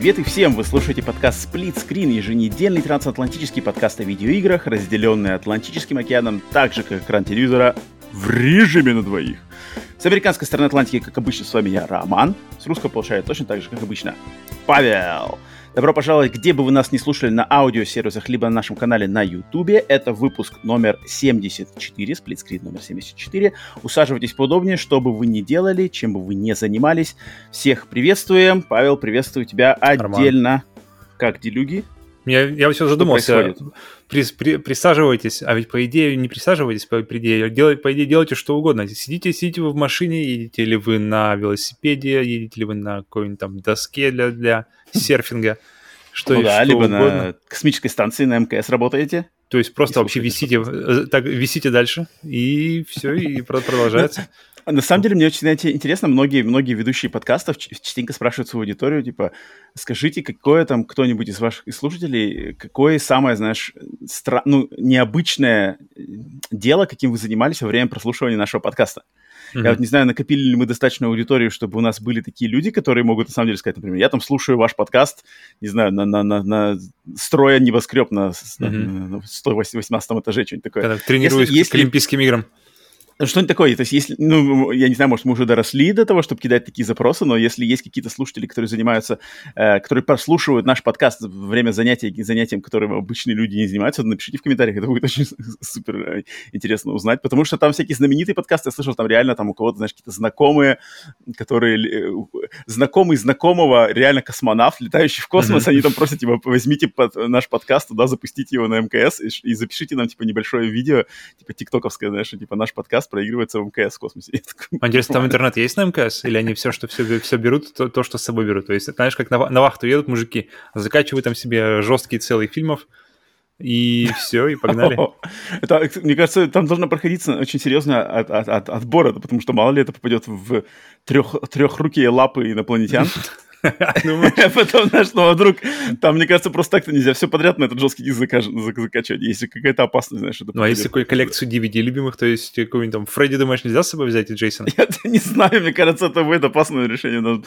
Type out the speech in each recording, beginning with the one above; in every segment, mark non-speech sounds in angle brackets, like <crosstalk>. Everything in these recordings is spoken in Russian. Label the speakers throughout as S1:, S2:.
S1: Привет и всем! Вы слушаете подкаст Split Screen, еженедельный трансатлантический подкаст о видеоиграх, разделенный Атлантическим океаном, так же, как экран телевизора, в режиме на двоих. С американской стороны Атлантики, как обычно, с вами я, Роман. С русского получает точно так же, как обычно, Павел. Добро пожаловать, где бы вы нас не слушали на аудиосервисах, либо на нашем канале на YouTube. Это выпуск номер 74, сплитскрин номер 74. Усаживайтесь поудобнее, что бы вы ни делали, чем бы вы ни занимались. Всех приветствуем. Павел, приветствую тебя отдельно. Как делюги?
S2: Я, я все задумался. При, при, присаживайтесь, а ведь по идее не присаживайтесь, по, по, идее, делай, по идее делайте что угодно. Сидите, сидите вы в машине, едете ли вы на велосипеде, едете ли вы на какой-нибудь там доске для, для серфинга.
S1: Что, ну, да, что либо угодно. на космической станции на МКС работаете.
S2: То есть просто вообще висите, э, так, висите дальше, и все, и продолжается. <laughs>
S1: На самом деле, мне очень знаете, интересно, многие, многие ведущие подкастов частенько спрашивают свою аудиторию, типа, скажите, какое там кто-нибудь из ваших слушателей, какое самое, знаешь, стра- ну, необычное дело, каким вы занимались во время прослушивания нашего подкаста? Mm-hmm. Я вот не знаю, накопили ли мы достаточно аудиторию, чтобы у нас были такие люди, которые могут на самом деле сказать, например, я там слушаю ваш подкаст, не знаю, на, на, на, на строя небоскреб на, mm-hmm. на, на 118 этаже, что-нибудь такое.
S2: Когда тренируюсь если, если... к Олимпийским играм.
S1: Что-нибудь такое. То есть, если, ну, я не знаю, может, мы уже доросли до того, чтобы кидать такие запросы, но если есть какие-то слушатели, которые занимаются, э, которые прослушивают наш подкаст во время занятий, занятием, которым обычные люди не занимаются, то напишите в комментариях, это будет очень <laughs> супер э, интересно узнать, потому что там всякие знаменитые подкасты, я слышал, там реально там у кого-то, знаешь, какие-то знакомые, которые, э, знакомый знакомого, реально космонавт, летающий в космос, mm-hmm. они там просят, типа, возьмите под наш подкаст туда, запустите его на МКС и, и запишите нам, типа, небольшое видео, типа, тиктоковское, знаешь, типа, наш подкаст проигрывается в МКС в космосе. <laughs>
S2: А интересно, там интернет есть на МКС? Или они все, что все, все берут, то, то, что с собой берут? То есть, знаешь, как на, на вахту едут мужики, закачивают там себе жесткие целые фильмов, и все, и погнали. <laughs>
S1: Это, мне кажется, там должна проходиться очень серьезно от, от, от, отбор, потому что мало ли это попадет в трех, трехрукие лапы инопланетян. <laughs> <laughs> Ну, потом, знаешь, ну, а вдруг там, мне кажется, просто так-то нельзя все подряд на этот жесткий диск закачивать, если какая-то опасность, знаешь.
S2: Ну, а если какую коллекцию DVD любимых, то есть какую-нибудь там Фредди, думаешь, нельзя с собой взять и Джейсона? <laughs>
S1: Я не знаю, мне кажется, это будет опасное решение.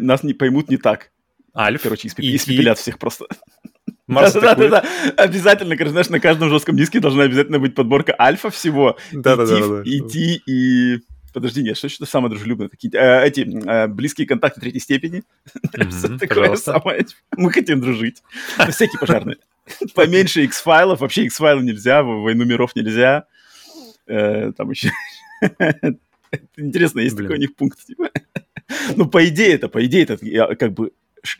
S1: Нас не поймут не так.
S2: Альф?
S1: Короче, испепелят всех просто. Да-да-да, обязательно, короче, знаешь, на каждом жестком диске должна обязательно быть подборка альфа всего. Да-да-да. Идти и Подожди, нет, что что самое дружелюбное? Такие, э, эти э, близкие контакты третьей степени. <laughs> Такое самое. Мы хотим дружить. Всякие пожарные. <laughs> Поменьше X-файлов. Вообще X-файлы нельзя, войну миров нельзя. Э, там еще... <laughs> Интересно, есть такой у них пункт. Типа. Ну, по идее это, по идее это, как бы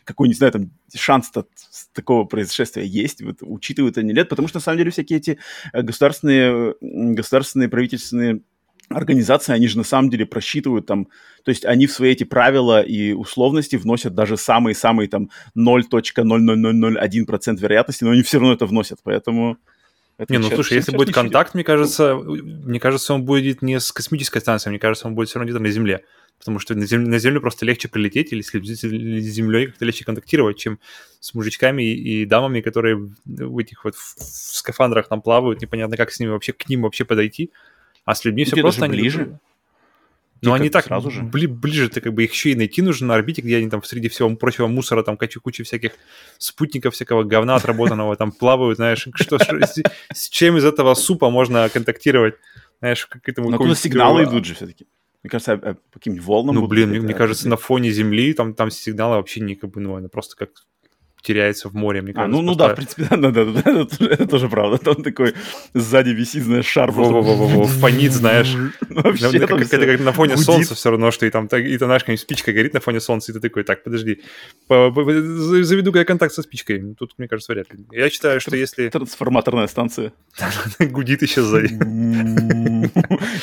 S1: какой, не знаю, там шанс такого происшествия есть, вот, учитывают они нет, потому что, на самом деле, всякие эти э, государственные, государственные правительственные организации, они же на самом деле просчитывают там, то есть они в свои эти правила и условности вносят даже самые-самые там 0.00001% вероятности, но они все равно это вносят, поэтому...
S2: Это не, ну слушай, если будет контакт, мне кажется, мне кажется, он будет не с космической станцией, мне кажется, он будет все равно где-то на Земле. Потому что на Землю, на землю просто легче прилететь или с Землей как-то легче контактировать, чем с мужичками и, и дамами, которые в этих вот в, в скафандрах там плавают, непонятно, как с ними вообще, к ним вообще подойти. А с людьми все просто...
S1: ближе.
S2: Но ну, они так сразу же. Бли, ближе, ты как бы их еще и найти нужно на орбите, где они там среди всего прочего мусора, там куча, куча всяких спутников, всякого говна отработанного, там плавают, знаешь, <laughs> что, с, чем из этого супа можно контактировать, знаешь,
S1: как этому... Но сигналы идут же все-таки. Мне кажется, по каким-нибудь волнам.
S2: Ну, блин, мне, кажется, на фоне Земли там, там сигналы вообще не как бы, ну, просто как теряется в море, мне а,
S1: кажется. А, ну, ну да, в принципе, <laughs> да, да, да, да, это, тоже правда. Там такой сзади висит, знаешь, шар.
S2: Во-во-во, фонит, знаешь. <laughs> Это, как, на фоне солнца все равно, что и там, и ты, знаешь, спичка горит на фоне солнца, и ты такой, так, подожди, заведу-ка я контакт со спичкой. Ну, тут, мне кажется, вряд ли. Я считаю, что если...
S1: Трансформаторная станция. <laughs>
S2: Гудит еще сзади.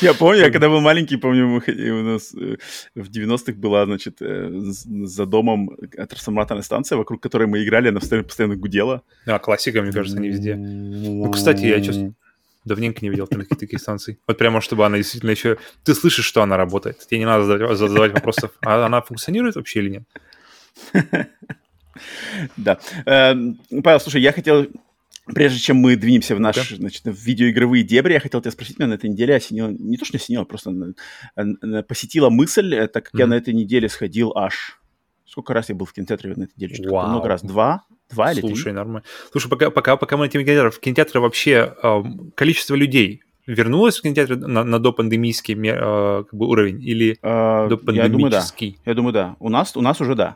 S1: Я помню, я когда был маленький, помню, мы у нас э, в 90-х была, значит, э, за домом трансформаторная станция, вокруг которой мы играли, она постоянно, постоянно гудела.
S2: А, классика, мне кажется, не везде. Ну, кстати, я чувствую... Давненько не видел таких, станций. Вот прямо, чтобы она действительно еще... Ты слышишь, что она работает. Тебе не надо задавать, задавать вопросов, а она функционирует вообще или нет? <laughs>
S1: Да. Эм, Павел, слушай, я хотел Прежде чем мы двинемся в наши значит, в видеоигровые дебри, я хотел тебя спросить, меня на этой неделе осенило, не то что осенило, просто посетила мысль, э, так как mm-hmm. я на этой неделе сходил аж... Сколько раз я был в кинотеатре на этой неделе? Что-то много раз. Два? Два
S2: или
S1: три?
S2: Слушай, нормально. Слушай, пока, пока, пока мы на теме кинотеатров, в кинотеатре вообще э, количество людей вернулось в кинотеатре на, на допандемийский э, как бы уровень или
S1: э, допандемический? Я думаю, да. Я думаю, да. У нас, у нас уже да.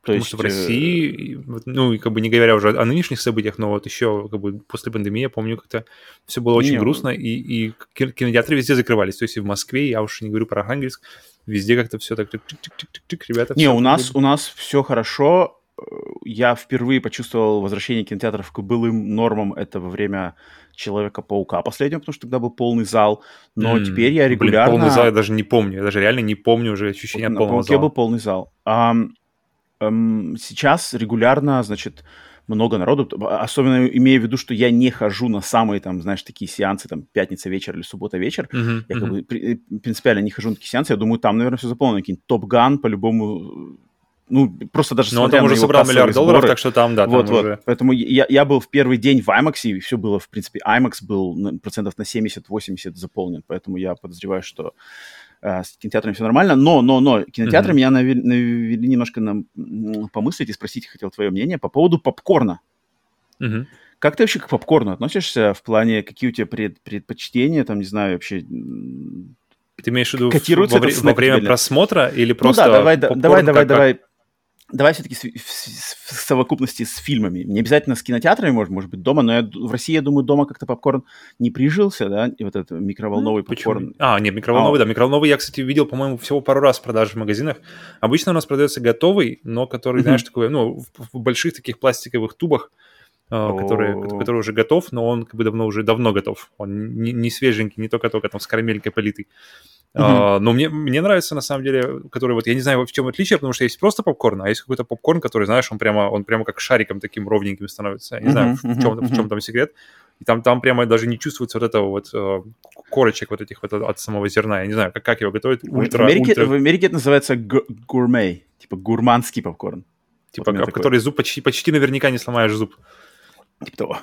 S2: Потому есть, что в России, э, ну, как бы не говоря уже о нынешних событиях, но вот еще как бы после пандемии, я помню, как-то все было очень не, грустно, и, и кинотеатры везде закрывались. То есть и в Москве, я уж не говорю про Архангельск, везде как-то все так тик-тик-тик-тик, ребята.
S1: Не, у нас, у нас все хорошо. Я впервые почувствовал возвращение кинотеатров к былым нормам. Это во время Человека-паука последнего, потому что тогда был полный зал. Но mm, теперь я регулярно...
S2: Блин, полный зал я даже не помню. Я даже реально не помню уже ощущение
S1: на
S2: полного
S1: зала. был полный зал. Um, эм, сейчас регулярно, значит, много народу, особенно имея в виду, что я не хожу на самые, там, знаешь, такие сеансы, там, пятница вечер или суббота вечер, uh-huh, я uh-huh. как бы при, э, принципиально не хожу на такие сеансы, я думаю, там, наверное, все заполнено, какие-нибудь Топ-Ган, по-любому, ну, просто даже
S2: Но он там уже собрал миллиард долларов, сборы. так что там, да, там
S1: вот, уже... Вот. Поэтому я, я был в первый день в IMAX, и все было, в принципе, IMAX был процентов на 70-80 заполнен, поэтому я подозреваю, что Э, с кинотеатрами все нормально, но, но, но кинотеатры mm-hmm. меня навели, навели немножко на, помыслить и спросить хотел твое мнение по поводу попкорна.
S2: Mm-hmm.
S1: Как ты вообще к попкорну относишься в плане, какие у тебя пред, предпочтения, там, не знаю, вообще...
S2: Ты имеешь в виду во, во время просмотра или просто...
S1: Ну да, давай, давай, давай, давай, давай все-таки в, совокупности с фильмами. Не обязательно с кинотеатрами, может, может быть, дома, но я, в России, я думаю, дома как-то попкорн не прижился, да, и вот этот микроволновый ну, попкорн.
S2: Почему? А, нет, микроволновый, а. да, микроволновый я, кстати, видел, по-моему, всего пару раз в продаже в магазинах. Обычно у нас продается готовый, но который, mm-hmm. знаешь, такой, ну, в, в больших таких пластиковых тубах, который, который уже готов, но он как бы давно уже давно готов. Он не, не свеженький, не только-только там с карамелькой политый. Uh-huh. Uh, но мне, мне нравится, на самом деле, который вот, я не знаю, в чем отличие, потому что есть просто попкорн, а есть какой-то попкорн, который, знаешь, он прямо, он прямо как шариком таким ровненьким становится. Я не uh-huh. знаю, в, в, чем, в чем там секрет. И там, там прямо даже не чувствуется вот этого вот uh, корочек вот этих вот от, от самого зерна. Я не знаю, как, как его готовить.
S1: Ультра, в, Америке, ультра... в Америке это называется гурмей, типа гурманский попкорн.
S2: Типа, вот который зуб почти, почти наверняка не сломаешь зуб.
S1: Типа того.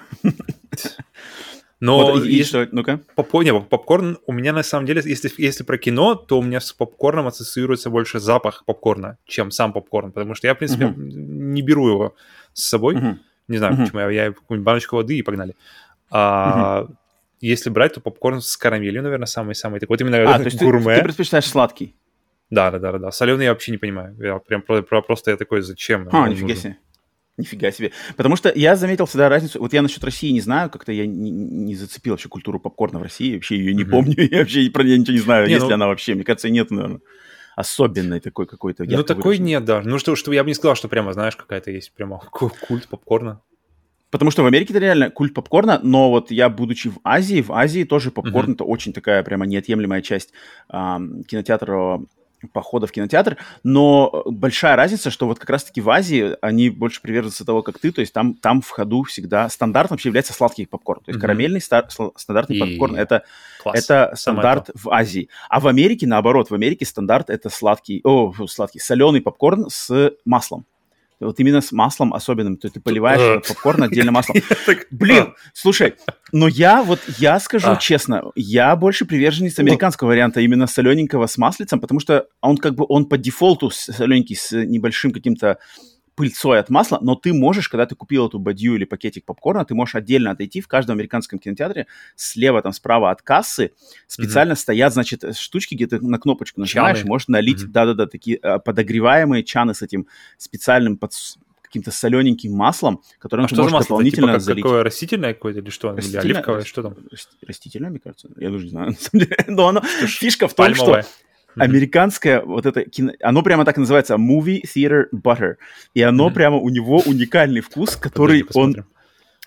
S2: Но вот, и, и что, ну-ка. Поп, не, попкорн у меня на самом деле, если, если про кино, то у меня с попкорном ассоциируется больше запах попкорна, чем сам попкорн, потому что я, в принципе, uh-huh. не беру его с собой. Uh-huh. Не знаю, uh-huh. почему, я, я какую-нибудь баночку воды и погнали. А, uh-huh. Если брать, то попкорн с карамелью, наверное, самый-самый такой. Вот именно
S1: а, то есть гурме. Ты, ты предпочитаешь сладкий?
S2: Да, да, да, да. Соленый я вообще не понимаю. Я прям просто я такой, зачем?
S1: А, нифига себе. Нифига себе. Потому что я заметил всегда разницу. Вот я насчет России не знаю, как-то я не, не зацепил вообще культуру попкорна в России. Вообще ее не mm-hmm. помню. <laughs> Я вообще про нее ничего не знаю, не, есть ну... ли она вообще. Мне кажется, нет, наверное особенной такой какой-то.
S2: Ну, такой выраженной. нет, да. Ну, что, что я бы не сказал, что прямо, знаешь, какая-то есть прямо <laughs> культ попкорна.
S1: Потому что в Америке это реально культ попкорна, но вот я, будучи в Азии, в Азии тоже попкорн uh-huh. это очень такая прямо неотъемлемая часть э, кинотеатра похода в кинотеатр, но большая разница, что вот как раз-таки в Азии они больше приверженцы того, как ты, то есть там, там в ходу всегда стандарт вообще является сладкий попкорн, то есть mm-hmm. карамельный стар, стандартный И... попкорн это, это стандарт в Азии, а в Америке наоборот, в Америке стандарт это сладкий, о, сладкий, соленый попкорн с маслом вот именно с маслом особенным, то ты поливаешь попкорн отдельно маслом. <laughs> Блин, слушай, но я вот, я скажу а. честно, я больше приверженец американского варианта, именно солененького с маслицем, потому что он как бы, он по дефолту солененький с небольшим каким-то пыльцой от масла, но ты можешь, когда ты купил эту бадью или пакетик попкорна, ты можешь отдельно отойти в каждом американском кинотеатре, слева там справа от кассы специально mm-hmm. стоят, значит, штучки, где ты на кнопочку нажимаешь, чаны. можешь налить, mm-hmm. да-да-да, такие а, подогреваемые чаны с этим специальным под каким-то солененьким маслом, которым а ты можешь масло? дополнительно типа,
S2: залить. Какое растительное какое-то или что? Растительное, или оливковое? Что там?
S1: Растительное, мне кажется. Я даже не знаю, на самом деле. <laughs> Но оно, фишка в том, Пальмовое. что американское вот это кино, оно прямо так называется Movie Theater Butter, и оно прямо у него уникальный вкус, который он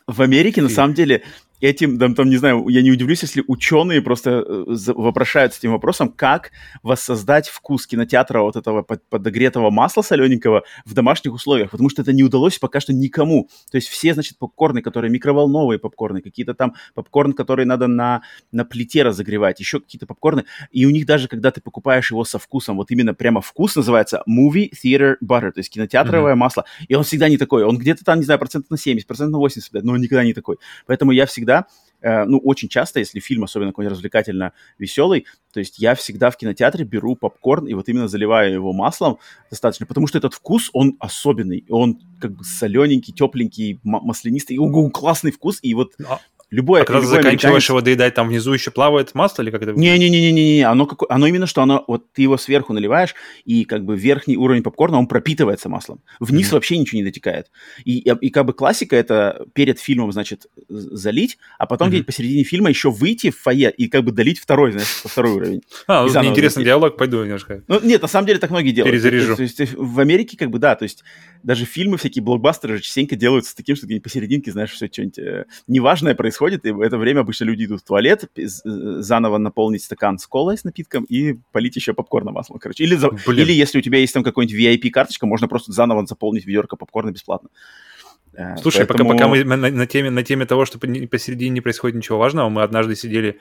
S1: в Америке на самом деле этим, там, там, не знаю, я не удивлюсь, если ученые просто э, вопрошаются этим вопросом, как воссоздать вкус кинотеатра вот этого подогретого масла солененького в домашних условиях, потому что это не удалось пока что никому. То есть все, значит, попкорны, которые микроволновые попкорны, какие-то там попкорн, которые надо на, на плите разогревать, еще какие-то попкорны, и у них даже, когда ты покупаешь его со вкусом, вот именно прямо вкус называется movie theater butter, то есть кинотеатровое mm-hmm. масло, и он всегда не такой, он где-то там, не знаю, процентов на 70, процентов на 80, но он никогда не такой. Поэтому я всегда всегда, э, ну, очень часто, если фильм особенно какой-нибудь развлекательно веселый, то есть я всегда в кинотеатре беру попкорн и вот именно заливаю его маслом достаточно, потому что этот вкус, он особенный, он как бы солененький, тепленький, маслянистый, он классный вкус, и вот а, Любое,
S2: а когда любой заканчиваешь американец... его доедать, там внизу еще плавает масло или как это?
S1: Не-не-не-не-не, оно, какое, оно именно что, оно, вот ты его сверху наливаешь, и как бы верхний уровень попкорна, он пропитывается маслом. Вниз mm-hmm. вообще ничего не дотекает. И, и, и как бы классика это перед фильмом, значит, залить, а потом mm-hmm. где-то посередине фильма еще выйти в фойе и как бы долить второй, знаешь, второй уровень.
S2: А, мне интересный диалог, пойду немножко.
S1: Ну, нет, на самом деле так многие делают.
S2: Перезаряжу.
S1: То есть, то есть в Америке как бы, да, то есть даже фильмы, всякие блокбастеры же частенько делаются таким, что где-нибудь посерединке, знаешь, все что-нибудь э, неважное происходит, и в это время обычно люди идут в туалет, заново наполнить стакан с колой с напитком и полить еще попкорна маслом, короче. Или, за... Или если у тебя есть там какой-нибудь VIP-карточка, можно просто заново заполнить ведерко попкорна бесплатно.
S2: Э, Слушай, Поэтому... пока, пока мы на, на, теме, на теме того, что посередине не происходит ничего важного, мы однажды сидели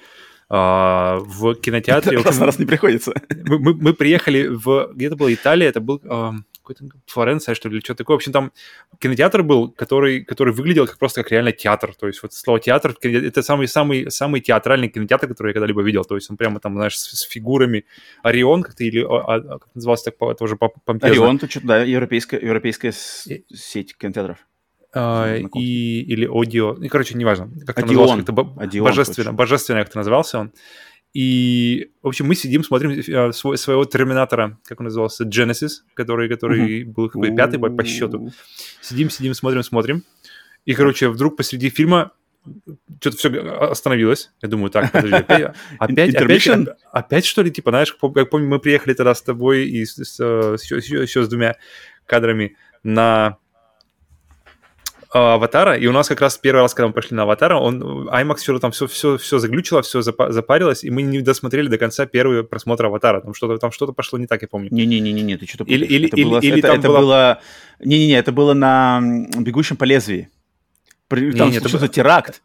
S2: Uh, в <laughs> кинотеатре.
S1: Раз на раз не приходится.
S2: Мы, мы, мы приехали в... Где-то была Италия, это был... Uh, какой-то Флоренция, что ли, или что такое. В общем, там кинотеатр был, который, который выглядел как просто как реально театр. То есть вот слово театр, это самый-самый самый театральный кинотеатр, который я когда-либо видел. То есть он прямо там, знаешь, с, с фигурами Орион как-то, или а, а, как назывался так тоже помпезно.
S1: Орион, то что-то, да, европейская, европейская и... сеть кинотеатров.
S2: А, и, или Одио, ну, короче, неважно, как это назывался, как-то божественно, божественно как-то назывался он. И, в общем, мы сидим, смотрим э, свой, своего Терминатора, как он назывался, Genesis, который, который uh-huh. был какой пятый по, по счету. Сидим, сидим, смотрим, смотрим. И, короче, вдруг посреди фильма что-то все остановилось. Я думаю, так, подожди, опять, <laughs> опять, опять, опять, что ли, типа, знаешь, как помню, мы приехали тогда с тобой и с, с, с, еще, еще с двумя кадрами на Аватара, и у нас как раз первый раз, когда мы пошли на Аватара, он IMAX все там все, все, все заглючило, все запарилось, и мы не досмотрели до конца первый просмотр Аватара. Там что-то там что-то пошло не так, я помню.
S1: Не-не-не-не, ты что-то Или, или, это или, было, или это, там это было... было... Не-не-не, это было на «Бегущем по лезвии». Там не, не, случился это... теракт.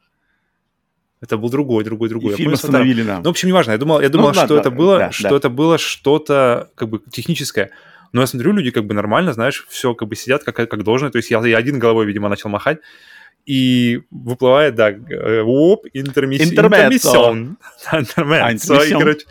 S2: Это был другой, другой, другой. И
S1: фильм помню, остановили нам.
S2: Ну, в общем, неважно. Я думал, я думал, ну, что да, это было, да, что да. это было что-то как бы техническое. Но я смотрю, люди как бы нормально, знаешь, все как бы сидят как, как должно. То есть я, я один головой, видимо, начал махать. И выплывает, да, э, оп, интермиссион. Интермессо. И, короче,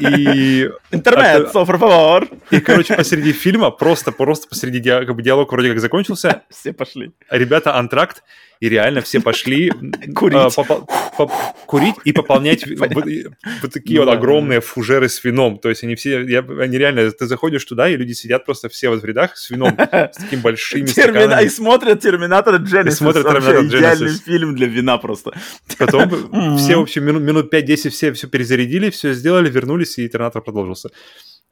S2: и...
S1: Интермессо, por favor.
S2: И, короче, посреди фильма, просто, просто посреди как бы, диалог вроде как закончился. <laughs>
S1: Все пошли.
S2: Ребята, антракт, и реально все пошли <laughs>
S1: курить,
S2: э, курить и пополнять <laughs> вот, такие вот огромные фужеры с вином. То есть они все, они реально, ты заходишь туда, и люди сидят просто все вот в рядах с вином, <laughs> с такими большими
S1: стаканами. И смотрят Терминатор Genesis. И смотрят Терминатор Genesis. Идеальный фильм для вина просто.
S2: Потом все, в общем, минут, минут 5-10 все все перезарядили, все сделали, вернулись, и Терминатор продолжился.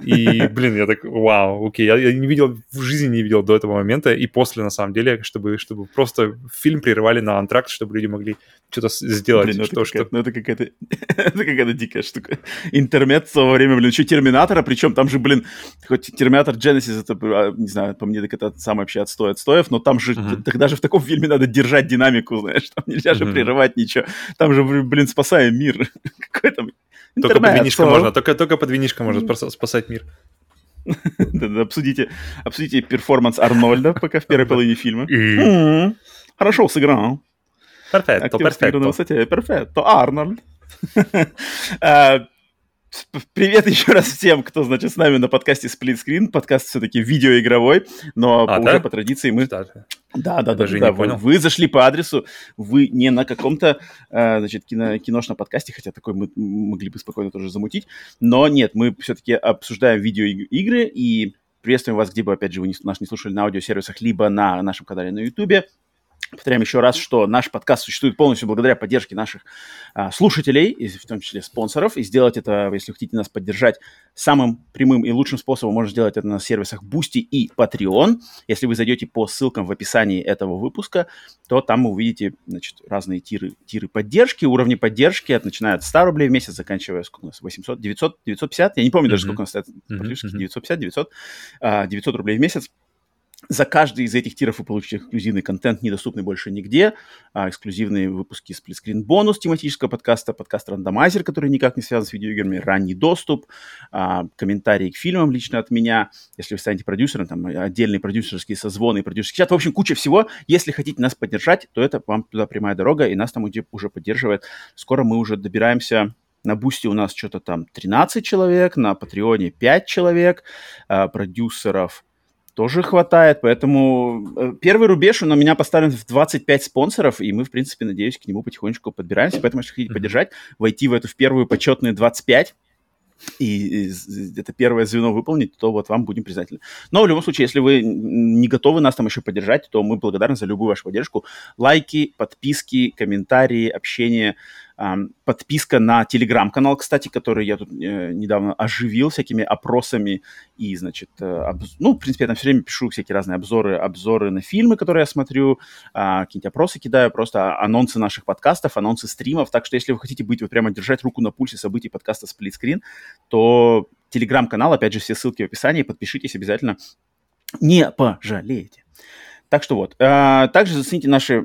S2: И, блин, я так, вау, окей, я, я не видел, в жизни не видел до этого момента и после, на самом деле, чтобы, чтобы просто фильм прерывали на антракт, чтобы люди могли что-то сделать. Блин,
S1: ну
S2: что,
S1: это, что... ну, это какая-то, <laughs> это какая-то дикая штука. Интернет во время, блин, еще Терминатора, причем там же, блин, хоть Терминатор Genesis, это, а, не знаю, по мне, так это самый вообще отстой отстоев, но там же, uh-huh. тогда же в таком фильме надо держать динамику, знаешь, там нельзя uh-huh. же прерывать ничего. Там же, блин, спасаем мир. <laughs> Какой там
S2: только под винишко можно, только, только под винишко можно спасать мир. <laughs>
S1: обсудите, обсудите перформанс Арнольда пока в первой половине фильма. Хорошо сыграл.
S2: Перфетто, перфетто.
S1: Перфетто, Арнольд. <laughs> Привет еще раз всем, кто, значит, с нами на подкасте Split Screen. Подкаст все-таки видеоигровой, но а, уже да? по традиции мы... Да, да, да. Даже да, не понял. Вы, вы зашли по адресу, вы не на каком-то, э, значит, кино, киношном подкасте, хотя такой мы могли бы спокойно тоже замутить, но нет, мы все-таки обсуждаем видеоигры и приветствуем вас, где бы, опять же, вы нас не слушали на аудиосервисах, либо на нашем канале на YouTube. Повторяем еще раз, что наш подкаст существует полностью благодаря поддержке наших а, слушателей, и в том числе спонсоров. И сделать это, если хотите нас поддержать, самым прямым и лучшим способом можно сделать это на сервисах Boosty и Patreon. Если вы зайдете по ссылкам в описании этого выпуска, то там вы увидите значит, разные тиры, тиры поддержки, уровни поддержки, от, начиная от 100 рублей в месяц, заканчивая, сколько у нас, 800, 900, 950, я не помню mm-hmm. даже, сколько у нас стоит, mm-hmm. 950, 900, 900 рублей в месяц за каждый из этих тиров вы получите эксклюзивный контент, недоступный больше нигде. А, эксклюзивные выпуски сплитскрин бонус тематического подкаста, подкаст рандомайзер, который никак не связан с видеоиграми, ранний доступ, а, комментарии к фильмам лично от меня. Если вы станете продюсером, там отдельные продюсерские созвоны продюсерский чат. В общем, куча всего. Если хотите нас поддержать, то это вам туда прямая дорога, и нас там уже поддерживает. Скоро мы уже добираемся на Бусте у нас что-то там 13 человек, на Патреоне 5 человек, э, продюсеров тоже хватает, поэтому э, первый рубеж у меня поставлен в 25 спонсоров, и мы, в принципе, надеюсь, к нему потихонечку подбираемся, поэтому, если хотите поддержать, войти в эту в первую почетные 25, и это первое звено выполнить, то вот вам будем признательны. Но в любом случае, если вы не готовы нас там еще поддержать, то мы благодарны за любую вашу поддержку. Лайки, подписки, комментарии, общение – Подписка на телеграм-канал, кстати, который я тут э, недавно оживил всякими опросами и, значит, э, обз... ну, в принципе, я там все время пишу всякие разные обзоры, обзоры на фильмы, которые я смотрю, а, какие-нибудь опросы кидаю, просто анонсы наших подкастов, анонсы стримов. Так что, если вы хотите быть вот прямо держать руку на пульсе событий подкаста Screen, то телеграм-канал, опять же, все ссылки в описании, подпишитесь обязательно, не пожалеете. Так что вот. А, также зацените наши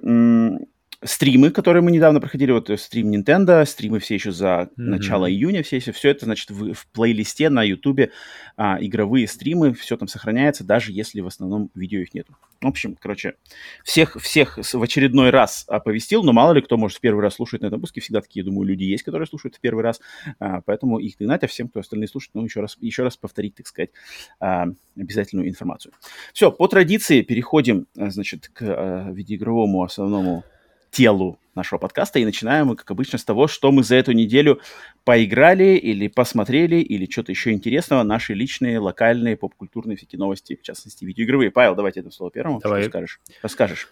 S1: стримы, которые мы недавно проходили, вот э, стрим Nintendo, стримы все еще за mm-hmm. начало июня, все еще, все это, значит, в, в плейлисте на YouTube а, игровые стримы, все там сохраняется, даже если в основном видео их нету. В общем, короче, всех, всех в очередной раз оповестил, но мало ли кто, может, в первый раз слушает на этом выпуске, всегда такие, думаю, люди есть, которые слушают в первый раз, а, поэтому их догнать, а всем, кто остальные слушает, ну, еще раз, еще раз повторить, так сказать, а, обязательную информацию. Все, по традиции переходим, а, значит, к а, видеоигровому основному телу нашего подкаста. И начинаем мы, как обычно, с того, что мы за эту неделю поиграли или посмотрели, или что-то еще интересного, наши личные, локальные, поп-культурные всякие новости, в частности, видеоигровые. Павел, давайте это слово первому. Давай. Что скажешь? Расскажешь.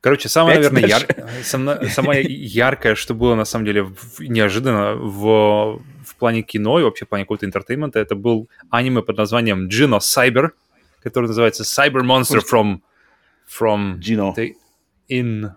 S2: Короче, самое, наверное, яр... самое яркое, что было, на самом деле, неожиданно в, в плане кино и вообще в плане какого-то интертеймента, это был аниме под названием Gino Cyber, который называется Cyber Monster from... from
S1: Gino.
S2: In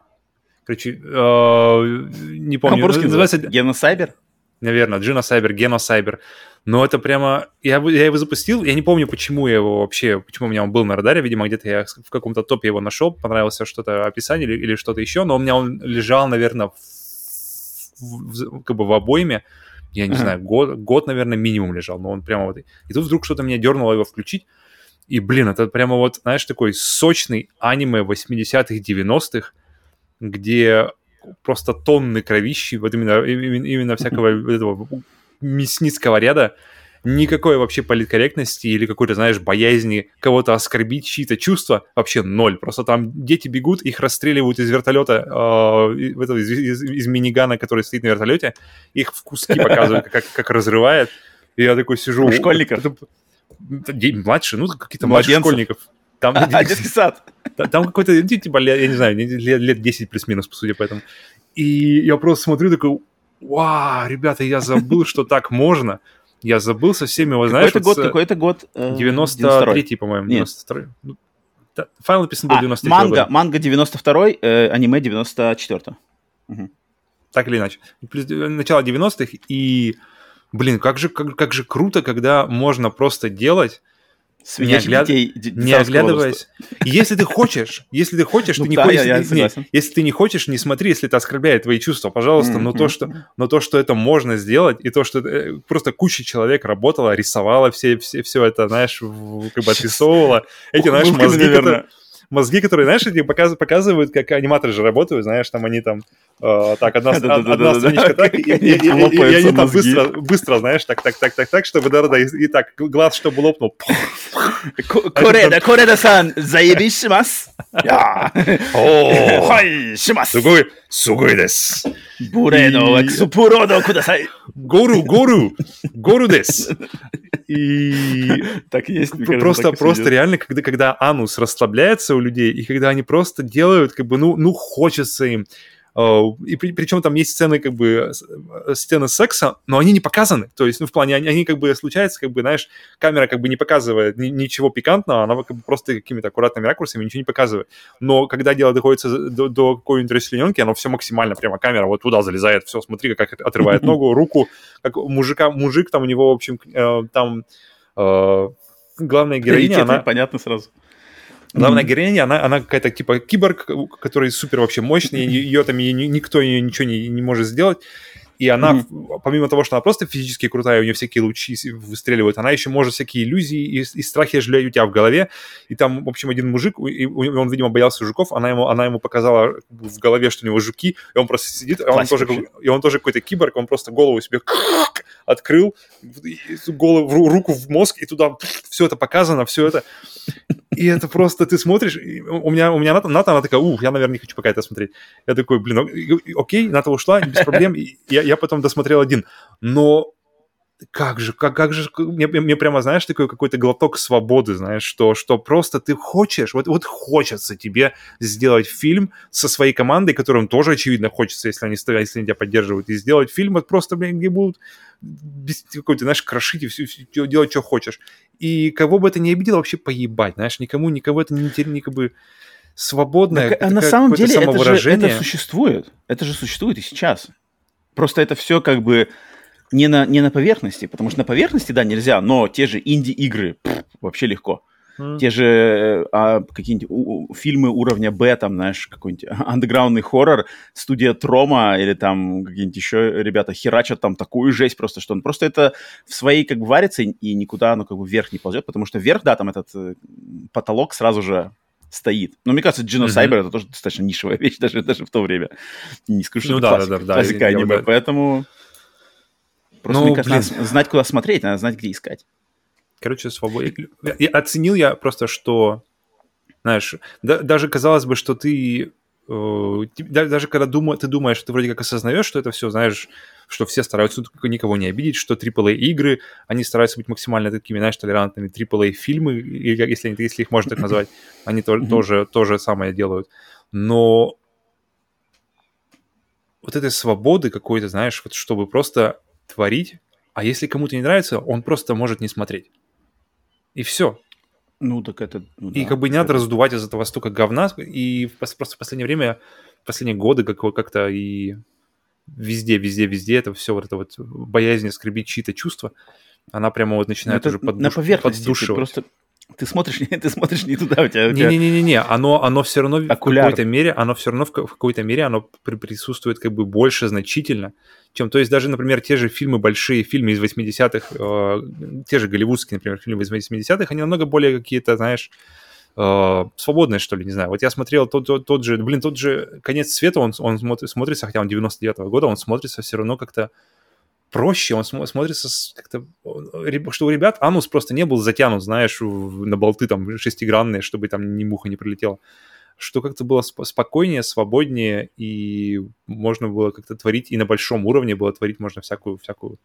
S2: Короче, э, не помню.
S1: По-русски называется Геносайбер?
S2: Наверное, Джиносайбер, Геносайбер. Но это прямо... Я, я его запустил, я не помню, почему я его вообще... Почему у меня он был на радаре. Видимо, где-то я в каком-то топе его нашел, понравился что-то описание или, или что-то еще. Но у меня он лежал, наверное, в, в, как бы в обойме. Я не uh-huh. знаю, год, год, наверное, минимум лежал. Но он прямо вот... И тут вдруг что-то меня дернуло его включить. И, блин, это прямо вот, знаешь, такой сочный аниме 80-х, 90-х, где просто тонны кровищи, вот именно, именно, именно всякого <laughs> этого мясницкого ряда, никакой вообще политкорректности или какой-то, знаешь, боязни кого-то оскорбить, чьи-то чувства, вообще ноль. Просто там дети бегут, их расстреливают из вертолета, э, из, из, из минигана, который стоит на вертолете, их в куски <laughs> показывают, как, как разрывает. И я такой сижу...
S1: У школьников?
S2: Младше, ну, какие-то младших школьников.
S1: Там, а, детский сад. <laughs>
S2: Там какой-то, ну, типа, я не знаю, лет, лет 10 плюс-минус, по сути, поэтому. И я просто смотрю, такой, вау, ребята, я забыл, что так можно. Я забыл со всеми, его, знаешь...
S1: Какой-то год, какой-то год...
S2: 93-й, по-моему, 92-й. Ну, файл написан был 93
S1: а, манга, манга 92-й, э, аниме 94-го.
S2: Угу. Так или иначе. Начало 90-х, и, блин, как же, как, как же круто, когда можно просто делать не, огляд... детей, не оглядываясь. Если ты хочешь, если ты хочешь, ну, ты не хочешь, если ты не хочешь, не смотри, если это оскорбляет твои чувства, пожалуйста. Но то, что, но то, что это можно сделать, и то, что э, просто куча человек работала, рисовала все, все, все это, знаешь, как бы отрисовывала. Эти, знаешь, мозги, которые мозги, которые, знаешь, эти показывают, как аниматоры же работают, знаешь, там они там э, так, одна, одна страничка так, и, и, и, они там быстро, знаешь, так, так, так, так, так, чтобы, да, да, и, так, глаз, чтобы лопнул.
S1: Кореда, Кореда-сан, заебись, шимас. <laughs> Хай, шимас.
S2: Сугой, сугой дес.
S1: Буре
S2: но, супуро но кудасай. Гору, гору, гору дес. И
S1: так есть.
S2: Просто, просто реально, когда, когда анус расслабляется у людей, и когда они просто делают, как бы, ну, ну хочется им и при, причем там есть сцены, как бы, э, сцены секса, но они не показаны. То есть, ну, в плане, они, они как бы случаются, как бы, знаешь, камера как бы не показывает ни, ничего пикантного, она как бы просто какими-то аккуратными ракурсами ничего не показывает. Но когда дело доходится до, до какой-нибудь расчлененки, оно все максимально прямо камера вот туда залезает, все, смотри, как отрывает ногу, руку, как мужика, мужик там у него, в общем, э, там главная героиня, она...
S1: Понятно сразу.
S2: Главная mm-hmm. героиня, она, она какая-то типа киборг, который супер вообще мощный, ее там ее, никто ее ничего не, не может сделать. И она, mm-hmm. помимо того, что она просто физически крутая, у нее всякие лучи выстреливают, она еще может всякие иллюзии и, и страхи жалеть у тебя в голове. И там, в общем, один мужик, и он, видимо, боялся жуков, она ему, она ему показала в голове, что у него жуки, и он просто сидит, и он, тоже, и он тоже какой-то киборг, он просто голову себе <laughs> открыл, голову, руку в мозг, и туда все это показано, все это. И это просто, ты смотришь, у меня, у меня Ната, Ната, она такая, ух, я, наверное, не хочу пока это смотреть. Я такой, блин, окей, Ната ушла, без проблем. Я, я потом досмотрел один. Но как же, как, как же, мне, мне прямо, знаешь, такой какой-то глоток свободы, знаешь, что, что просто ты хочешь, вот, вот хочется тебе сделать фильм со своей командой, которым тоже, очевидно, хочется, если они, если они тебя поддерживают, и сделать фильм вот просто, блин, где будут какой-то, знаешь, крошить и все, все, делать, что хочешь. И кого бы это ни обидело, вообще поебать, знаешь, никому, никого это не терпи, как бы свободное.
S1: Так, а на самом деле это же это существует. Это же существует и сейчас. Просто это все как бы не на, не на поверхности, потому что на поверхности, да, нельзя, но те же инди-игры вообще легко. Mm. Те же э, а, какие-нибудь фильмы уровня Б, там, знаешь, какой-нибудь <laughs> андеграундный хоррор, студия Трома или там какие-нибудь еще ребята херачат там такую жесть просто, что он просто это в своей как бы варится и, и никуда оно как бы вверх не ползет, потому что вверх, да, там этот э, потолок сразу же стоит. Но мне кажется, Genocide mm-hmm. это тоже достаточно нишевая вещь <laughs> даже, даже в то время. Не скажу, что ну, это да, классика, да, да, классика да, аниме, да. поэтому... Просто, ну, мне кажется, надо знать, куда смотреть, надо знать, где искать.
S2: Короче, свобода. Я, оценил я просто, что, знаешь, да, даже казалось бы, что ты э, даже когда думаю, ты думаешь, ты вроде как осознаешь, что это все, знаешь, что все стараются никого не обидеть, что AAA игры, они стараются быть максимально такими, знаешь, толерантными. AAA фильмы, если, если их можно так назвать, <coughs> они то, тоже, тоже самое делают. Но вот этой свободы какой-то, знаешь, вот чтобы просто творить, а если кому-то не нравится, он просто может не смотреть. И все.
S1: Ну, так это... Ну,
S2: и да, как бы не надо раздувать из этого столько говна. И просто в последнее время, в последние годы как-то и везде, везде, везде это все вот это вот боязнь оскорбить чьи-то чувства, она прямо вот начинает
S1: уже
S2: поддуш...
S1: на поверхности поддушивать. просто ты смотришь, <laughs> ты смотришь не туда, у тебя...
S2: Не-не-не-не, оно, оно все равно Окуляр. в какой-то мере, оно все равно в, в какой-то мере, оно присутствует как бы больше значительно, чем, то есть даже, например, те же фильмы, большие фильмы из 80-х, э, те же голливудские, например, фильмы из 80-х, они намного более какие-то, знаешь, э, свободные, что ли, не знаю. Вот я смотрел тот, тот, тот же, блин, тот же «Конец света», он, он смотрится, хотя он 99-го года, он смотрится все равно как-то проще, он смотрится как-то, что у ребят анус просто не был затянут, знаешь, на болты там шестигранные, чтобы там ни муха не пролетела. Что как-то было спокойнее, свободнее, и можно было как-то творить, и на большом уровне было творить можно всякую, всякую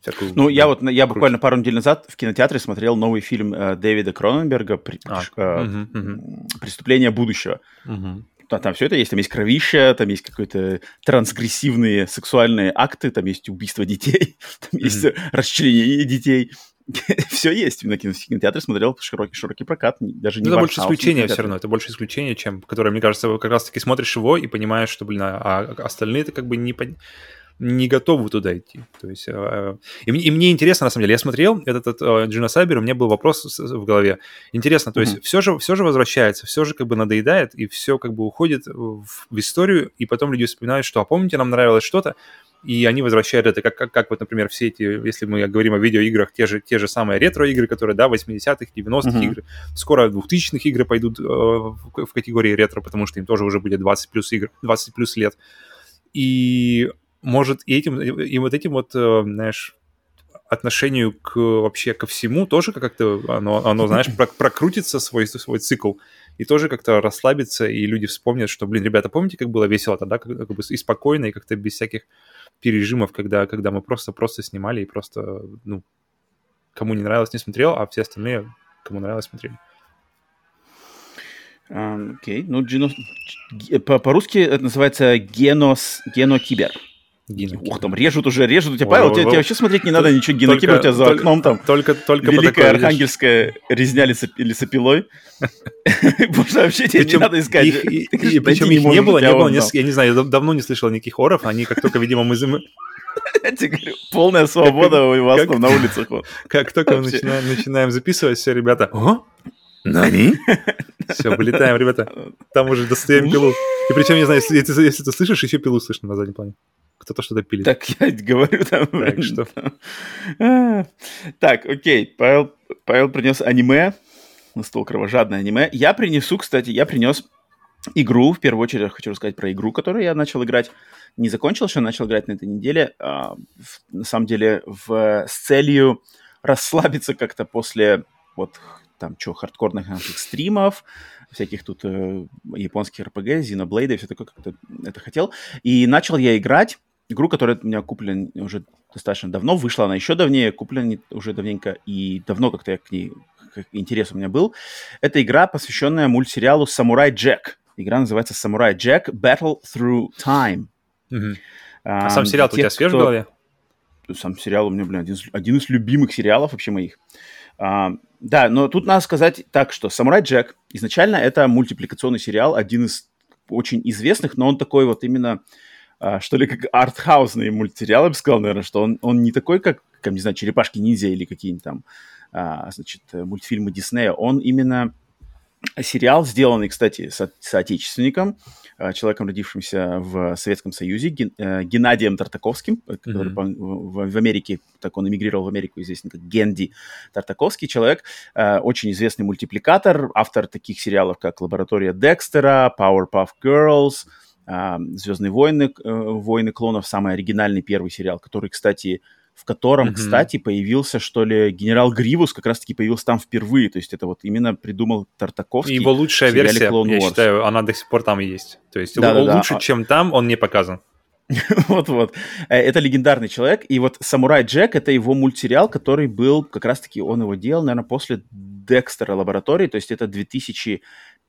S1: Всякую, ну, я вот, я буквально пару недель назад в кинотеатре смотрел новый фильм э, Дэвида Кроненберга при, а, э, угу, угу. «Преступление будущего». Угу там, там все это есть, там есть кровища, там есть какие-то трансгрессивные сексуальные акты, там есть убийство детей, <laughs> там mm-hmm. есть расчленение детей. <laughs> все есть. На кинотеатре смотрел широкий, широкий прокат, даже не
S2: Это больше исключение все равно, это больше исключение, чем, которое, мне кажется, как раз-таки смотришь его и понимаешь, что, блин, а, а остальные это как бы не, не готовы туда идти. То есть, э, и, и мне интересно, на самом деле, я смотрел этот, этот э, Джина Сайбер, у меня был вопрос в голове. Интересно, то mm-hmm. есть все же, все же возвращается, все же как бы надоедает, и все как бы уходит в, в историю, и потом люди вспоминают, что, а помните, нам нравилось что-то, и они возвращают это, как, как, как вот, например, все эти, если мы говорим о видеоиграх, те же, те же самые ретро-игры, которые, да, 80-х, 90-х mm-hmm. игры, скоро 2000-х игры пойдут э, в, в категории ретро, потому что им тоже уже будет 20 плюс игр, 20 плюс лет. И может и этим, и вот этим вот, э, знаешь, отношению к вообще ко всему тоже как-то оно, оно знаешь, <clears throat> прокрутится свой, свой цикл и тоже как-то расслабится, и люди вспомнят, что, блин, ребята, помните, как было весело тогда, как, как бы и спокойно, и как-то без всяких пережимов, когда, когда мы просто-просто снимали и просто, ну, кому не нравилось, не смотрел, а все остальные, кому нравилось, смотрели.
S1: Окей, okay. ну гено... по-русски это называется генос, генокибер. Генокибер. Ух, там режут уже, режут у тебя, Павел, тебе, тебе вообще смотреть не надо ничего, генокибер у тебя за только, окном там.
S2: Только, только
S1: Великая архангельская резня лесопилой. <laughs> Можно вообще тебе не надо искать.
S2: Причем их не было, не было, я не знаю, я давно не слышал никаких оров, они как только, видимо, мы <laughs>
S1: я тебе говорю, полная свобода у вас там на <laughs> улицах.
S2: Как только мы начинаем записывать, все, ребята, Нани? Все, вылетаем, ребята. Там уже достаем пилу. И причем, не знаю, если, если, если ты слышишь, еще пилу слышно на заднем плане. Кто-то что-то пилит.
S1: Так я говорю <laughs> там.
S2: Так, что?
S1: А, так, окей. Павел, Павел принес аниме. На стол кровожадное аниме. Я принесу, кстати, я принес игру. В первую очередь я хочу рассказать про игру, которую я начал играть. Не закончил еще, начал играть на этой неделе. А, в, на самом деле в, с целью расслабиться как-то после вот там, что, хардкорных наших стримов, всяких тут э, японских RPG, Xenoblade и все такое, как-то это хотел. И начал я играть игру, которая у меня куплена уже достаточно давно, вышла она еще давнее, куплена уже давненько, и давно как-то я к ней, как интерес у меня был. Это игра, посвященная мультсериалу «Самурай Джек». Игра называется «Самурай Джек Battle Through Time».
S2: Угу. А, а сам сериал у тебя свеж кто... в голове?
S1: Сам сериал у меня, блин, один, один из любимых сериалов вообще моих. А, да, но тут надо сказать так, что «Самурай Джек» изначально это мультипликационный сериал, один из очень известных, но он такой вот именно, что ли, как артхаусный мультсериал, я бы сказал, наверное, что он, он не такой, как, как, не знаю, «Черепашки-ниндзя» или какие-нибудь там, а, значит, мультфильмы Диснея. Он именно сериал, сделанный, кстати, со соотечественником, Э, человеком, родившимся в Советском Союзе, э, Геннадием Тартаковским, э, который mm-hmm. в, в Америке, так он эмигрировал в Америку, известен как Генди Тартаковский, человек, очень известный мультипликатор, автор таких сериалов, как «Лаборатория Декстера», «Powerpuff Girls», «Звездные войны», «Войны клонов», самый оригинальный первый сериал, который, кстати, в котором, mm-hmm. кстати, появился, что ли, генерал Гривус как раз-таки появился там впервые. То есть это вот именно придумал Тартаковский.
S2: Его лучшая версия, Clone я Wars. считаю, она до сих пор там есть. То есть да, да, лучше, да. чем там, он не показан. <laughs>
S1: Вот-вот. Э, это легендарный человек. И вот «Самурай Джек» — это его мультсериал, который был, как раз-таки он его делал, наверное, после Декстера лаборатории. То есть это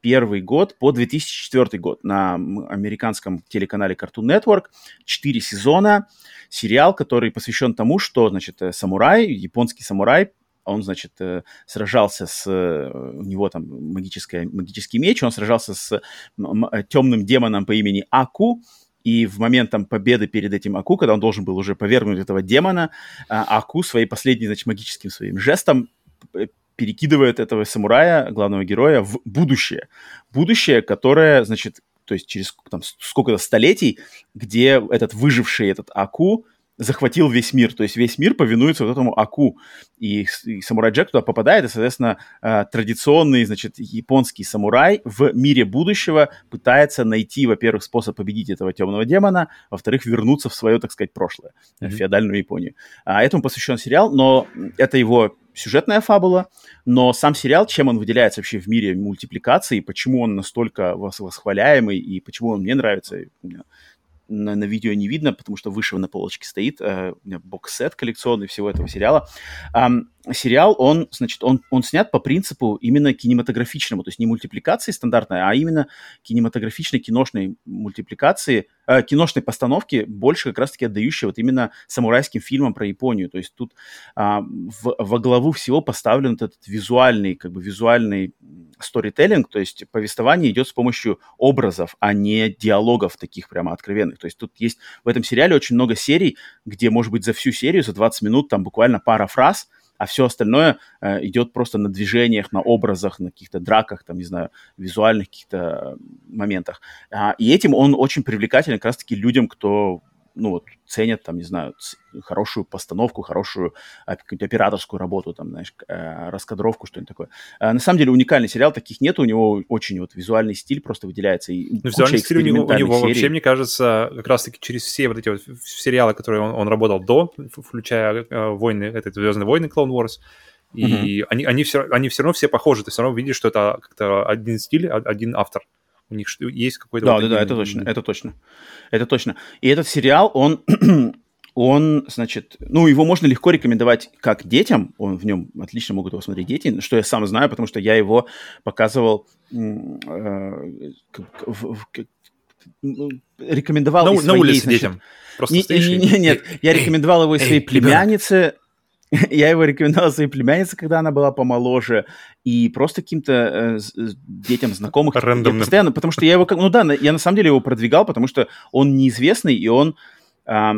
S1: 2001 год по 2004 год на американском телеканале Cartoon Network. Четыре сезона сериал, который посвящен тому, что, значит, э, самурай, японский самурай, он, значит, э, сражался с... Э, у него там магическая, магический меч, он сражался с темным демоном по имени Аку, и в момент там победы перед этим Аку, когда он должен был уже повергнуть этого демона, Аку своей последней, значит, магическим своим жестом перекидывает этого самурая, главного героя, в будущее. Будущее, которое, значит, то есть через там, сколько-то столетий, где этот выживший, этот Аку, захватил весь мир, то есть весь мир повинуется вот этому Аку, и, и самурай Джек туда попадает, и, соответственно, э, традиционный, значит, японский самурай в мире будущего пытается найти, во-первых, способ победить этого темного демона, во-вторых, вернуться в свое, так сказать, прошлое, mm-hmm. в феодальную Японию. А этому посвящен сериал, но это его сюжетная фабула, но сам сериал, чем он выделяется вообще в мире мультипликации, почему он настолько восхваляемый и почему он мне нравится, на, на видео не видно, потому что выше на полочке стоит э, бокс-сет коллекционный всего этого сериала. Um, сериал, он, значит, он, он снят по принципу именно кинематографичному, то есть не мультипликации стандартной, а именно кинематографичной киношной мультипликации, э, киношной постановки, больше как раз-таки отдающей вот именно самурайским фильмам про Японию. То есть тут э, в, во главу всего поставлен этот визуальный, как бы визуальный сторителлинг, то есть повествование идет с помощью образов, а не диалогов таких прямо откровенных. То есть тут есть в этом сериале очень много серий, где, может быть, за всю серию, за 20 минут, там буквально пара фраз, а все остальное э, идет просто на движениях, на образах, на каких-то драках, там, не знаю, визуальных каких-то моментах. А, и этим он очень привлекателен как раз-таки людям, кто ну, вот, ценят, там, не знаю, хорошую постановку, хорошую а, какую-то операторскую работу, там, знаешь, э, раскадровку, что-нибудь такое. А, на самом деле уникальный сериал, таких нет, у него очень вот визуальный стиль просто выделяется. И
S2: ну, визуальный стиль у него, у него вообще, мне кажется, как раз-таки через все вот эти вот сериалы, которые он, он работал до, включая э, войны, это «Звездные войны», Clone Wars, и mm-hmm. они, они, все, они все равно все похожи, ты все равно видишь, что это как-то один стиль, один автор. У них есть какой-то...
S1: Да, вот да, да, это точно, это точно. Это точно. И этот сериал, он <clears throat> он, значит, ну, его можно легко рекомендовать как детям, он в нем отлично могут его смотреть дети, что я сам знаю, потому что я его показывал, э, рекомендовал
S2: на, на улице значит, детям.
S1: Просто не, не, не, нет, я рекомендовал его своей племяннице, <laughs> я его рекомендовал своей племяннице, когда она была помоложе, и просто каким-то э, детям знакомых.
S2: Рандомным.
S1: Постоянно, потому что я его, ну да, я на самом деле его продвигал, потому что он неизвестный, и он э,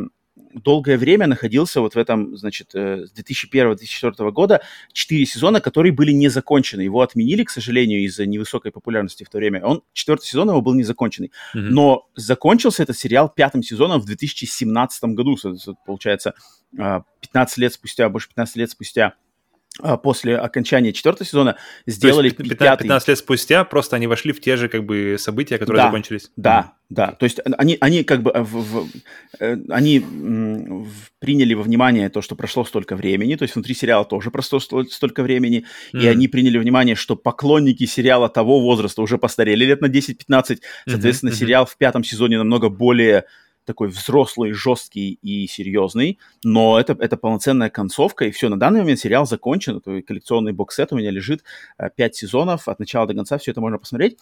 S1: долгое время находился вот в этом, значит, э, с 2001-2004 года, четыре сезона, которые были не закончены. Его отменили, к сожалению, из-за невысокой популярности в то время. Он, четвертый сезон его был незаконченный. Mm-hmm. Но закончился этот сериал пятым сезоном в 2017 году, получается, 15 а, лет спустя, больше 15 лет спустя после окончания четвертого сезона сделали
S2: То есть 15, 15 лет спустя просто они вошли в те же как бы события, которые
S1: да,
S2: закончились.
S1: Да, mm. да. То есть они, они как бы в, в, э, они в, приняли во внимание то, что прошло столько времени, то есть внутри сериала тоже прошло столько времени, mm. и они приняли внимание, что поклонники сериала того возраста уже постарели лет на 10-15, соответственно, mm-hmm, сериал в пятом сезоне намного более такой взрослый, жесткий и серьезный, но это, это полноценная концовка, и все, на данный момент сериал закончен, это коллекционный боксет у меня лежит, э, пять сезонов, от начала до конца все это можно посмотреть.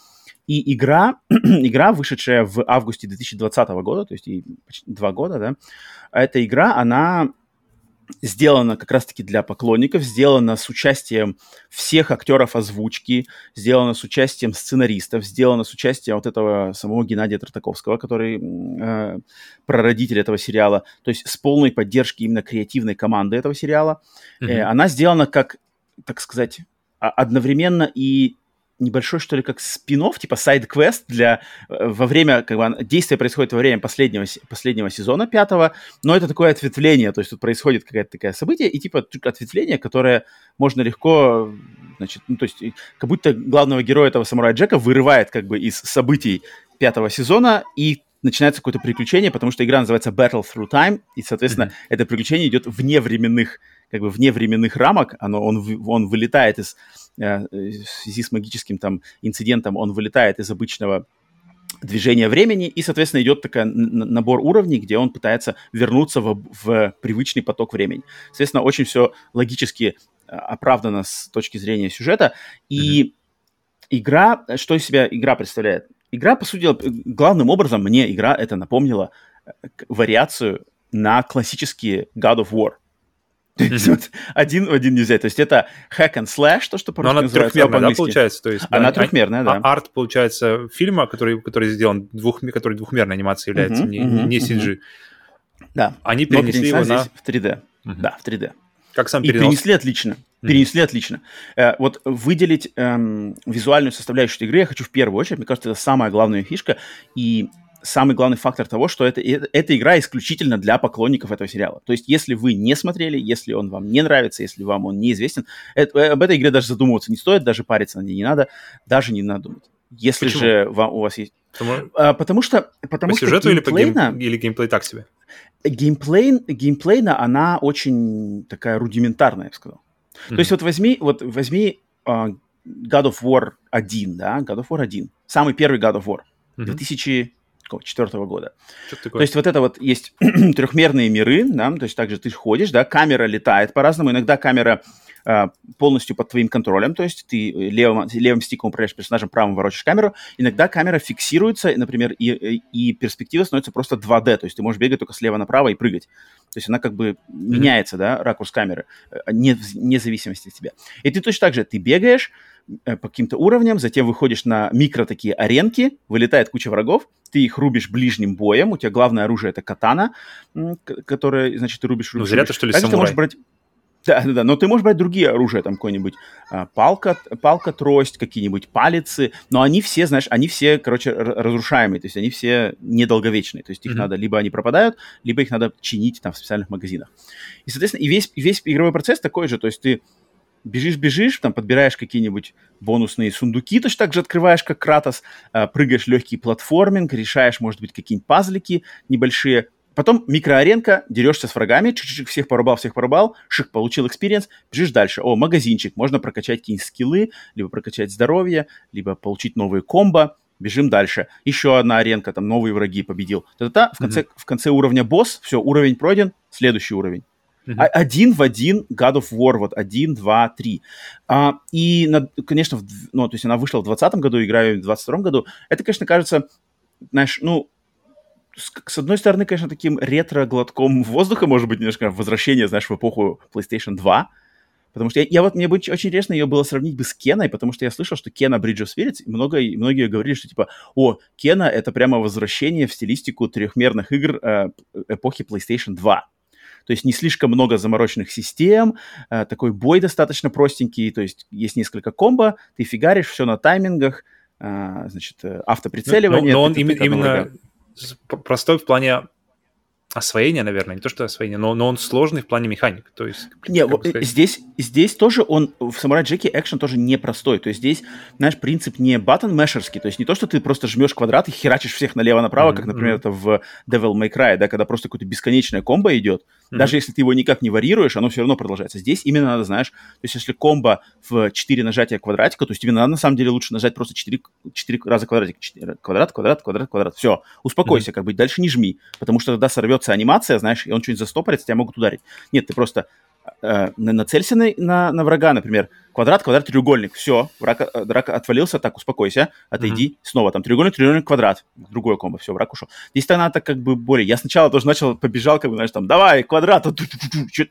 S1: И игра, <clears throat> игра, вышедшая в августе 2020 года, то есть и два года, да, эта игра, она сделано как раз-таки для поклонников, сделано с участием всех актеров озвучки, сделано с участием сценаристов, сделано с участием вот этого самого Геннадия Тартаковского, который э, прародитель этого сериала, то есть с полной поддержки именно креативной команды этого сериала. Mm-hmm. Э, она сделана как, так сказать, одновременно и небольшой, что ли, как спин типа side quest для... Э, во время, как бы, действие происходит во время последнего, последнего сезона пятого, но это такое ответвление, то есть тут происходит какое-то такое событие, и типа ответвление, которое можно легко, значит, ну, то есть как будто главного героя этого самурая Джека вырывает как бы из событий пятого сезона, и начинается какое-то приключение, потому что игра называется Battle Through Time, и, соответственно, mm-hmm. это приключение идет вне временных, как бы вне временных рамок, оно, он, он вылетает из Э, в связи с магическим там инцидентом он вылетает из обычного движения времени, и, соответственно, идет такой набор уровней, где он пытается вернуться в, в привычный поток времени. Соответственно, очень все логически э, оправдано с точки зрения сюжета. И mm-hmm. игра, что из себя игра представляет? Игра, по сути, главным образом мне игра это напомнила э, вариацию на классические God of War. <laughs> Один в один нельзя. То есть это hack and slash, то, что
S2: по-русски Но она трехмерная, да, получается? То есть,
S1: она да, трехмерная, да.
S2: А арт, получается, фильма, который, который сделан, двух, который двухмерной анимацией является, не, не CG.
S1: Да.
S2: Они перенесли его на...
S1: в 3D. Uh-huh. Да, в 3D.
S2: Как сам
S1: перенос? И перенесли отлично. Перенесли mm-hmm. отлично. Э, вот выделить эм, визуальную составляющую игры я хочу в первую очередь. Мне кажется, это самая главная фишка. И самый главный фактор того, что это, это, эта игра исключительно для поклонников этого сериала. То есть, если вы не смотрели, если он вам не нравится, если вам он неизвестен, это, э, об этой игре даже задумываться не стоит, даже париться на ней не надо, даже не надо думать. Если Почему? же вам, у вас есть... Потому, а, потому что... Потому
S2: по
S1: что
S2: сюжету или по гейм... или геймплей так себе?
S1: Геймплей, геймплейна, она очень такая рудиментарная, я бы сказал. Mm-hmm. То есть вот возьми, вот возьми uh, God of War 1, да, God of War 1, самый первый God of War, mm-hmm. 2000 четвертого года. То есть вот это вот есть <clears throat> трехмерные миры, да, то есть также ты ходишь, да, камера летает по-разному, иногда камера полностью под твоим контролем, то есть ты левым, левым стиком управляешь персонажем, правым ворочаешь камеру, иногда камера фиксируется, например, и, и перспектива становится просто 2D, то есть ты можешь бегать только слева направо и прыгать. То есть она как бы mm-hmm. меняется, да, ракурс камеры, э, не, вне зависимости от тебя. И ты точно так же, ты бегаешь, Э, по каким-то уровням, затем выходишь на микро такие аренки, вылетает куча врагов, ты их рубишь ближним боем, у тебя главное оружие это катана, которое, значит, ты рубишь, рубишь.
S2: Ну, зря ты, что ли, Также
S1: ты можешь брать да, да, да, но ты можешь брать другие оружия, там какой-нибудь а, палка, палка, трость, какие-нибудь палицы, но они все, знаешь, они все, короче, разрушаемые, то есть они все недолговечные, то есть их mm-hmm. надо, либо они пропадают, либо их надо чинить там в специальных магазинах. И, соответственно, и весь, весь игровой процесс такой же, то есть ты бежишь-бежишь, там подбираешь какие-нибудь бонусные сундуки, точно так же открываешь, как Кратос, э, прыгаешь легкий платформинг, решаешь, может быть, какие-нибудь пазлики небольшие, Потом микроаренка, дерешься с врагами, чик-чик, всех порубал, всех порубал, шик, получил experience, бежишь дальше. О, магазинчик, можно прокачать какие-нибудь скиллы, либо прокачать здоровье, либо получить новые комбо, бежим дальше. Еще одна аренка, там новые враги победил. Та-та-та, в конце, mm-hmm. в конце уровня босс, все, уровень пройден, следующий уровень. Mm-hmm. Один в один God of War, вот один, два, три. А, и, на, конечно, в, ну, то есть она вышла в 2020 году, играю в 2022 году. Это, конечно, кажется, знаешь, ну, с, одной стороны, конечно, таким ретро-глотком воздуха, может быть, немножко возвращение, знаешь, в эпоху PlayStation 2, Потому что я, я вот, мне бы очень интересно ее было сравнить бы с Кеной, потому что я слышал, что Кена Bridge of Spirits, много, многие говорили, что типа, о, Кена — это прямо возвращение в стилистику трехмерных игр э, эпохи PlayStation 2. То есть не слишком много замороченных систем, э, такой бой достаточно простенький, то есть есть несколько комбо, ты фигаришь, все на таймингах, э, значит, э, автоприцеливание.
S2: Но, но он ты, ты, именно простой в плане освоение, наверное, не то что освоение, но, но он сложный в плане механик. То есть,
S1: не, вот, здесь, здесь тоже он, в Samurai Джеке экшен тоже непростой. То есть здесь, знаешь, принцип не баттон мешерский, то есть не то, что ты просто жмешь квадрат и херачишь всех налево-направо, mm-hmm. как, например, это в Devil May Cry, да, когда просто какое-то бесконечное комбо идет. Mm-hmm. Даже если ты его никак не варьируешь, оно все равно продолжается. Здесь именно надо, знаешь, то есть если комбо в 4 нажатия квадратика, то есть тебе надо на самом деле лучше нажать просто 4, 4 раза квадратик. 4, квадрат, квадрат, квадрат, квадрат. Все, успокойся, mm-hmm. как бы дальше не жми, потому что тогда сорвется анимация, знаешь, и он что-нибудь застопорится, тебя могут ударить. Нет, ты просто э, нацелься на, на, на врага, например, квадрат, квадрат, треугольник, все, враг, э, враг отвалился, так, успокойся, отойди, mm-hmm. снова там треугольник, треугольник, квадрат, другое комбо, все, враг ушел. Здесь то надо как бы более, я сначала тоже начал, побежал, как бы, знаешь, там, давай, квадрат,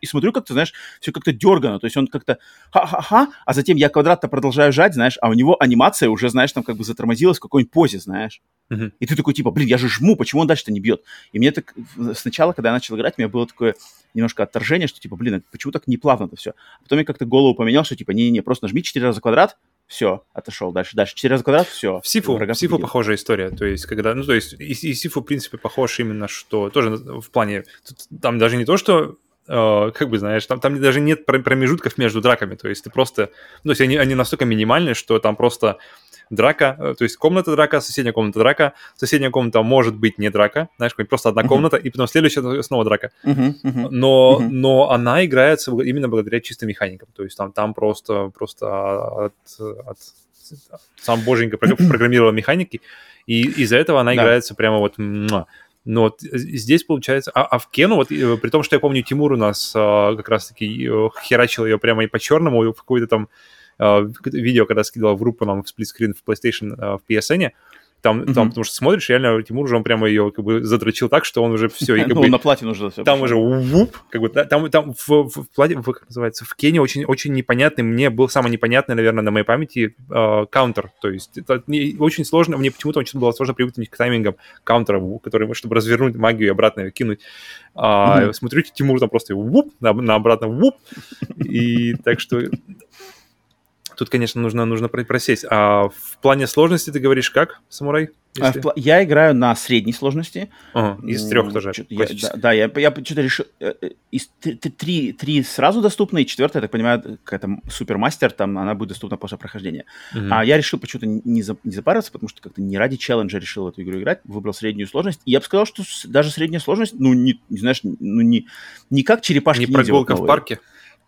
S1: и смотрю, как-то, знаешь, все как-то дергано, то есть он как-то ха-ха-ха, а затем я квадрат-то продолжаю жать, знаешь, а у него анимация уже, знаешь, там как бы затормозилась в какой-нибудь позе, знаешь. Uh-huh. И ты такой, типа, блин, я же жму, почему он дальше-то не бьет? И мне так сначала, когда я начал играть, у меня было такое немножко отторжение, что, типа, блин, почему так не плавно-то все? А потом я как-то голову поменял, что, типа, не-не-не, просто нажми 4 раза квадрат, все, отошел дальше, дальше, 4 раза квадрат, все.
S2: В Сифу, в Сифу похожая история, то есть, когда, ну, то есть, и, и Сифу, в принципе, похож именно, что, тоже в плане, там даже не то, что Uh, как бы, знаешь, там, там даже нет промежутков между драками, то есть ты просто, ну, то есть они, они настолько минимальные, что там просто драка, э, то есть комната драка, соседняя комната драка, соседняя комната может быть не драка, знаешь, просто одна uh-huh. комната, и потом следующая снова драка. Uh-huh, uh-huh, но, uh-huh. но она играется именно благодаря чистым механикам, то есть там, там просто, просто от, от сам боженька <clears throat> программировал механики, и из-за этого она играется прямо вот... Но вот здесь получается... А, а в Кену, вот при том, что я помню, Тимур у нас а, как раз-таки э, херачил ее прямо и по черному, в какой-то там Э, видео, когда скидывал в группу нам в сплитскрин в PlayStation э, в PSN, там, mm-hmm. там, потому что смотришь, реально Тимур уже он прямо ее как бы задрочил так, что он уже все. И, <laughs> как ну, бы,
S1: на платье нужно все.
S2: Там уже вуп, как бы, там, там в, в, в платье, в, как называется, в Кене очень, очень непонятный, мне был самый непонятный, наверное, на моей памяти э, каунтер, то есть это не, очень сложно, мне почему-то очень было сложно привыкнуть к таймингам каунтера, который, чтобы развернуть магию и обратно кинуть. А, mm-hmm. Смотрю, Тимур там просто вуп, на, на обратно вуп, и так что Тут, конечно, нужно, нужно просесть. А в плане сложности ты говоришь как, самурай?
S1: Если... А, я играю на средней сложности.
S2: Ага, из трех тоже.
S1: Я, да, да, я, я что-то решил... Э, э, из, три, три сразу доступны, и четвертая, я так понимаю, какая-то супермастер, там она будет доступна после прохождения. Угу. А я решил почему-то не, за, не запариваться, потому что как-то не ради челленджа решил эту игру играть, выбрал среднюю сложность. И я бы сказал, что даже средняя сложность, ну, не, не знаешь, ну, не, не как черепашки
S2: Не прогулка в парке?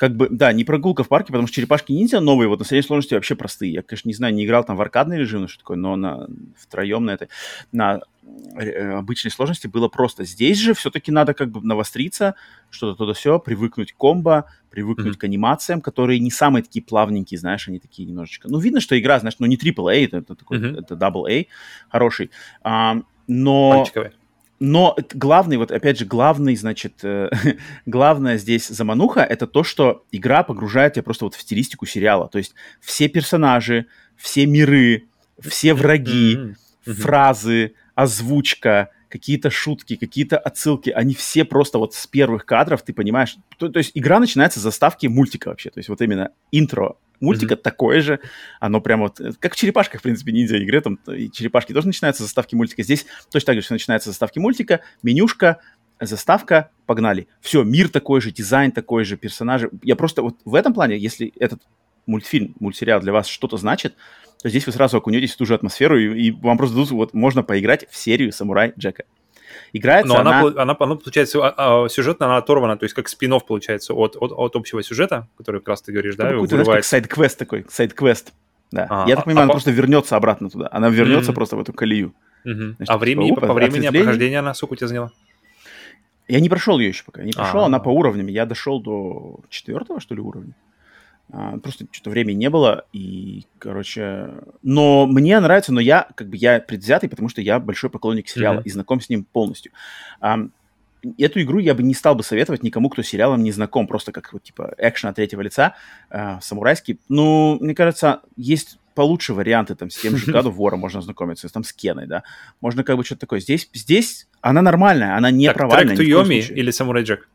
S1: Как бы, да, не прогулка в парке, потому что черепашки ниндзя новые, вот на средней сложности вообще простые. Я, конечно, не знаю, не играл там в аркадный режим, что такое, но на втроем на этой, на э, обычной сложности было просто. Здесь же все-таки надо как бы навостриться, что-то туда все, привыкнуть к комбо, привыкнуть mm-hmm. к анимациям, которые не самые такие плавненькие, знаешь, они такие немножечко. Ну, видно, что игра, знаешь, ну не AAA, это, это такой, mm-hmm. это double A, хороший. А, но... Пальчиковый но главный, вот опять же, главный, значит, э, <laughs> главное здесь замануха — это то, что игра погружает тебя просто вот в стилистику сериала. То есть все персонажи, все миры, все враги, mm-hmm. фразы, озвучка, какие-то шутки, какие-то отсылки, они все просто вот с первых кадров, ты понимаешь. То, то есть игра начинается с заставки мультика вообще. То есть вот именно интро мультика mm-hmm. такое же. Оно прямо вот, э, как в черепашках, в принципе, ниндзя игры, там и черепашки тоже начинаются с заставки мультика. Здесь точно так же все начинается с заставки мультика, менюшка, заставка, погнали. Все, мир такой же, дизайн такой же, персонажи. Я просто вот в этом плане, если этот мультфильм, мультсериал для вас что-то значит, то здесь вы сразу окунетесь в ту же атмосферу, и, и вам просто дадут, вот можно поиграть в серию «Самурай Джека». Играется
S2: Но она, она, она, она получается, а, а, сюжетно она оторвана, то есть как спин получается от, от, от общего сюжета, который как раз ты говоришь, да?
S1: Какой-то, как side quest такой, side quest. Да. А, я так понимаю, а, она по... просто вернется обратно туда. Она вернется mm-hmm. просто в эту колею.
S2: Mm-hmm. Значит, а времени, по, по времени прохождения она сколько у тебя заняла?
S1: Я не прошел ее еще пока. Не прошел, А-а-а. она по уровням. Я дошел до четвертого, что ли, уровня. А, просто что-то времени не было, и, короче... Но мне нравится, но я, как бы, я предвзятый, потому что я большой поклонник сериала mm-hmm. и знаком с ним полностью. Эту игру я бы не стал бы советовать никому, кто с сериалом не знаком, просто как вот, типа, экшен от третьего лица, э, самурайский. Ну, мне кажется, есть получше варианты, там, с тем же <laughs> God of War можно знакомиться, там, с Кеной, да. Можно как бы что-то такое. Здесь, здесь она нормальная, она не так, провальная.
S2: Трек Туйоми или Самурай Джек?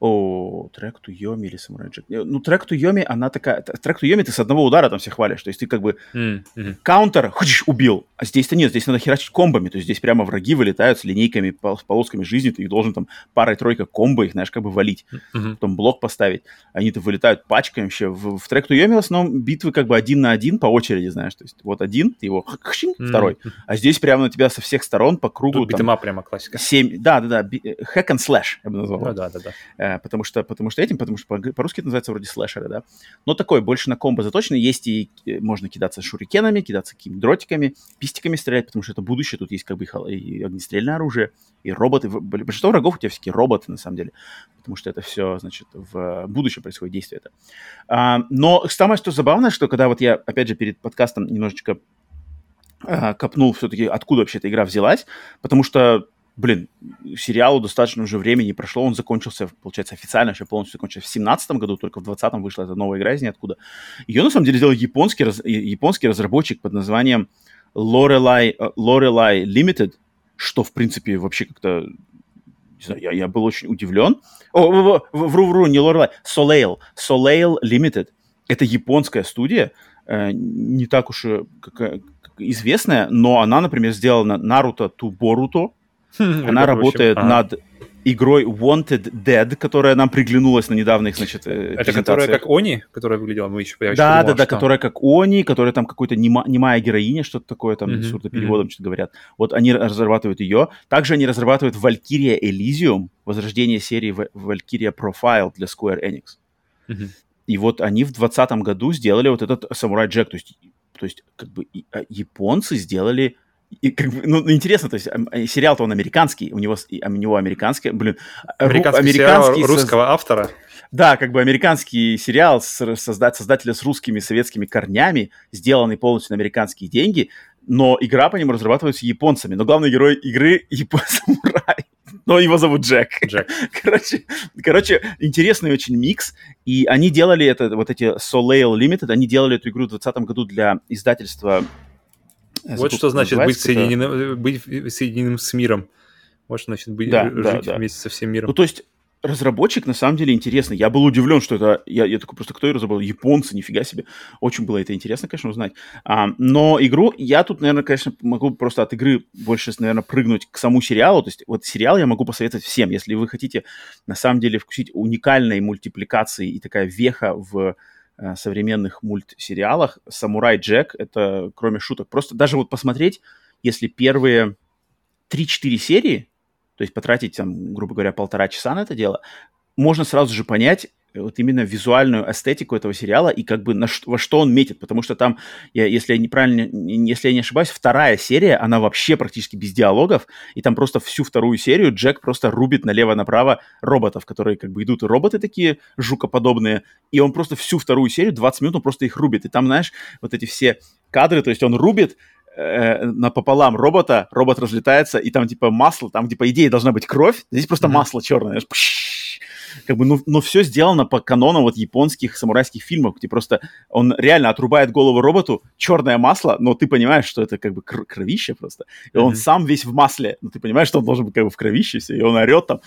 S1: О, трек Туйоми или Samurai Jack. Ну, трек Туйоми, она такая... Трек Туйоми ты с одного удара там все хвалишь. То есть ты как бы mm-hmm. каунтер, хочешь, убил. А здесь-то нет, здесь надо херачить комбами. То есть здесь прямо враги вылетают с линейками, с полосками жизни. Ты их должен там парой-тройка комбо их, знаешь, как бы валить. Mm-hmm. Потом блок поставить. Они-то вылетают пачками вообще. В, в трек Туйоми в основном битвы как бы один на один по очереди, знаешь. То есть вот один, ты его mm-hmm. второй. А здесь прямо на тебя со всех сторон по кругу.
S2: Тут там, прямо классика.
S1: Семь, да-да-да. Hack and slash, я бы назвал.
S2: Да-да-да.
S1: Э, потому что, потому что этим, потому что по-русски это называется вроде слэшеры, да. Но такой, больше на комбо заточенный. Есть и э, можно кидаться шурикенами, кидаться какими-то дротиками, пистиками стрелять, потому что это будущее. Тут есть как бы и огнестрельное оружие, и роботы. Большинство врагов у тебя все-таки роботы, на самом деле. Потому что это все, значит, в будущем происходит действие это. А, но самое, что забавное, что когда вот я, опять же, перед подкастом немножечко а, копнул все-таки, откуда вообще эта игра взялась, потому что блин, сериалу достаточно уже времени прошло, он закончился, получается, официально вообще полностью закончился в 17 году, только в 20-м вышла эта новая игра из ниоткуда. Ее, на самом деле, сделал японский, японский разработчик под названием Lorelei, э, Lorelei Limited, что, в принципе, вообще как-то не знаю, я, я был очень удивлен. О, вру-вру, не Lorelei, Soleil, Soleil Limited. Это японская студия, э, не так уж и как, известная, но она, например, сделала Наруто Ту Боруто, Она работает над игрой Wanted Dead, которая нам приглянулась на недавних, значит,
S2: э, Это которая как Они, которая выглядела, мы еще
S1: я Да, да, да, которая как Они, которая там какой-то нема, немая героиня, что-то такое там, mm-hmm. с переводом mm-hmm. что-то говорят. Вот они разрабатывают ее. Также они разрабатывают Valkyria Elysium, возрождение серии Valkyria Profile для Square Enix. Mm-hmm. И вот они в 2020 году сделали вот этот Samurai Jack, то есть, то есть как бы а, японцы сделали и, как бы, ну, интересно, то есть э, сериал-то он американский, у него, у него американский, блин,
S2: американский, американский сериал русского соз... автора.
S1: Да, как бы американский сериал с, создать, создателя с русскими советскими корнями, сделанный полностью на американские деньги, но игра по нему разрабатывается японцами. Но главный герой игры япон-самурай. <laughs> Но его зовут Джек. Джек. <laughs> Короче, короче, интересный очень микс. И они делали это, вот эти Soleil Limited, они делали эту игру в 2020 году для издательства
S2: вот что значит быть соединенным, быть соединенным с миром. Вот что значит быть, да, жить да, да. вместе со всем миром.
S1: Ну, то есть разработчик на самом деле интересный. Я был удивлен, что это... Я, я такой просто, кто ее разработал? Японцы, нифига себе. Очень было это интересно, конечно, узнать. А, но игру... Я тут, наверное, конечно, могу просто от игры больше, наверное, прыгнуть к самому сериалу. То есть вот сериал я могу посоветовать всем. Если вы хотите, на самом деле, вкусить уникальной мультипликации и такая веха в Э, современных мультсериалах. «Самурай Джек» — это, кроме шуток, просто даже вот посмотреть, если первые 3-4 серии, то есть потратить, там, грубо говоря, полтора часа на это дело, можно сразу же понять, вот именно визуальную эстетику этого сериала и как бы на что, во что он метит, потому что там, я, если я неправильно, если я не ошибаюсь, вторая серия, она вообще практически без диалогов, и там просто всю вторую серию Джек просто рубит налево-направо роботов, которые как бы идут, роботы такие жукоподобные, и он просто всю вторую серию, 20 минут он просто их рубит, и там, знаешь, вот эти все кадры, то есть он рубит, э, напополам робота, робот разлетается, и там типа масло, там где по идее должна быть кровь, здесь просто mm-hmm. масло черное, знаешь, как бы, ну, но все сделано по канону вот японских самурайских фильмов, где просто он реально отрубает голову роботу, черное масло, но ты понимаешь, что это как бы кр- кровище просто. И mm-hmm. он сам весь в масле, но ты понимаешь, что он должен быть как бы в кровище все, и он орет там,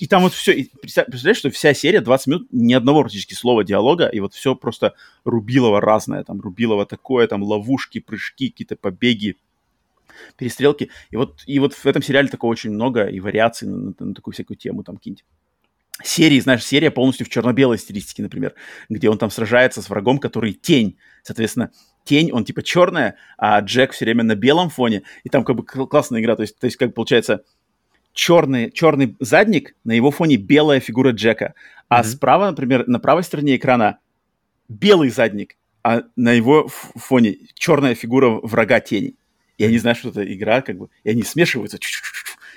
S1: и там вот все, и представляешь, что вся серия 20 минут, ни одного практически слова диалога, и вот все просто Рубилово разное, там Рубилово такое, там ловушки, прыжки, какие-то побеги, перестрелки. И вот, и вот в этом сериале такого очень много, и вариаций на, на, на такую всякую тему там какие-нибудь серии, знаешь, серия полностью в черно-белой стилистике, например, где он там сражается с врагом, который тень. Соответственно, тень, он типа черная, а Джек все время на белом фоне, и там как бы классная игра, то есть, то есть как получается черный, черный задник, на его фоне белая фигура Джека, а mm-hmm. справа, например, на правой стороне экрана белый задник, а на его фоне черная фигура врага тени. И они знают, что это игра, как бы, и они смешиваются.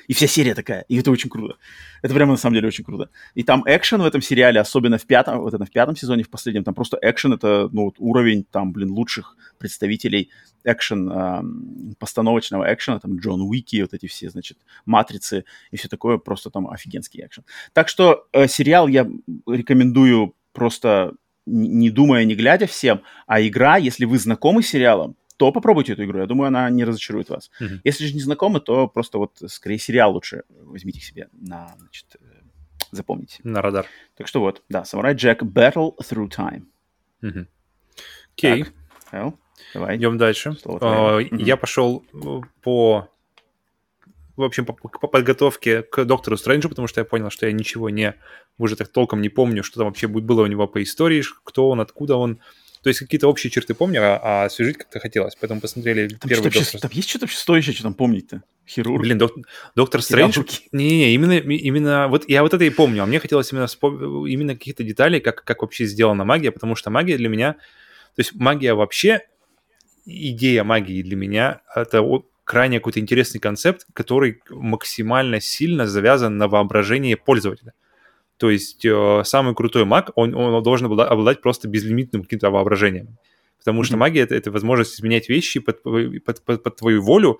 S1: И вся серия такая. И это очень круто. Это прямо на самом деле очень круто. И там экшен в этом сериале, особенно в пятом, вот это в пятом сезоне, в последнем, там просто экшен это, ну, вот уровень, там, блин, лучших представителей экшен, э, постановочного экшена, там, Джон Уики, вот эти все, значит, матрицы и все такое, просто там офигенский экшен. Так что э, сериал я рекомендую просто не думая, не глядя всем, а игра, если вы знакомы с сериалом, то попробуйте эту игру. Я думаю, она не разочарует вас. Mm-hmm. Если же не знакомы, то просто вот скорее сериал лучше возьмите себе на, значит, э, запомните.
S2: На радар.
S1: Так что вот, да, Samurai Jack Battle Through Time.
S2: Окей. Okay.
S1: Так, давай.
S2: Идем дальше. Uh, mm-hmm. Я пошел э, по в общем, по, по подготовке к Доктору Стрэнджу, потому что я понял, что я ничего не, уже так толком не помню, что там вообще было у него по истории, кто он, откуда он. То есть какие-то общие черты помню, а, а освежить как-то хотелось. Поэтому посмотрели
S1: там
S2: первый
S1: доктор... Там есть что-то вообще стоящее, что там помнить-то? Хирург?
S2: Блин, док... Доктор Стрэндж... Не-не, именно, именно... Вот я вот это и помню. А мне хотелось именно, спом... именно каких-то деталей, как, как вообще сделана магия, потому что магия для меня... То есть магия вообще, идея магии для меня, это крайне какой-то интересный концепт, который максимально сильно завязан на воображении пользователя. То есть э, самый крутой маг, он, он должен обладать просто безлимитным каким-то воображением. Потому что магия это, это возможность изменять вещи под, под, под, под твою волю.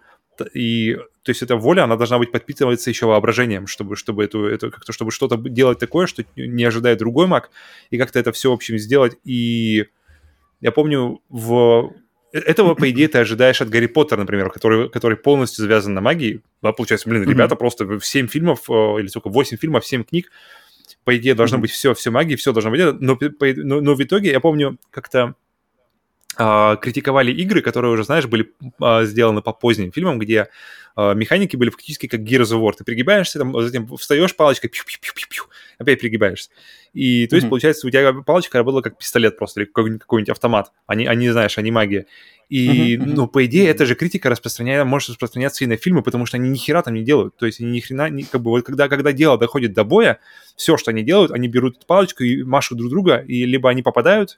S2: И то есть эта воля, она должна быть подпитываться еще воображением, чтобы, чтобы, эту, эту, как-то, чтобы что-то делать такое, что не ожидает другой маг, и как-то это все, в общем, сделать. И я помню, в этого, по идее, ты ожидаешь от Гарри Поттера, например, который, который полностью завязан на магии. Да, получается, блин, ребята просто в 7 фильмов, э, или сколько, 8 фильмов, 7 книг по идее, должно mm-hmm. быть все, все магии, все должно быть это, но, но, но в итоге, я помню, как-то а, критиковали игры, которые уже, знаешь, были а, сделаны по поздним фильмам, где а, механики были фактически как Gears of War. Ты пригибаешься, там, затем встаешь палочкой, пью-пью-пью-пью, опять пригибаешься. И то есть, mm-hmm. получается, у тебя палочка работала как пистолет просто, или какой-нибудь, автомат, а не, знаешь, не магия. И, mm-hmm. ну, по идее, эта же критика распространяется, может распространяться и на фильмы, потому что они ни хера там не делают. То есть они ни хрена, ни, как бы, вот когда, когда дело доходит до боя, все, что они делают, они берут палочку и машут друг друга, и либо они попадают,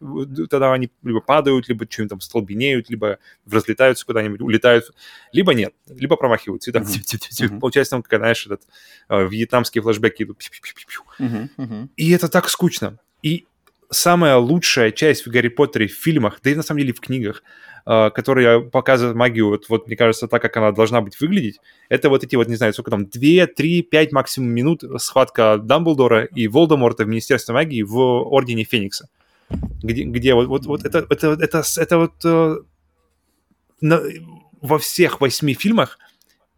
S2: тогда они либо падают, либо что-нибудь там столбенеют, либо разлетаются куда-нибудь, улетают, либо нет, либо промахиваются. И там, mm-hmm. Получается, там, как, знаешь, этот э, вьетнамские флешбеки идут. И это так скучно. И самая лучшая часть в Гарри Поттере в фильмах, да и на самом деле в книгах, э, которые показывают магию, вот, вот мне кажется, так, как она должна быть выглядеть, это вот эти вот, не знаю, сколько там, 2, 3, 5 максимум минут схватка Дамблдора и Волдеморта в Министерстве магии в Ордене Феникса. Где, где вот, вот, вот это, это, это, это вот э, на, во всех восьми фильмах.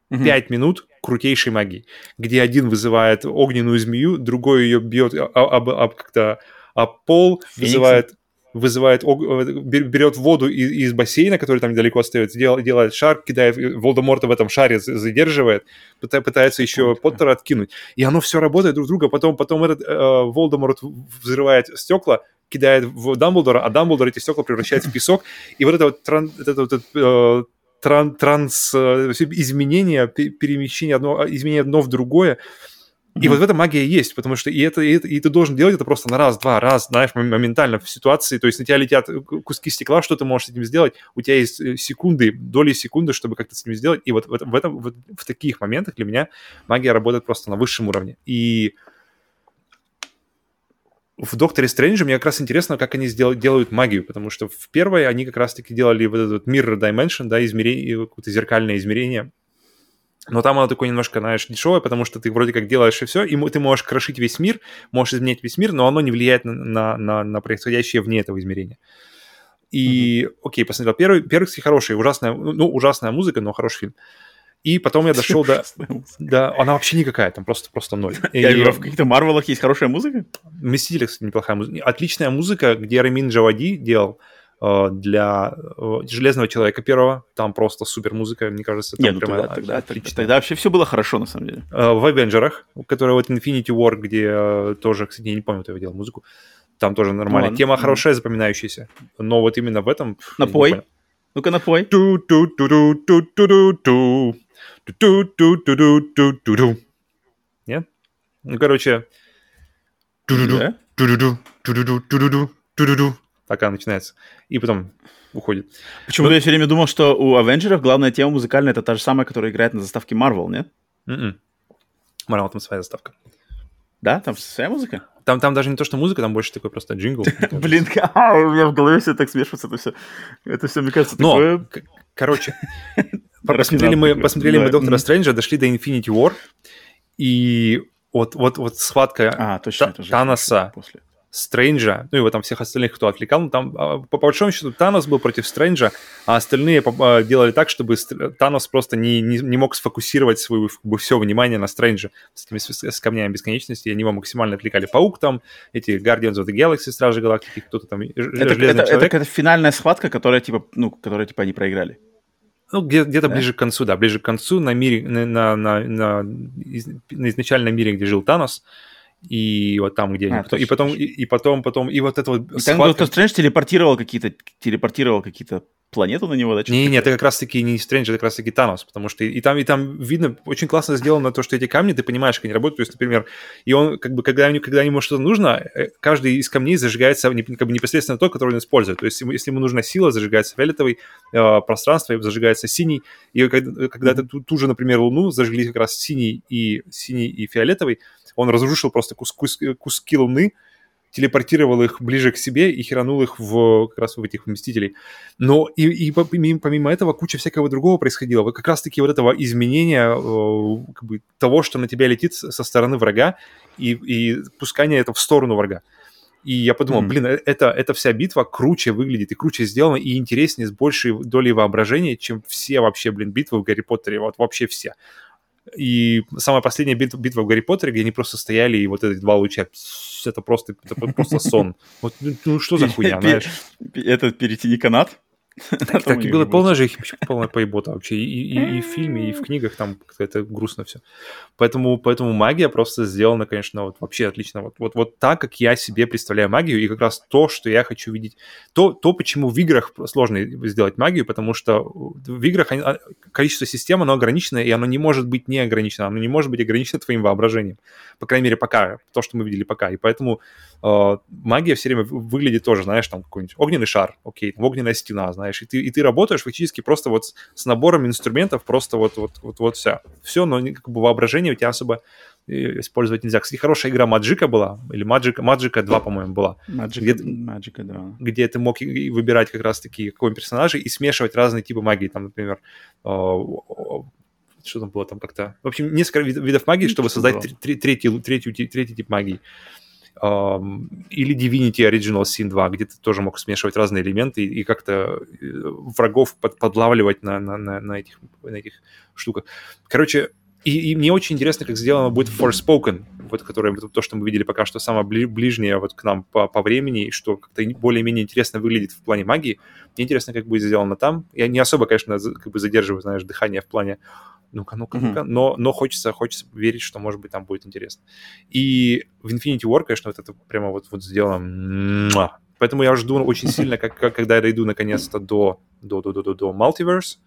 S2: 5 минут крутейшей магии, где один вызывает огненную змею, другой ее бьет об, об, об как-то а пол Феникс. вызывает вызывает, берет воду из, из бассейна, который там недалеко остается, дел, делает шар, кидает Волдеморта в этом шаре, задерживает, пытается еще Поттера откинуть. И оно все работает друг друга. Потом, потом этот э, Волдеморт взрывает стекла, кидает в Дамблдора, а Дамблдор эти стекла превращает в песок. И вот это вот, тран, это вот э, тран, транс, э, изменение, перемещение одно, изменение одно в другое, и mm-hmm. вот в этом магия есть, потому что и это, и это, и ты должен делать это просто на раз, два, раз, знаешь, моментально в ситуации, то есть на тебя летят куски стекла, что ты можешь с этим сделать, у тебя есть э, секунды, доли секунды, чтобы как-то с этим сделать, и вот в, в этом, вот в таких моментах для меня магия работает просто на высшем уровне. И в Докторе Стрэнджа мне как раз интересно, как они сдел- делают магию, потому что в первой они как раз-таки делали вот этот Mirror Dimension, да, измерение, какое-то зеркальное измерение, но там оно такое немножко, знаешь, дешевое, потому что ты вроде как делаешь и все, и ты можешь крошить весь мир, можешь изменять весь мир, но оно не влияет на, на, на, на происходящее вне этого измерения. И, mm-hmm. окей, посмотрел. Первый, первый, кстати, хороший, ужасная, ну, ужасная музыка, но хороший фильм. И потом я дошел до... Да, она вообще никакая, там просто, просто ноль. <laughs>
S1: Я и... в каких-то Марвелах есть хорошая музыка?
S2: Мстители, кстати, неплохая музыка. Отличная музыка, где Рамин Джавади делал. Э, для э, Железного Человека первого. Там просто супер музыка, мне кажется. Там
S1: Не, ну тогда, тогда, тогда, тогда вообще все было хорошо, на самом деле.
S2: Э, в Авенджерах, который вот Infinity War, где тоже, кстати, я не помню, кто его делал музыку, там тоже нормально. Ну, Тема хорошая, запоминающаяся. Но вот именно в этом...
S1: Напой. Ну-ка, напой.
S2: Нет? Ну, короче... Так она начинается. И потом уходит.
S1: Почему-то я все время думал, что у Авенджеров главная тема музыкальная это та же самая, которая играет на заставке Marvel, нет?
S2: М-м. Marvel там своя заставка.
S1: Да, там своя музыка?
S2: Там, там даже не то, что музыка, там больше такой просто джингл. <laughs>
S1: Блин, <laughs> у меня в голове все так смешивается, это все. Это все, мне кажется, такое...
S2: Короче, <laughs> посмотрели мы, посмотрели мы Доктора Стрэнджа, дошли до Infinity War, и вот, вот, вот схватка
S1: а, точно,
S2: Таноса после. Стрэнджа, ну и вот там всех остальных, кто отвлекал, ну, там а, по, большому счету Танос был против Стрэнджа, а остальные а, делали так, чтобы Танос просто не, не, не мог сфокусировать свое как бы, все внимание на Стрэнджа с, с, с камнями бесконечности, и они его максимально отвлекали. Паук там, эти Guardians of the Galaxy, Стражи Галактики, кто-то там, это,
S1: это, это, это финальная схватка, которая типа, ну, которая типа они проиграли.
S2: Ну, где- где-то да? ближе к концу, да, ближе к концу на мире, на, на, на, на, на изначальном мире, где жил Танос, и вот там, где а, они, и потом, и, и потом, потом, и вот это вот...
S1: И там Доктор Стрэндж телепортировал какие-то, телепортировал какие-то планету на него, да?
S2: Не, не, это как раз-таки не Стрэндж, это как раз-таки Танос, потому что и там, и там видно, очень классно сделано то, что эти камни, ты понимаешь, как они работают, то есть, например, и он, как бы, когда, когда ему что-то нужно, э, каждый из камней зажигается как бы непосредственно тот, который он использует, то есть, если ему нужна сила, зажигается фиолетовый, э, пространство, зажигается синий, и когда, когда mm-hmm. ты ту, же, например, Луну зажгли как раз синий и, синий и фиолетовый, он разрушил просто кус, кус, куски Луны, телепортировал их ближе к себе и херанул их в как раз в этих Мстителей. Но и, и помимо этого куча всякого другого происходило. Как раз-таки вот этого изменения э, как бы, того, что на тебя летит со стороны врага и, и пускания это в сторону врага. И я подумал, mm-hmm. блин, э, это, эта вся битва круче выглядит и круче сделана, и интереснее, с большей долей воображения, чем все вообще, блин, битвы в Гарри Поттере, вот вообще все. И самая последняя битва, битва в Гарри Поттере, где они просто стояли, и вот эти два луча, это просто, это просто сон. Вот, ну, ну что за хуйня, знаешь?
S1: Это перетяни канат?
S2: Так, так и было полная же полная поебота вообще. И, и, и в фильме, и в книгах там это грустно все. Поэтому, поэтому магия просто сделана, конечно, вот вообще отлично. Вот, вот, вот так, как я себе представляю магию, и как раз то, что я хочу видеть. То, то почему в играх сложно сделать магию, потому что в играх а, количество систем, оно ограничено, и оно не может быть не ограничено. Оно не может быть ограничено твоим воображением. По крайней мере, пока. То, что мы видели пока. И поэтому э, магия все время выглядит тоже, знаешь, там какой-нибудь огненный шар, окей, там, огненная стена, знаешь, и ты, и ты работаешь фактически просто вот с, с набором инструментов, просто вот, вот, вот, вот все. Все, но как бы воображение у тебя особо э, использовать нельзя. Кстати, хорошая игра Маджика была, или Маджика, Маджика 2, по-моему, была.
S1: Маджика, где, Маджика 2.
S2: Где ты мог выбирать как раз-таки какой персонажа и смешивать разные типы магии. Там, например, что там было там как-то... В общем, несколько видов магии, чтобы создать третий, третий, третий тип магии или Divinity Original Sin 2, где ты тоже мог смешивать разные элементы и, и как-то э, врагов под, подлавливать на, на, на, на, этих, на этих штуках. Короче, и, и мне очень интересно, как сделано будет Forspoken, вот которое то, что мы видели пока что самое ближнее вот к нам по, по времени, что как-то более-менее интересно выглядит в плане магии. Мне интересно, как будет сделано там. Я не особо, конечно, как бы задерживаю, знаешь, дыхание в плане ну-ка, ну-ка, ну-ка, но, но хочется, хочется верить, что, может быть, там будет интересно. И в Infinity War, конечно, вот это прямо вот, вот сделано. Поэтому я жду очень сильно, как, как, когда я дойду наконец-то до, до, до, до, до, до Multiverse,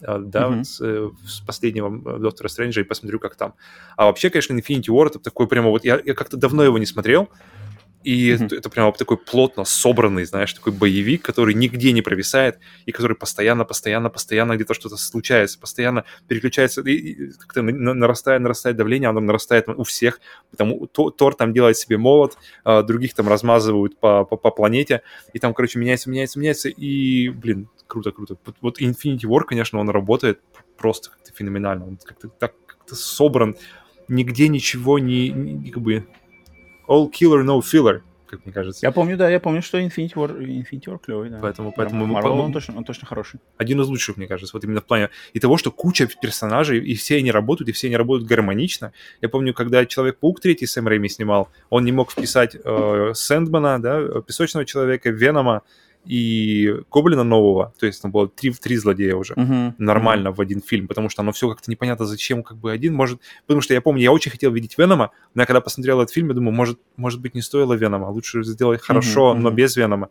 S2: э, да, mm-hmm. с, э, с последнего э, Доктора Стрэнджа и посмотрю, как там. А вообще, конечно, Infinity War это такой прямо вот... Я, я как-то давно его не смотрел, и mm-hmm. это, прямо такой плотно собранный, знаешь, такой боевик, который нигде не провисает, и который постоянно, постоянно, постоянно где-то что-то случается, постоянно переключается, и, и как-то нарастает, нарастает давление, оно нарастает у всех. Потому Тор там делает себе молот, а других там размазывают по, по, по планете, и там, короче, меняется, меняется, меняется, и, блин, круто, круто. Вот, вот Infinity War, конечно, он работает просто как-то феноменально, он как-то так как-то собран, нигде ничего не, не как бы all killer, no filler, как мне кажется.
S1: Я помню, да, я помню, что Infinity War, Infinity War клевый, да.
S2: Поэтому, поэтому
S1: Marvel, по он, точно, он точно хороший.
S2: Один из лучших, мне кажется, вот именно в плане и того, что куча персонажей, и все они работают, и все они работают гармонично. Я помню, когда Человек-паук третий Сэм Рэйми снимал, он не мог вписать э, Сэндмана, да, Песочного Человека, Венома, и Гоблина нового, то есть там было три, три злодея уже, uh-huh. нормально uh-huh. в один фильм, потому что оно все как-то непонятно, зачем как бы один, может, потому что я помню, я очень хотел видеть Венома, но я когда посмотрел этот фильм, я думаю, может, может быть, не стоило Венома, лучше сделать хорошо, uh-huh. но без Венома.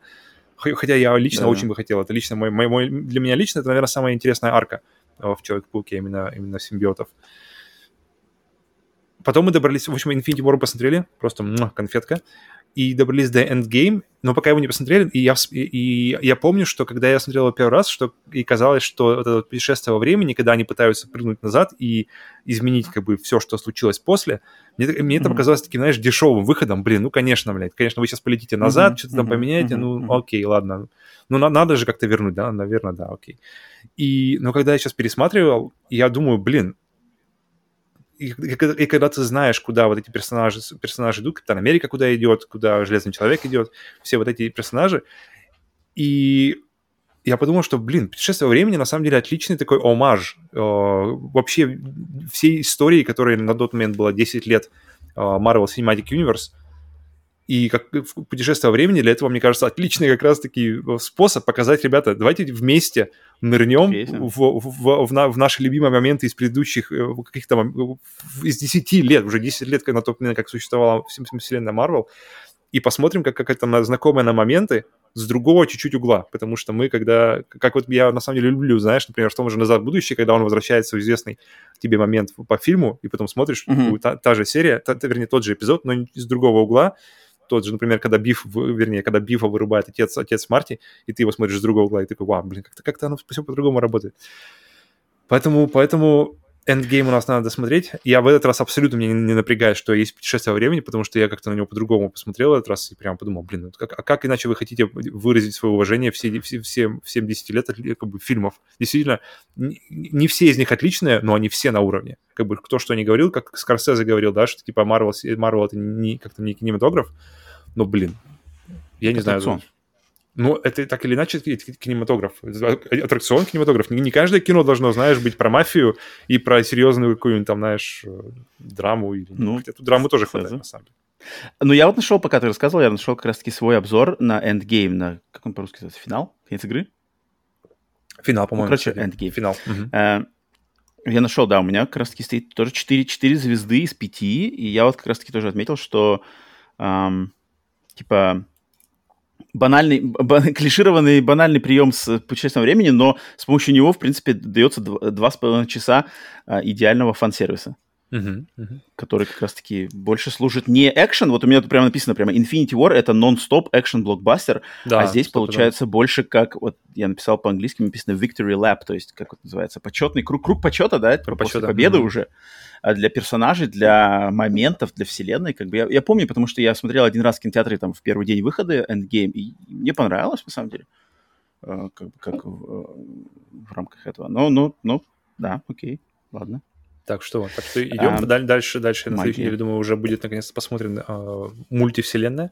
S2: Хотя я лично да. очень бы хотел, это лично мой, мой, мой, для меня лично это, наверное, самая интересная арка э, в Человек-пауке, именно, именно симбиотов. Потом мы добрались, в общем, Infinity War посмотрели, просто муа, конфетка. И добрались до Endgame, но пока его не посмотрели, и я, и, и я помню, что когда я смотрел его первый раз, что и казалось, что вот это путешествие во времени, когда они пытаются прыгнуть назад и изменить как бы все, что случилось после, мне, мне mm-hmm. это показалось таким, знаешь, дешевым выходом. Блин, ну, конечно, блядь, конечно, вы сейчас полетите назад, mm-hmm. что-то там mm-hmm. поменяете, mm-hmm. ну, окей, ладно. Ну, на, надо же как-то вернуть, да, наверное, да, окей. И, но когда я сейчас пересматривал, я думаю, блин, и, и, когда ты знаешь, куда вот эти персонажи, персонажи идут, Капитан Америка куда идет, куда Железный Человек идет, все вот эти персонажи, и я подумал, что, блин, «Путешествие во времени» на самом деле отличный такой омаж э, вообще всей истории, которой на тот момент было 10 лет э, Marvel Cinematic Universe, и как путешествие во времени для этого, мне кажется, отличный как раз-таки э, способ показать, ребята, давайте вместе нырнем в, в, в, в наши любимые моменты из предыдущих э, каких-то из 10 лет, уже 10 лет, на момент, как существовала вселенная Марвел, и посмотрим, как, как это знакомые на моменты с другого чуть-чуть угла, потому что мы, когда, как вот я на самом деле люблю, знаешь, например, в том же «Назад в будущее», когда он возвращается в известный тебе момент по фильму, и потом смотришь, mm-hmm. та, та же серия, та, вернее, тот же эпизод, но с другого угла, тот же, например, когда Биф, вернее, когда Бифа вырубает отец, отец Марти, и ты его смотришь с другого угла, и такой, вау, блин, как-то как оно все по-другому работает. Поэтому, поэтому Endgame у нас надо досмотреть. Я в этот раз абсолютно меня не, напрягает, что есть путешествие во времени, потому что я как-то на него по-другому посмотрел этот раз и прямо подумал, блин, как, а как иначе вы хотите выразить свое уважение все, все, всем, всем 10 лет как бы, фильмов? Действительно, не, не все из них отличные, но они все на уровне. Как бы кто что не говорил, как Скорсезе говорил, да, что типа Marvel, Marvel это не, как-то не кинематограф, но, блин, я не это знаю. Ну, это так или иначе кинематограф. Аттракцион кинематограф. Не, не каждое кино должно, знаешь, быть про мафию и про серьезную какую-нибудь там, знаешь, э, драму. Или... Ну, Хотя тут драмы тоже хватает, на самом деле.
S1: Ну, я вот нашел, пока ты рассказывал, я нашел как раз-таки свой обзор на Endgame, на, как он по-русски называется, финал? Конец игры?
S2: Финал, по-моему. Ну,
S1: короче, Endgame. Финал. Угу. я нашел, да, у меня как раз-таки стоит тоже 4, 4 звезды из 5, и я вот как раз-таки тоже отметил, что, эм, типа, банальный, бан, <laughs> клишированный банальный прием с путешествием времени, но с помощью него, в принципе, дается два с половиной часа а, идеального фан-сервиса. Uh-huh, uh-huh. который как раз-таки больше служит не экшен, вот у меня тут прямо написано прямо Infinity War это нон-стоп экшен блокбастер, да, а здесь получается да. больше как, вот я написал по-английски, написано Victory Lap, то есть как это называется, почетный круг, круг почета, да, круг после почета. победы uh-huh. уже. А для персонажей, для моментов, для вселенной. Как бы я, я помню, потому что я смотрел один раз в кинотеатре там в первый день выхода Endgame, и мне понравилось, на самом деле, э, как, как в, в рамках этого. Но, ну, ну, да, окей, ладно.
S2: Так что, так что идем а, дальше, дальше. На следующей неделе, думаю, уже будет наконец-то посмотрен э, мультивселенная.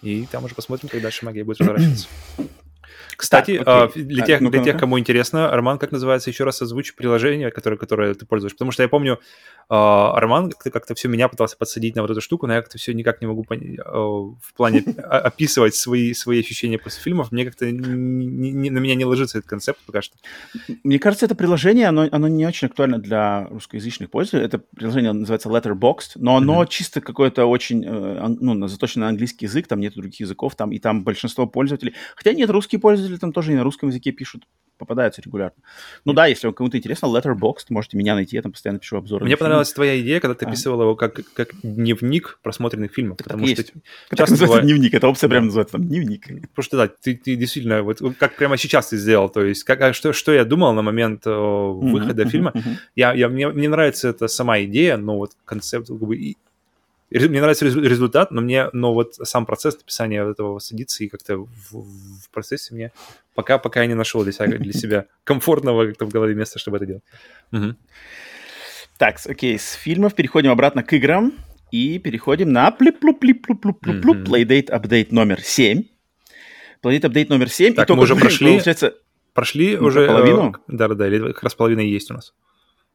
S2: И там уже посмотрим, как дальше магия будет разворачиваться. Кстати, так, okay. для, тех, а, для тех, кому интересно, Арман, как называется, еще раз озвучь приложение, которое, которое ты пользуешь. Потому что я помню, Арман как-то, как все меня пытался подсадить на вот эту штуку, но я как-то все никак не могу понять, uh, в плане <laughs> описывать свои, свои ощущения после фильмов. Мне как-то на меня не ложится этот концепт пока что.
S1: Мне кажется, это приложение, оно, оно не очень актуально для русскоязычных пользователей. Это приложение называется Letterboxd, но оно mm-hmm. чисто какое-то очень, э, ну, заточено на английский язык, там нет других языков, там и там большинство пользователей, хотя нет, русские пользователи там тоже и на русском языке пишут попадаются регулярно. Ну да, если кому-то интересно, Letterboxd, можете меня найти, я там постоянно пишу обзоры.
S2: Мне понравилась твоя идея, когда ты а. описывал его как, как дневник просмотренных фильмов. Так потому
S1: так что есть. часто называется бывает... дневник, эта опция прям называется там дневник.
S2: Потому что да, ты, ты действительно, вот как прямо сейчас ты сделал, то есть как, а что, что я думал на момент выхода mm-hmm, фильма, mm-hmm. Я, я, мне, мне нравится эта сама идея, но вот концепт как бы, мне нравится результат, но мне, но вот сам процесс написания этого садится и как-то в, в процессе мне пока, пока я не нашел для себя, для себя комфортного как-то в голове места, чтобы это делать. Угу.
S1: Так, окей, с фильмов переходим обратно к играм и переходим на плип плуп плип плуп плуп плуп плуп Playdate Update номер 7. Playdate Update номер 7.
S2: Так, и мы уже прошли, получается, прошли уже половину? Да-да-да, или как раз половина есть у нас.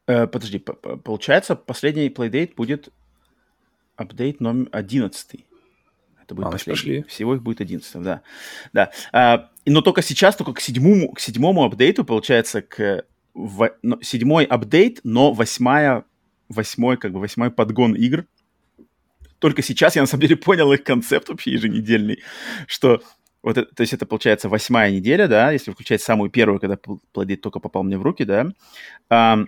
S1: Э, подожди, получается, последний Playdate будет апдейт номер 11. Это будет а, последний. Пошли. Всего их будет 11, да. да. А, но только сейчас, только к седьмому, к седьмому апдейту, получается, к в, но, седьмой апдейт, но восьмая, восьмой, как бы восьмой подгон игр. Только сейчас я на самом деле <laughs> понял их концепт вообще еженедельный, что вот это, то есть это получается восьмая неделя, да, если включать самую первую, когда плодит только попал мне в руки, да. А,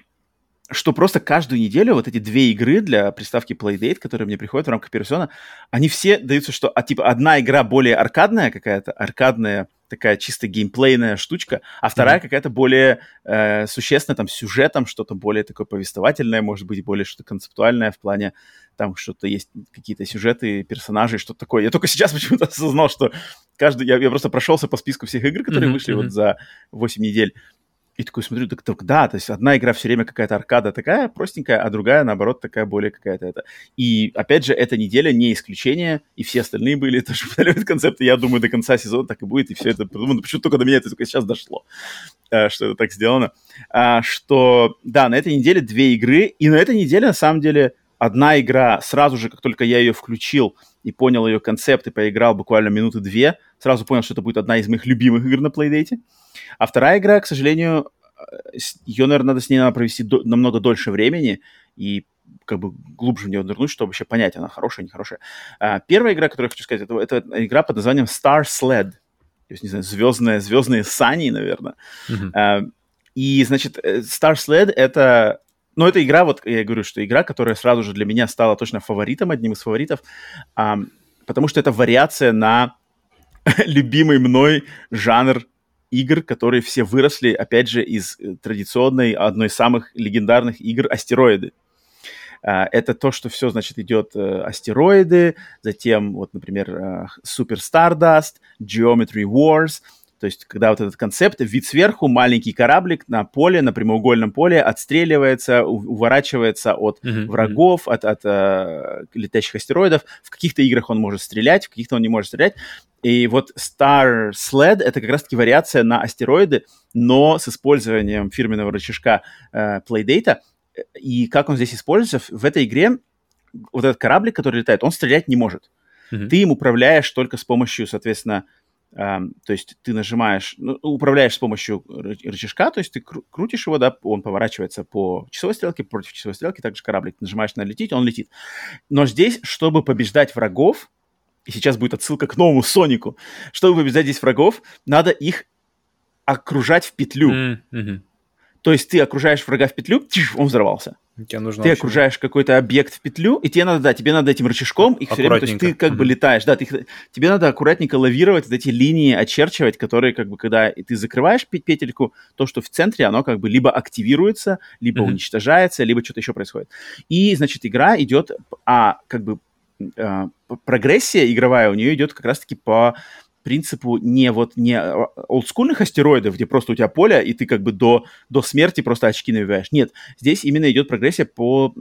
S1: что просто каждую неделю вот эти две игры для приставки Playdate, которые мне приходят в рамках персона, они все даются, что а, типа одна игра более аркадная какая-то, аркадная такая чисто геймплейная штучка, а вторая mm-hmm. какая-то более э, существенная, там, сюжетом, что-то более такое повествовательное, может быть, более что-то концептуальное в плане, там, что-то есть, какие-то сюжеты, персонажи, что-то такое. Я только сейчас <laughs> почему-то осознал, что каждый... Я, я просто прошелся по списку всех игр, которые mm-hmm. вышли mm-hmm. вот за 8 недель, и такой смотрю, так, так да, то есть одна игра все время какая-то аркада такая простенькая, а другая, наоборот, такая более какая-то это. И, опять же, эта неделя не исключение, и все остальные были <laughs> тоже повторяют концепты. Я думаю, до конца сезона так и будет, и все это придумано. Почему только до меня это только сейчас дошло, э, что это так сделано. А, что, да, на этой неделе две игры, и на этой неделе, на самом деле, одна игра, сразу же, как только я ее включил и понял ее концепт и поиграл буквально минуты две, сразу понял, что это будет одна из моих любимых игр на Playdate. А вторая игра, к сожалению, э, ее, наверное, надо с ней надо провести до, намного дольше времени и как бы глубже в нее нырнуть, чтобы вообще понять, она хорошая, нехорошая. А, первая игра, которую я хочу сказать, это, это игра под названием Star Sled. То есть, не знаю, звездные, звездные сани, наверное. Mm-hmm. А, и, значит, э, Star Sled — это... Ну, это игра, вот я говорю, что игра, которая сразу же для меня стала точно фаворитом, одним из фаворитов, а, потому что это вариация на <laughs> любимый мной жанр игр, которые все выросли, опять же, из э, традиционной, одной из самых легендарных игр «Астероиды». А, это то, что все, значит, идет э, астероиды, затем, вот, например, э, Super Stardust, Geometry Wars — то есть, когда вот этот концепт, вид сверху, маленький кораблик на поле, на прямоугольном поле, отстреливается, уворачивается от mm-hmm. врагов, от, от uh, летящих астероидов. В каких-то играх он может стрелять, в каких-то он не может стрелять. И вот Star Sled — это как раз-таки вариация на астероиды, но с использованием фирменного рычажка uh, Playdata. И как он здесь используется? В этой игре вот этот кораблик, который летает, он стрелять не может. Mm-hmm. Ты им управляешь только с помощью, соответственно, Um, то есть ты нажимаешь, ну, управляешь с помощью рычажка, то есть ты кру- крутишь его, да, он поворачивается по часовой стрелке, против часовой стрелки, также кораблик нажимаешь на лететь, он летит. Но здесь, чтобы побеждать врагов, и сейчас будет отсылка к новому Сонику, чтобы побеждать здесь врагов, надо их окружать в петлю. Mm-hmm. То есть ты окружаешь врага в петлю, он взорвался. Тебе нужно ты окружаешь какой-то объект в петлю, и тебе надо, да, тебе надо этим рычажком их все время, то есть ты как mm-hmm. бы летаешь, да, ты, тебе надо аккуратненько лавировать, вот эти линии очерчивать, которые как бы, когда ты закрываешь петельку, то, что в центре, оно как бы либо активируется, либо mm-hmm. уничтожается, либо что-то еще происходит. И, значит, игра идет, а как бы а, прогрессия игровая у нее идет как раз-таки по принципу не вот не а, олдскульных астероидов, где просто у тебя поле, и ты как бы до, до смерти просто очки навиваешь. Нет, здесь именно идет прогрессия по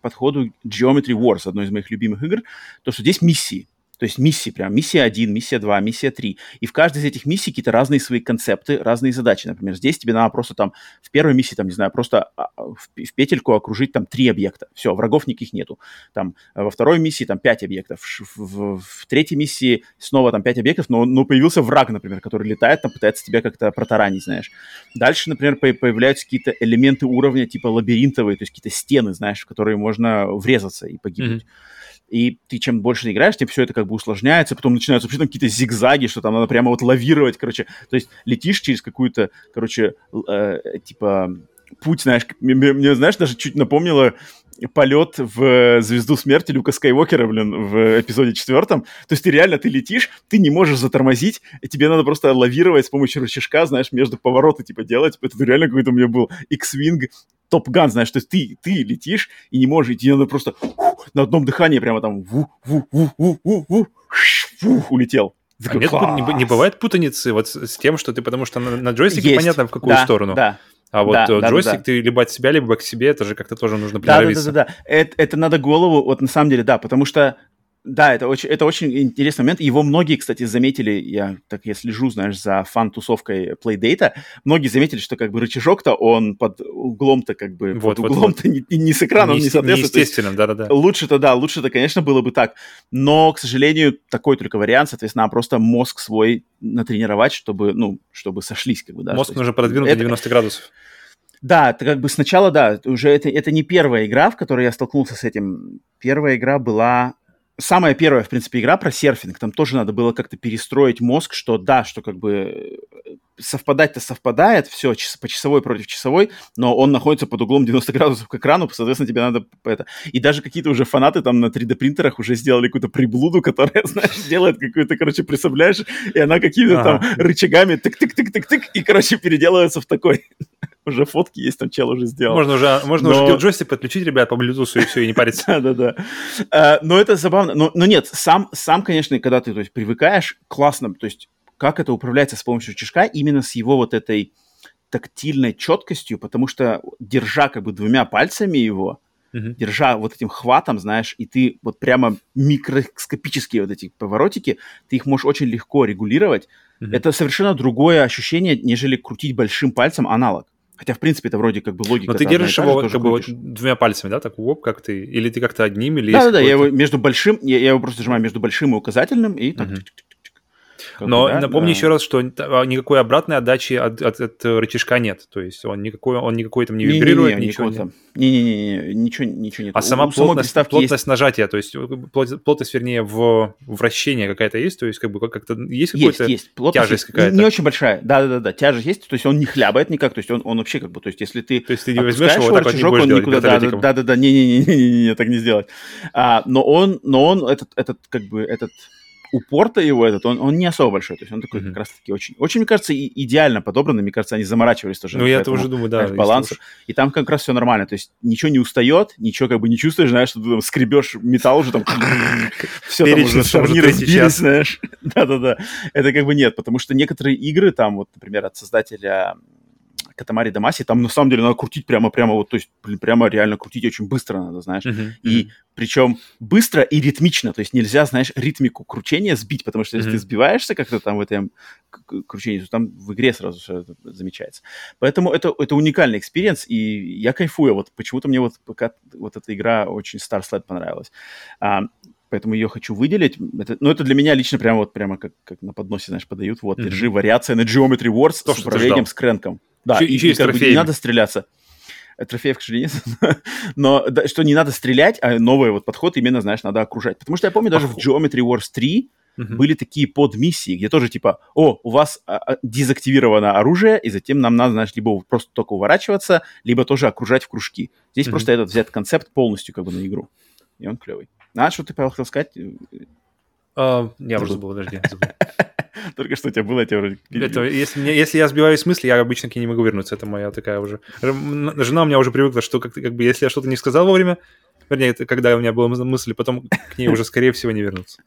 S1: подходу Geometry Wars, одной из моих любимых игр, то, что здесь миссии. То есть миссии прям, миссия 1, миссия 2, миссия 3. И в каждой из этих миссий какие-то разные свои концепты, разные задачи. Например, здесь тебе надо просто там в первой миссии, там, не знаю, просто а, а, в, петельку окружить там три объекта. Все, врагов никаких нету. Там во второй миссии там пять объектов. В, в, в третьей миссии снова там пять объектов, но, но появился враг, например, который летает, там пытается тебя как-то протаранить, знаешь. Дальше, например, появляются какие-то элементы уровня типа лабиринтовые, то есть какие-то стены, знаешь, в которые можно врезаться и погибнуть. Mm-hmm и ты чем больше играешь, тем все это как бы усложняется, потом начинаются вообще там какие-то зигзаги, что там надо прямо вот лавировать, короче, то есть летишь через какую-то, короче, э, типа путь, знаешь, мне, мне, знаешь, даже чуть напомнило полет в «Звезду смерти» Люка Скайуокера, блин, в эпизоде четвертом. То есть ты реально, ты летишь, ты не можешь затормозить, и тебе надо просто лавировать с помощью рычажка, знаешь, между повороты, типа, делать. Это реально какой-то у меня был X-Wing Топ-ган, знаешь, то есть ты, ты летишь и не можешь, и тебе надо просто на одном дыхании прямо там ву, ву, ву, ву, ву, ву, ву, улетел.
S2: А нет, не, не бывает путаницы вот с тем, что ты, потому что на, на джойстике Есть. понятно, в какую да, сторону.
S1: Да,
S2: а вот да, э, джойстик да, да. ты либо от себя, либо к себе, это же как-то тоже нужно приноровиться.
S1: Да, да, да, да. Это, это надо голову, вот на самом деле, да, потому что да, это очень, это очень интересный момент. Его многие, кстати, заметили, я так я слежу, знаешь, за фан-тусовкой Playdata, многие заметили, что как бы рычажок-то он под углом-то как бы, вот, под углом-то вот. Не, не с экраном не, не соответствует.
S2: Естественно, да-да-да.
S1: Лучше-то, да, лучше-то, конечно, было бы так. Но, к сожалению, такой только вариант, соответственно, просто мозг свой натренировать, чтобы, ну, чтобы сошлись, как бы, да.
S2: Мозг нужно продвинуть это... 90 градусов.
S1: Да, это как бы сначала, да, уже это, это не первая игра, в которой я столкнулся с этим. Первая игра была самая первая, в принципе, игра про серфинг. Там тоже надо было как-то перестроить мозг, что да, что как бы совпадать-то совпадает, все, по часовой против часовой, но он находится под углом 90 градусов к экрану, соответственно, тебе надо это... И даже какие-то уже фанаты там на 3D-принтерах уже сделали какую-то приблуду, которая, <laughs> знаешь, делает какую-то, короче, представляешь, и она какими-то ага. там рычагами тык-тык-тык-тык-тык, и, короче, переделывается в такой уже фотки есть, там чел уже сделал.
S2: Можно уже, можно но... уже джойстик подключить, ребят, по Bluetooth и все, и не париться. <laughs>
S1: Да-да-да. А, но это забавно. Но, но нет, сам, сам, конечно, когда ты то есть, привыкаешь, классно, то есть как это управляется с помощью чешка, именно с его вот этой тактильной четкостью, потому что держа как бы двумя пальцами его, uh-huh. держа вот этим хватом, знаешь, и ты вот прямо микроскопические вот эти поворотики, ты их можешь очень легко регулировать. Uh-huh. Это совершенно другое ощущение, нежели крутить большим пальцем аналог. Хотя, в принципе, это вроде как бы логика.
S2: Но ты держишь его как бы двумя пальцами, да, так воп, как ты, или ты как-то одним, или...
S1: Да-да-да, я его между большим, я, я его просто зажимаю между большим и указательным, и так...
S2: Но да, напомню да. еще раз, что а, никакой обратной отдачи от, от, от рычажка нет. То есть он никакой, он никакой там не вибрирует, не, не, ничего
S1: не... Не-не-не, ничего, ничего нет.
S2: А сама У, плотность, плотность есть... нажатия, то есть плотность, вернее, в вращение какая-то есть? То есть как бы как-то есть какая-то есть, есть. Плотность тяжесть какая-то?
S1: Не очень большая, да-да-да, тяжесть есть, то есть он не хлябает никак, то есть он, он вообще как бы, то есть если ты
S2: То есть ты не возьмешь его, так вот не
S1: он никуда, да-да-да, не-не-не, так не сделать. А, но он, но он, этот, этот, как бы, этот упор-то его этот, он, он не особо большой, то есть он такой mm-hmm. как раз-таки очень, очень, мне кажется, и, идеально подобранный, мне кажется, они заморачивались тоже.
S2: Ну, я тоже думаю, да.
S1: Баланс. И там как раз все нормально, то есть ничего не устает, ничего как бы не чувствуешь, знаешь, что ты там скребешь металл уже там, <laughs> все там уже шарниры сбились, знаешь. <laughs> Да-да-да. Это как бы нет, потому что некоторые игры там, вот, например, от создателя Катамари Дамаси, там на самом деле надо крутить прямо-прямо вот, то есть прямо реально крутить очень быстро надо, знаешь. Uh-huh, и uh-huh. причем быстро и ритмично, то есть нельзя, знаешь, ритмику кручения сбить, потому что если uh-huh. ты сбиваешься как-то там в этом кручении, то там в игре сразу все это замечается. Поэтому это, это уникальный experience, и я кайфую. Вот почему-то мне вот пока вот эта игра очень Star Sled понравилась. А, поэтому ее хочу выделить. Это, ну, это для меня лично прямо вот прямо как, как на подносе, знаешь, подают. Вот, mm-hmm. держи, вариация на Geometry Wars То, с управлением с crank ом. Да, еще, и, еще и, как бы, не надо стреляться. Э, трофеев, к сожалению, <laughs> но да, что не надо стрелять, а новый вот подход именно, знаешь, надо окружать. Потому что я помню, даже в Geometry Wars 3 uh-huh. были такие подмиссии, где тоже типа, о, у вас а, а, дезактивировано оружие, и затем нам надо, знаешь, либо просто только уворачиваться, либо тоже окружать в кружки. Здесь uh-huh. просто этот взят концепт полностью как бы на игру. И он клевый. А что ты, Павел, хотел сказать?
S2: Uh, я уже забыл, подожди. <laughs> Забыл. <laughs>
S1: Только что у тебя было, я вроде...
S2: Это, если, мне, если я сбиваюсь с мысли, я обычно к ней не могу вернуться. Это моя такая уже... Жена у меня уже привыкла, что как, как бы если я что-то не сказал вовремя, вернее, это когда у меня была мысль, потом к ней уже, скорее всего, не вернуться.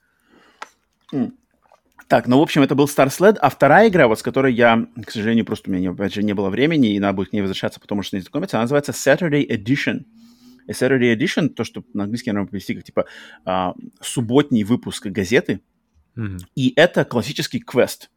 S1: Так, ну, в общем, это был Star Sled, а вторая игра, вот с которой я, к сожалению, просто у меня, опять же, не было времени, и надо будет к ней возвращаться, потому что не знакомиться, она называется Saturday Edition. И Saturday Edition, то, что на английский, наверное, привести как, типа, а, субботний выпуск газеты, Mm-hmm. И это классический квест.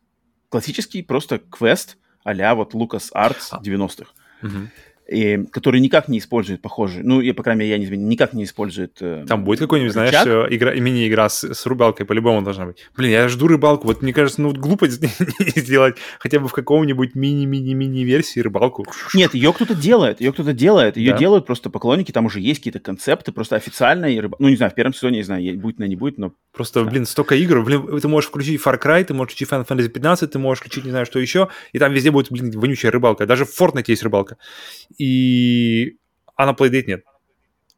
S1: Классический просто квест а-ля вот Lucas Arts 90-х. Mm-hmm и, который никак не использует похожие, ну, я, по крайней мере, я не знаю, никак не использует э,
S2: Там будет какой-нибудь, знаешь, э, игра, мини-игра с, с рыбалкой, по-любому должна быть. Блин, я жду рыбалку, вот мне кажется, ну, глупо <laughs> сделать хотя бы в каком-нибудь мини-мини-мини-версии рыбалку.
S1: Нет, ее кто-то делает, ее кто-то делает, ее да? делают просто поклонники, там уже есть какие-то концепты, просто официальная рыба... Ну, не знаю, в первом сезоне, не знаю, будет, на не будет, но...
S2: Просто, да. блин, столько игр, блин, ты можешь включить Far Cry, ты можешь включить Final Fantasy 15, ты можешь включить не знаю что еще, и там везде будет, блин, вонючая рыбалка. Даже в Fortnite есть рыбалка. И а на Playdate нет.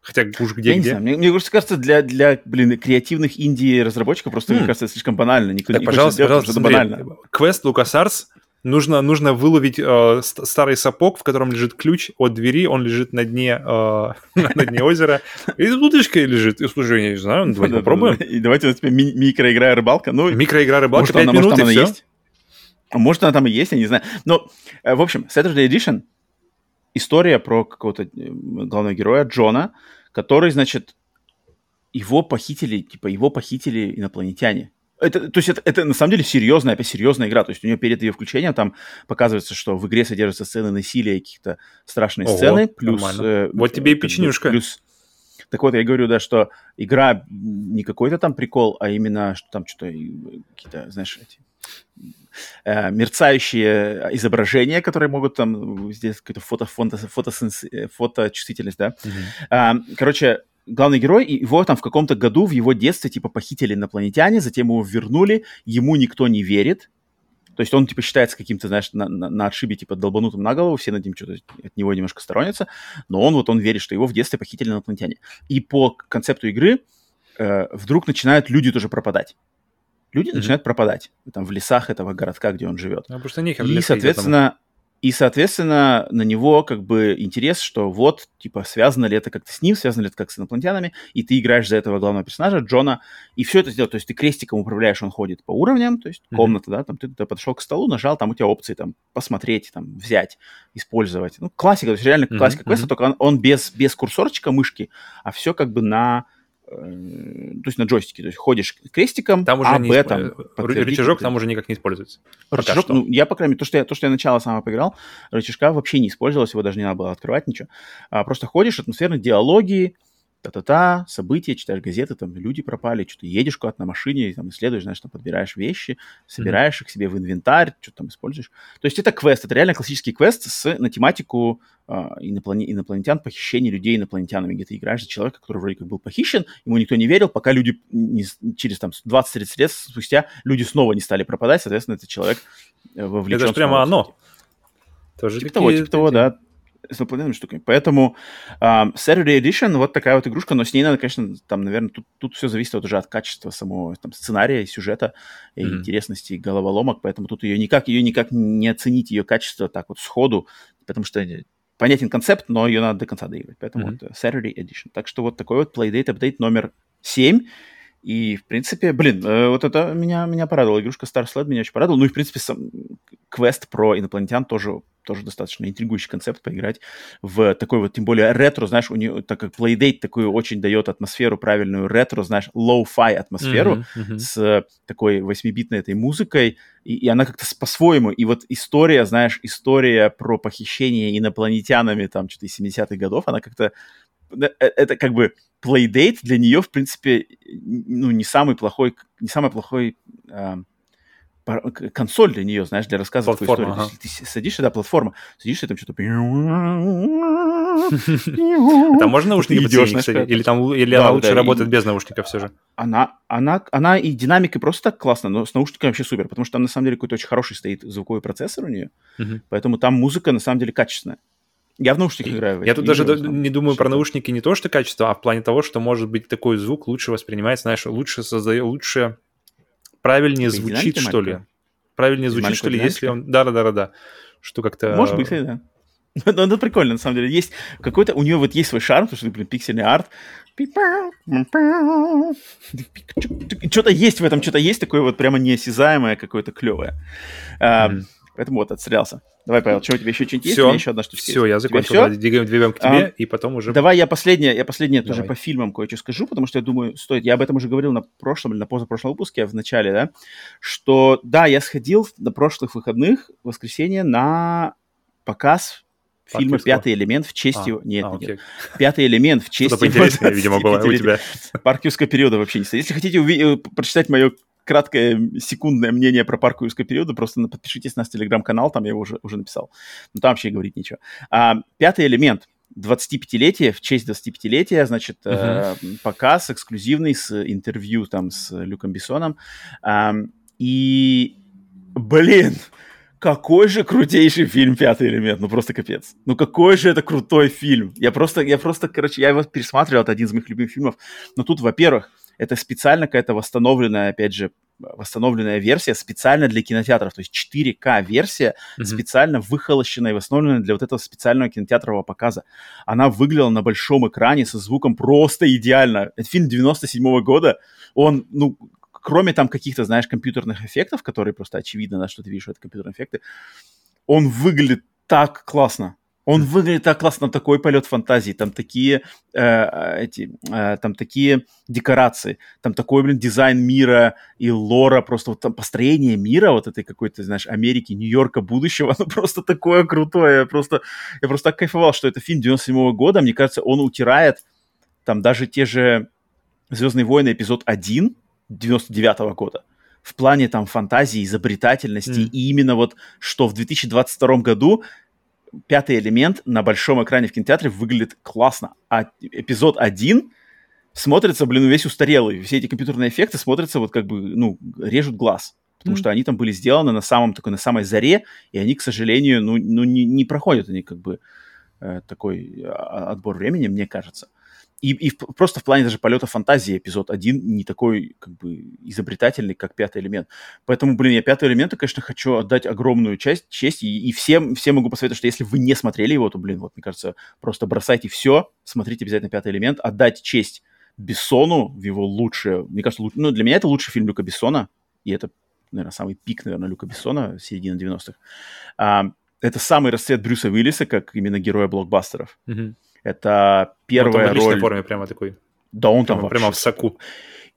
S2: Хотя уж где-где.
S1: Знаю, мне, мне кажется, для, для, блин, креативных инди-разработчиков просто, mm. мне кажется, это слишком банально.
S2: Никто, так, не пожалуйста, пожалуйста, смотри, банально. Квест LucasArts нужно, нужно выловить э, старый сапог, в котором лежит ключ от двери, он лежит на дне, э, <laughs> на дне озера, и удочка лежит. И слушай, я не знаю, давайте попробуем.
S1: И давайте у тебя микроигра рыбалка. Ну,
S2: микроигра рыбалка, 5 минут, и все.
S1: Может, она там и есть, я не знаю. Но, э, в общем, Saturday Edition — история про какого-то э, главного героя Джона, который, значит, его похитили, типа, его похитили инопланетяне. Это, то есть это, это на самом деле серьезная, опять серьезная игра. То есть у нее перед ее включением там показывается, что в игре содержатся сцены насилия, каких-то страшные Ого, сцены. Плюс, э,
S2: вот тебе и печенюшка.
S1: Плюс, так вот, я говорю, да, что игра не какой-то там прикол, а именно, что там что-то какие-то, знаешь, эти э, мерцающие изображения, которые могут там здесь какую-то фото, фото, фото, фоточувствительность, да. Mm-hmm. Э, короче, главный герой, его там в каком-то году в его детстве типа похитили инопланетяне, затем его вернули, ему никто не верит, то есть он, типа, считается каким-то, знаешь, на, на, на отшибе, типа, долбанутым на голову, все над ним что-то от него немножко сторонятся, но он вот, он верит, что его в детстве похитили инопланетяне. И по концепту игры э, вдруг начинают люди тоже пропадать. Люди mm-hmm. начинают пропадать там в лесах этого городка, где он живет.
S2: Ну, потому что них
S1: И, соответственно, и, соответственно, на него как бы интерес, что вот, типа, связано ли это как-то с ним, связано ли это как с инопланетянами, и ты играешь за этого главного персонажа, Джона, и все это сделать. То есть ты крестиком управляешь, он ходит по уровням, то есть mm-hmm. комната, да, там ты, ты подошел к столу, нажал, там у тебя опции, там, посмотреть, там, взять, использовать. Ну, классика, то есть реально mm-hmm. классика квеста, mm-hmm. только он, он без, без курсорчика мышки, а все как бы на то есть на джойстике, то есть ходишь крестиком,
S2: там уже а, не Б, там, рычажок там уже никак не используется.
S1: Рычажок, ну, я, по крайней мере, то, что я, то, что я начало сама поиграл, рычажка вообще не использовалось, его даже не надо было открывать ничего. А, просто ходишь, атмосферные диалоги, та-та-та, события, читаешь газеты, там люди пропали, что-то едешь куда-то на машине, там исследуешь, знаешь, там подбираешь вещи, собираешь mm-hmm. их себе в инвентарь, что-то там используешь. То есть это квест, это реально классический квест с, на тематику э, иноплане, инопланетян, похищения людей инопланетянами, где ты играешь за человека, который вроде как был похищен, ему никто не верил, пока люди не, через там 20-30 лет спустя люди снова не стали пропадать, соответственно, этот человек
S2: э, вовлечен. Это же прямо оно.
S1: Тоже типа того, типа того, да с инопланетными штуками. Поэтому uh, Saturday Edition вот такая вот игрушка, но с ней надо, конечно, там, наверное, тут, тут все зависит вот уже от качества самого там, сценария, сюжета, mm-hmm. и интересности головоломок, поэтому тут ее никак, ее никак не оценить, ее качество так вот сходу, потому что понятен концепт, но ее надо до конца доиграть. Поэтому mm-hmm. вот Saturday Edition. Так что вот такой вот Playdate Update номер 7. И, в принципе, блин, э, вот это меня, меня порадовало. Игрушка Star Sled меня очень порадовала. Ну и, в принципе, сам квест про инопланетян тоже тоже достаточно интригующий концепт поиграть в такой вот, тем более ретро, знаешь, у нее, так как Playdate такую очень дает атмосферу правильную ретро, знаешь, low-fi атмосферу mm-hmm, mm-hmm. с такой восьмибитной этой музыкой, и, и она как-то по-своему, и вот история, знаешь, история про похищение инопланетянами там что-то из 70-х годов, она как-то это как бы Playdate для нее, в принципе, ну, не самый плохой, не самый плохой э, консоль для нее, знаешь, для рассказа такой истории. Ага. Ты садишься, да, платформа, садишься, там что-то... <laughs>
S2: Там можно наушники подсоединить, кстати? Или, там, или она лучше работает без наушников все же?
S1: Она, она, она и динамикой просто так классно, но с наушниками вообще супер, потому что там на самом деле какой-то очень хороший стоит звуковой процессор у нее, поэтому там музыка на самом деле качественная. Я в наушниках играю.
S2: Я тут даже не думаю про наушники не то, что качество, а в плане того, что может быть такой звук лучше воспринимается, знаешь, лучше создает, лучше правильнее Такая звучит, что ли? Правильнее звучит, что ли, если он... Да-да-да-да. Что как-то...
S1: Может быть, да. <laughs> Ну, это прикольно, на самом деле. Есть какой-то... У нее вот есть свой шарм, потому что, блин, пиксельный арт. Что-то есть в этом, что-то есть такое вот прямо неосязаемое, какое-то клевое. Mm-hmm. Поэтому вот отстрелялся. Давай, Павел, что у тебя еще что-нибудь есть?
S2: Все, еще одна штучка Все, есть. я закончил. Все? Двигаем, двигаем к тебе, а, и потом уже...
S1: Давай я последнее, я последнее Давай. тоже по фильмам кое-что скажу, потому что я думаю, стоит... Я об этом уже говорил на прошлом или на позапрошлом выпуске, в начале, да, что, да, я сходил на прошлых выходных, в воскресенье, на показ фильма «Пятый элемент» в честь а, его... Нет, а, нет. «Пятый элемент» в честь
S2: его... видимо, было у тебя.
S1: Парк периода вообще не стоит. Если хотите уви... Э, прочитать мое краткое секундное мнение про парк юрского периода, просто подпишитесь на наш телеграм-канал, там я его уже, уже написал. Но там вообще говорить нечего. А, пятый элемент. 25-летие, в честь 25-летия, значит, uh-huh. э, показ эксклюзивный с интервью там с Люком Бессоном. Э, и, блин, какой же крутейший фильм «Пятый элемент», ну просто капец. Ну какой же это крутой фильм. Я просто, я просто, короче, я его пересматривал, это один из моих любимых фильмов. Но тут, во-первых, это специально какая-то восстановленная, опять же, восстановленная версия специально для кинотеатров, то есть 4К версия mm-hmm. специально выхолощенная и восстановленная для вот этого специального кинотеатрового показа. Она выглядела на большом экране со звуком просто идеально. Это фильм 97 -го года, он, ну, кроме там каких-то, знаешь, компьютерных эффектов, которые просто очевидно, да, что ты видишь, это компьютерные эффекты, он выглядит так классно. Он выглядит так классно, такой полет фантазии, там такие э, эти, э, там такие декорации, там такой, блин, дизайн мира и лора, просто вот там построение мира вот этой какой-то, знаешь, Америки, Нью-Йорка будущего, <laughs> оно просто такое крутое, я просто, я просто так кайфовал, что это фильм 97 -го года, мне кажется, он утирает там даже те же «Звездные войны» эпизод 1 99 -го года в плане там фантазии, изобретательности, mm. и именно вот что в 2022 году пятый элемент на большом экране в кинотеатре выглядит классно. А эпизод один смотрится, блин, весь устарелый. Все эти компьютерные эффекты смотрятся вот как бы, ну, режут глаз. Потому mm-hmm. что они там были сделаны на самом такой, на самой заре, и они, к сожалению, ну, ну не, не проходят они как бы э, такой а, отбор времени, мне кажется. И, и просто в плане даже полета фантазии эпизод один не такой как бы изобретательный, как пятый элемент. Поэтому, блин, я пятый элементу, конечно, хочу отдать огромную часть, честь. И, и всем, всем могу посоветовать, что если вы не смотрели его, то, блин, вот, мне кажется, просто бросайте все, смотрите обязательно пятый элемент, отдать честь Бессону в его лучшее, мне кажется, луч, ну, для меня это лучший фильм Люка Бессона, и это, наверное, самый пик, наверное, Люка Бессона, середина 90-х. А, это самый расцвет Брюса Уиллиса, как именно героя блокбастеров. Mm-hmm. Это первая он там роль...
S2: в форме прямо такой.
S1: Да, он там
S2: прямо, прямо в соку.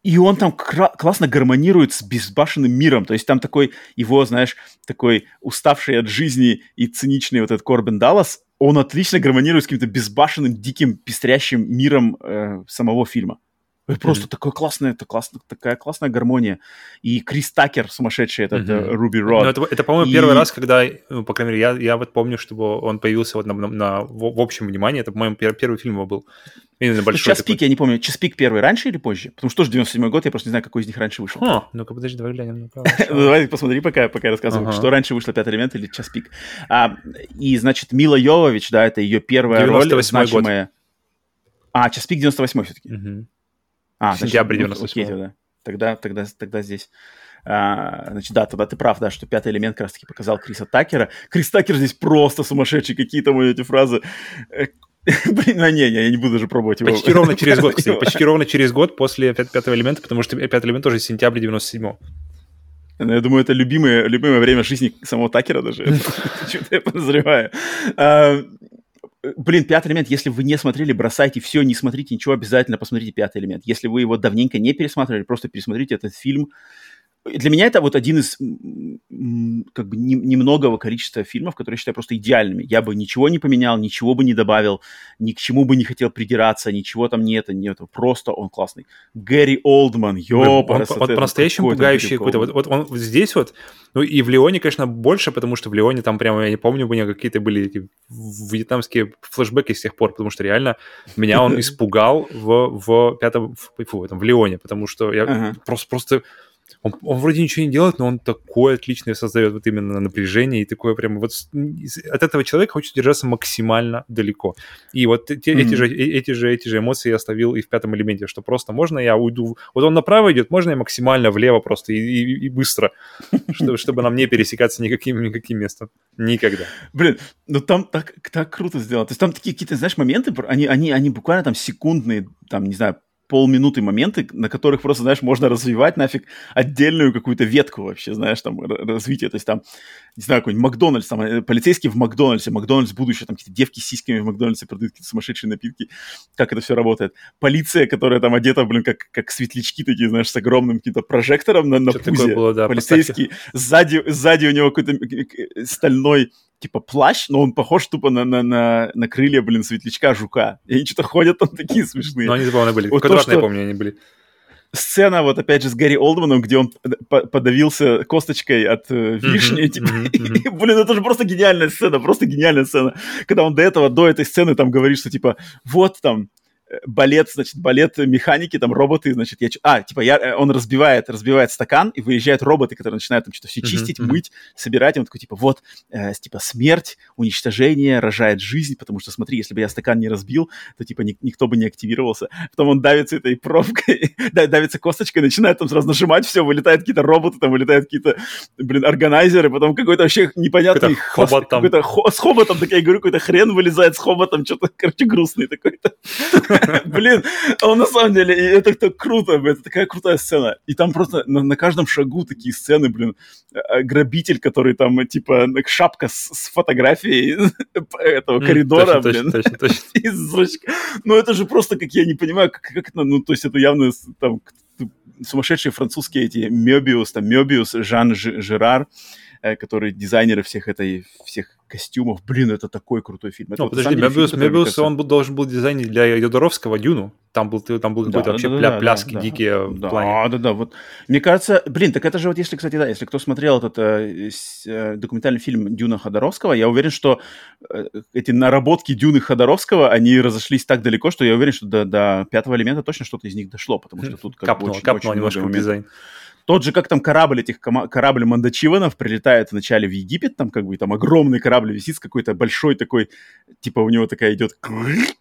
S1: И он там кра- классно гармонирует с безбашенным миром. То есть там такой его, знаешь, такой уставший от жизни и циничный вот этот Корбен Даллас, он отлично гармонирует с каким-то безбашенным, диким, пестрящим миром э, самого фильма. Это просто mm-hmm. такое классное, это классно, такая классная гармония. И Крис Такер сумасшедший, этот mm-hmm. Руби Род.
S2: это, это по-моему, и... первый раз, когда, ну, по крайней мере, я, я вот помню, чтобы он появился вот на, на, на в, в общем внимании. Это, по-моему, пер, первый фильм его был.
S1: Именно большой. Час пик, я не помню, час пик первый раньше или позже? Потому что тоже 97-й год, я просто не знаю, какой из них раньше вышел.
S2: О, ну-ка, подожди, давай глянем.
S1: Ну, <laughs> давай посмотри, пока, пока я рассказываю, что раньше вышло «Пятый элемент» или «Час пик». А, и, значит, Мила Йовович, да, это ее первая роль значимая. Год. А, «Час пик» 98-й все-таки. А,
S2: Сентябрь 98
S1: Окей, тогда. Тогда, тогда, тогда здесь. А, значит, да, тогда ты прав, да, что пятый элемент как раз-таки показал Криса Такера. Крис Такер здесь просто сумасшедший, какие там эти фразы. Э, <laughs> блин, ну не, не, я не буду даже пробовать
S2: его. Почти ровно через год, кстати, <laughs> почти ровно через год после пятого элемента, потому что пятый элемент тоже сентябрь 97-го.
S1: Ну, я думаю, это любимое, любимое время жизни самого Такера даже. <laughs> Я подозреваю. А, Блин, пятый элемент, если вы не смотрели, бросайте все, не смотрите ничего, обязательно посмотрите пятый элемент. Если вы его давненько не пересматривали, просто пересмотрите этот фильм. Для меня это вот один из как бы немногого количества фильмов, которые я считаю просто идеальными. Я бы ничего не поменял, ничего бы не добавил, ни к чему бы не хотел придираться, ничего там нет, нет, просто он классный. Гэри Олдман, ёпарас.
S2: Он, он, он по-настоящему пугающий какой-то. Вот, вот он здесь вот, ну и в Леоне, конечно, больше, потому что в Леоне там прямо, я не помню, у меня какие-то были эти вьетнамские флешбеки с тех пор, потому что реально меня он <laughs> испугал в, в пятом, фу, в этом, в Леоне, потому что я просто, просто он, он вроде ничего не делает, но он такое отличное создает вот именно напряжение и такое прям вот от этого человека хочется держаться максимально далеко. И вот те, mm-hmm. эти, же, э, эти, же, эти же эмоции я оставил и в пятом элементе, что просто можно я уйду, вот он направо идет, можно я максимально влево просто и, и, и быстро, <laughs> чтобы, чтобы нам не пересекаться никаким, никаким местом. Никогда.
S1: Блин, ну там так, так круто сделано. То есть там такие какие-то, знаешь, моменты, они, они, они буквально там секундные, там, не знаю, полминуты моменты, на которых просто, знаешь, можно развивать нафиг отдельную какую-то ветку вообще, знаешь, там, развитие. То есть там, не знаю, какой-нибудь Макдональдс, там, э, полицейский в Макдональдсе, Макдональдс будущее, там какие-то девки с сиськами в Макдональдсе продают какие-то сумасшедшие напитки. Как это все работает? Полиция, которая там одета, блин, как, как светлячки такие, знаешь, с огромным каким-то прожектором на, на пузе. Было, да, Полицейский, сзади, сзади у него какой-то э, э, стальной типа плащ, но он похож тупо на, на, на, на крылья, блин, светлячка жука. И они что-то ходят там такие смешные.
S2: Ну, они забавные были. Вот Квадратные, то, что... помню, они были.
S1: Сцена, вот опять же, с Гарри Олдманом, где он подавился косточкой от э, вишни, mm-hmm, типа, mm-hmm. <laughs> блин, это же просто гениальная сцена, просто гениальная сцена. Когда он до этого, до этой сцены там говорит, что типа, вот там, балет, значит, балет механики, там роботы, значит, я... А, типа, я, э, он разбивает, разбивает стакан, и выезжают роботы, которые начинают там что-то все чистить, mm-hmm. мыть, собирать, и он такой, типа, вот, э, типа, смерть, уничтожение рожает жизнь, потому что, смотри, если бы я стакан не разбил, то, типа, ни, никто бы не активировался. Потом он давится этой пробкой, <laughs> давится косточкой, начинает там сразу нажимать, все, вылетают какие-то роботы, там вылетают какие-то, блин, органайзеры, потом какой-то вообще непонятный...
S2: Хобот там.
S1: Хо- с хоботом, так я говорю, какой-то хрен вылезает с хоботом, что-то, короче, грустный такой-то. <laughs> Блин, он на самом деле, это так круто, это такая крутая сцена. И там просто на, на каждом шагу такие сцены, блин, э, грабитель, который там, типа, шапка с, с фотографией <laughs> этого коридора, блин. Точно, точно, <laughs> Ну, это же просто, как я не понимаю, как, как это, ну, то есть это явно там сумасшедшие французские эти Мёбиус, там Мёбиус, Жан Жерар, э, которые дизайнеры всех этой, всех костюмов. Блин, это такой крутой фильм. Это,
S2: ну, подожди, Мебиус, фильм, Мебиус кажется... он был, должен был дизайнить для Йодоровского Дюну. Там был, там был какой-то да, вообще да, пля, да, пляски
S1: да,
S2: дикие
S1: да,
S2: плане.
S1: Да, да. Вот. Мне кажется, блин, так это же вот если, кстати, да, если кто смотрел этот э, э, документальный фильм Дюна Ходоровского, я уверен, что э, эти наработки Дюны Ходоровского, они разошлись так далеко, что я уверен, что до, до пятого элемента точно что-то из них дошло, потому что тут как
S2: капнуло,
S1: очень,
S2: капнуло
S1: очень
S2: немножко в дизайн.
S1: Тот же, как там корабль этих, корабль Мандачиванов прилетает вначале в Египет, там как бы там огромный корабль висит с какой-то большой такой, типа у него такая идет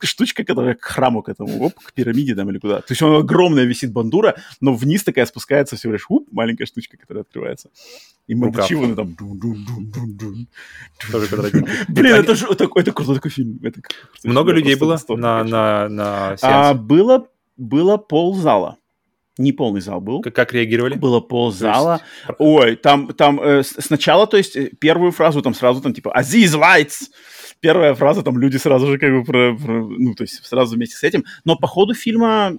S1: штучка, которая к храму к этому, оп, к пирамиде там или куда. То есть он огромная висит бандура, но вниз такая спускается всего лишь, уп, маленькая штучка, которая открывается. И Мандачиваны там... Блин, это же это крутой такой фильм.
S2: Много людей было на на
S1: было было ползала не полный зал был.
S2: Как, как реагировали?
S1: Было ползала. Есть... Ой, там, там э, сначала, то есть, э, первую фразу там сразу там типа «Азиз lights!» Первая фраза, там люди сразу же как бы, про, про, ну, то есть сразу вместе с этим. Но по ходу фильма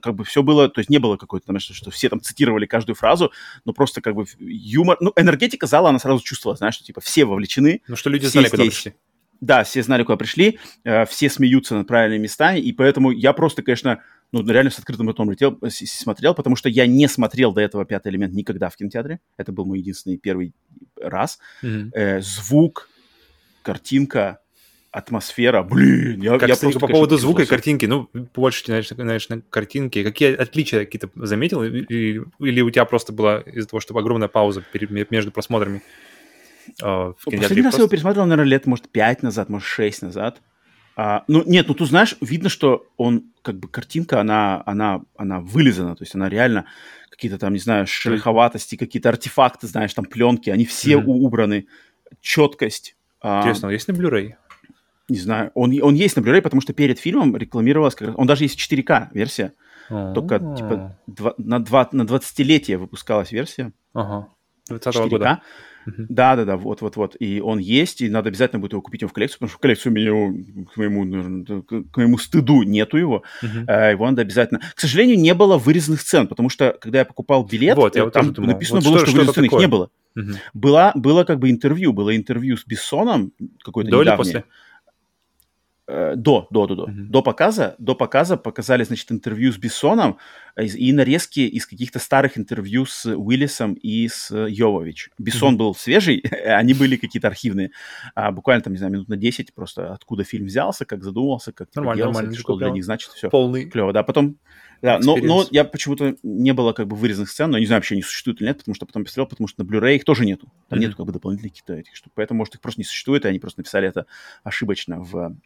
S1: как бы все было, то есть не было какой-то там, что, что все там цитировали каждую фразу, но просто как бы юмор, ну, энергетика зала, она сразу чувствовала, знаешь, что типа все вовлечены.
S2: Ну, что люди знали, здесь, куда пришли.
S1: Да, все знали, куда пришли, э, все смеются над правильными местами, и поэтому я просто, конечно, ну, реально с открытым ртом летел, смотрел, потому что я не смотрел до этого «Пятый элемент» никогда в кинотеатре. Это был мой единственный первый раз. Mm-hmm. Э, звук, картинка, атмосфера, блин, я,
S2: как,
S1: я
S2: кстати, просто, по поводу звука и картинки, ну, больше, знаешь, знаешь, на картинке, какие отличия какие-то заметил? Или, или у тебя просто была из-за того, что огромная пауза перед, между просмотрами?
S1: Э, в Последний раз просто... я его пересматривал, наверное, лет, может, пять назад, может, шесть назад. А, ну, нет, ну, ты знаешь, видно, что он, как бы, картинка, она, она, она вылизана, то есть она реально какие-то там, не знаю, шероховатости, какие-то артефакты, знаешь, там пленки, они все mm-hmm. убраны, четкость.
S2: А, Интересно, а, есть на Blu-ray?
S1: Не знаю, он, он есть на Blu-ray, потому что перед фильмом рекламировалась, как раз, он даже есть 4К версия, oh. только, типа, два, на, два, на 20-летие выпускалась версия.
S2: Ага. 20 -го года.
S1: Да, да, да, вот, вот, вот. И он есть, и надо обязательно будет его купить в коллекцию, потому что в коллекцию меня, к моему, к моему стыду нету его. Uh-huh. Его надо обязательно. К сожалению, не было вырезанных цен, потому что когда я покупал билет, вот, я там думал, написано вот было, что, что вырезанных их не было. Uh-huh. Была, было как бы интервью, было интервью с Бессоном какое-то
S2: До недавнее. или после?
S1: Э, до, до, до, до. Mm-hmm. До показа, до показа показали, значит, интервью с Бессоном э, и нарезки из каких-то старых интервью с Уиллисом и с Йовович. Бессон mm-hmm. был свежий, <laughs> они были какие-то архивные. А буквально там, не знаю, минут на 10 просто откуда фильм взялся, как задумался, как
S2: нормально, делался, нормально,
S1: что для них значит, все.
S2: Полный.
S1: Клево, да. Потом да, но, но я почему-то не было как бы вырезанных сцен, но я не знаю, вообще они существуют или нет, потому что потом посмотрел, потому что на Blu-ray их тоже нету. Там mm-hmm. нету как бы дополнительных каких-то этих штук. Поэтому, может, их просто не существует, и они просто написали это ошибочно в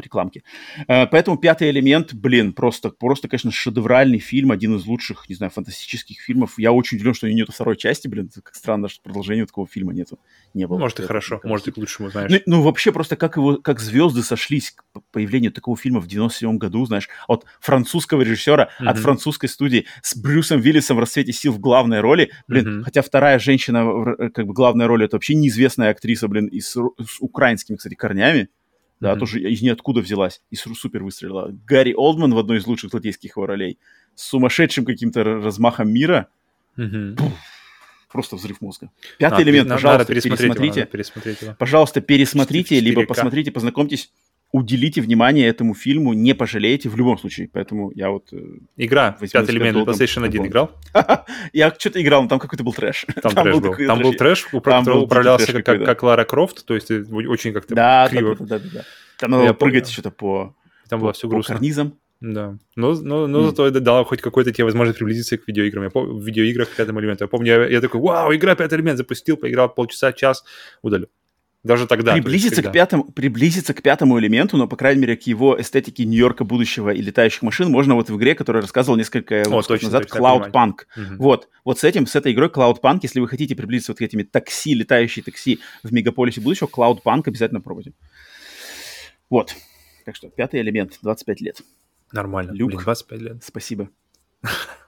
S1: рекламки. Э, поэтому «Пятый элемент», блин, просто, просто, конечно, шедевральный фильм, один из лучших, не знаю, фантастических фильмов. Я очень удивлен, что нету второй части, блин, как странно, что продолжения такого фильма нету, не было.
S2: Может, и хорошо, может, и к лучшему, знаешь.
S1: Ну, ну, вообще, просто как его, как звезды сошлись к появлению такого фильма в 97 году, знаешь, от французского режиссера, mm-hmm. от французской студии, с Брюсом Виллисом в «Расцвете сил» в главной роли, блин, mm-hmm. хотя вторая женщина, как бы главная роль, это вообще неизвестная актриса, блин, и с, с украинскими, кстати, корнями, да, mm-hmm. тоже из ниоткуда взялась и супер выстрелила. Гарри Олдман в одной из лучших злодейских его ролей с сумасшедшим каким-то размахом мира. Mm-hmm. Пух, просто взрыв мозга. Пятый а, элемент, надо, пожалуйста, надо пересмотрите. Его, пересмотреть его. Пожалуйста, пересмотрите, 4К. либо посмотрите, познакомьтесь уделите внимание этому фильму, не пожалеете в любом случае. Поэтому я вот... Э,
S2: Игра, пятый элемент PlayStation 1 играл? <laughs>
S1: я что-то играл, но там какой-то был трэш.
S2: Там, трэш был. Там был трэш, управлялся как, Лара Крофт, то есть очень как-то
S1: да, криво. Да, да, да, да. Там надо прыгать что-то по,
S2: там было все грустно.
S1: карнизам.
S2: Да, но, но, но mm. зато это дало хоть какой-то тебе возможность приблизиться к видеоиграм. Я помню, в видеоиграх к пятому элементу. Я помню, я, я такой, вау, игра пятый элемент, запустил, поиграл полчаса, час, удалю. Даже тогда.
S1: Приблизиться, к пятому, приблизиться к пятому элементу, но, по крайней мере, к его эстетике Нью-Йорка будущего и летающих машин можно вот в игре, которую рассказывал несколько О, точно, назад, точно, Cloud Punk. Угу. Вот. Вот с этим, с этой игрой Cloud Punk, если вы хотите приблизиться вот к этими такси, летающие такси в мегаполисе будущего, Cloud Punk обязательно пробуйте. Вот. Так что, пятый элемент, 25 лет.
S2: Нормально.
S1: Люк, Блин,
S2: 25 лет.
S1: Спасибо. <laughs>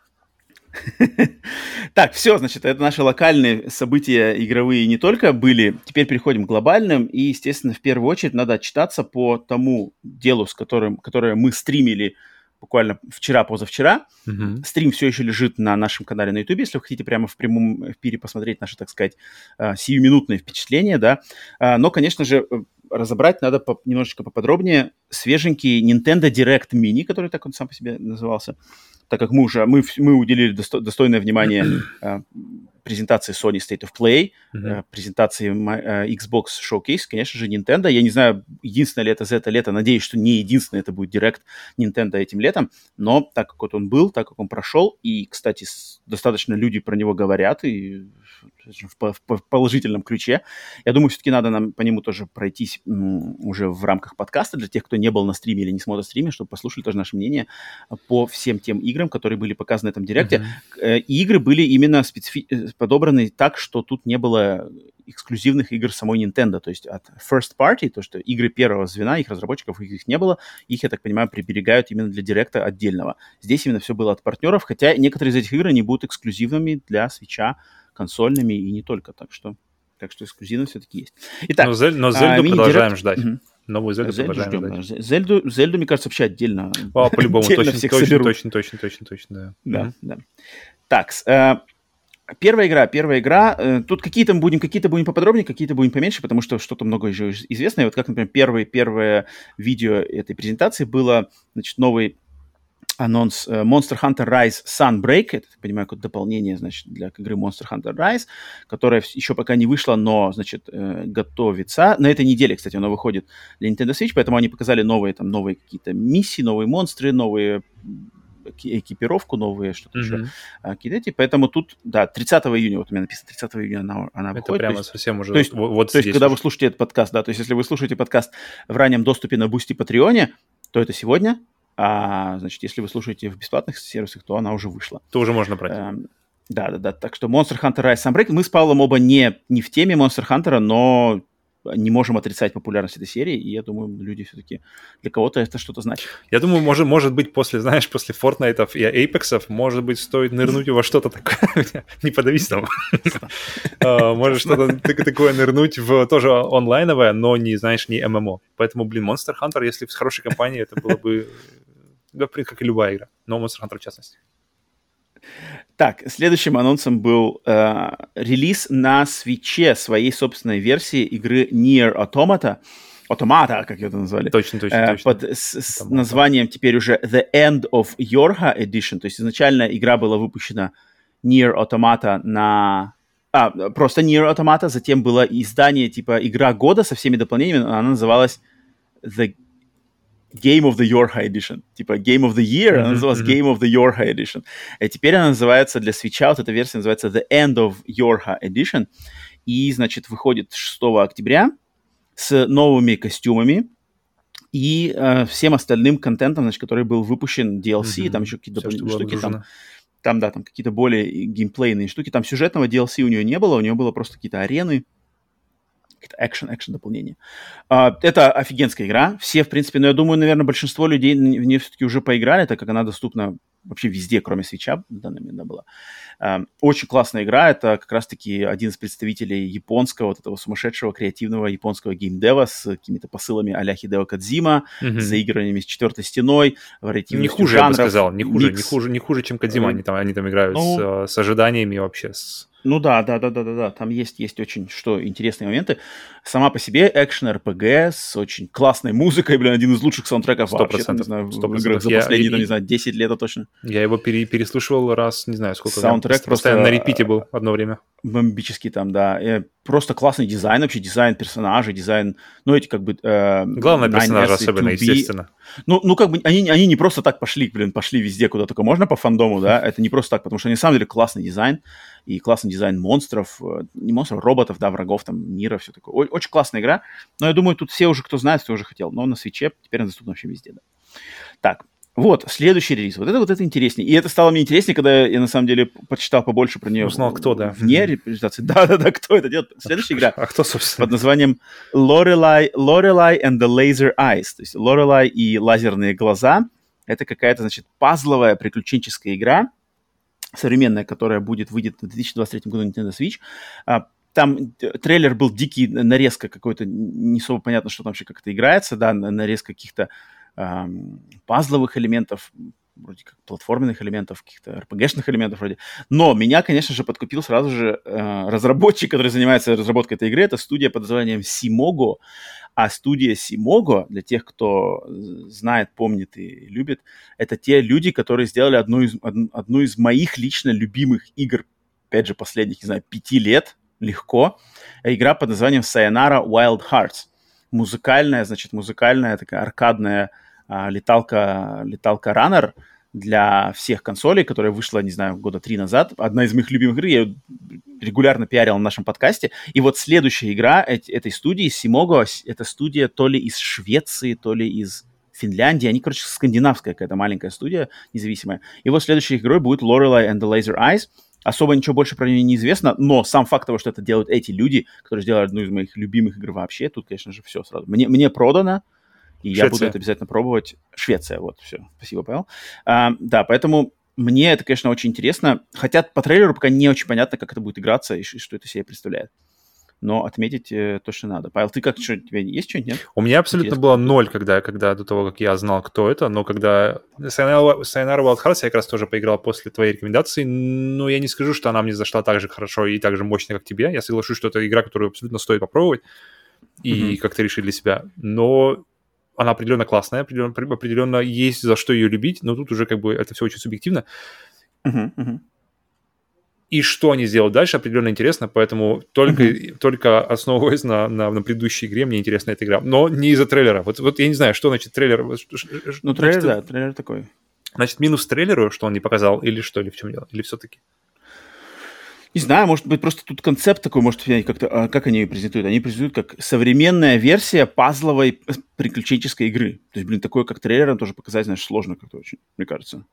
S1: <laughs> Так, все, значит, это наши локальные события игровые не только были. Теперь переходим к глобальным. И, естественно, в первую очередь надо отчитаться по тому делу, с которым, которое мы стримили буквально вчера-позавчера. Mm-hmm. Стрим все еще лежит на нашем канале на YouTube, если вы хотите прямо в прямом эфире посмотреть наши, так сказать, э, сиюминутные впечатления, да. Э, но, конечно же, э, разобрать надо по, немножечко поподробнее свеженький Nintendo Direct Mini, который так он сам по себе назывался, так как мы уже мы, мы уделили досто, достойное внимание <clears throat> презентации Sony State of Play, mm-hmm. презентации э, Xbox Showcase, конечно же, Nintendo. Я не знаю, единственное ли это за это лето. Надеюсь, что не единственное это будет Direct Nintendo этим летом. Но так как вот он был, так как он прошел, и, кстати, достаточно люди про него говорят, и в, в положительном ключе. Я думаю, все-таки надо нам по нему тоже пройтись уже в рамках подкаста для тех, кто не был на стриме или не смотрит стриме, чтобы послушали тоже наше мнение по всем тем играм, которые были показаны в этом директе. Mm-hmm. И игры были именно специфи- э, подобраны так, что тут не было эксклюзивных игр самой Nintendo, то есть от first party, то, что игры первого звена, их разработчиков, их не было, их, я так понимаю, приберегают именно для директа отдельного. Здесь именно все было от партнеров, хотя некоторые из этих игр не будут эксклюзивными для свеча, консольными и не только, так что, так что эксклюзивно все-таки есть.
S2: Итак, но, Зель, но Зельду а, продолжаем ждать. Угу. Новую Зельду, Зельду
S1: ждем, ждать. Зельду, Зельду, мне кажется, вообще отдельно.
S2: О, по-любому, точно, точно, точно, точно, точно, точно, да.
S1: Да, да. Так, э, Первая игра, первая игра. Э, тут какие-то будем, какие-то будем поподробнее, какие-то будем поменьше, потому что что-то много уже известно. И вот как, например, первое, первое видео этой презентации было, значит, новый анонс uh, Monster Hunter Rise Sunbreak, это, я понимаю, как дополнение, значит, для игры Monster Hunter Rise, которая еще пока не вышла, но, значит, uh, готовится. На этой неделе, кстати, она выходит для Nintendo Switch, поэтому они показали новые, там, новые какие-то миссии, новые монстры, новые экипировку новые, что-то mm-hmm. еще, какие-то эти. Поэтому тут, да, 30 июня, вот у меня написано 30 июня она, она
S2: Это
S1: выходит.
S2: прямо
S1: то есть,
S2: совсем уже
S1: то есть,
S2: вот, вот
S1: То есть, когда уже. вы слушаете этот подкаст, да, то есть, если вы слушаете подкаст в раннем доступе на Бусти Патреоне, то это сегодня, а, значит, если вы слушаете в бесплатных сервисах, то она уже вышла.
S2: То уже можно брать.
S1: Эм, да, да, да. Так что Monster Hunter Rise Sunbreak. Мы с Павлом оба не, не в теме Monster Hunter, но не можем отрицать популярность этой серии, и я думаю, люди все-таки для кого-то это что-то значит.
S2: Я думаю, может, может быть, после, знаешь, после Fortnite и Apex, может быть, стоит нырнуть во что-то такое. <laughs> Не подавись там. А, может, что-то такое нырнуть в тоже онлайновое, но не, знаешь, не ММО. Поэтому, блин, Monster Hunter, если с хорошей компанией, это было бы, как и любая игра, но Monster Hunter в частности.
S1: Так, следующим анонсом был э, релиз на свече своей собственной версии игры Nier Automata. Automata, как ее это назвали.
S2: Точно, точно, э, точно.
S1: Под с, с названием теперь уже The End of Yorha Edition. То есть изначально игра была выпущена Nier Automata на... А, просто Nier Automata, затем было издание типа Игра года со всеми дополнениями, она называлась The Game of the Yorha Edition. Типа Game of the Year, она называлась Game of the Yorha Edition. И теперь она называется для свеча, вот эта версия называется The End of Yorha Edition. И, значит, выходит 6 октября с новыми костюмами и э, всем остальным контентом, значит, который был выпущен DLC, mm-hmm. там еще какие-то дополнительные штуки. Там, там, да, там какие-то более геймплейные штуки. Там сюжетного DLC у нее не было, у нее было просто какие-то арены, какие-то экшен, экшен дополнения. Uh, это офигенская игра. Все, в принципе, но я думаю, наверное, большинство людей в нее все-таки уже поиграли, так как она доступна вообще везде, кроме свеча, в данный момент была. Uh, очень классная игра. Это как раз-таки один из представителей японского, вот этого сумасшедшего креативного японского геймдева с какими-то посылами а-ля Хидео Кадзима, mm-hmm. с заигрываниями с четвертой стеной,
S2: Не хуже, жанров, я бы сказал, не хуже, не хуже, не хуже, чем Кадзима. Они там, они там играют ну, с, с ожиданиями вообще, с
S1: ну да, да, да, да, да, да. Там есть, есть очень что интересные моменты. Сама по себе action RPG с очень классной музыкой, блин, один из лучших саундтреков 100%, вообще, там, не знаю, 100%. в играх за последние, я, там, не знаю, 10 лет точно.
S2: Я его пере, переслушивал раз, не знаю, сколько.
S1: Саундтрек просто...
S2: Постоянно на репите был одно время.
S1: Бомбический там, да. И просто классный дизайн вообще, дизайн персонажей, дизайн, ну эти как бы... Э,
S2: Главное персонажи особенно, естественно.
S1: Ну, ну как бы они, они не просто так пошли, блин, пошли везде, куда только можно по фандому, да, это не просто так, потому что они на самом деле классный дизайн, и классный дизайн монстров, э, не монстров, роботов, да, врагов, там, мира, все такое. О- очень классная игра, но я думаю, тут все уже, кто знает, кто уже хотел, но на свече теперь она доступна вообще везде, да. Так, вот, следующий релиз. Вот это вот это интереснее. И это стало мне интереснее, когда я на самом деле почитал побольше про нее.
S2: Узнал, кто, да.
S1: Вне репрезентации. <laughs> Да-да-да, кто это делает. Следующая игра.
S2: А кто, собственно?
S1: Под названием Lorelai, Lorelai and the Laser Eyes. То есть Lorelai и лазерные глаза. Это какая-то, значит, пазловая приключенческая игра, современная, которая будет, выйдет в 2023 году Nintendo Switch. А, там трейлер был дикий, нарезка какой-то, не особо понятно, что там вообще как-то играется, да, нарезка каких-то пазловых элементов, вроде как платформенных элементов, каких-то RPG-шных элементов вроде. Но меня, конечно же, подкупил сразу же э, разработчик, который занимается разработкой этой игры. Это студия под названием Simogo. А студия Simogo, для тех, кто знает, помнит и любит, это те люди, которые сделали одну из, одну из моих лично любимых игр, опять же, последних, не знаю, пяти лет, легко. Игра под названием Sayonara Wild Hearts. Музыкальная, значит, музыкальная такая аркадная леталка, леталка Runner для всех консолей, которая вышла, не знаю, года три назад. Одна из моих любимых игр, я ее регулярно пиарил на нашем подкасте. И вот следующая игра этой студии, Simogo, это студия то ли из Швеции, то ли из Финляндии. Они, короче, скандинавская какая-то маленькая студия независимая. И вот следующей игрой будет Lorelei and the Laser Eyes. Особо ничего больше про нее не известно, но сам факт того, что это делают эти люди, которые сделали одну из моих любимых игр вообще, тут, конечно же, все сразу. Мне, мне продано, и Швеция. я буду это обязательно пробовать. Швеция, вот, все. Спасибо, Павел. А, да, поэтому мне это, конечно, очень интересно. Хотя по трейлеру пока не очень понятно, как это будет играться и, что это себе представляет. Но отметить э, точно надо. Павел, ты как, что, у тебя есть что-нибудь, нет?
S2: У меня абсолютно Интересно. было ноль, когда, когда до того, как я знал, кто это, но когда Sayonara Wild Hearts я как раз тоже поиграл после твоей рекомендации, но я не скажу, что она мне зашла так же хорошо и так же мощно, как тебе. Я соглашусь, что это игра, которую абсолютно стоит попробовать и mm-hmm. как-то решить для себя. Но она определенно классная, определенно, определенно есть за что ее любить, но тут уже как бы это все очень субъективно. Uh-huh, uh-huh. И что они сделают дальше, определенно интересно, поэтому только, uh-huh. только основываясь на, на, на предыдущей игре, мне интересна эта игра. Но не из-за трейлера. Вот, вот я не знаю, что значит трейлер.
S1: Ну, трейлер, значит, да, трейлер такой.
S2: Значит, минус трейлеру, что он не показал, или что, или в чем дело? Или все-таки?
S1: Не знаю, может быть, просто тут концепт такой, может, как-то, а, как они ее презентуют? Они презентуют как современная версия пазловой приключенческой игры. То есть, блин, такое как трейлером тоже показать, знаешь, сложно как-то очень, мне кажется.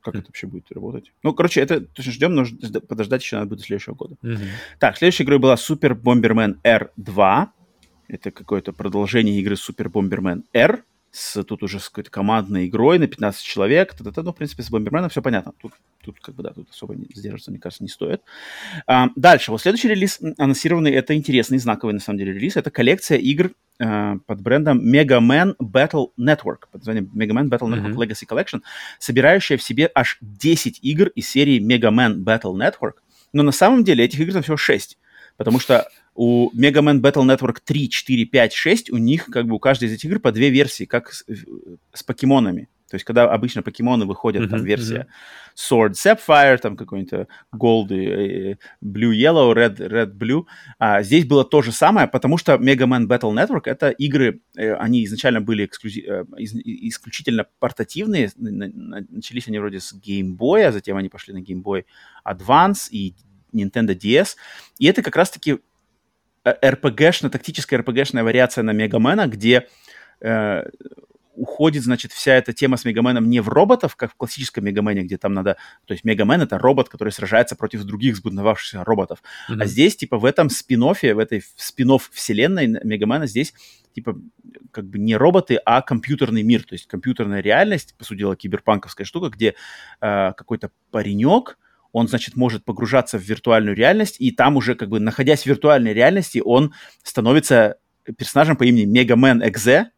S1: Как mm. это вообще будет работать? Ну, короче, это точно ждем, но подождать еще надо будет до следующего года. Mm-hmm. Так, следующей игрой была Super Bomberman R2. Это какое-то продолжение игры Super Bomberman R с, тут уже с какой-то командной игрой на 15 человек. Т -т -т, ну, в принципе, с Бомберменом все понятно. Тут, тут как бы, да, тут особо не сдерживаться, мне кажется, не стоит. А, дальше. Вот следующий релиз анонсированный, это интересный, знаковый, на самом деле, релиз. Это коллекция игр а, под брендом Mega Man Battle Network, под названием Mega Man Battle Network mm-hmm. Legacy Collection, собирающая в себе аж 10 игр из серии Mega Man Battle Network. Но на самом деле этих игр там всего 6. Потому что у Mega Man Battle Network 3, 4, 5, 6, у них как бы у каждой из этих игр по две версии, как с, с покемонами. То есть, когда обычно покемоны выходят, mm-hmm, там версия mm-hmm. Sword Sapphire, там какой-нибудь Gold, э, Blue Yellow, Red, Red Blue. А здесь было то же самое, потому что Mega Man Battle Network — это игры, э, они изначально были эксклюзив, э, исключительно портативные. Начались они вроде с Game Boy, а затем они пошли на Game Boy Advance и Nintendo DS. И это как раз-таки RPG-шная, э, тактическая RPG-шная вариация на Мегамена, где э, уходит, значит, вся эта тема с Мегаменом не в роботов, как в классическом Мегамене, где там надо... То есть Мегамен — это робот, который сражается против других сбудновавшихся роботов. Mm-hmm. А здесь, типа, в этом спин в этой спин вселенной Мегамена здесь типа, как бы не роботы, а компьютерный мир, то есть компьютерная реальность, по сути дела, киберпанковская штука, где э, какой-то паренек, он, значит, может погружаться в виртуальную реальность, и там уже, как бы, находясь в виртуальной реальности, он становится персонажем по имени Мегамен Экзе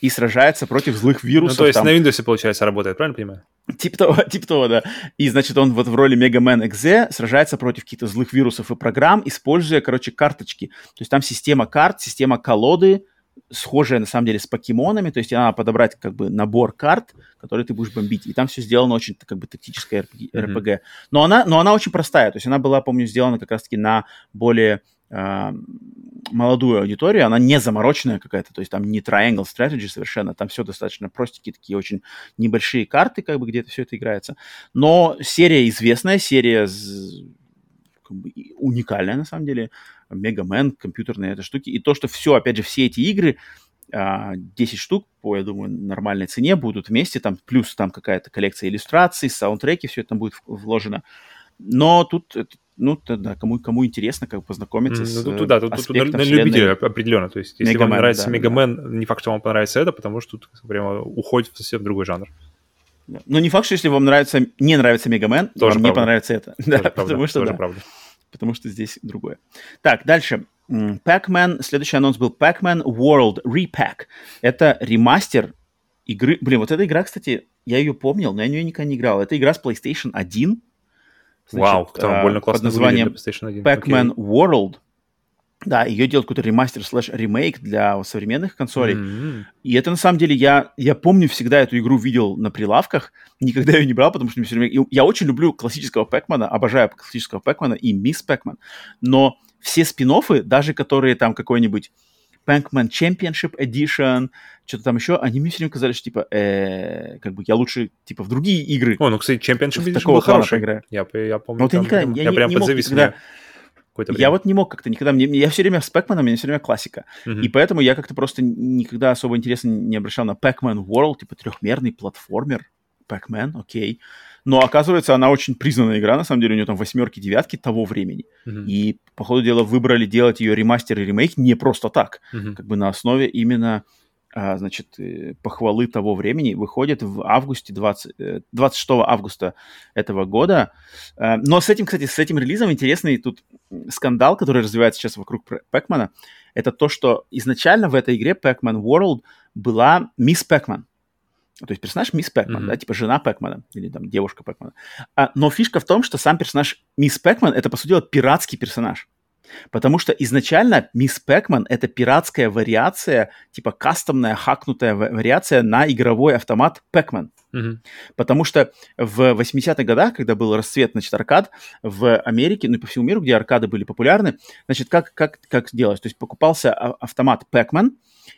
S1: и сражается против злых вирусов.
S2: Ну, то есть там. на Windows, получается, работает, правильно понимаю?
S1: Типа того, <laughs> типа того, да. И, значит, он вот в роли Мегамен Экзе сражается против каких-то злых вирусов и программ, используя, короче, карточки. То есть там система карт, система колоды, схожая на самом деле с покемонами, то есть надо подобрать как бы набор карт, которые ты будешь бомбить, и там все сделано очень как бы тактическое RPG. Mm-hmm. Но она, но она очень простая, то есть она была, помню, сделана как раз-таки на более э, молодую аудиторию, она не замороченная какая-то, то есть там не triangle strategy совершенно, там все достаточно простенькие такие очень небольшие карты, как бы где-то все это играется, но серия известная, серия как бы, уникальная на самом деле, Мегамен, компьютерные это штуки. И то, что все, опять же, все эти игры, 10 а, штук по, я думаю, нормальной цене будут вместе, там плюс там какая-то коллекция иллюстраций, саундтреки, все это там будет вложено. Но тут, ну, да, кому, кому интересно, как познакомиться с ну, тут, да, тут, тут,
S2: на, на любителя определенно. То есть, если Мегамен, вам нравится да, Мегамен, да. не факт, что вам понравится это, потому что тут прямо уходит в совсем другой жанр.
S1: Но не факт, что если вам нравится, не нравится Мегамен, вам правда. не понравится это. <laughs> Тоже да, правда, потому что, тоже да. правда потому что здесь другое. Так, дальше. Pac-Man, следующий анонс был Pac-Man World Repack. Это ремастер игры... Блин, вот эта игра, кстати, я ее помнил, но я в нее никогда не играл. Это игра с PlayStation 1.
S2: Значит, Вау, там больно классно
S1: под названием Pac-Man okay. World. Да, ее делают какой-то ремастер слэш ремейк для современных консолей. Mm-hmm. И это на самом деле я, я помню всегда эту игру видел на прилавках, никогда ее не брал, потому что мне все время... Я очень люблю классического Пэкмана, обожаю классического Пэкмана и Мисс Пэкман. Но все спин даже которые там какой-нибудь Pac-Man Championship Edition, что-то там еще, они мне все время казались, что, типа, э, как бы я лучше, типа, в другие игры.
S2: О, ну, кстати, Championship Edition был хороший. Я, я помню,
S1: вот там, я, никогда, я, я прям не подзавис мог, какое-то время. Я вот не мог как-то никогда, мне, я все время с Пэкманом, мне все время классика. Mm-hmm. И поэтому я как-то просто никогда особо интереса не обращал на Pac-Man World, типа трехмерный платформер. Pac-Man, окей. Но оказывается, она очень признанная игра, на самом деле, у нее там восьмерки, девятки того времени. Mm-hmm. И, по ходу дела, выбрали делать ее ремастер и ремейк не просто так, mm-hmm. как бы на основе именно значит, э, похвалы того времени выходит в августе 20, 26 э, августа этого года. Э, но с этим, кстати, с этим релизом интересный тут скандал, который развивается сейчас вокруг Пэкмана, это то, что изначально в этой игре Pac-Man World была мисс Пэкман. То есть персонаж мисс Пэкман, mm-hmm. да, типа жена Пэкмана или там девушка Пэкмана. А, но фишка в том, что сам персонаж мисс Пэкман это, по сути дела, пиратский персонаж. Потому что изначально Мисс Пэкман — это пиратская вариация, типа кастомная, хакнутая вариация на игровой автомат Пэкман. Mm-hmm. Потому что в 80-х годах, когда был расцвет, значит, аркад в Америке, ну и по всему миру, где аркады были популярны, значит, как, как, как делалось? То есть покупался а, автомат Пэкман,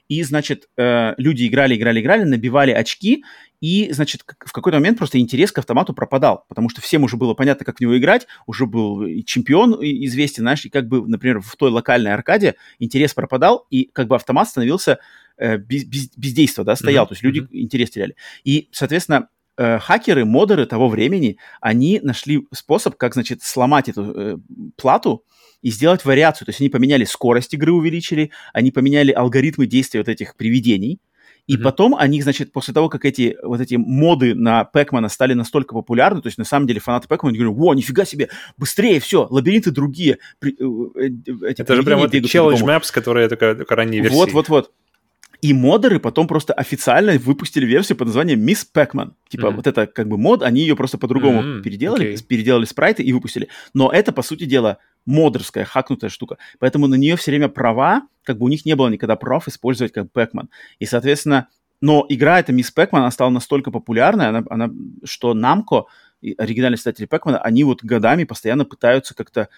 S1: и, значит, э, люди играли, играли, играли, набивали очки, и, значит, в какой-то момент просто интерес к автомату пропадал, потому что всем уже было понятно, как в него играть, уже был и чемпион известен, знаешь, и как бы, например, в той локальной аркаде интерес пропадал, и как бы автомат становился э, без, без, бездейство, да, стоял, mm-hmm. то есть люди mm-hmm. интерес теряли. И, соответственно, э, хакеры, модеры того времени, они нашли способ, как, значит, сломать эту э, плату, и сделать вариацию. То есть они поменяли скорость игры, увеличили, они поменяли алгоритмы действия вот этих привидений, и mm-hmm. потом они, значит, после того, как эти вот эти моды на Пэкмана стали настолько популярны, то есть на самом деле фанаты Пэкмана говорят, о, нифига себе, быстрее, все, лабиринты другие. При,
S2: э, э, эти Это же прям вот challenge maps, которые только, только ранние версии.
S1: Вот, вот, вот. И модеры потом просто официально выпустили версию под названием Мисс Пэкман. Типа mm-hmm. вот это как бы мод, они ее просто по-другому mm-hmm. переделали, okay. переделали спрайты и выпустили. Но это, по сути дела, модерская, хакнутая штука. Поэтому на нее все время права, как бы у них не было никогда прав использовать как Пэкман. И, соответственно, но игра эта Мисс Пэкман, она стала настолько популярной, она, она, что Намко, оригинальные создатели Пэкмана, они вот годами постоянно пытаются как-то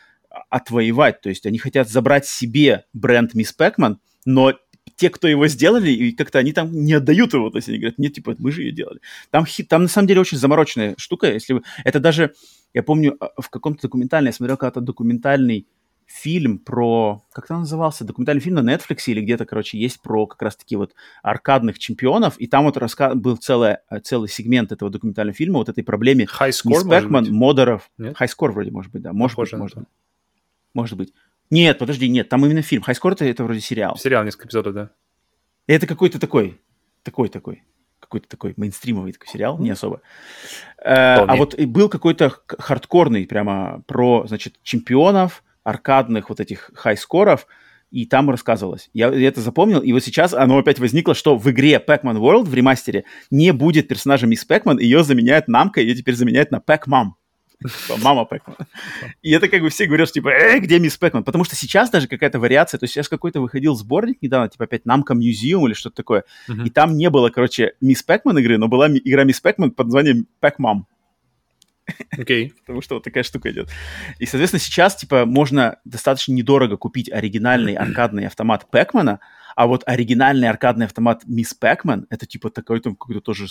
S1: отвоевать. То есть они хотят забрать себе бренд Мисс Пэкман, но те, кто его сделали, и как-то они там не отдают его, то есть они говорят, нет, типа, мы же ее делали. Там, там на самом деле очень замороченная штука, если вы... Это даже, я помню, а, в каком-то документальном, я смотрел когда-то документальный фильм про, как это назывался, документальный фильм на Netflix или где-то, короче, есть про как раз-таки вот аркадных чемпионов, и там вот раска... был целый, целый сегмент этого документального фильма, вот этой проблеме
S2: High Score,
S1: Пэкман, модеров. High Score вроде, может быть, да. Может Похоже быть, может быть. Может быть. Нет, подожди, нет, там именно фильм. High Score это, это вроде сериал.
S2: Сериал, несколько эпизодов, да.
S1: Это какой-то такой, такой-такой, какой-то такой мейнстримовый такой сериал, не особо. Э, а вот был какой-то хардкорный прямо про, значит, чемпионов, аркадных вот этих хай-скоров, и там рассказывалось. Я, я это запомнил, и вот сейчас оно опять возникло, что в игре Pac-Man World в ремастере не будет персонажа Мисс Пэкман, ее заменяет Намка, ее теперь заменяет на Pac-Mom. Мама Пэкман. И это как бы все говорят, что типа, э, где мисс Пэкман? Потому что сейчас даже какая-то вариация, то есть сейчас какой-то выходил сборник недавно, типа опять Намка Мюзиум или что-то такое, и там не было, короче, мисс Пэкман игры, но была игра мисс Пэкман под названием Пэкмам.
S2: Окей. Okay. <laughs>
S1: Потому что вот такая штука идет. И, соответственно, сейчас, типа, можно достаточно недорого купить оригинальный <clears throat> аркадный автомат Пэкмана, а вот оригинальный аркадный автомат Мисс Пэкман, это типа такой там какой-то тоже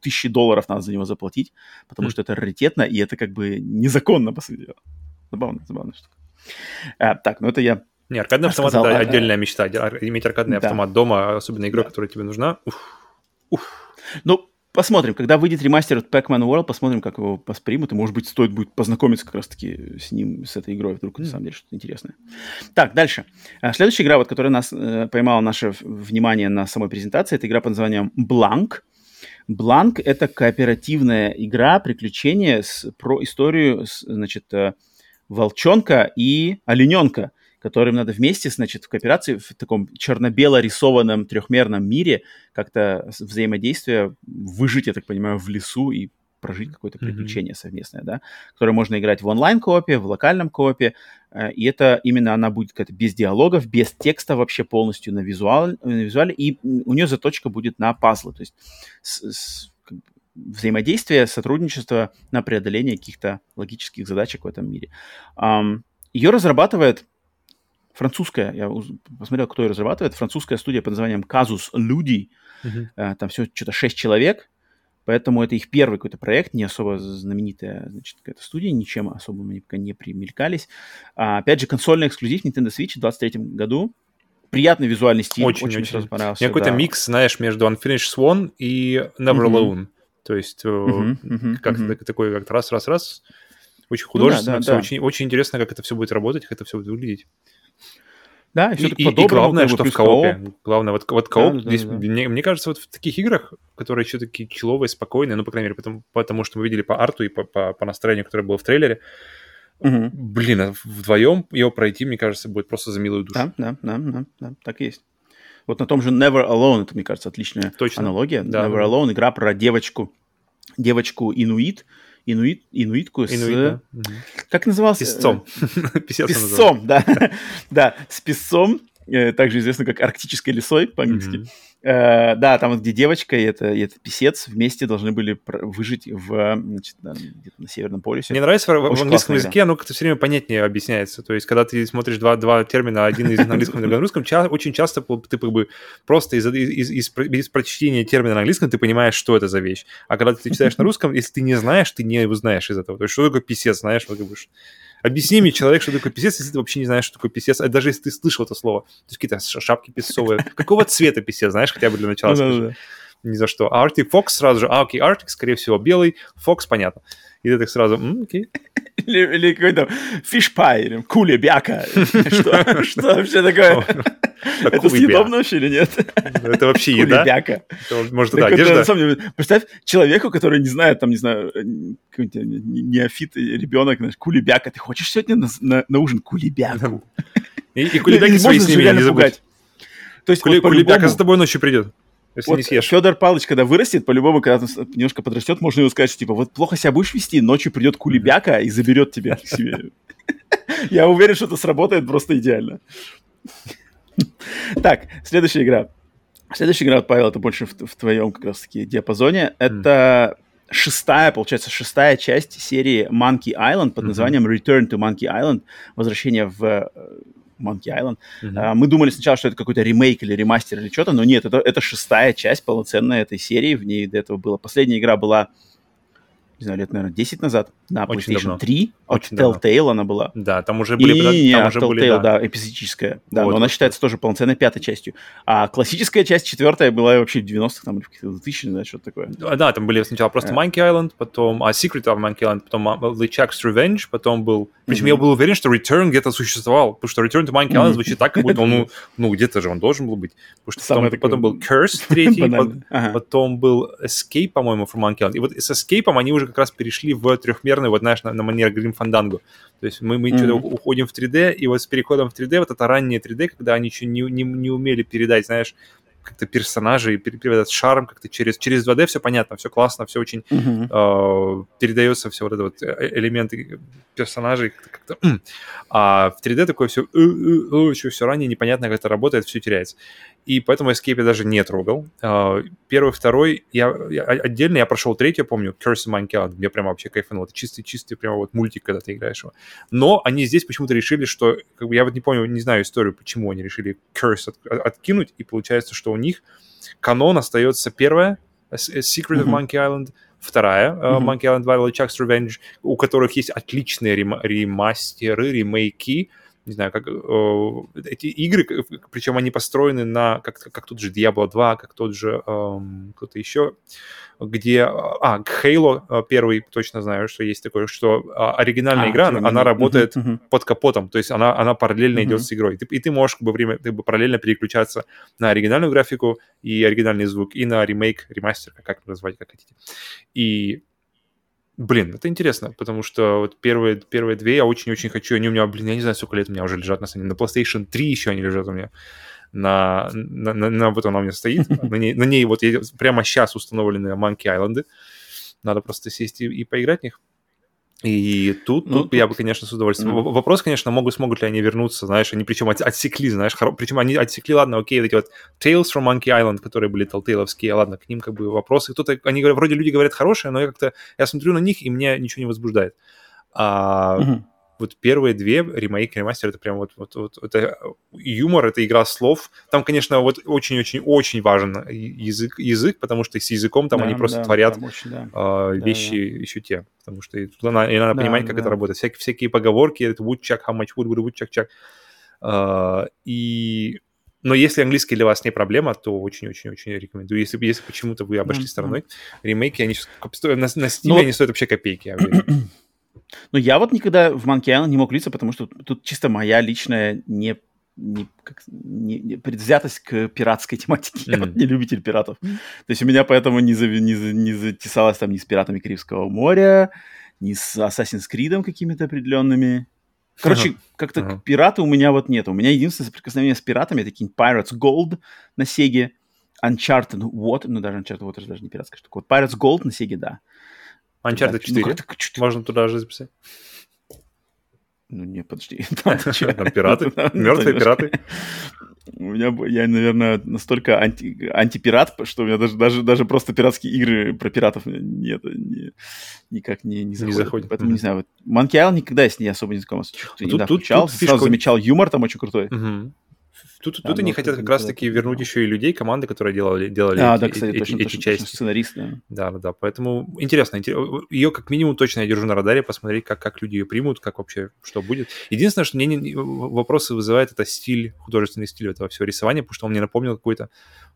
S1: тысячи долларов надо за него заплатить, потому mm. что это раритетно, и это как бы незаконно, по сути дела. Забавно, забавная штука. А, так, ну это я
S2: не, аркадный автомат это а, отдельная мечта. Иметь аркадный да. автомат дома, особенно игру, да. которая тебе нужна. Уф.
S1: Уф. Ну, Посмотрим, когда выйдет ремастер Pac-Man World, посмотрим, как его воспримут, и, может быть, стоит будет познакомиться как раз-таки с ним, с этой игрой, вдруг на самом деле что-то интересное. Так, дальше. А, следующая игра, вот, которая нас э, поймала наше внимание на самой презентации, это игра под названием Blank. Blank — это кооперативная игра, приключение с, про историю, с, значит, э, волчонка и олененка, которым надо вместе, значит, в кооперации, в таком черно-бело рисованном трехмерном мире как-то взаимодействие выжить, я так понимаю, в лесу и прожить какое-то приключение mm-hmm. совместное, да, которое можно играть в онлайн-коопе, в локальном коопе, э, и это именно она будет как-то без диалогов, без текста вообще полностью на, визуал, на визуале, и у нее заточка будет на пазлы, то есть с, с, взаимодействие, сотрудничество на преодоление каких-то логических задачек в этом мире. Um, ее разрабатывает французская, я посмотрел, кто ее разрабатывает, французская студия под названием Казус Люди. Uh-huh. Uh, там все что-то 6 человек, поэтому это их первый какой-то проект, не особо знаменитая, значит, какая-то студия, ничем особо они пока не примелькались. Uh, опять же, консольный эксклюзив Nintendo Switch в 23 году. Приятный визуальный стиль,
S2: очень, очень, очень. понравился. Какой-то да. микс, знаешь, между Unfinished Swan и Never uh-huh. Alone. То есть uh-huh, uh-huh, как uh-huh. такой как раз, раз, раз. Очень художественно, ну, да, да, все да. очень, очень интересно, как это все будет работать, как это все будет выглядеть.
S1: Да,
S2: и все и, и главное, что в коопе. Кооп. Главное, вот, вот кооп, да, здесь, да, да. Мне, мне кажется, вот в таких играх, которые еще такие chill овые, спокойные, ну, по крайней мере, потому, потому что мы видели по арту и по, по, по настроению, которое было в трейлере, угу. блин, а вдвоем его пройти, мне кажется, будет просто за милую душу.
S1: Да, да, да, да, да так и есть. Вот на том же Never Alone, это, мне кажется, отличная Точно. аналогия. Да, Never Alone, игра про девочку, девочку-инуит, инуит, инуитку Инуит, с... Да. Как назывался?
S2: Песцом. <laughs>
S1: Песцом, да. <laughs> да, с песцом, э, также известно как арктической лисой по-английски. Э, да, там где девочка и это, и это писец вместе должны были выжить в, значит, где-то на Северном полюсе.
S2: Мне нравится в, в английском языке, оно как-то все время понятнее объясняется. То есть, когда ты смотришь два, два термина, один из на английском, другой на русском, ча- очень часто ты как бы просто из, из, из, из прочтения термина на английском ты понимаешь, что это за вещь. А когда ты читаешь на русском, если ты не знаешь, ты не узнаешь из этого. То есть, что такое писец, знаешь, вот, как бы, Объясни мне, человек, что такое писец, если ты вообще не знаешь, что такое писец, а даже если ты слышал это слово. То есть какие-то шапки песцовые. Какого цвета писец, знаешь, хотя бы для начала скажи. Ни за что. А Arctic Fox сразу же, а, окей, Arctic, скорее всего, белый, Fox, понятно. И ты так сразу, окей.
S1: Или, или какой-то или кулебяка. Что, <laughs> что вообще такое? Это съедобно вообще или нет?
S2: Это вообще еда?
S1: Кулебяка.
S2: Может, это одежда?
S1: Представь человеку, который не знает, там, не знаю, неофит ребенок, знаешь, кулебяка. Ты хочешь сегодня на ужин кулебяку? <laughs>
S2: И кулебяки свои с ними не забудь. То есть кулебяка за тобой ночью придет. Если вот не съешь.
S1: Федор Павлович, когда вырастет, по-любому, когда он немножко подрастет, можно ему сказать, что, типа, вот плохо себя будешь вести, ночью придет кулебяка и заберет тебя к себе. <laughs> Я уверен, что это сработает просто идеально. Так, следующая игра. Следующая игра, Павел, это больше в, в твоем как раз-таки диапазоне. Это шестая, получается, шестая часть серии Monkey Island под названием Return to Monkey Island. Возвращение в э, Monkey Island. Mm-hmm. Мы думали сначала, что это какой-то ремейк или ремастер или что-то, но нет, это, это шестая часть полноценная этой серии. В ней до этого было. Последняя игра была не знаю, лет, наверное, 10 назад на Очень PlayStation давно. 3. Очень от Telltale давно. она была.
S2: Да, там уже были...
S1: И, там уже Telltale, были, да. да, эпизодическая. Да, вот, но она считается тоже полноценной пятой частью. А классическая часть, четвертая, была вообще в 90-х, там, или в 2000 да, что-то такое.
S2: Да, там были сначала просто yeah. Monkey Island, потом... А, Secret of Monkey Island, потом LeChuck's Revenge, потом был... Причем mm-hmm. я был уверен, что Return где-то существовал, потому что Return to Monkey Island mm-hmm. звучит так, как будто он, ну, <laughs> ну где-то же он должен был быть. Потому что потом, потом был <laughs> Curse третий, потом был Escape, по-моему, from Monkey Island. И вот с Escape они уже как раз перешли в трехмерный, вот знаешь, на, на манер Grim Fandango. То есть мы, мы mm-hmm. что-то уходим в 3D, и вот с переходом в 3D, вот это раннее 3D, когда они еще не, не, не умели передать, знаешь, как-то персонажей, передать шарм как-то через, через 2D все понятно, все классно, все очень mm-hmm. э, передается, все вот это вот э, элементы персонажей как-то, как-то <clears throat> а в 3D такое все, э, э, э, все ранее непонятно, как это работает, все теряется и поэтому Escape я даже не трогал. А, первый, второй, я, я отдельно, я прошел третий, я помню, Curse of Monkey Island, мне прямо вообще кайфанул. Это чистый-чистый прямо вот мультик, когда ты играешь его. Но они здесь почему-то решили, что, как бы, я вот не помню, не знаю историю, почему они решили Curse от, откинуть, и получается, что у них канон остается первая, Secret of Monkey Island, вторая, uh, Monkey Island Valley Chuck's Revenge, у которых есть отличные рем- ремастеры, ремейки, не знаю, как э, эти игры, причем они построены на, как, как тот же Diablo 2, как тот же э, кто-то еще, где, а, Halo э, первый, точно знаю, что есть такое, что а, оригинальная а, игра, она, она работает uh-huh, uh-huh. под капотом, то есть она, она параллельно uh-huh. идет с игрой, и ты, можешь как бы время, как бы параллельно переключаться на оригинальную графику и оригинальный звук, и на ремейк, ремастер, как назвать, как хотите. И Блин, это интересно, потому что вот первые, первые две я очень-очень хочу. Они у меня, блин, я не знаю, сколько лет у меня уже лежат на самом деле. На PlayStation 3 еще они лежат у меня. На, на, на, на вот она у меня стоит. <laughs> На ней, на ней вот прямо сейчас установлены Monkey Island. Надо просто сесть и, и поиграть в них. И тут, ну, тут я бы, конечно, с удовольствием. Ну. Вопрос, конечно, могут, смогут ли они вернуться, знаешь, они причем от, отсекли, знаешь, хоро... причем они отсекли, ладно, окей, вот эти вот Tales from Monkey Island, которые были толтейловские, ладно, к ним как бы вопросы. Кто-то, они говорят, вроде люди говорят хорошие, но я как-то, я смотрю на них, и мне ничего не возбуждает. А, угу вот первые две, ремейк, ремастер, это прям вот, вот, вот это юмор, это игра слов. Там, конечно, вот очень-очень-очень важен язык, язык, потому что с языком там да, они просто да, творят очень, да. э, вещи да. еще те. Потому что тут надо, и надо да, понимать, как да. это работает. Всякие, всякие поговорки, это woodchuck, how much wood, wood, woodchuck, chuck. Э, и но если английский для вас не проблема, то очень-очень-очень рекомендую. Если, если почему-то вы обошли mm-hmm. стороной, ремейки, они на, на Steam Но... они стоят вообще копейки. <coughs>
S1: Но я вот никогда в Monkey Island не мог влиться, потому что тут чисто моя личная не, не, как, не, не предвзятость к пиратской тематике. Mm-hmm. Я вот не любитель пиратов. То есть у меня поэтому не, за, не, за, не затесалось там ни с пиратами Карибского моря, ни с Assassin's Creed какими-то определенными. Короче, uh-huh. как-то uh-huh. пираты у меня вот нет. У меня единственное соприкосновение с пиратами это какие-нибудь Pirates Gold на Сеге, Uncharted Water, ну даже Uncharted Water даже не пиратская штука. Вот Pirates Gold на Сеге, да.
S2: Uncharted 4. Ну, Можно туда же записать.
S1: Ну, не, подожди. <laughs>
S2: Там, пираты, <laughs> мертвые пираты.
S1: У меня, я, наверное, настолько анти, антипират, что у меня даже, даже, даже просто пиратские игры про пиратов нет, не, никак не, не, заходят. не заходит. Поэтому mm-hmm. не знаю. Вот Monkey Island никогда с ней особо не знакомился. Тут, тут, включал, тут сразу замечал юмор там очень крутой.
S2: Mm-hmm. Тут, да, тут они хотят как раз-таки вернуть еще и людей, команды, которые делали, делали а, эти, да, кстати, эти, точно, эти точно, части. Точно,
S1: сценарист, да.
S2: Да, да. Поэтому интересно, интересно. Ее как минимум точно я держу на радаре, посмотреть, как, как люди ее примут, как вообще, что будет. Единственное, что мне не, вопросы вызывает, это стиль, художественный стиль этого всего рисования, потому что он мне напомнил какой-то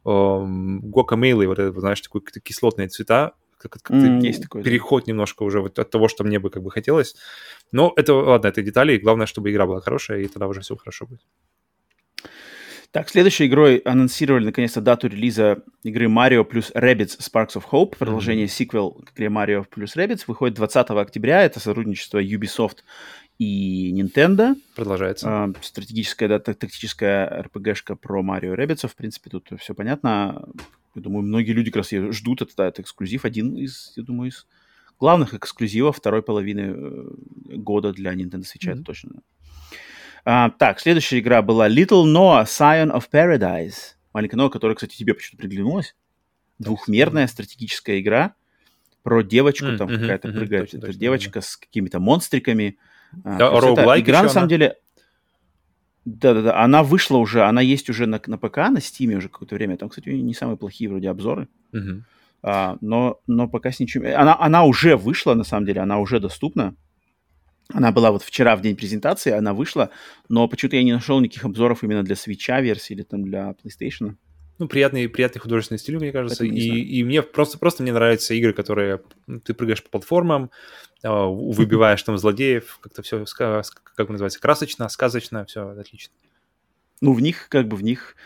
S2: эм, вот это, знаешь, такой кислотные цвета, как, как mm, есть такой, переход да. немножко уже вот от того, что мне бы как бы хотелось. Но это, ладно, это детали, главное, чтобы игра была хорошая, и тогда уже все хорошо будет.
S1: Так, следующей игрой анонсировали наконец-то дату релиза игры Mario плюс Rabbids Sparks of Hope. Продолжение mm-hmm. сиквел к игре Mario плюс Rabbids выходит 20 октября. Это сотрудничество Ubisoft и Nintendo.
S2: Продолжается.
S1: А, стратегическая, да, тактическая RPG-шка про Mario Rabbids. В принципе, тут все понятно. Я думаю, многие люди как раз ждут. Это, это эксклюзив. Один из, я думаю, из главных эксклюзивов второй половины э, года для Nintendo Switch. Mm-hmm. Это точно. А, так, следующая игра была Little Noah, Scion of Paradise. Маленькая Ноа, которая, кстати, тебе почему-то приглянулась. Двухмерная стратегическая игра про девочку, mm, там mm-hmm, какая-то mm-hmm, прыгает. Точно, это точно, девочка да. с какими-то монстриками.
S2: А, да, а,
S1: игра, на самом деле... Да-да-да, она вышла уже, она есть уже на, на ПК, на Стиме уже какое-то время. Там, кстати, не самые плохие вроде обзоры.
S2: Mm-hmm.
S1: А, но, но пока с ничем... Она, она уже вышла, на самом деле, она уже доступна. Она была вот вчера в день презентации, она вышла, но почему-то я не нашел никаких обзоров именно для свеча версии или там для PlayStation.
S2: Ну, приятный, приятный художественный стиль, мне кажется. И, и мне просто, просто мне нравятся игры, которые ты прыгаешь по платформам, а, выбиваешь там злодеев, как-то все, как называется, красочно, сказочно, все отлично.
S1: Ну, в них, как бы в них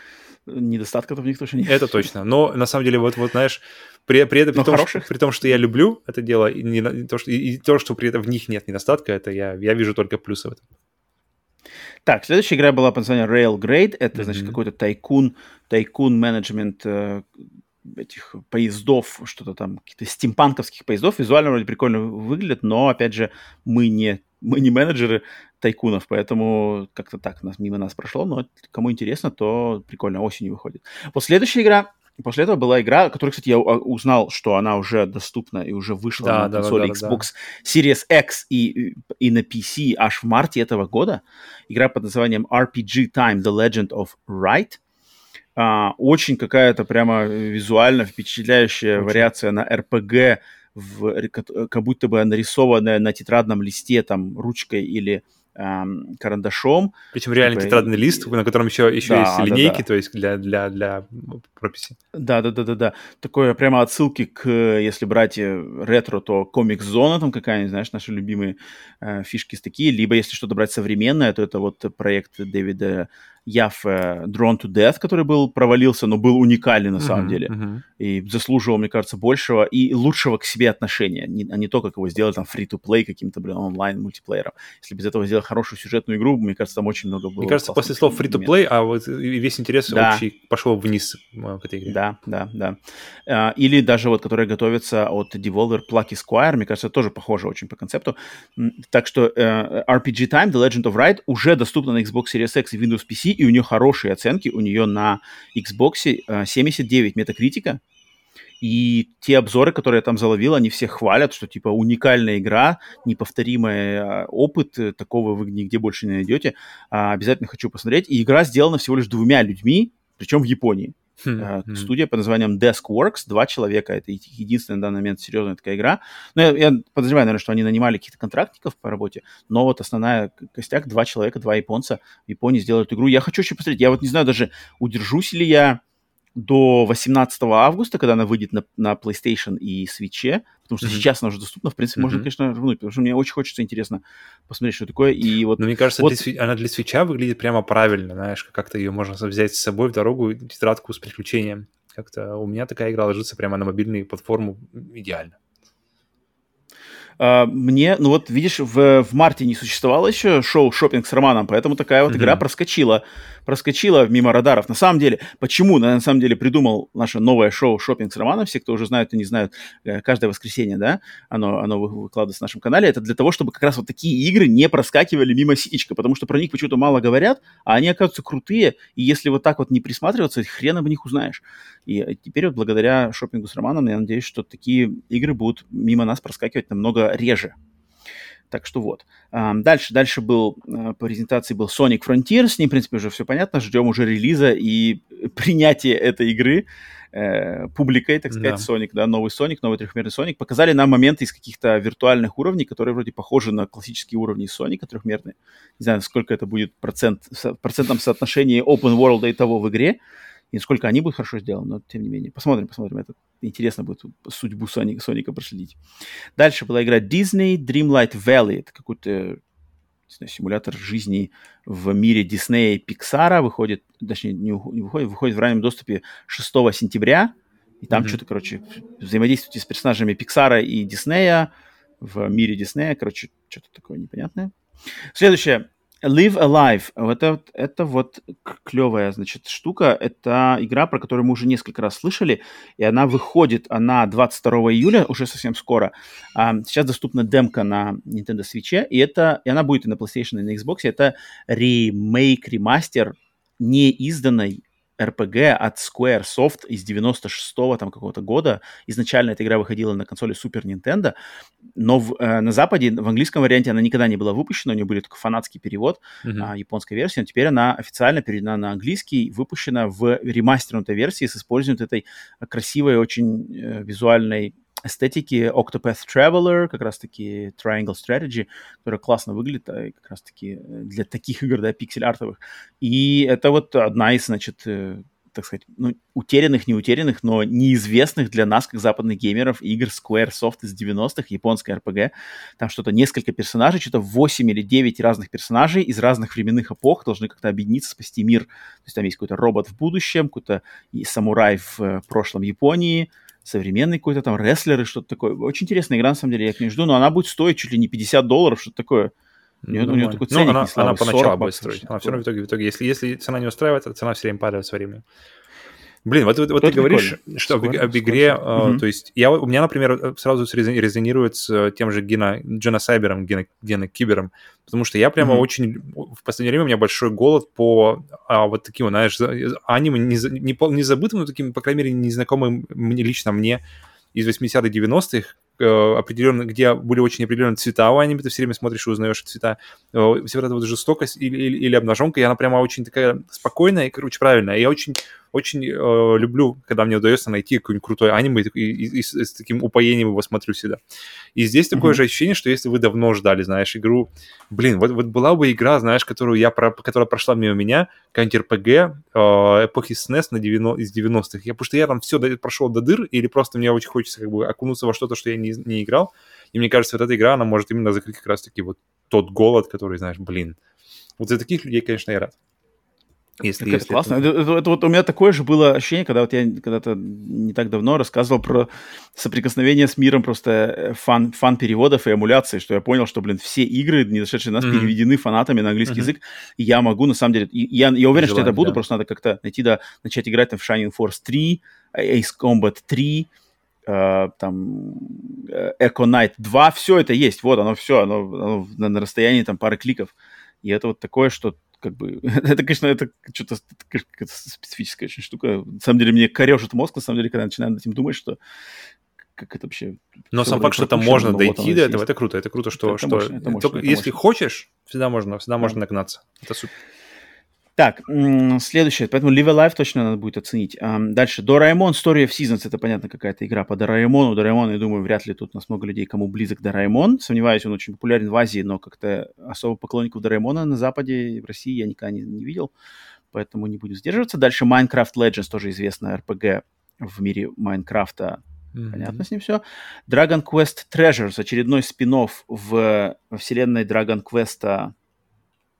S1: недостатков в них точно нет.
S2: Это <laughs> точно. Но на самом деле, вот, вот знаешь, при, при, этом, при, том, что, при том, что я люблю это дело, и, не, и, то, что, и то, что при этом в них нет недостатка, это я, я вижу только плюсы в этом.
S1: Так, следующая игра была под названием Railgrade. Это, mm-hmm. значит, какой-то тайкун, тайкун менеджмент э, этих поездов, что-то там, каких-то стимпанковских поездов. Визуально вроде прикольно выглядит, но, опять же, мы не, мы не менеджеры тайкунов, поэтому как-то так нас, мимо нас прошло, но кому интересно, то прикольно, осенью выходит. Вот следующая игра После этого была игра, которую, кстати, я узнал, что она уже доступна и уже вышла да, на да, консоли да, Xbox да. Series X и, и на PC аж в марте этого года. Игра под названием RPG Time The Legend of Right. А, очень какая-то прямо визуально впечатляющая очень. вариация на RPG, в, как будто бы нарисованная на тетрадном листе там ручкой или эм, карандашом.
S2: Причем реально типа, тетрадный лист, на котором еще, еще да, есть линейки, да, да. то есть для, для, для прописи.
S1: Да, да, да, да, да. Такое прямо отсылки к, если брать э, ретро, то комик-зона там какая-нибудь, знаешь, наши любимые э, фишки такие. Либо если что-то брать современное, то это вот проект Дэвида Яв uh, Drawn to Death, который был провалился, но был уникальный на самом uh-huh, деле. Uh-huh. И заслуживал, мне кажется, большего и лучшего к себе отношения, не, а не то, как его сделать там free-to-play каким-то, блин, онлайн-мультиплеером. Если без этого сделать хорошую сюжетную игру, мне кажется, там очень много было.
S2: Мне кажется, после слов free-to-play, а вот весь интерес да. общий пошел вниз в этой игре.
S1: Да, да, да. Uh, или даже вот, которая готовится от Devolver Plucky Squire, мне кажется, тоже похоже очень по концепту. Так что uh, RPG Time, The Legend of Ride уже доступна на Xbox Series X и Windows PC, и у нее хорошие оценки. У нее на Xbox 79 метакритика. И те обзоры, которые я там заловил, они все хвалят, что типа уникальная игра, неповторимый а, опыт, э, такого вы нигде больше не найдете. А, обязательно хочу посмотреть. И игра сделана всего лишь двумя людьми, причем в Японии. Mm-hmm. Студия под названием Deskworks, два человека, это единственная на данный момент серьезная такая игра. Но я, я подозреваю, наверное, что они нанимали каких-то контрактников по работе, но вот основная костяк, два человека, два японца в Японии сделают игру. Я хочу еще посмотреть, я вот не знаю даже, удержусь ли я до 18 августа, когда она выйдет на, на PlayStation и Switch, потому что mm-hmm. сейчас она уже доступна, в принципе, mm-hmm. можно, конечно, рвнуть, потому что мне очень хочется интересно посмотреть, что такое. И вот,
S2: Но мне кажется,
S1: вот...
S2: для, она для свеча выглядит прямо правильно, знаешь, как-то ее можно взять с собой в дорогу, тетрадку с приключением. Как-то у меня такая игра ложится прямо на мобильную платформу идеально.
S1: Uh, мне, ну вот, видишь, в, в марте не существовало еще шоу «Шопинг с Романом», поэтому такая вот mm-hmm. игра проскочила проскочила мимо радаров. На самом деле, почему на самом деле придумал наше новое шоу «Шопинг с Романом», все, кто уже знают и не знают, э, каждое воскресенье, да, оно, оно выкладывается на нашем канале, это для того, чтобы как раз вот такие игры не проскакивали мимо ситечка, потому что про них почему-то мало говорят, а они оказываются крутые, и если вот так вот не присматриваться, хрен об них узнаешь. И э, теперь вот благодаря шопингу с Романом я надеюсь, что такие игры будут мимо нас проскакивать намного реже. Так что вот. Дальше, дальше был э, по презентации был Sonic Frontier, с ним, в принципе, уже все понятно, ждем уже релиза и <laughs> принятия этой игры э, публикой, так сказать, да. Sonic, да, новый Sonic, новый трехмерный Sonic. Показали нам моменты из каких-то виртуальных уровней, которые вроде похожи на классические уровни Соника трехмерные. Не знаю, сколько это будет процент, в процентном соотношении open world и того в игре, и насколько они будут хорошо сделаны, но тем не менее. Посмотрим, посмотрим. Это интересно будет судьбу Соника, Соника проследить. Дальше была игра Disney Dreamlight Valley. Это какой-то знаю, симулятор жизни в мире Диснея и Пиксара. Выходит, точнее, не, не выходит, выходит в раннем доступе 6 сентября. И там mm-hmm. что-то, короче, взаимодействуйте с персонажами Пиксара и Диснея в мире Диснея. Короче, что-то такое непонятное. Следующее. Live Alive. Вот это, это вот клевая, значит, штука. Это игра, про которую мы уже несколько раз слышали, и она выходит, она 22 июля, уже совсем скоро. А, сейчас доступна демка на Nintendo Switch, и, это, и она будет и на PlayStation, и на Xbox. Это ремейк, ремастер неизданной RPG от Squaresoft из 96-го там какого-то года. Изначально эта игра выходила на консоли Super Nintendo, но в, э, на Западе, в английском варианте она никогда не была выпущена, у нее был только фанатский перевод, mm-hmm. э, японская версия, но теперь она официально переведена на английский, выпущена в ремастернутой версии с использованием этой красивой, очень э, визуальной эстетики Octopath Traveler, как раз-таки Triangle Strategy, которая классно выглядит, а как раз-таки э, для таких игр, да, пиксель-артовых. И это вот одна из, значит, э, так сказать, ну, утерянных, не утерянных, но неизвестных для нас, как западных геймеров, игр Squaresoft из 90-х, японская RPG. Там что-то несколько персонажей, что-то 8 или 9 разных персонажей из разных временных эпох должны как-то объединиться, спасти мир. То есть там есть какой-то робот в будущем, какой-то самурай в э, прошлом Японии, современный какой-то там рестлер и что-то такое. Очень интересная игра, на самом деле, я к ней жду, но она будет стоить чуть ли не 50 долларов, что-то такое.
S2: У нее, у нее такой ценник, ну, она, она поначалу будет строить. Она все равно в итоге, в итоге если, если цена не устраивает, цена все время падает со временем. Блин, вот, вот, вот ты говоришь, что об, об игре, uh, то есть я, у меня, например, сразу резонирует с тем же Гена, Джена Сайбером, Гена, Гена Кибером, потому что я прямо mm-hmm. очень, в последнее время у меня большой голод по а, вот таким, знаешь, аниме, не, не, не забытым, но таким, по крайней мере, незнакомым мне, лично мне из 80-х, 90-х, э, определенно, где были очень определенные цвета у аниме, ты все время смотришь и узнаешь цвета. Э, вся вот эта вот жестокость или, или, или обнаженка, и она прямо очень такая спокойная и, короче, правильная. Я очень очень э, люблю, когда мне удается найти какой-нибудь крутой аниме, и, и, и, с, с таким упоением его смотрю всегда. И здесь mm-hmm. такое же ощущение, что если вы давно ждали, знаешь, игру, блин, вот, вот была бы игра, знаешь, которую я, про, которая прошла мимо меня, какая-нибудь RPG э, эпохи SNES на 90, из 90-х. Я, потому что я там все до, прошел до дыр, или просто мне очень хочется как бы окунуться во что-то, что я не, не играл. И мне кажется, вот эта игра, она может именно закрыть как раз-таки вот тот голод, который, знаешь, блин. Вот за таких людей, конечно, я рад.
S1: Если, это если классно. Это... Это, это, вот у меня такое же было ощущение, когда вот я когда-то не так давно рассказывал про соприкосновение с миром просто э, фан, фан переводов и эмуляции, что я понял, что, блин, все игры, не зашедшие нас, mm-hmm. переведены фанатами на английский mm-hmm. язык, и я могу, на самом деле, я, я уверен, Желание, что это буду, да. просто надо как-то найти, да, начать играть там в Shining Force 3, Ace Combat 3, Uh, э, там uh, Echo Knight 2, все это есть, вот оно все, оно, оно на, расстоянии там пары кликов. И это вот такое, что как бы, <laughs> это, конечно, это что-то специфическая очень штука. На самом деле, мне корежит мозг, на самом деле, когда я начинаю над этим думать, что как это вообще...
S2: Но сам факт, что там можно дойти вот до этого, это круто. Это круто, что, это что мощно, это мощно, это если мощно. хочешь, всегда можно, всегда да. можно нагнаться. Это супер.
S1: Так, следующее. Поэтому Live Alive точно надо будет оценить. Дальше. Doraemon Story of Seasons. Это, понятно, какая-то игра по Дораэмону. Дораэмон, я думаю, вряд ли тут у нас много людей, кому близок Дораэмон. Сомневаюсь, он очень популярен в Азии, но как-то особо поклонников Дораэмона на Западе и в России я никогда не, не видел. Поэтому не будем сдерживаться. Дальше Minecraft Legends, тоже известная RPG в мире Майнкрафта. Mm-hmm. Понятно с ним все. Dragon Quest Treasures, очередной спин в вселенной Dragon Quest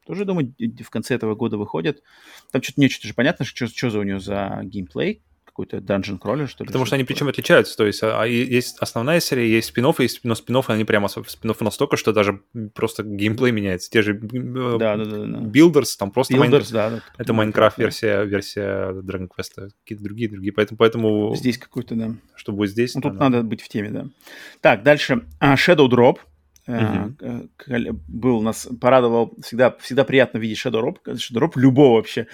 S1: тоже, думаю, в конце этого года выходит. Там что-то не что-то же понятно, что, что за у нее за геймплей, какой-то Dungeon Crawler, что ли?
S2: Потому что, они причем отличаются. То есть а, есть основная серия, есть spin-off ы, но spin-off ы, они прямо spin-off настолько, что даже просто геймплей меняется. Те же да, да, да, да. Builders, там просто
S1: Builders, Майн... да,
S2: это Minecraft версия, версия Dragon Quest, какие-то другие, другие. Поэтому, поэтому...
S1: Здесь какой-то, да.
S2: Что будет здесь?
S1: Ну, тут да, надо да. быть в теме, да. Так, дальше. Uh, Shadow Drop. Uh-huh. был нас порадовал всегда всегда приятно видеть Shadow Drop, Shadow Drop любого вообще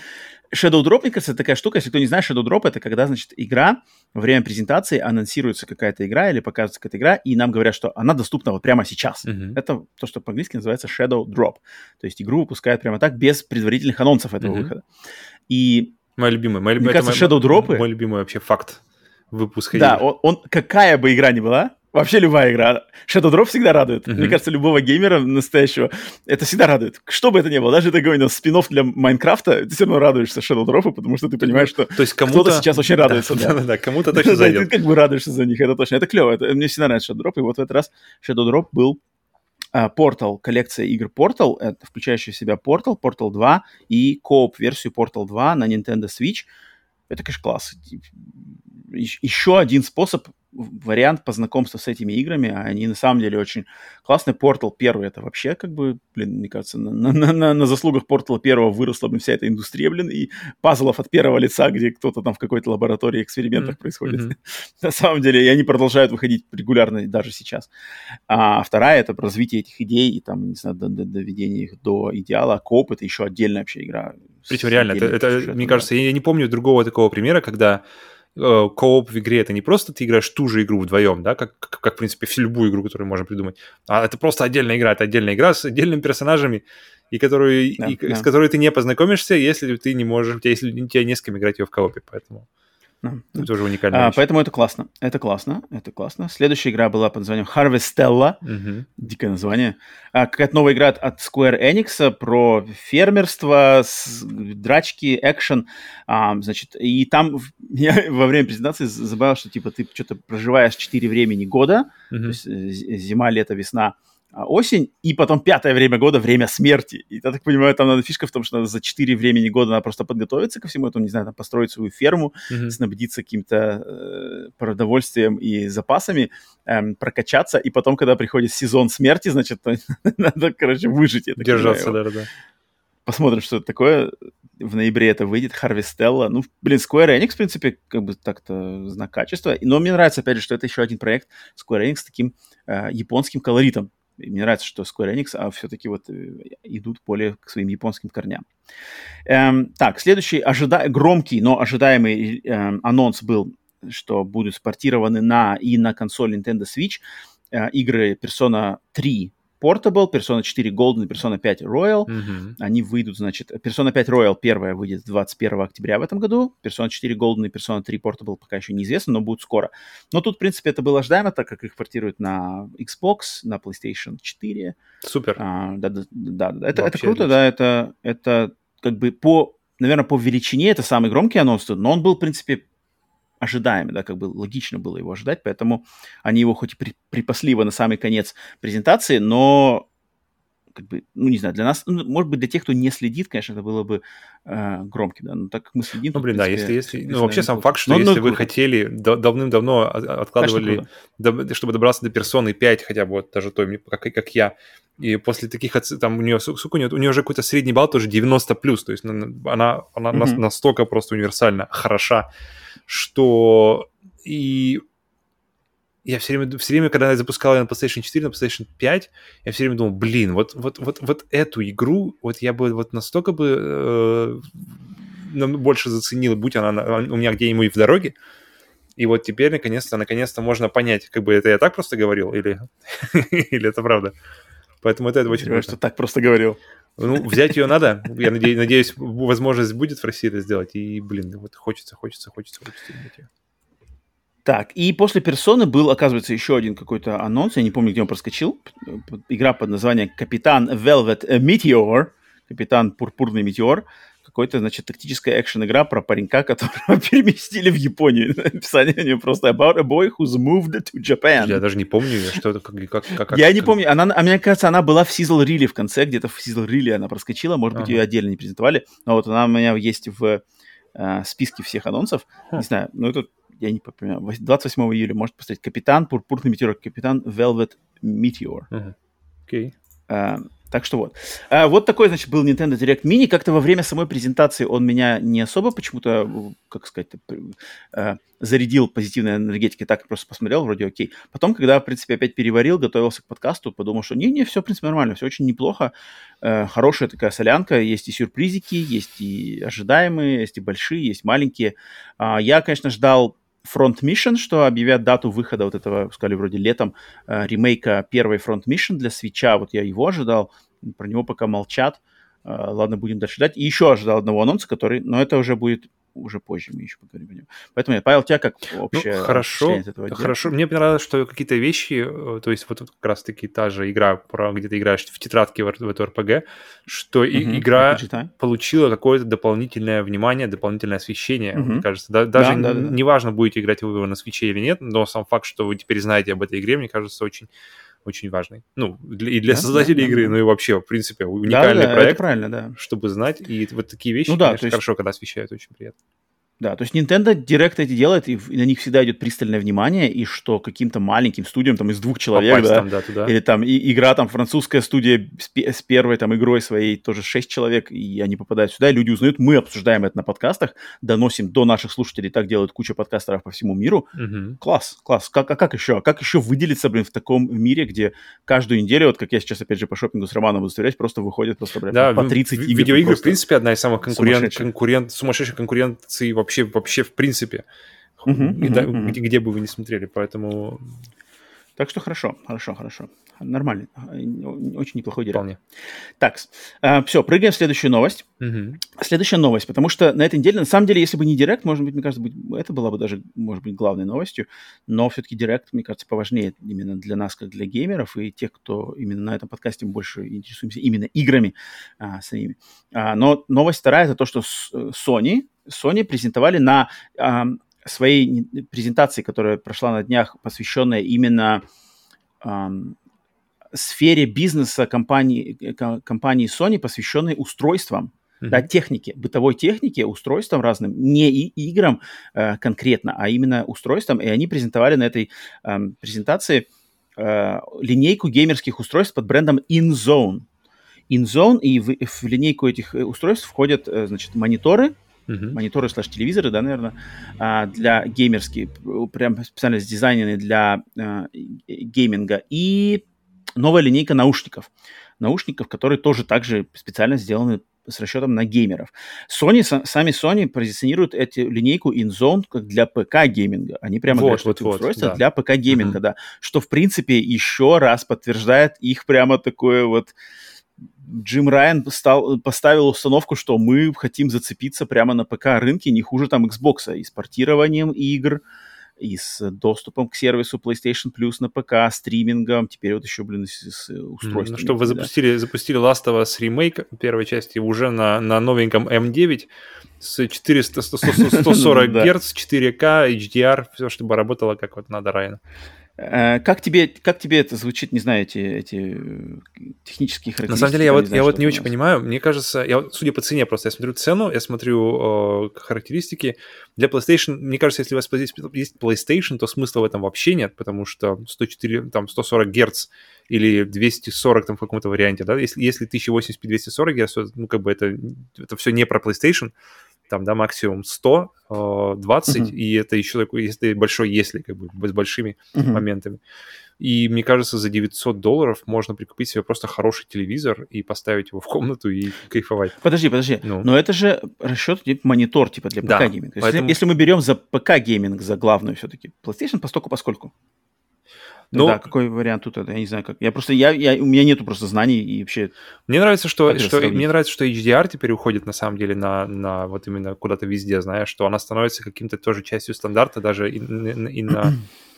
S1: Shadow Drop, мне кажется, такая штука, если кто не знает, Shadow Drop это когда, значит, игра, во время презентации анонсируется какая-то игра или показывается какая-то игра, и нам говорят, что она доступна вот прямо сейчас. Uh-huh. Это то, что по-английски называется Shadow Drop. То есть игру выпускают прямо так, без предварительных анонсов этого uh-huh. выхода. И...
S2: Моя любимая. Моя,
S1: мне кажется, Shadow Drop...
S2: Мой любимый вообще факт выпуска
S1: Да, он, он, какая бы игра ни была, Вообще любая игра. Shadow Drop всегда радует. Uh-huh. Мне кажется, любого геймера настоящего это всегда радует. Что бы это ни было, даже это какой-нибудь спин для Майнкрафта, ты все равно радуешься Shadow Drop, потому что ты понимаешь, что
S2: То есть кому-то...
S1: кто-то сейчас очень радуется.
S2: Да, да, да, кому-то <laughs> точно зайдет.
S1: Ты как бы радуешься за них, это точно. Это клево. Это, мне всегда нравится Shadow Drop, и вот в этот раз Shadow Drop был uh, Portal, коллекция игр Portal, это включающая в себя Portal, Portal 2 и кооп версию Portal 2 на Nintendo Switch. Это, конечно, класс. Еще один способ вариант по знакомству с этими играми, они на самом деле очень классные. Portal первый это вообще как бы, блин, мне кажется, на, на, на, на заслугах Portal первого выросла бы вся эта индустрия, блин, и пазлов от первого лица, где кто-то там в какой-то лаборатории экспериментах mm-hmm. происходит. Mm-hmm. <laughs> на самом деле, и они продолжают выходить регулярно даже сейчас. А вторая это развитие этих идей и там, не знаю, доведение их до идеала. Коп это еще отдельная вообще игра.
S2: Причем реально, это, это мне кажется, я не помню другого такого примера, когда кооп в игре это не просто ты играешь ту же игру вдвоем, да, как, как, как в принципе, всю любую игру, которую можно придумать, а это просто отдельная игра, это отдельная игра с отдельными персонажами, и, которую, да, и да. с которой ты не познакомишься, если ты не можешь, у тебя, если у тебя не с кем играть ее в коопе, поэтому...
S1: Ну, это уже уникально. А, поэтому это классно. Это классно. Это классно. Следующая игра была под названием Harvestella. Угу. Дикое название. А, какая-то новая игра от Square Enix про фермерство, с, драчки, экшен. А, значит, и там <laughs> я во время презентации забавил, что типа ты что-то проживаешь 4 времени года. Угу. То есть э, зима, лето, весна а, осень, и потом пятое время года, время смерти. И я так понимаю, там надо фишка в том, что надо за четыре времени года надо просто подготовиться ко всему этому, не знаю, там, построить свою ферму, mm-hmm. снабдиться каким-то э, продовольствием и запасами, э, прокачаться, и потом, когда приходит сезон смерти, значит, <laughs> надо, короче, выжить.
S2: Держаться, да-да-да.
S1: Посмотрим, что это такое. В ноябре это выйдет, Harvestella. Ну, блин, Square Enix, в принципе, как бы так-то знак качества. Но мне нравится, опять же, что это еще один проект Square Enix с таким э, японским колоритом. Мне нравится, что Square Enix а все-таки вот э, идут более к своим японским корням. Эм, так, следующий ожида... громкий, но ожидаемый эм, анонс был, что будут спортированы на и на консоль Nintendo Switch э, игры Persona 3 Portable, Persona 4 Golden Persona 5 Royal. Mm-hmm. Они выйдут, значит, Persona 5 Royal первая выйдет 21 октября в этом году. Persona 4 Golden и Persona 3 Portable пока еще неизвестно, но будут скоро. Но тут, в принципе, это было ожидаемо, так как их портируют на Xbox, на PlayStation 4.
S2: Супер.
S1: А, да, да, да, да. Это, это круто, да, это, это как бы по, наверное, по величине это самый громкий анонс, но он был, в принципе, ожидаемый, да, как бы логично было его ожидать, поэтому они его хоть и при, припасли его на самый конец презентации, но как бы, ну, не знаю, для нас, ну, может быть, для тех, кто не следит, конечно, это было бы э, громким, да, но так как мы следим...
S2: Ну, блин, да, если, если, ну, вообще сам факт, что но, если но вы хотели, давным-давно откладывали, конечно, чтобы добраться до персоны 5, хотя бы вот даже той, как, как я, и после таких, там, у нее, сука, у нее, у нее уже какой-то средний балл тоже 90+, плюс, то есть она, она mm-hmm. настолько просто универсально хороша, что и я все время, все время, когда я запускал ее на PlayStation 4, на PlayStation 5, я все время думал, блин, вот, вот, вот, вот эту игру, вот я бы вот настолько бы э, больше заценил, будь она у меня где-нибудь в дороге, и вот теперь, наконец-то, наконец-то можно понять, как бы это я так просто говорил, или, <laughs> или это правда. Поэтому это, это очень
S1: важно. что так просто говорил.
S2: Ну, взять ее надо. Я надеюсь, надеюсь, возможность будет в России это сделать. И, блин, вот хочется, хочется, хочется, хочется иметь ее.
S1: Так, и после персоны был, оказывается, еще один какой-то анонс, я не помню, где он проскочил. Игра под названием Капитан Velvet Meteor, Капитан Пурпурный Метеор. Какой-то, значит, тактическая экшен-игра про паренька, <laughs> которого переместили в Японию. <laughs> Описание у него просто about a boy who's moved to Japan.
S2: Я даже не помню, что это, как, как,
S1: как Я как... не помню, она, а мне кажется, она была в Sizzle Reel в конце, где-то в Sizzle Reel она проскочила, может быть, ага. ее отдельно не презентовали, но вот она у меня есть в э, списке всех анонсов. Не знаю, ну это я не помню, 28 июля можете посмотреть «Капитан Пурпурный метеор», «Капитан Velvet Meteor».
S2: Окей. Uh-huh. Okay.
S1: А, так что вот. А, вот такой, значит, был Nintendo Direct Mini. Как-то во время самой презентации он меня не особо почему-то, как сказать, а, зарядил позитивной энергетикой. Так просто посмотрел, вроде окей. Потом, когда, в принципе, опять переварил, готовился к подкасту, подумал, что не-не, все, в принципе, нормально, все очень неплохо. А, хорошая такая солянка. Есть и сюрпризики, есть и ожидаемые, есть и большие, есть маленькие. А, я, конечно, ждал Front Mission, что объявят дату выхода вот этого, сказали, вроде летом, э, ремейка первой Front Mission для свеча. Вот я его ожидал, про него пока молчат. Э, ладно, будем дальше ждать. И еще ожидал одного анонса, который, но это уже будет уже позже мы еще поговорим о нем. Поэтому, я, Павел, тебя как общее
S2: ну, хорошо, этого хорошо. Мне понравилось, что какие-то вещи, э, то есть вот, как раз-таки та же игра, про, где ты играешь в тетрадке в, в эту РПГ, что угу, игра получила какое-то дополнительное внимание, дополнительное освещение, угу. мне кажется. Да, даже да, да, да. неважно, будете играть вы на свече или нет, но сам факт, что вы теперь знаете об этой игре, мне кажется, очень очень важный. Ну, для, и для да, создателей да, игры, да. ну и вообще, в принципе, уникальный да, да, проект, правильно, да. чтобы знать. И вот такие вещи, ну, да, конечно, есть... хорошо, когда освещают, очень приятно.
S1: Да, то есть Nintendo Direct эти делает, и на них всегда идет пристальное внимание, и что каким-то маленьким студиям там из двух человек, да, там, да туда. или там и, игра там французская студия с, с первой там игрой своей тоже шесть человек, и они попадают сюда, и люди узнают, мы обсуждаем это на подкастах, доносим до наших слушателей, так делают куча подкастеров по всему миру. Угу. Класс, класс. Как, а как еще? Как еще выделиться, блин, в таком мире, где каждую неделю, вот как я сейчас опять же по шопингу с Романом буду стрелять, просто выходит просто, блин, да, по 30
S2: игр. Видеоигры, в принципе, одна из самых конкурент, конкурент, сумасшедших конкуренций вообще, вообще в принципе, uh-huh, и, uh-huh, uh-huh. Где, где бы вы ни смотрели, поэтому...
S1: Так что хорошо, хорошо, хорошо. Нормально. Очень неплохой директ.
S2: Вполне.
S1: Так, э, все, прыгаем в следующую новость.
S2: Угу.
S1: Следующая новость, потому что на этой неделе, на самом деле, если бы не директ, может быть, мне кажется, это была бы даже, может быть, главной новостью, но все-таки директ, мне кажется, поважнее именно для нас, как для геймеров и тех, кто именно на этом подкасте больше интересуемся именно играми а, самими. А, но новость вторая, это то, что э, Sony Sony презентовали на э, своей презентации, которая прошла на днях, посвященная именно э, сфере бизнеса компании, э, компании Sony, посвященной устройствам, mm-hmm. да, технике, бытовой технике, устройствам разным, не и играм э, конкретно, а именно устройствам. И они презентовали на этой э, презентации э, линейку геймерских устройств под брендом InZone. InZone, и в, в линейку этих э, устройств входят, э, значит, мониторы, uh-huh. мониторы слэш телевизоры, да, наверное, а, для геймерские, прям специально сдизайнены для а, гейминга, и новая линейка наушников. Наушников, которые тоже также специально сделаны с расчетом на геймеров. Sony, сами Sony позиционируют эту линейку InZone как для ПК-гейминга. Они прямо вот, говорят, что вот, это вот, устройство да. для ПК-гейминга, uh-huh. да. Что, в принципе, еще раз подтверждает их прямо такое вот Джим Райан стал, поставил установку, что мы хотим зацепиться прямо на ПК-рынке, не хуже там Xbox, и с портированием игр, и с доступом к сервису PlayStation Plus на ПК, стримингом, теперь вот еще, блин, с, устройством.
S2: Ну, что вы запустили, да. запустили Last of Us ремейк первой части уже на, на новеньком M9 с 400, 140 Гц, 4К, HDR, все, чтобы работало как вот надо Райану.
S1: Э, как тебе, как тебе это звучит, не знаю, эти, эти технические характеристики?
S2: На самом деле, я вот, знаю, я вот не очень понимаю. Мне кажется, я, судя по цене, просто я смотрю цену, я смотрю э, характеристики. Для PlayStation, мне кажется, если у вас есть PlayStation, то смысла в этом вообще нет, потому что 104, там, 140 Гц или 240 там в каком-то варианте, да, если, если 1080p 240 Гц, ну, как бы это, это все не про PlayStation, там, да, максимум 100, 20, uh-huh. и это еще такой, если большой если, как бы, с большими uh-huh. моментами. И мне кажется, за 900 долларов можно прикупить себе просто хороший телевизор и поставить его в комнату и кайфовать.
S1: Подожди, подожди. Ну. Но это же расчет типа монитор типа для ПК-гейминга. Поэтому... если, если мы берем за ПК-гейминг, за главную все-таки, PlayStation постольку поскольку. Ну, ну, да, какой вариант тут это? Я не знаю, как. Я просто, я, я, у меня нету просто знаний и вообще...
S2: Мне нравится, что, что, мне нравится, что HDR теперь уходит на самом деле на, на вот именно куда-то везде, знаешь, что она становится каким-то тоже частью стандарта даже и, <clears throat> и, и на...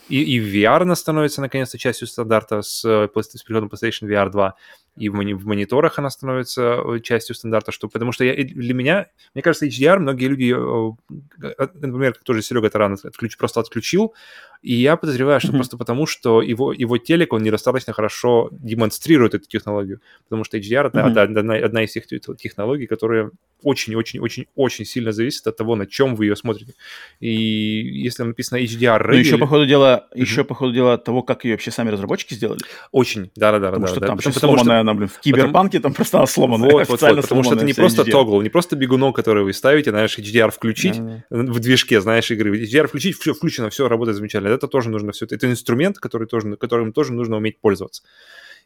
S2: И, и VR она становится наконец-то частью стандарта с, с приходом PlayStation VR 2 и в, мони- в мониторах она становится э, частью стандарта, что, потому что я, для меня, мне кажется, HDR многие люди, э, э, например, тоже Серега Таран отключ, просто отключил, и я подозреваю, что mm-hmm. просто потому, что его, его телек, он недостаточно хорошо демонстрирует эту технологию, потому что HDR mm-hmm. это, одна, одна из тех технологий, которые очень-очень-очень-очень сильно зависит от того, на чем вы ее смотрите. И если написано HDR...
S1: Ну, еще, по ходу дела, mm-hmm. еще, по ходу дела, того, как ее вообще сами разработчики сделали.
S2: Очень, да-да-да.
S1: Потому
S2: да,
S1: что
S2: да,
S1: там потому, потому что она, блин, в Киберпанке потому... там просто сломана.
S2: Вот, <laughs> вот, вот, потому что это не просто HDR. тогл, не просто бегунок, который вы ставите, знаешь, HDR включить в движке, знаешь, игры. HDR включить, все включено, все работает замечательно. Это тоже нужно все. Это инструмент, который тоже, которым тоже нужно уметь пользоваться.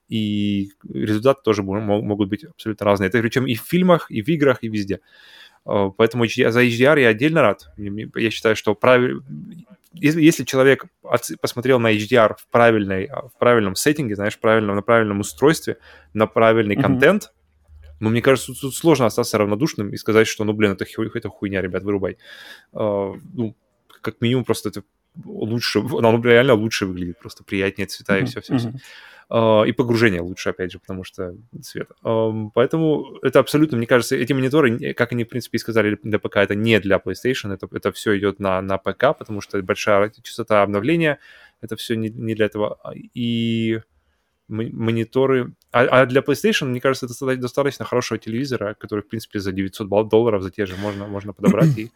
S2: И результаты тоже могут быть абсолютно разные. Это причем и в фильмах, и в играх, и везде. А, поэтому за HDR я отдельно рад. Я считаю, что правиль... если, если человек посмотрел на HDR в, правильной, в правильном сеттинге, знаешь, правильном, на правильном устройстве, на правильный mm-hmm. контент, ну, мне кажется, тут сложно остаться равнодушным и сказать, что, ну, блин, это, ху- это хуйня, ребят, вырубай. Uh, ну, как минимум, просто это лучше, оно реально лучше выглядит, просто приятнее цвета mm-hmm. и все-все-все. Mm-hmm. Uh, и погружение лучше, опять же, потому что цвет. Um, поэтому это абсолютно, мне кажется, эти мониторы, как они, в принципе, и сказали для ПК, это не для PlayStation, это, это все идет на, на ПК, потому что большая частота обновления, это все не, не для этого. И мониторы... А, а для PlayStation, мне кажется, это достаточно хорошего телевизора, который, в принципе, за 900 долларов за те же можно, можно подобрать <clears throat> и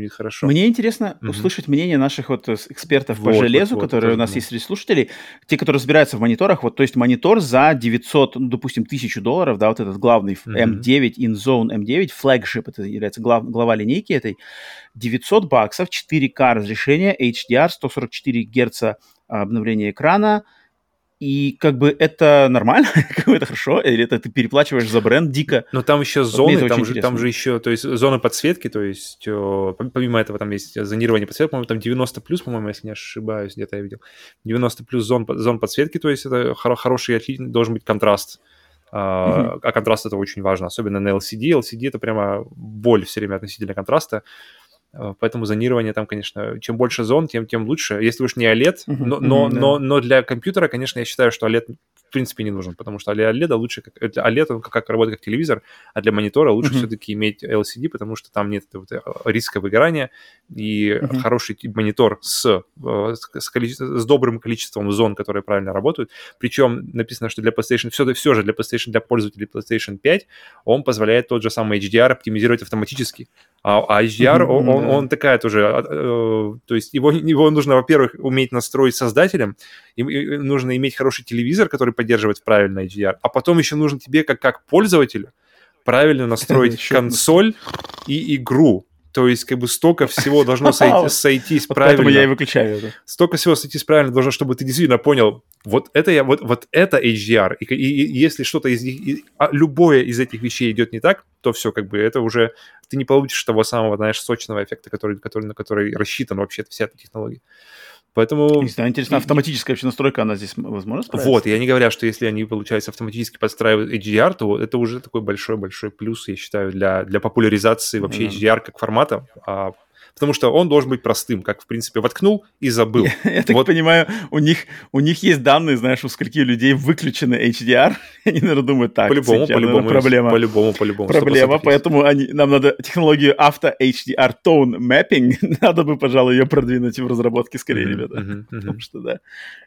S2: будет хорошо.
S1: Мне интересно mm-hmm. услышать мнение наших вот э, экспертов вот, по железу, вот, которые вот, у нас есть среди слушателей, те, которые разбираются в мониторах. Вот, то есть монитор за 900, ну, допустим, 1000 долларов, да, вот этот главный mm-hmm. M9, InZone M9, флагшип, это является глав, глава линейки этой, 900 баксов, 4К разрешение, HDR, 144 Гц обновление экрана, и как бы это нормально, <laughs> как бы это хорошо, или это ты переплачиваешь за бренд дико.
S2: Но там еще зоны, там же, там же еще, то есть зоны подсветки, то есть помимо этого там есть зонирование подсветки, по-моему, там 90 плюс, по-моему, если не ошибаюсь, где-то я видел. 90 плюс зон, зон подсветки, то есть это хороший, отличный, должен быть контраст. Uh, mm-hmm. А контраст это очень важно, особенно на LCD. LCD это прямо боль все время относительно контраста. Э, поэтому зонирование там, конечно, чем больше зон, тем, тем лучше. Если уж не OLED, но, но, но, но для компьютера, конечно, я считаю, что OLED в принципе не нужен, потому что для OLED лучше, для OLED он как, как работает как телевизор, а для монитора лучше все-таки иметь LCD, потому что там нет вот, э, риска выгорания, и хороший монитор с, э, с, с добрым количеством зон, которые правильно работают, причем написано, что для PlayStation, все, все же для PlayStation, для пользователей PlayStation 5, он позволяет тот же самый HDR оптимизировать автоматически, а, а HDR, mm-hmm, он, он, он такая тоже, э, то есть его, его нужно, во-первых, уметь настроить создателем, и, и нужно иметь хороший телевизор, который поддерживает правильно HDR, а потом еще нужно тебе, как, как пользователю, правильно <laughs> настроить консоль и игру. То есть, как бы столько всего должно сойти, сойтись вот правильно.
S1: Поэтому я и выключаю это.
S2: Столько всего сойтись правильно должно, чтобы ты действительно понял, вот это я, вот, вот это HDR. И, и, и если что-то из них, и, а любое из этих вещей идет не так, то все, как бы это уже ты не получишь того самого, знаешь, сочного эффекта, который, который, на который рассчитан вообще вся эта технология. Поэтому...
S1: Не знаю, интересно, автоматическая вообще настройка, она здесь возможно
S2: справиться? Вот, я не говоря, что если они, получается, автоматически подстраивают HDR, то это уже такой большой-большой плюс, я считаю, для, для популяризации вообще mm-hmm. HDR как формата. А потому что он должен быть простым, как, в принципе, воткнул и забыл. <laughs>
S1: Я так понимаю, у них, у них есть данные, знаешь, у скольки людей выключены HDR, они, <laughs> наверное, думают, так,
S2: по-любому, по-любому, проблема. По-любому, по-любому.
S1: Проблема, поэтому они, нам надо технологию авто HDR Tone Mapping, <laughs> надо бы, пожалуй, ее продвинуть в разработке скорее, ребята. Потому что, да,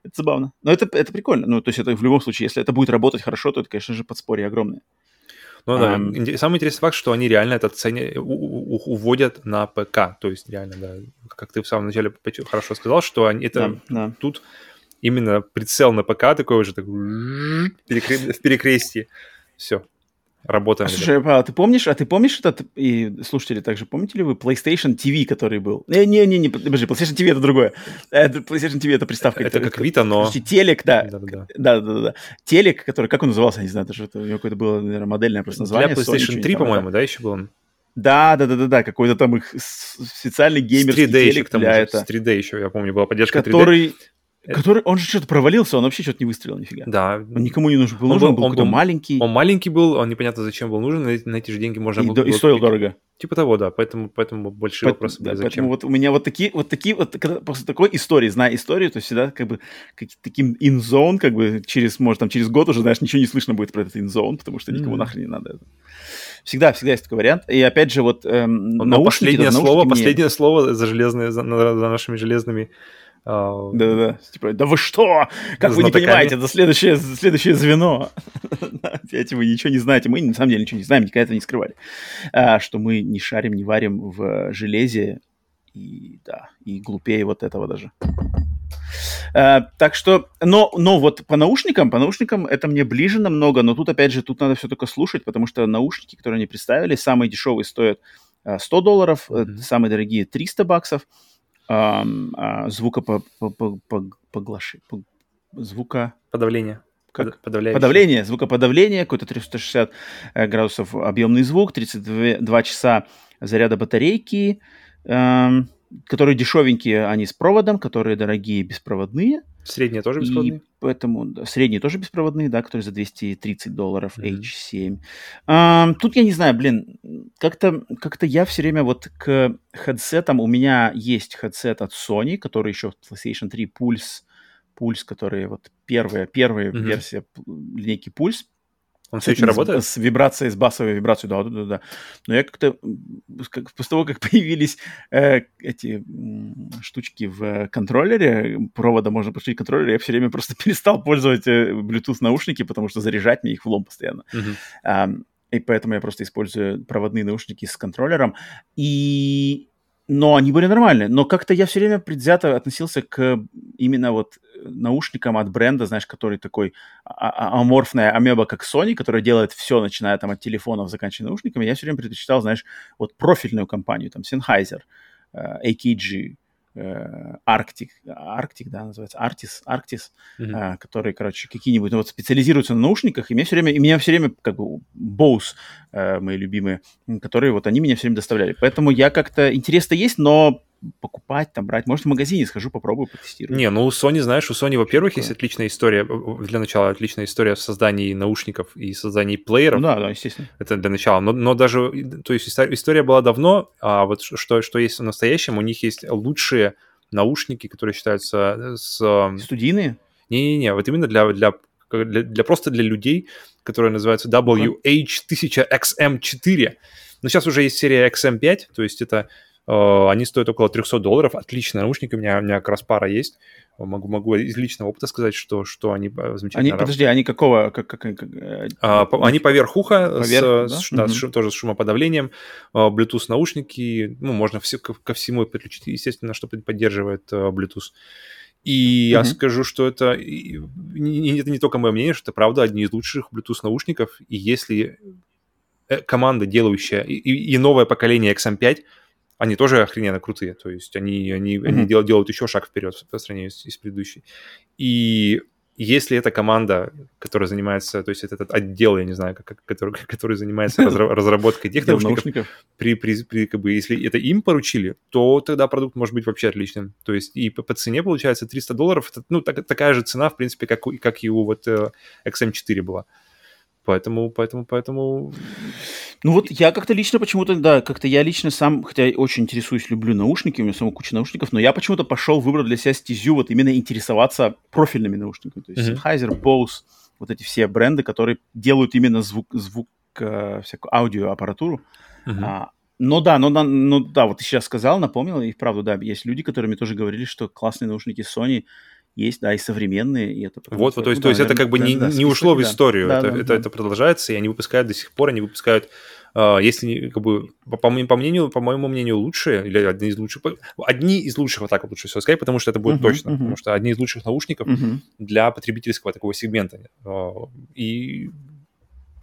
S1: это забавно. Но это, это прикольно. Ну, то есть это в любом случае, если это будет работать хорошо, то это, конечно же, подспорье огромное.
S2: Ну да, um, самый интересный факт, что они реально это цене, уводят на ПК, то есть реально, да, как ты в самом начале хорошо сказал, что они это да, да. тут именно прицел на ПК такой уже так, <laughs> в перекрестии, все, Работаем.
S1: А, слушай, Павел, ты помнишь, а ты помнишь этот, и слушатели также, помните ли вы PlayStation TV, который был? Не-не-не, не, подожди, PlayStation TV это другое. Это, PlayStation TV это приставка.
S2: Это, это как Vita, но...
S1: Слушайте, телек, да. Да-да-да. Телек, который, как он назывался, я не знаю, даже это, у него какое-то было, наверное, модельное просто название.
S2: Для PlayStation Sony, 3, по-моему, да, еще был он?
S1: Да, да, да, да, да, какой-то там их специальный геймерский телек для
S2: это. С 3D еще, я помню, была поддержка
S1: который, 3D. Который, он же что-то провалился, он вообще что-то не выстрелил нифига.
S2: Да.
S1: Он никому не нужен был, он нужен, был, он был маленький.
S2: Он маленький был, он непонятно зачем был нужен, на, на эти же деньги можно
S1: и,
S2: было...
S1: И стоил дорого.
S2: Типа того, да, поэтому, поэтому большие По, вопросы
S1: да, были, зачем. Поэтому вот у меня вот такие, вот такие, вот когда, после такой истории, зная историю, то всегда как бы как, таким in-zone, как бы через, может, там через год уже, знаешь, ничего не слышно будет про этот in-zone, потому что никому mm-hmm. нахрен не надо это. Всегда, всегда есть такой вариант. И опять же, вот эм,
S2: наушники... Последнее слово, мне... последнее слово за железные, за, за нашими железными
S1: Да-да-да. Типа, да вы что? Как вы не понимаете, это следующее, следующее звено. <laughs> Опять вы ничего не знаете. Мы на самом деле ничего не знаем, никогда это не скрывали. А, что мы не шарим, не варим в железе. И да, и глупее вот этого даже. Uh, так что, но, но вот по наушникам, по наушникам это мне ближе намного, но тут опять же, тут надо все только слушать, потому что наушники, которые они представили, самые дешевые стоят 100 долларов, mm-hmm. самые дорогие 300 баксов а, а, звукопоглаши, по, звука...
S2: Подавление.
S1: Как? Подавление, звукоподавление, какой-то 360 э, градусов объемный звук, 32 часа заряда батарейки, которые дешевенькие, они с проводом, которые дорогие беспроводные.
S2: Средние тоже беспроводные? И
S1: поэтому средние тоже беспроводные, да, которые за 230 долларов mm-hmm. H7. А, тут я не знаю, блин, как-то как я все время вот к хедсетам, у меня есть хедсет от Sony, который еще в PlayStation 3 Pulse, Pulse, который вот первая, первая mm-hmm. версия линейки Pulse,
S2: он все еще работает?
S1: С, вибрацией, с басовой вибрацией, да, да, да, да. Но я как-то, как, после того, как <laughs> появились э, эти штучки в контроллере, провода можно подключить к контроллеру, я все время просто <laughs> перестал пользоваться э, Bluetooth наушники, потому что заряжать мне их влом постоянно. Uh-huh. А, и поэтому я просто использую проводные наушники с контроллером. И но они были нормальные. Но как-то я все время предвзято относился к именно вот наушникам от бренда, знаешь, который такой а, а, аморфная амеба, как Sony, которая делает все, начиная там от телефонов, заканчивая наушниками. Я все время предпочитал, знаешь, вот профильную компанию, там, Sennheiser, э, AKG, э, Arctic, Arctic, да, называется, Artis, Arctis, mm-hmm. которые, короче, какие-нибудь, ну, вот специализируются на наушниках, и меня все время, и меня все время, как бы, Bose, э, мои любимые, которые вот они меня все время доставляли. Поэтому я как-то, интерес-то есть, но покупать, там, брать. Может, в магазине схожу, попробую, потестирую.
S2: Не, ну у Sony, знаешь, у Sony, во-первых, есть отличная история, для начала отличная история в создании наушников и создании плееров.
S1: Ну, да, да, естественно.
S2: Это для начала. Но, но даже, то есть история была давно, а вот что, что есть в настоящем, у них есть лучшие наушники, которые считаются э, с...
S1: Студийные?
S2: Не-не-не, вот именно для, для для, для просто для людей, которые называются WH1000XM4. Но сейчас уже есть серия XM5, то есть это Э, они стоят около 300 долларов. Отличные наушники. У меня, у меня как раз пара есть. Могу, могу из личного опыта сказать, что, что они э, замечательно
S1: Они, подожди, они какого? Как, как, как,
S2: э, а, по, они поверх уха, поверх, с, да? С, да, угу. тоже с шумоподавлением, Bluetooth наушники, ну, можно все, ко, ко всему подключить, естественно, что поддерживает Bluetooth. И mm-hmm. я скажу, что это, это не только мое мнение, что это правда одни из лучших Bluetooth наушников. И если команда, делающая и, и новое поколение XM5 они тоже охрененно крутые. То есть они, они, mm-hmm. они делают, делают еще шаг вперед по сравнению с, с предыдущей. И если эта команда, которая занимается, то есть это этот отдел, я не знаю, как, который, <laughs> который занимается <laughs> разработкой тех наушников, при, при, при, как бы, если это им поручили, то тогда продукт может быть вообще отличным. То есть и по, по цене получается 300 долларов, это, ну, так, такая же цена, в принципе, как, как и у вот э, XM4 была. Поэтому, поэтому, поэтому...
S1: Ну вот я как-то лично почему-то, да, как-то я лично сам, хотя очень интересуюсь, люблю наушники, у меня самого куча наушников, но я почему-то пошел, выбрал для себя стезю вот именно интересоваться профильными наушниками. То есть mm-hmm. Sennheiser, Bose, вот эти все бренды, которые делают именно звук, звук э, всякую аудиоаппаратуру. Mm-hmm. А, но да, но, ну да, вот ты сейчас сказал, напомнил, и вправду, да, есть люди, которые мне тоже говорили, что классные наушники Sony есть, да, и современные, и это...
S2: Вот, вот, то есть, ну, то есть это как бы не, да, не ушло в историю, да, это, да, это, да. это продолжается, и они выпускают до сих пор, они выпускают, uh, если как бы, по, по мнению, по моему мнению, лучшие, или одни из лучших, одни из лучших, вот так вот лучше всего сказать, потому что это будет uh-huh, точно, uh-huh. потому что одни из лучших наушников uh-huh. для потребительского такого сегмента. Uh, и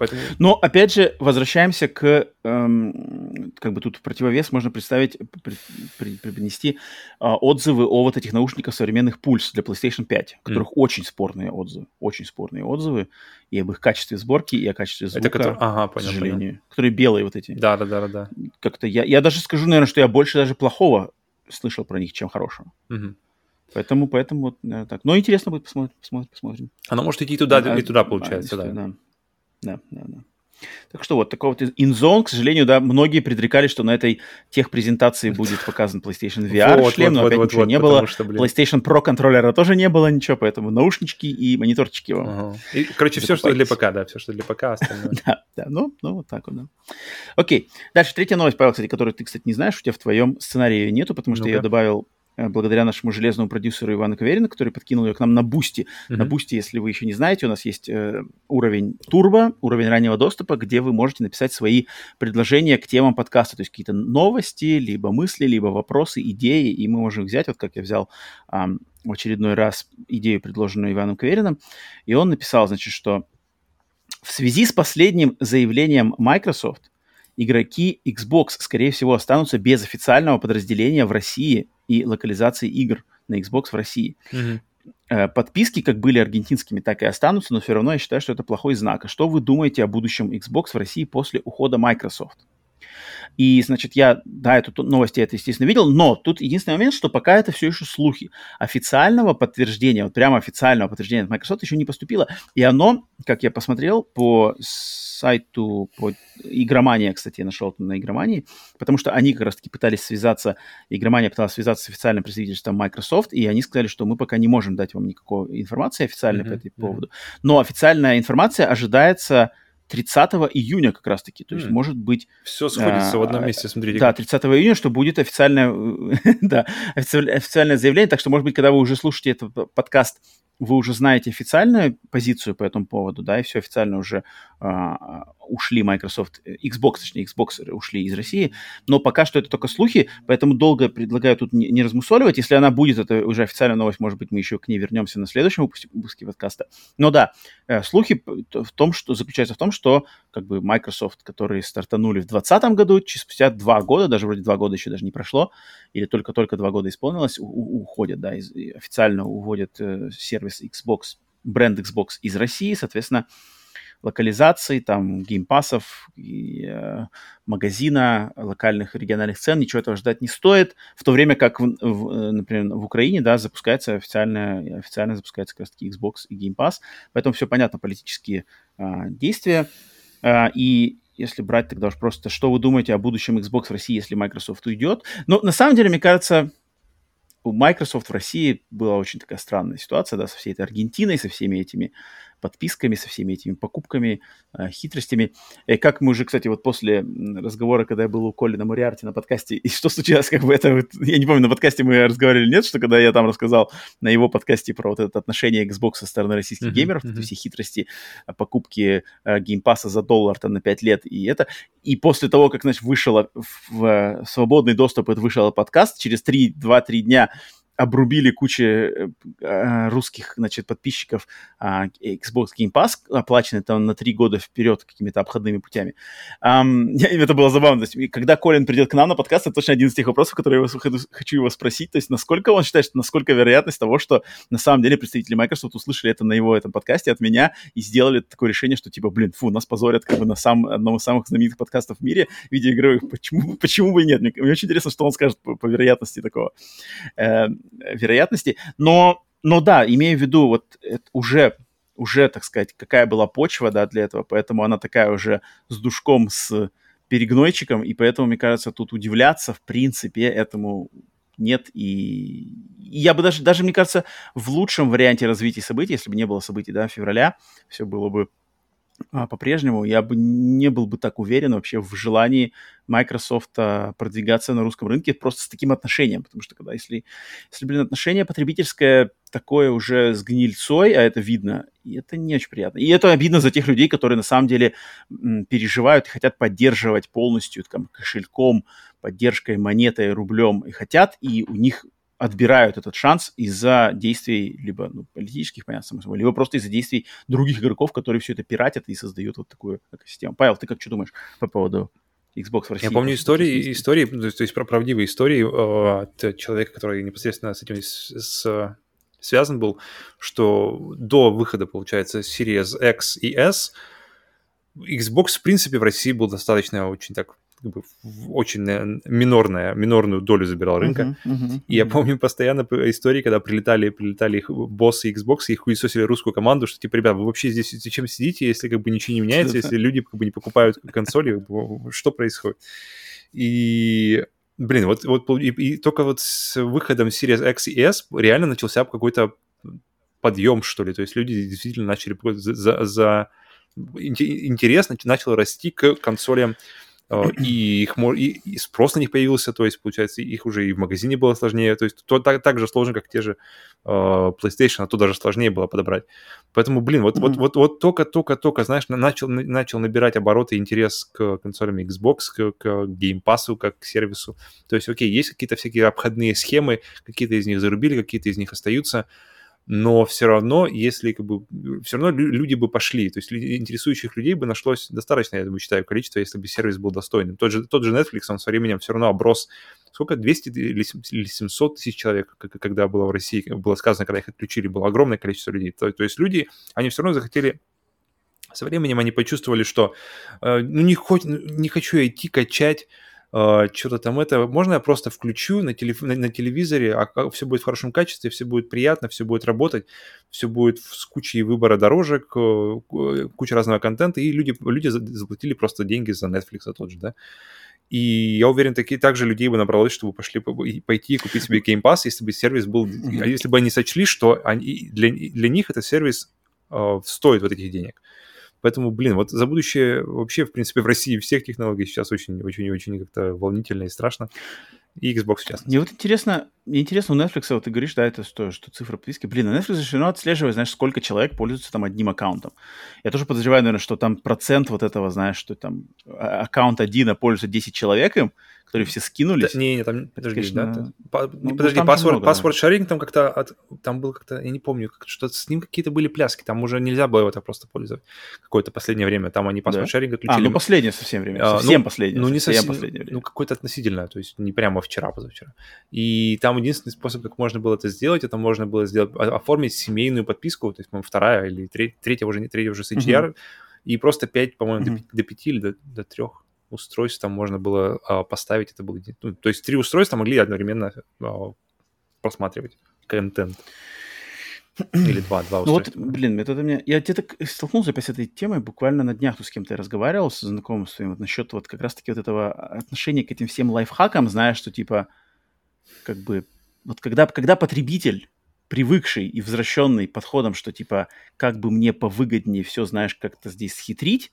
S1: Поэтому... Но опять же, возвращаемся к, эм, как бы тут в противовес можно представить, при, при, принести э, отзывы о вот этих наушниках современных пульс для PlayStation 5, у которых mm. очень спорные отзывы, очень спорные отзывы и об их качестве сборки, и о качестве звука, Это который... ага, понял, к сожалению. Понял. Которые белые вот эти.
S2: Да, да, да, да.
S1: Как-то я, я даже скажу, наверное, что я больше даже плохого слышал про них, чем хорошего. Mm-hmm. Поэтому, поэтому вот наверное, так. Но интересно будет посмотреть, посмотрим, посмотрим.
S2: Оно может идти туда, а, и туда, получается, а, да. да.
S1: Да, да, да. Так что вот такого вот InZone, к сожалению, да, многие предрекали, что на этой тех презентации будет показан PlayStation <laughs> VR вот, шлем, вот, но опять вот, ничего вот, не было. Что, PlayStation Pro контроллера тоже не было ничего, поэтому наушнички и мониторчики вам.
S2: Ага. И, короче, все, что для ПК, да, все, что для ПК, остальное. <laughs>
S1: да, да, ну, ну, вот так вот, да. Окей, дальше третья новость, Павел, кстати, которую ты, кстати, не знаешь, у тебя в твоем сценарии нету, потому что я ее добавил благодаря нашему железному продюсеру Ивану Каверину, который подкинул ее к нам на Бусти. Mm-hmm. На Бусти, если вы еще не знаете, у нас есть э, уровень турбо, уровень раннего доступа, где вы можете написать свои предложения к темам подкаста, то есть какие-то новости, либо мысли, либо вопросы, идеи, и мы можем взять, вот как я взял э, в очередной раз идею, предложенную Иваном Каверином, и он написал, значит, что в связи с последним заявлением Microsoft игроки Xbox, скорее всего, останутся без официального подразделения в России и локализации игр на Xbox в России. Mm-hmm. Подписки как были аргентинскими, так и останутся, но все равно я считаю, что это плохой знак. А что вы думаете о будущем Xbox в России после ухода Microsoft? И, значит, я, да, эту новость я это, естественно, видел, но тут единственный момент, что пока это все еще слухи. Официального подтверждения, вот прямо официального подтверждения от Microsoft еще не поступило. И оно, как я посмотрел по сайту, по игромания, кстати, я нашел это на игромании, потому что они как раз-таки пытались связаться, игромания пыталась связаться с официальным представительством Microsoft, и они сказали, что мы пока не можем дать вам никакой информации официальной mm-hmm. по этому поводу. Но официальная информация ожидается 30 июня как раз-таки. То есть, mm. может быть...
S2: Все сходится а, в одном месте, смотрите.
S1: Да, 30 июня, что будет официальное, <laughs> да, официальное заявление. Так что, может быть, когда вы уже слушаете этот подкаст вы уже знаете официальную позицию по этому поводу, да, и все официально уже а, ушли Microsoft, э, Xbox, точнее, Xbox ушли из России, но пока что это только слухи, поэтому долго предлагаю тут не, не размусоливать. Если она будет, это уже официальная новость, может быть, мы еще к ней вернемся на следующем выпуске, выпуске подкаста. Но да, э, слухи в том, что заключаются в том, что как бы Microsoft, которые стартанули в 2020 году, спустя два года, даже вроде два года еще даже не прошло, или только-только два года исполнилось, у, уходят, да, из, официально уводят э, сервис Xbox, бренд Xbox из России, соответственно, локализации, там, геймпасов, и, э, магазина, локальных региональных цен, ничего этого ждать не стоит, в то время как, в, в, э, например, в Украине, да, запускается официально, официально запускается как раз-таки Xbox и Game Pass, поэтому все понятно, политические э, действия, э, и если брать тогда уж просто, что вы думаете о будущем Xbox в России, если Microsoft уйдет. Но на самом деле, мне кажется, у Microsoft в России была очень такая странная ситуация, да, со всей этой Аргентиной, со всеми этими подписками, со всеми этими покупками, э, хитростями. И как мы уже, кстати, вот после разговора, когда я был у Коли на Мориарте на подкасте, <laughs> и что случилось, как бы это, вот, я не помню, на подкасте мы разговаривали, нет, что когда я там рассказал на его подкасте про вот это отношение Xbox со стороны российских uh-huh, геймеров, uh-huh. все хитрости, э, покупки э, геймпаса за доллар там на 5 лет, и это, и после того, как, значит, вышел в, в свободный доступ, это вышел подкаст, через 3, 2-3 дня обрубили кучу э, э, русских, значит, подписчиков а, Xbox Game Pass, оплаченный там на три года вперед какими-то обходными путями. <laughs> Это было забавно. То есть, когда Колин придет к нам на подкаст, это точно один из тех вопросов, которые я хочу его спросить. То есть, насколько он считает, что насколько вероятность того, что на самом деле представители Microsoft услышали это на его этом подкасте от меня и сделали такое решение, что типа, блин, фу, нас позорят как бы на сам, одном из самых знаменитых подкастов в мире видеоигровых. Почему, почему бы и нет? Мне, мне очень интересно, что он скажет по, по вероятности такого. Uh, вероятности. Но, но да, имею в виду, вот уже, уже, так сказать, какая была почва, да, для этого, поэтому она такая уже с душком, с перегнойчиком, и поэтому, мне кажется, тут удивляться, в принципе, этому нет. И, я бы даже, даже, мне кажется, в лучшем варианте развития событий, если бы не было событий, да, февраля, все было бы по-прежнему, я бы не был бы так уверен вообще в желании Microsoft а, продвигаться на русском рынке просто с таким отношением, потому что когда если, если блин, отношение потребительское такое уже с гнильцой, а это видно, и это не очень приятно. И это обидно за тех людей, которые на самом деле переживают и хотят поддерживать полностью там, кошельком, поддержкой, монетой, рублем, и хотят, и у них отбирают этот шанс из-за действий либо ну, политических, понятно, само либо просто из-за действий других игроков, которые все это пиратят и создают вот такую экосистему. Павел, ты как что думаешь по поводу Xbox в России?
S2: Я помню истории, истории, то есть про правдивые истории э, от человека, который непосредственно с этим с, с, связан был, что до выхода, получается, Series X и S Xbox, в принципе, в России был достаточно очень так как бы, очень минорная, минорную долю забирал рынка. Uh-huh, uh-huh, и я помню постоянно истории, когда прилетали, прилетали их боссы Xbox и хуесосили русскую команду, что типа, ребят, вы вообще здесь зачем сидите, если как бы ничего не меняется, если <laughs> люди как бы не покупают консоли, что происходит? И Блин, вот, вот и, и только вот с выходом Series X и S реально начался какой-то подъем, что ли. То есть люди действительно начали за, за, интерес начал расти к консолям <clears throat> и, их, и, и спрос на них появился, то есть, получается, их уже и в магазине было сложнее, то есть то, так, так же сложно, как те же uh, PlayStation, а то даже сложнее было подобрать. Поэтому, блин, вот, mm-hmm. вот, вот, вот только-только-только, знаешь, начал, начал набирать обороты интерес к консолям Xbox, к, к Game Pass, как к сервису. То есть, окей, есть какие-то всякие обходные схемы, какие-то из них зарубили, какие-то из них остаются, но все равно, если как бы, все равно люди бы пошли, то есть интересующих людей бы нашлось достаточно, я думаю, считаю, количество, если бы сервис был достойным. Тот же, тот же Netflix, он со временем все равно оброс, сколько, 200 или 700 тысяч человек, когда было в России, было сказано, когда их отключили, было огромное количество людей. То, то есть люди, они все равно захотели со временем они почувствовали, что э, ну не, хоть, не хочу я идти качать что-то там это, можно я просто включу на, телеф... на, на телевизоре, а все будет в хорошем качестве, все будет приятно, все будет работать, все будет с кучей выбора дорожек, куча разного контента, и люди, люди заплатили просто деньги за Netflix тот же, да. И я уверен, такие также людей бы набралось, чтобы пошли пойти и купить себе Game Pass, если бы сервис был, если бы они сочли, что они, для, для них этот сервис uh, стоит вот этих денег. Поэтому, блин, вот за будущее вообще, в принципе, в России всех технологий сейчас очень-очень-очень как-то волнительно и страшно. И Xbox в частности.
S1: Мне вот интересно, мне интересно, у Netflix, вот ты говоришь, да, это что, что цифра подписки. Блин, на Netflix все равно отслеживает, знаешь, сколько человек пользуется там одним аккаунтом. Я тоже подозреваю, наверное, что там процент вот этого, знаешь, что там а, аккаунт один, а пользуется 10 человек им, которые все скинулись.
S2: Да, не, не, там, подожди, конечно, да, там, по, ну, подожди, паспорт, паспорт шаринг там как-то, от, там был как-то, я не помню, что с ним какие-то были пляски, там уже нельзя было это просто пользоваться какое-то последнее время, там они паспорт да? шаринг отключили. А,
S1: ну последнее совсем время, а, совсем ну, последнее.
S2: Ну не
S1: совсем,
S2: последнее время. Ну какое-то относительное, то есть не прямо вчера, позавчера. И там единственный способ, как можно было это сделать, это можно было сделать, оформить семейную подписку, то есть, по-моему, вторая или третья, третья уже не третья уже с HDR, uh-huh. и просто 5, по-моему, uh-huh. до, до 5 или до, до 3 устройств там можно было а, поставить, это было, ну, то есть три устройства могли одновременно а, просматривать контент. Или два, два
S1: устройства. Ну вот, блин, это меня... Я где-то столкнулся опять с этой темой, буквально на днях тут с кем-то разговаривал, с знакомым своим, вот насчет вот как раз-таки вот этого отношения к этим всем лайфхакам, знаешь, что типа, как бы, вот когда, когда потребитель привыкший и возвращенный подходом, что типа, как бы мне повыгоднее все, знаешь, как-то здесь схитрить,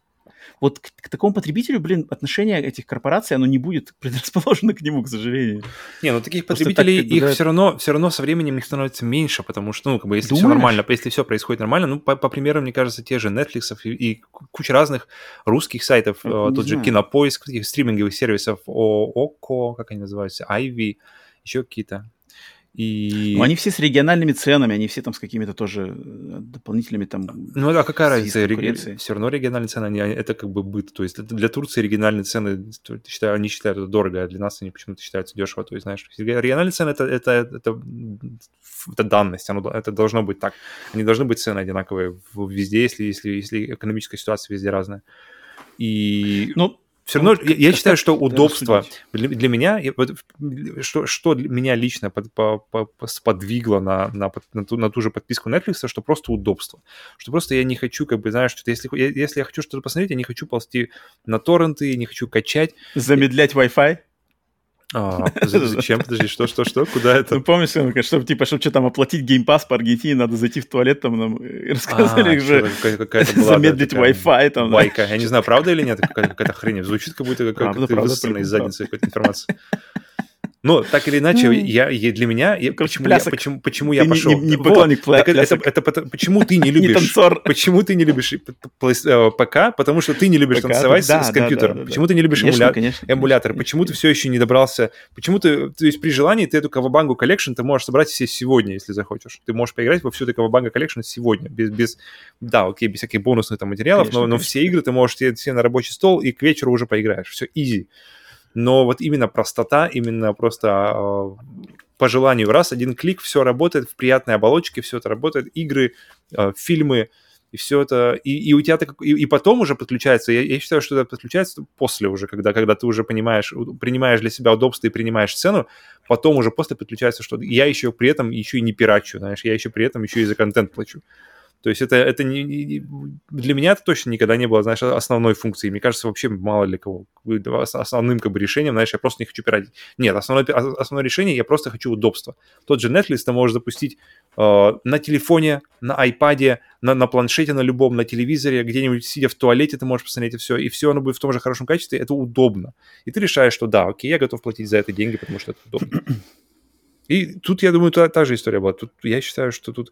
S1: вот к, к такому потребителю, блин, отношение этих корпораций, оно не будет <laughs> предрасположено к нему, к сожалению.
S2: Не, ну таких потребителей, так, их да... все равно, все равно со временем их становится меньше, потому что, ну, как бы, если Думаешь? все нормально, если все происходит нормально, ну, по, по примеру, мне кажется, те же Netflix и, и куча разных русских сайтов, э, тот знаю. же Кинопоиск, таких стриминговых сервисов, ОКО, как они называются, Ivy, еще какие-то.
S1: И... Ну, они все с региональными ценами, они все там с какими-то тоже э, дополнительными там...
S2: Ну, а какая разница? Реги... Все равно региональные цены, они, это как бы быт. То есть для Турции региональные цены, считаю, они считают это дорого, а для нас они почему-то считаются дешево. То есть, знаешь, региональные цены это, это, это, это данность, оно, это должно быть так. Они должны быть цены одинаковые везде, если, если, если экономическая ситуация везде разная. И...
S1: Ну,
S2: все равно я, я считаю, что удобство для, для меня, что, что меня лично под, по, по, подвигло на, на, на, ту, на ту же подписку Netflix, что просто удобство. Что просто я не хочу, как бы, знаешь, что если, если я хочу что-то посмотреть, я не хочу ползти на торренты, не хочу качать.
S1: Замедлять Wi-Fi?
S2: А, <laughs> зачем? Подожди, что, что, что? Куда это?
S1: Ну, помнишь, чтобы, типа, чтобы что там оплатить Game Pass по Аргентине, надо зайти в туалет, там нам рассказали а, же замедлить Wi-Fi. Там,
S2: Байка. Я не знаю, правда или нет, какая-то хрень. Звучит, как будто какая-то высосанная из задницы какой-то информации. Но так или иначе, я, я для меня, я, Короче, почему, я, почему, почему я пошел? Не, не, не поклонник вот, так, это, это, это, почему ты не <laughs> любишь? не танцор. Почему ты не любишь э, ПК? Потому что ты не любишь ПК, танцевать да, с, с компьютером. Да, да, почему ты не любишь конечно, эмуля... конечно, эмулятор? Конечно. Почему ты все еще не добрался? Почему ты, то есть при желании ты эту Cowabung у Collection ты можешь собрать все сегодня, если захочешь. Ты можешь поиграть во всю эту Cowabunga Collection сегодня, без, без, да, окей, без всяких бонусных там материалов, конечно, но, но все игры ты можешь себе на рабочий стол и к вечеру уже поиграешь. Все easy но вот именно простота, именно просто э, по желанию раз, один клик, все работает в приятной оболочке, все это работает, игры, э, фильмы, и все это, и, и у тебя так, и, и потом уже подключается, я, я считаю, что это подключается после уже, когда, когда ты уже понимаешь, принимаешь для себя удобство и принимаешь цену, потом уже после подключается, что я еще при этом еще и не пирачу, знаешь, я еще при этом еще и за контент плачу. То есть это, это не, для меня это точно никогда не было, знаешь, основной функцией. Мне кажется, вообще мало для кого. Основным как бы решением, знаешь, я просто не хочу пиратить. Нет, основное, основное решение, я просто хочу удобства. Тот же Netflix ты можешь запустить э, на телефоне, на iPad, на, на планшете на любом, на телевизоре, где-нибудь сидя в туалете ты можешь посмотреть и все, и все оно будет в том же хорошем качестве, это удобно. И ты решаешь, что да, окей, я готов платить за это деньги, потому что это удобно. И тут, я думаю, та, та же история была. Тут, я считаю, что тут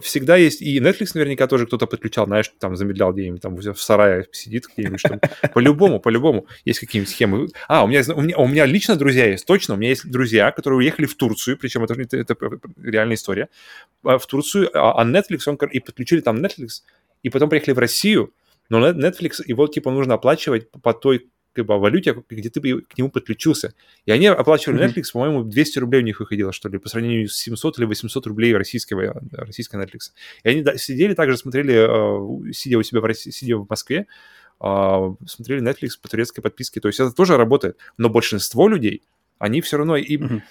S2: всегда есть... И Netflix наверняка тоже кто-то подключал, знаешь, там замедлял где-нибудь, там в сарае сидит где-нибудь. Там. <laughs> По-любому, по-любому есть какие-нибудь схемы. А, у меня, у, меня, у меня лично друзья есть, точно. У меня есть друзья, которые уехали в Турцию, причем это, это, это реальная история, а, в Турцию, а, а Netflix, он, и подключили там Netflix, и потом приехали в Россию, но Netflix, его типа нужно оплачивать по той как бы, валюте, где ты к нему подключился. И они оплачивали Netflix, mm-hmm. по-моему, 200 рублей у них выходило, что ли, по сравнению с 700 или 800 рублей российского, российской Netflix. И они сидели также, смотрели, э, сидя у себя в, России, сидя в Москве, э, смотрели Netflix по турецкой подписке. То есть это тоже работает. Но большинство людей, они все равно... И, mm-hmm.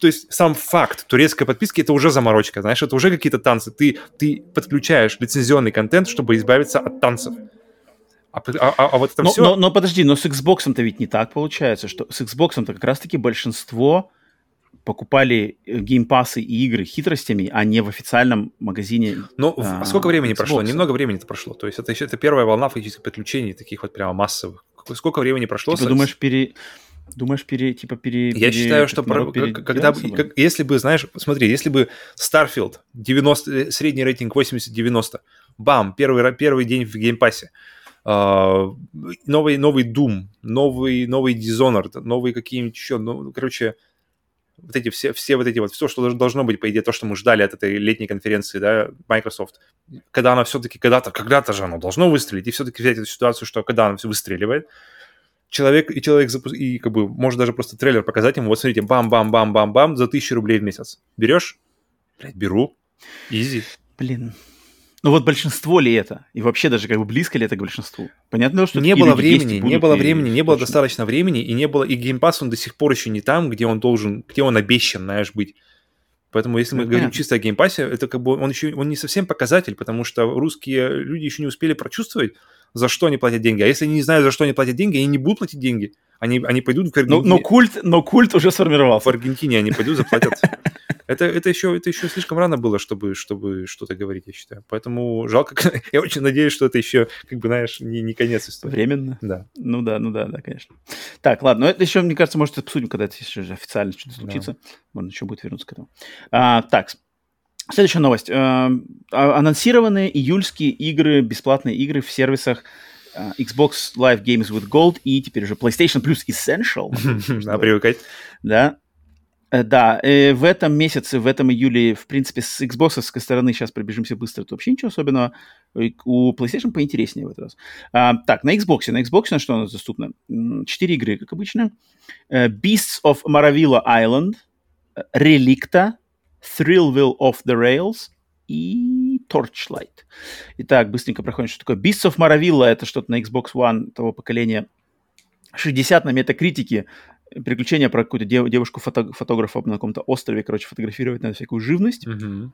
S2: То есть сам факт турецкой подписки это уже заморочка, знаешь, это уже какие-то танцы. Ты, ты подключаешь лицензионный контент, чтобы избавиться от танцев.
S1: А, а, а, а вот это но, все... Но, но подожди, но с Xbox-то ведь не так получается, что с Xbox-то как раз-таки большинство покупали э, геймпасы и игры хитростями, а не в официальном магазине.
S2: Ну, а, сколько времени Xbox? прошло? Немного времени это прошло. То есть это еще это первая волна фактически подключений, таких вот прямо массовых. Сколько времени прошло?
S1: Типа, думаешь, пере... Думаешь, пере, типа, пере...
S2: Я пере, считаю, что про, когда как, если бы, знаешь, смотри, если бы Starfield 90, э, средний рейтинг 80-90, бам, первый, первый день в Game Pass е, а, новый, новый Doom, новый, новый Dishonored, новые какие-нибудь еще, ну, короче, вот эти все, все вот эти вот, все, что должно быть, по идее, то, что мы ждали от этой летней конференции, да, Microsoft, когда она все-таки когда-то, когда-то же оно должно выстрелить, и все-таки взять эту ситуацию, что когда она все выстреливает, человек, и человек запуск... и как бы, может даже просто трейлер показать ему, вот смотрите, бам-бам-бам-бам-бам, за тысячу рублей в месяц. Берешь? Блядь, беру. Easy.
S1: Блин, ну вот большинство ли это? И вообще даже как бы близко ли это к большинству? Понятно, что
S2: не было времени, не было времени, не было достаточно времени, и не было и Game Pass он до сих пор еще не там, где он должен, где он обещан, знаешь, быть. Поэтому если мы ну, говорим чисто о Game Pass е, это как бы он еще он не совсем показатель, потому что русские люди еще не успели прочувствовать, за что они платят деньги. А если они не знают, за что они платят деньги, они не будут платить деньги. Они, они пойдут в
S1: Аргентине. Но, но, культ, но культ уже сформировался.
S2: В Аргентине они пойдут, заплатят. <laughs> Это, это, еще, это еще слишком рано было, чтобы, чтобы что-то говорить, я считаю. Поэтому жалко. <laughs> Я очень надеюсь, что это еще, как бы, знаешь, не, не конец истории.
S1: Временно?
S2: Да.
S1: Ну да, ну да, да, конечно. Так, ладно, но это еще, мне кажется, может, обсудим, когда это еще официально что-то случится. Да. Можно еще будет вернуться к этому. А, так, Следующая новость. А, анонсированы июльские игры, бесплатные игры в сервисах uh, Xbox Live Games with Gold и теперь уже PlayStation Plus Essential. <laughs>
S2: Да, привыкать.
S1: Да. Э, да, э, в этом месяце, в этом июле, в принципе, с Xbox стороны сейчас пробежимся быстро, то вообще ничего особенного. У PlayStation поинтереснее в этот раз. А, так, на Xbox. На Xbox на что у нас доступно? Четыре игры, как обычно. Э, Beasts of Maravilla Island, Relicta, Thrillville of the Rails и Torchlight. Итак, быстренько проходим, что такое. Beasts of Maravilla — это что-то на Xbox One того поколения 60 на метакритике. Приключения про какую-то дев- девушку-фотографа на каком-то острове, короче, фотографировать на всякую живность.
S2: Мгм.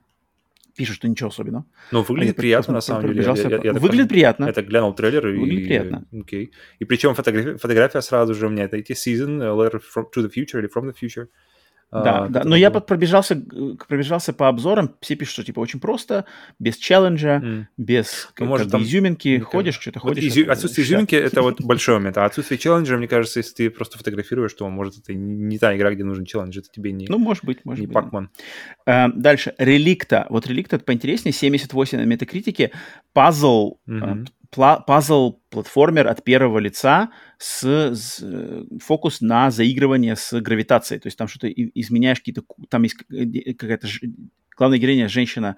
S1: Пишет, что ничего особенного.
S2: Ну, выглядит
S1: А я
S2: приятно, на самом деле. Я- я- я так
S1: Выглядит
S2: пон-
S1: приятно.
S2: Так глянул трейлер и...
S1: Выглядит приятно.
S2: Окей. И причем фотография, фотография сразу же у меня, это идти season, a letter from, to the future или from the future.
S1: Да,
S2: А,
S1: да. Но я пробежался, э, пробежался по обзорам, все пишут, что типа очень просто, без челленджа,
S2: М.
S1: без
S2: Ну, может, там-
S1: изюминки,
S2: мне
S1: ходишь, что-то
S2: Вот
S1: ходишь.
S2: изю- Отсутствие
S1: ща.
S2: изюминки — это вот <laughs> большой момент. А отсутствие челленджа, мне кажется, если ты просто фотографируешь, то, может, это не та игра, где нужен челлендж. Это тебе не,
S1: Ну, может быть, может
S2: не
S1: быть. да.
S2: Пакман.
S1: А, Дальше, Реликта. Вот Реликта это поинтереснее, 78 на метакритике. Пазл,
S2: Мгм.
S1: А, пла- пазл-платформер от первого лица с, с, э, фокус на заигрывание с гравитацией. То есть там что-то изменяешь какие-то... Там есть э, какая-то... Главная героиня женщина,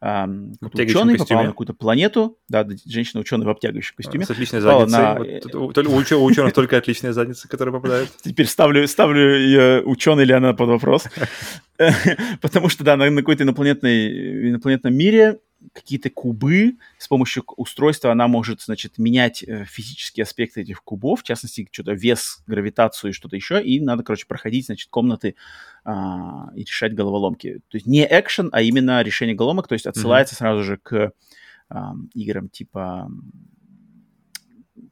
S2: обтягивающем
S1: ученый, попала на какую-то планету, да, да, женщина-ученый в обтягивающем костюме.
S2: С отличной задницей.
S1: на-
S2: Вот тут у, ученых только отличные задницы, которые попадают. <laughs>
S1: Теперь ставлю, ставлю ее, ученый ли она под вопрос. <laughs> <laughs> Потому что, да, на какой-то инопланетной, инопланетном мире какие-то кубы, с помощью устройства она может, значит, менять э, физические аспекты этих кубов, в частности, что-то вес, гравитацию и что-то еще, и надо, короче, проходить, значит, комнаты а, и решать головоломки. То есть не экшен, а именно решение головоломок, то есть отсылается сразу же к ам, играм типа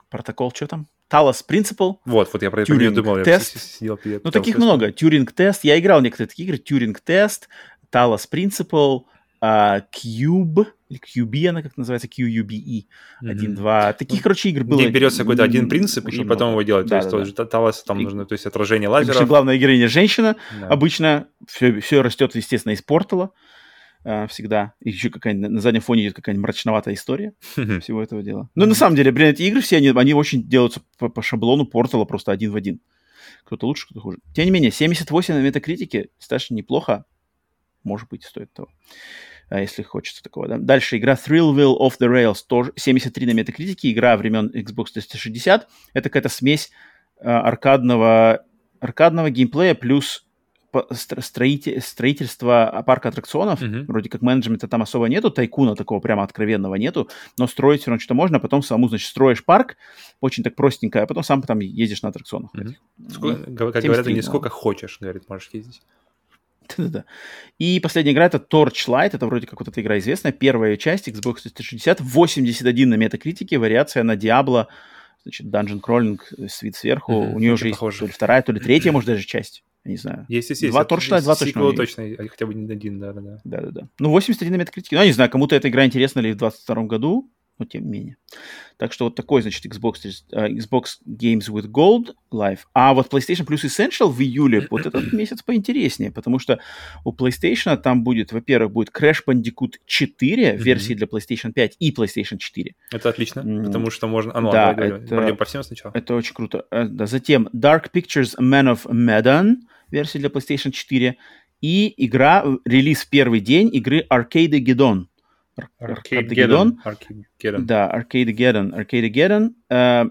S1: протокол, что там? Talos Principle,
S2: Вот, вот я про это
S1: Тюринг
S2: думал. Я
S1: тест.
S2: с- сидел, я
S1: ну, таких
S2: вспомнить.
S1: много. Тюринг-тест. Я играл в некоторые такие игры. Тюринг-тест, Talos Principle, а, Cube, или QB она как называется, QUBE.
S2: Мгм.
S1: Один, два. Таких, короче, игр было...
S2: Где берется какой-то один принцип, и потом его делать. То есть
S1: Да-да-да.
S2: тот же Талас, там
S1: И-
S2: нужно, то есть отражение лазеров.
S1: главная героиня женщина.
S2: Да.
S1: Обычно все, все растет, естественно, из портала. а, всегда. И еще какая-нибудь на заднем фоне идет какая-нибудь мрачноватая история всего этого дела. Но на самом деле, блин, эти игры все, они, они очень делаются по, по шаблону портала просто один в один. Кто-то лучше, кто-то хуже. Тем не менее, 78 на метакритике достаточно неплохо. Может быть, стоит того. А, если хочется такого, да. Дальше игра Thrillville Off the Rails, тоже 73 на метакритике, игра времен Xbox 360. Это какая-то смесь а, аркадного, аркадного геймплея плюс по- стро- строите- строительство парка аттракционов.
S2: Мгм.
S1: Вроде как менеджмента там особо нету, тайкуна такого прямо откровенного нету, но строить все равно что-то можно, а потом самому, значит, строишь парк, очень так простенько, а потом сам там ездишь на аттракционах. Этих.
S2: Сколько- как
S1: 73,
S2: говорят,
S1: да.
S2: сколько хочешь, говорит, можешь ездить. <laughs>
S1: Да-да-да. И последняя игра это Torchlight, это вроде как вот эта игра известная, первая часть Xbox 360, 81 на метакритике, вариация на Diablo, значит, Dungeon Crawling, э, с вид сверху.
S2: Мгм,
S1: У нее уже есть
S2: похоже.
S1: то ли вторая, то ли <clears throat> третья, может, даже часть. Я не знаю.
S2: Есть, есть, есть.
S1: Два Torchlight, два точно
S2: точно, а хотя бы не один, да, да, да.
S1: Да-да-да. Ну, 81 на метакритике. Ну, я не знаю, кому-то эта игра интересна ли в 22 году, но тем не менее. Так что вот такой, значит, Xbox, э, Xbox Games with Gold Live. А вот PlayStation Plus Essential в июле, <clears throat> вот этот месяц поинтереснее, потому что у PlayStation там будет, во-первых, будет Crash Bandicoot 4
S2: Мгм.
S1: версии для PlayStation 5 и PlayStation 4.
S2: Это отлично, потому что можно... А ну,
S1: да,
S2: давай,
S1: это-
S2: пройдем по всем сначала.
S1: Это очень круто. Э, да, затем Dark Pictures Man of Medan версия для PlayStation 4 и игра, э, релиз в первый день игры Arcadegeddon. Ар- Arcadegeddon, Да, Arcadegeddon. Arcadegeddon, э,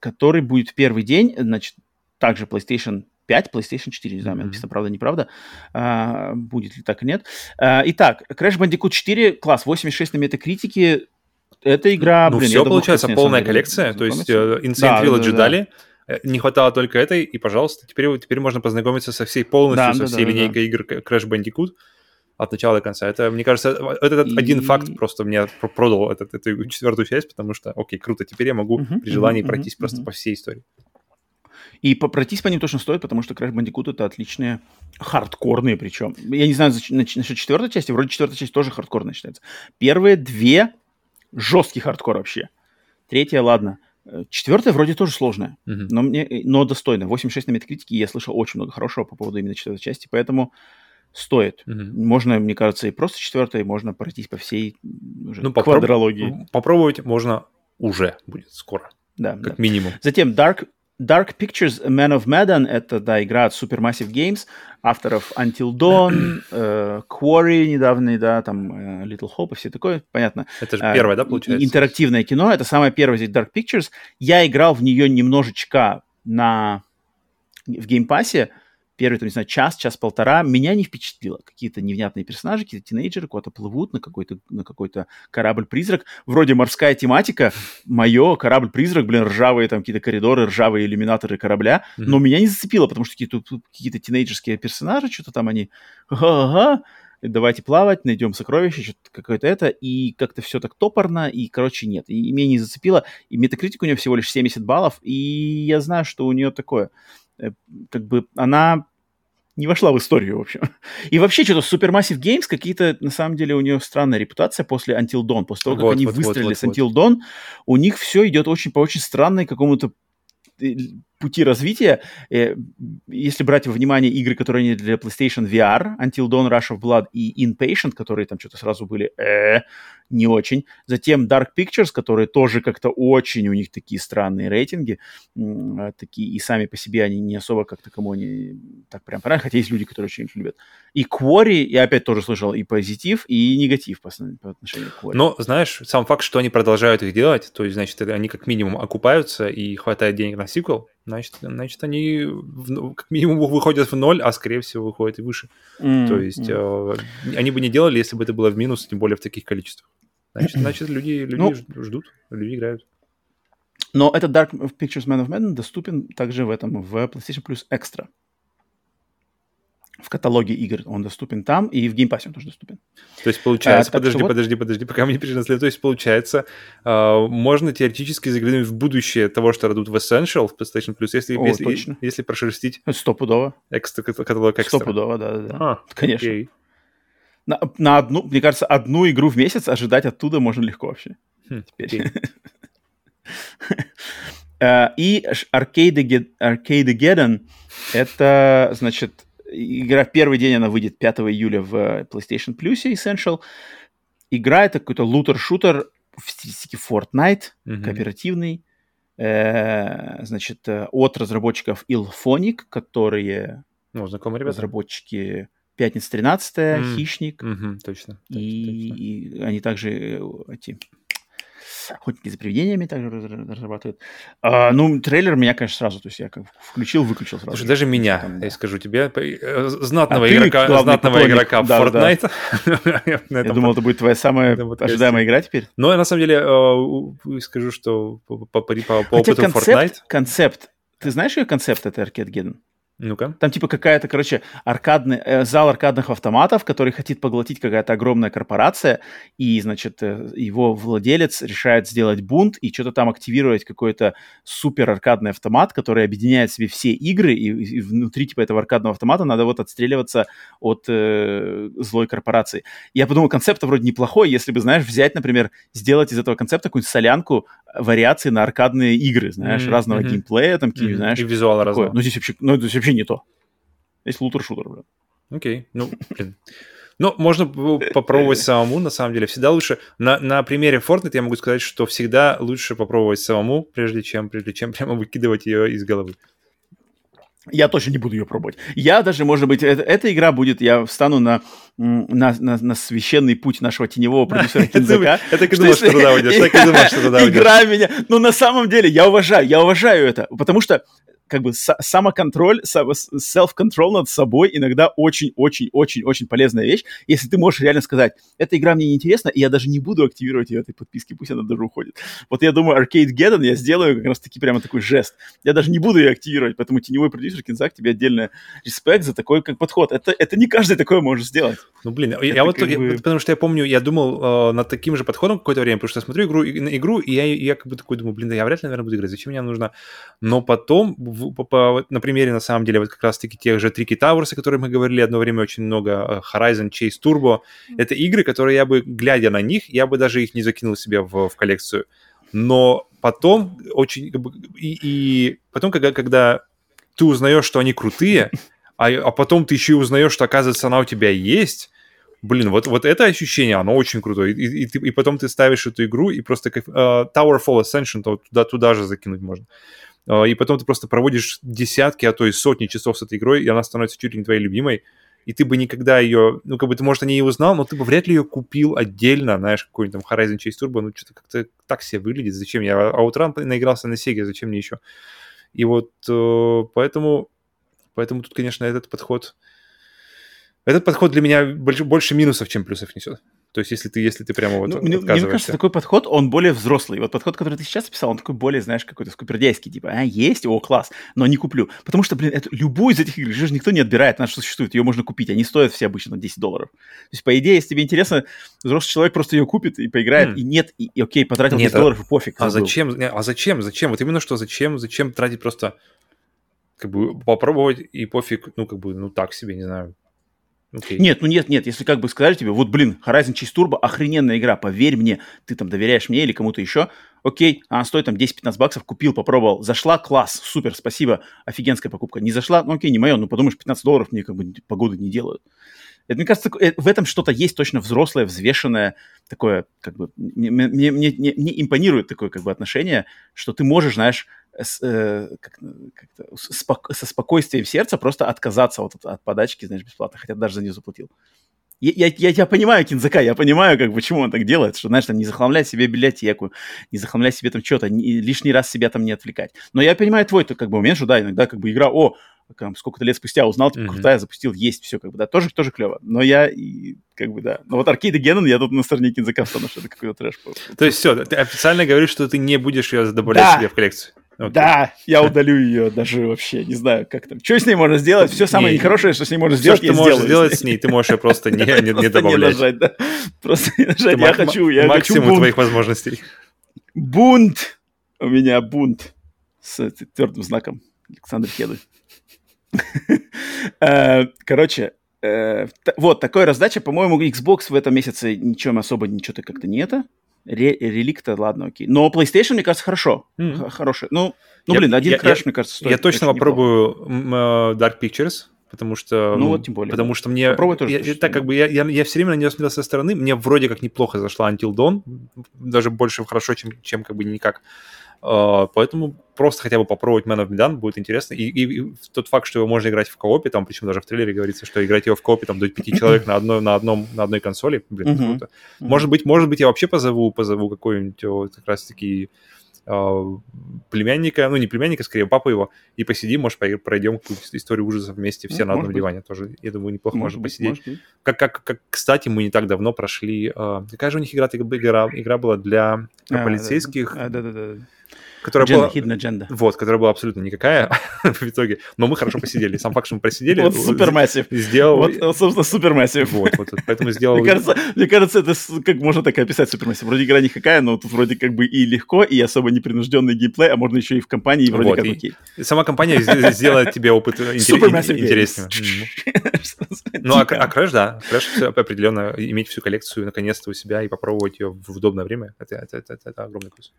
S1: который будет в первый день, значит, также PlayStation 5, PlayStation 4, не знаю,
S2: Мгм.
S1: написано, правда, неправда, а, будет ли так и нет. А, итак, Crash Bandicoot 4, класс, 86 на метакритике, эта игра,
S2: Ну,
S1: блин,
S2: все получается,
S1: на
S2: полная
S1: деле,
S2: коллекция. То есть э, Insane
S1: Да,
S2: Trilogy
S1: да, да.
S2: дали. Не хватало только этой, и, пожалуйста, теперь, теперь можно познакомиться со всей полностью,
S1: Да,
S2: со
S1: да,
S2: всей
S1: да, да,
S2: линейкой игр К- Crash Bandicoot от начала до конца. Это, мне кажется, э, этот
S1: И-
S2: один факт просто мне про- продал этот, эту четвертую часть, потому что, окей, круто, теперь я могу при желании
S1: мгм,
S2: пройтись
S1: мгм,
S2: просто
S1: мгм.
S2: по всей истории.
S1: И пройтись по ним точно стоит, потому что Crash Bandicoot это отличные, хардкорные причем. Я не знаю насчет четвертой части, вроде четвертая часть тоже хардкорная считается. Первые две жесткий хардкор вообще. Третья, ладно. Э, Четвертая вроде тоже сложная,
S2: Мгм.
S1: но, мне, э, но достойная. 86 на метакритике, я слышал очень много хорошего по поводу именно четвертой части, поэтому стоит.
S2: Мгм.
S1: Можно, мне кажется, и просто четвертой, можно пройтись по всей уже
S2: Ну, попроб-
S1: квадрологии.
S2: Попробовать можно уже будет скоро,
S1: Да,
S2: как
S1: да.
S2: минимум.
S1: Затем Dark, Dark Pictures Man of Medan, это да, игра от Supermassive Games, авторов Until Dawn, <clears throat> э, Quarry недавний, да, там э, Little Hope и все такое, понятно.
S2: Это же
S1: А,
S2: первое, да,
S1: и-
S2: получается?
S1: Интерактивное кино, это самое первое здесь Dark Pictures. Я играл в нее немножечко на в Game Pass е, первый, там, не знаю, час, час-полтора меня не впечатлило. Какие-то невнятные персонажи, какие-то тинейджеры куда-то плывут на какой-то, на какой-то корабль-призрак. Вроде морская тематика, мое, корабль-призрак, блин, ржавые там какие-то коридоры, ржавые иллюминаторы корабля, mm-hmm. но меня не зацепило, потому что какие-то, какие-то тинейджерские персонажи, что-то там они, ага, давайте плавать, найдем сокровище, что-то какое-то это, и как-то все так топорно, и, короче, нет. И, и меня не зацепило, и Metacritic у нее всего лишь 70 баллов, и я знаю, что у нее такое – как бы она не вошла в историю, в общем. И вообще что-то Supermassive Games какие-то, на самом деле, у нее странная репутация после Until Dawn. После того, как вот, они вот, выстрелили вот, вот, с Until Dawn, у них все идет очень по очень странной какому-то э, пути развития, э, если брать во внимание игры, которые они для PlayStation VR, Until Dawn, Rush of Blood и Inpatient, которые там что-то сразу были э, не очень. Затем Dark Pictures, которые тоже как-то очень, у них такие странные рейтинги, э, такие, и сами по себе они не особо как-то кому они так прям понравились, хотя есть люди, которые очень их любят. И Quarry, я опять тоже слышал и позитив, и негатив по, по отношению к Quarry.
S2: Но, знаешь, сам факт, что они продолжают их делать, то есть, значит, они как минимум окупаются и хватает денег на сиквел, значит, значит они в, как минимум выходят в ноль, а скорее всего выходят и выше. Mm-hmm. То есть э, они бы не делали, если бы это было в минус, тем более в таких количествах. Значит, значит люди, люди ну, ждут, люди играют.
S1: Но этот Dark Pictures Man of Medan доступен также в этом, в PlayStation Plus Extra в каталоге игр он доступен там, и в Game Pass е он тоже доступен.
S2: То есть получается, а, подожди, вот... подожди, подожди, пока мне перешли То есть получается, э, можно теоретически заглянуть в будущее того, что дадут в Essential в PlayStation Plus, если, О, если, точно. если прошерстить...
S1: Стопудово.
S2: Экстра, каталог экстра.
S1: Стопудово, да, да, да. А, Конечно. Окей. На, на одну, мне кажется, одну игру в месяц ожидать оттуда можно легко вообще. Хм, Теперь. Uh, <laughs> и Arcade это, значит, игра в первый день она выйдет 5 июля в PlayStation Plus Essential. Игра это какой-то лутер-шутер в стилистике Fortnite, mm-hmm. кооперативный. Э, значит, э, от разработчиков Ilphonic, которые
S2: ну, знакомые ребята.
S1: разработчики Пятница 13 mm. Хищник.
S2: Mm-hmm, точно.
S1: И, точно. и они также э, эти охотники за привидениями также разрабатывают. А, ну, трейлер меня, конечно, сразу, то есть я как включил, выключил сразу.
S2: Слушай, даже меня, там, да. я скажу тебе, э, знатного а игрока, знатного игрока в да, Fortnite. <laughs>
S1: Да. я думал, это будет твоя самая ожидаемая игра теперь.
S2: Но я на самом деле э, скажу, что по, опыту Fortnite...
S1: концепт, ты знаешь ее концепт этой Arcade Geddon?
S2: Ну-ка.
S1: Там типа какая-то, короче, аркадный, э, зал аркадных автоматов, который хотит поглотить какая-то огромная корпорация, и, значит, э, его владелец решает сделать бунт и что-то там активировать какой-то супер аркадный автомат, который объединяет в себе все игры, и, и внутри типа этого аркадного автомата надо вот отстреливаться от э, злой корпорации. Я подумал, концепт вроде неплохой, если бы, знаешь, взять, например, сделать из этого концепта какую-нибудь солянку вариации на аркадные игры, знаешь, mm-hmm. разного mm-hmm. геймплея, там, mm-hmm. знаешь.
S2: И визуала разного.
S1: Ну, здесь вообще, ну, здесь вообще не то. Здесь лутер-шутер, блин.
S2: Окей, ну, блин. Ну, можно попробовать самому, на самом деле. Всегда лучше... На, на примере Fortnite я могу сказать, что всегда лучше попробовать самому, прежде чем, прежде чем прямо выкидывать ее из головы.
S1: Я точно не буду ее пробовать. Я даже, может быть, это, эта игра будет, я встану на, на, на, на священный путь нашего теневого продюсера <laughs> Кинзака.
S2: Я так и думал, что туда уйдешь. Так и думал, что туда
S1: уйдешь. Игра меня... Но на самом деле я уважаю, я уважаю это, потому что как бы самоконтроль, self-control над собой иногда очень-очень-очень-очень полезная вещь, если ты можешь реально сказать, эта игра мне не интересна, и я даже не буду активировать ее этой подписки, пусть она даже уходит. Вот я думаю, Arcade Geddon я сделаю как раз таки прямо такой жест. Я даже не буду ее активировать, поэтому теневой продюсер Кинзак, тебе отдельно респект за такой как подход. Это, это не каждый такой может сделать.
S2: Ну, блин, это я вот, бы... я, потому что я помню, я думал э, над таким же подходом какое-то время, потому что я смотрю игру, игру и я, я как бы такой думаю, блин, да я вряд ли, наверное, буду играть, зачем мне нужно? Но потом по, по, на примере, на самом деле, вот как раз-таки тех же Трики Тауэрс, о которых мы говорили одно время очень много, э, Horizon Chase Turbo, это игры, которые я бы, глядя на них, я бы даже их не закинул себе в, в коллекцию. Но потом очень... И, и потом, когда, когда ты узнаешь, что они крутые, <laughs> а, а потом ты еще и узнаешь, что, оказывается, она у тебя есть, блин, вот, вот это ощущение, оно очень крутое. И, и, и, и потом ты ставишь эту игру, и просто как uh, Towerfall Ascension, то туда, туда же закинуть можно. А, и потом ты просто проводишь десятки, а то и сотни часов с этой игрой, и она становится чуть ли не твоей любимой, и ты бы никогда ее, ну, как бы ты, может, о ней и узнал, но ты бы вряд ли ее купил отдельно, знаешь, какой-нибудь там Horizon Chase Turbo, ну, что-то как-то так себе выглядит, зачем я? Outrun наигрался на Sega, зачем мне еще? И вот э, поэтому Поэтому тут, конечно, этот подход... Этот подход для меня больше, больше минусов, чем плюсов несет. То есть, если ты, если ты прямо вот ну,
S1: мне, мне кажется, такой подход, он более взрослый. Вот подход, который ты сейчас описал, он такой более, знаешь, какой-то скупердяйский, типа, а, есть, о, класс, но не куплю. Потому что, блин, это, любую из этих игр же никто не отбирает, она существует, ее можно купить, они стоят все обычно 10 долларов. То есть, по идее, если тебе интересно, взрослый человек просто ее купит и поиграет, mm. и нет, и, и окей, потратил нет, 10 а, долларов, и пофиг.
S2: А зачем, а зачем, зачем, вот именно что, зачем, зачем тратить просто, как бы, попробовать и пофиг, ну, как бы, ну, так себе, не знаю,
S1: Okay. Нет, ну нет, нет, если как бы сказали тебе, вот, блин, Horizon Chase Turbo охрененная игра, поверь мне, ты там доверяешь мне или кому-то еще, окей, она стоит там 10-15 баксов, купил, попробовал, зашла, класс, супер, спасибо, офигенская покупка, не зашла, ну окей, не мое, ну подумаешь, 15 долларов мне как бы погоды не делают. Это, мне кажется, э, в этом что-то есть точно взрослое, взвешенное, такое, как бы, мне, мне, мне, мне импонирует такое, как бы, отношение, что ты можешь, знаешь, с, э, как, спок, со спокойствием сердца просто отказаться вот от, от подачки, знаешь, бесплатно, хотя даже за нее заплатил. Я, я, я понимаю Кинзака, я понимаю, как, почему он так делает, что, знаешь, там, не захламлять себе библиотеку, не захламлять себе там что-то, лишний раз себя там не отвлекать. Но я понимаю твой как бы момент, что, да, иногда как бы игра, о, там, сколько-то лет спустя узнал, типа, mm-hmm. крутая, запустил, есть, все, как бы, да, тоже, тоже клево. Но я, и, как бы, да. Но вот Аркейд Геннон, я тут на стороне Кинзака встану, что это какой-то трэш.
S2: То есть все, ты официально говоришь, что ты не будешь ее добавлять да. себе в коллекцию?
S1: Okay. Да, я удалю ее даже вообще, не знаю, как там. Что с ней можно сделать? Все самое не, нехорошее, что с ней можно сделать,
S2: что ты можешь сделать с ней, ты можешь ее просто не, <laughs> не, не добавлять.
S1: не нажать, да. Просто не нажать. Я хочу, я
S2: Максимум
S1: хочу
S2: твоих возможностей.
S1: Бунт! У меня бунт с твердым знаком Александр Хеды. <laughs> Э, короче, э, вот такая раздача. По-моему, Xbox в этом месяце ничего особо, ничего-то как-то не это. Ре- реликта, ладно, окей. Но PlayStation, мне кажется, хорошо. Mm-hmm. Хороший. Ну, ну, блин, один краш, мне кажется,
S2: стоит. Я точно попробую неплохо. Dark Pictures, потому что...
S1: Ну, вот тем более.
S2: Потому да. что мне... Попробуй тоже. Я, так как бы я, я, я все время на нее смотрел со стороны, мне вроде как неплохо зашла Until Dawn, даже больше хорошо, чем, чем как бы никак. Uh, поэтому просто хотя бы попробовать Man of Medan будет интересно. И, и, и тот факт, что его можно играть в коопе, там, причем даже в трейлере говорится, что играть его в коопе там до пяти <laughs> человек на, одной, на, одном, на одной консоли, блин, круто. Может быть, может быть, я вообще позову, позову какой-нибудь вот, как раз-таки племянника, ну не племянника, скорее папу его, и посидим, может, пройдем какую-то историю ужасов вместе все ну, на одном быть. диване тоже. Я думаю, неплохо может можно быть, посидеть. Может быть. Как, как, как, кстати, мы не так давно прошли... Uh, какая же у них игра, игра, игра была для а, полицейских?
S1: Да, да, да. да
S2: которая agenda, была...
S1: Hidden agenda.
S2: Вот, которая была абсолютно никакая <laughs> в итоге, но мы хорошо посидели. Сам факт, что мы просидели...
S1: Вот супермассив.
S2: Сделал...
S1: Вот, собственно, супермассив.
S2: Вот, вот, поэтому сделал... <laughs>
S1: Мне кажется, мне кажется, это как можно так описать супермассив. Вроде игра никакая, но тут вроде как бы и легко, и особо непринужденный геймплей, а можно еще и в компании, и вроде вот, как окей.
S2: Сама компания сделает тебе опыт <laughs> интереснее. Ну, а, а Crash, да. Crash определенно иметь всю коллекцию наконец-то у себя и попробовать ее в удобное время, это, это, это, это огромный плюс.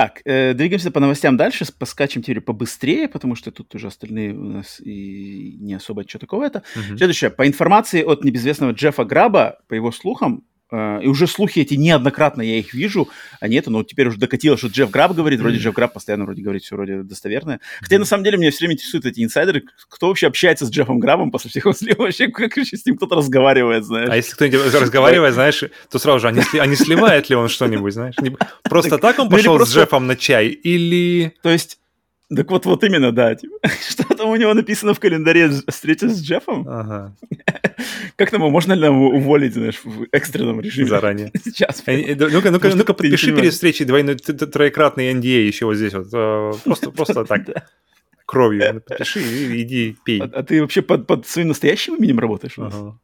S1: Так, э, двигаемся по новостям дальше, поскачем теперь побыстрее, потому что тут уже остальные у нас и не особо что такого это. Угу. Следующее. По информации от небезвестного Джеффа Граба, по его слухам, и уже слухи эти неоднократно я их вижу, а нет, но теперь уже докатилось, что Джефф Граб говорит, вроде Джефф Граб постоянно вроде говорит все вроде достоверное. Хотя на самом деле меня все время интересуют эти инсайдеры, кто вообще общается с Джеффом Грабом после всех слив, вообще как с ним кто-то разговаривает, знаешь.
S2: А если кто-нибудь разговаривает, знаешь, то сразу же, а не, а не сливает ли он что-нибудь, знаешь? Просто так он ну пошел с Джеффом на чай или...
S1: То есть так вот, вот именно, да. Типа, <laughs> что там у него написано в календаре встреча с Джеффом?
S2: Ага. <laughs>
S1: Как там можно ли его уволить, знаешь, в экстренном режиме?
S2: Заранее. <laughs>
S1: Сейчас.
S2: Э, ну-ка, ну-ка, ну-ка подпиши перед встречей двойной, троекратный NDA еще вот здесь вот. Э, просто, просто так. Кровью подпиши и иди пей.
S1: А, а ты вообще под, под своим настоящим именем работаешь? Ага.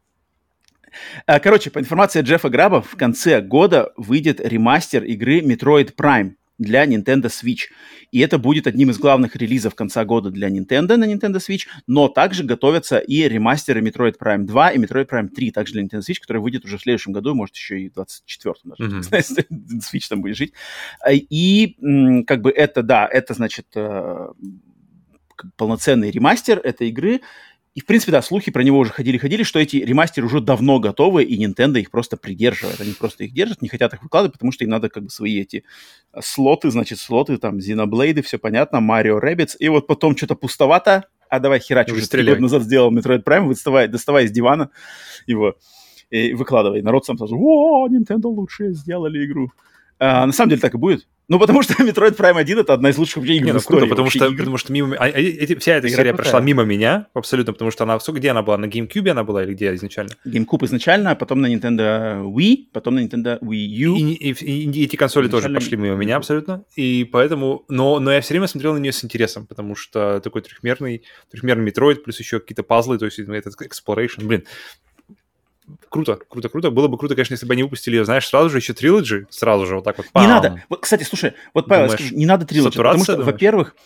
S1: А, короче, по информации Джеффа Граба, в конце года выйдет ремастер игры Metroid Prime для Nintendo Switch. И это будет одним из главных релизов конца года для Nintendo на Nintendo Switch, но также готовятся и ремастеры Metroid Prime 2 и Metroid Prime 3 также для Nintendo Switch, который выйдет уже в следующем году, может, еще и в 24-м даже. Mm-hmm. <laughs> Switch там будет жить. И как бы это, да, это, значит, э, полноценный ремастер этой игры, и, в принципе, да, слухи про него уже ходили-ходили, что эти ремастеры уже давно готовы, и Nintendo их просто придерживает. Они просто их держат, не хотят их выкладывать, потому что им надо как бы свои эти слоты, значит, слоты, там, Xenoblade, все понятно, Mario Rabbids, и вот потом что-то пустовато, а давай херач, уже три года назад сделал Metroid Prime, доставай, доставай из дивана его и выкладывай. Народ сам сразу, о, Nintendo лучше сделали игру. А, на самом деле так и будет. Ну, потому что <laughs> Metroid Prime 1 это одна из лучших игр
S2: Не,
S1: в
S2: ну,
S1: истории.
S2: круто, потому что,
S1: игр.
S2: потому что мимо... А, эти, вся эта
S1: Игра
S2: серия
S1: крутая.
S2: прошла мимо меня, абсолютно, потому что она... Где она была? На GameCube она была или где изначально?
S1: GameCube изначально, а потом на Nintendo Wii, потом на Nintendo Wii U.
S2: И, и- и- и эти консоли тоже
S1: Изначально
S2: пошли мимо меня абсолютно. И поэтому... Но, но я все время смотрел на нее с интересом, потому что такой трехмерный, трехмерный Metroid, плюс еще какие-то пазлы, то есть этот Exploration. Блин, круто, круто, круто. Было бы круто, конечно, если бы они выпустили ее, знаешь, сразу же еще Trilogy, сразу же вот так вот.
S1: Не
S2: пам.
S1: надо. Вот, кстати, слушай, вот, Павел,
S2: Думаешь,
S1: скажу, не надо трилогию. Потому что,
S2: думаешь?
S1: во-первых,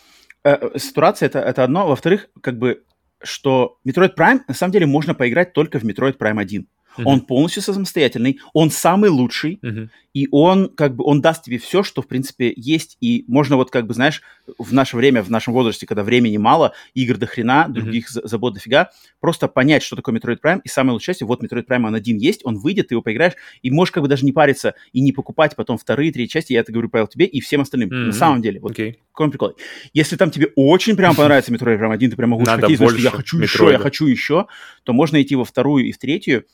S1: э, сатурация это, это одно. Во-вторых, как бы, что Metroid Prime, на самом деле, можно поиграть только в Metroid Prime 1.
S2: Мгм.
S1: Он полностью самостоятельный, он самый лучший,
S2: Мгм.
S1: и он как бы он даст тебе все, что в принципе есть, и можно вот как бы знаешь в наше время, в нашем возрасте, когда времени мало, игр до хрена, других за- забот дофига, просто понять, что такое Metroid Prime, и самая лучшая часть, вот Metroid Prime он один есть, он выйдет, ты его поиграешь, и можешь как бы даже не париться и не покупать потом вторые, третьи части, я это говорю, Павел, тебе и всем остальным.
S2: Мгм.
S1: На самом деле, вот
S2: Окей.
S1: какой прикол. Если там тебе очень прям понравится Metroid Prime 1, ты прям
S2: Надо
S1: хотеть, я хочу еще, я хочу еще, то можно идти во вторую и в третью,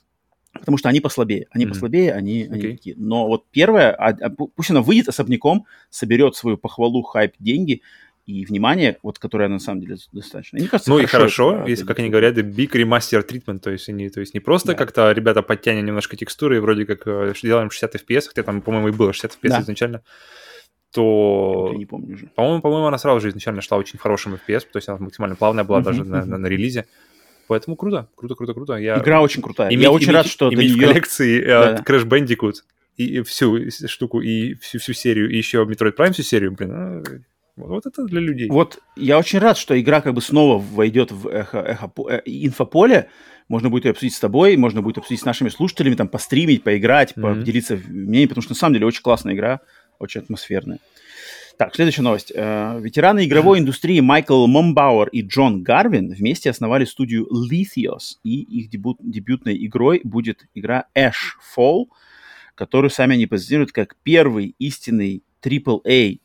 S1: потому что они послабее. Они
S2: Мгм.
S1: послабее, они, они
S2: Окей.
S1: такие. Но вот первая, а- а пу- пусть она выйдет особняком, соберет свою похвалу, хайп, деньги и внимание, вот которое на самом деле достаточно. И мне кажется,
S2: Ну и хорошо,
S1: это,
S2: если, как они говорят, big remaster treatment, то есть, они, то есть не просто
S1: Да.
S2: как-то, ребята, подтянем немножко текстуры, и вроде как э, делаем 60 FPS, хотя там, по-моему, и было 60 FPS
S1: Да.
S2: изначально, то,
S1: Я не помню уже.
S2: по-моему, по-моему, она сразу же изначально шла очень хорошим FPS, то есть она максимально плавная была
S1: Мгм,
S2: даже на,
S1: мгм.
S2: на- на релизе. Поэтому круто, круто, круто, круто. Я
S1: Игра очень крутая.
S2: иметь-
S1: я очень
S2: иметь-
S1: рад, что до
S2: иметь в
S1: нее...
S2: коллекции э,
S1: Да.
S2: Crash Bandicoot и, и всю штуку, и всю, всю серию, и еще Metroid Prime всю серию, блин, ну, вот, вот это для людей.
S1: Вот я очень рад, что игра как бы снова войдет в эхо, эхо, э, инфополе. Можно будет ее обсудить с тобой, можно будет обсудить с нашими слушателями, там, постримить, поиграть,
S2: Мгм.
S1: поделиться мнением, потому что на самом деле очень классная игра, очень атмосферная. Так, следующая новость. Э, Ветераны игровой индустрии Майкл Момбауэр и Джон Гарвин вместе основали студию Liithos, и их дебют, дебютной игрой будет игра Ashfall, которую сами они позиционируют как первый истинный AAA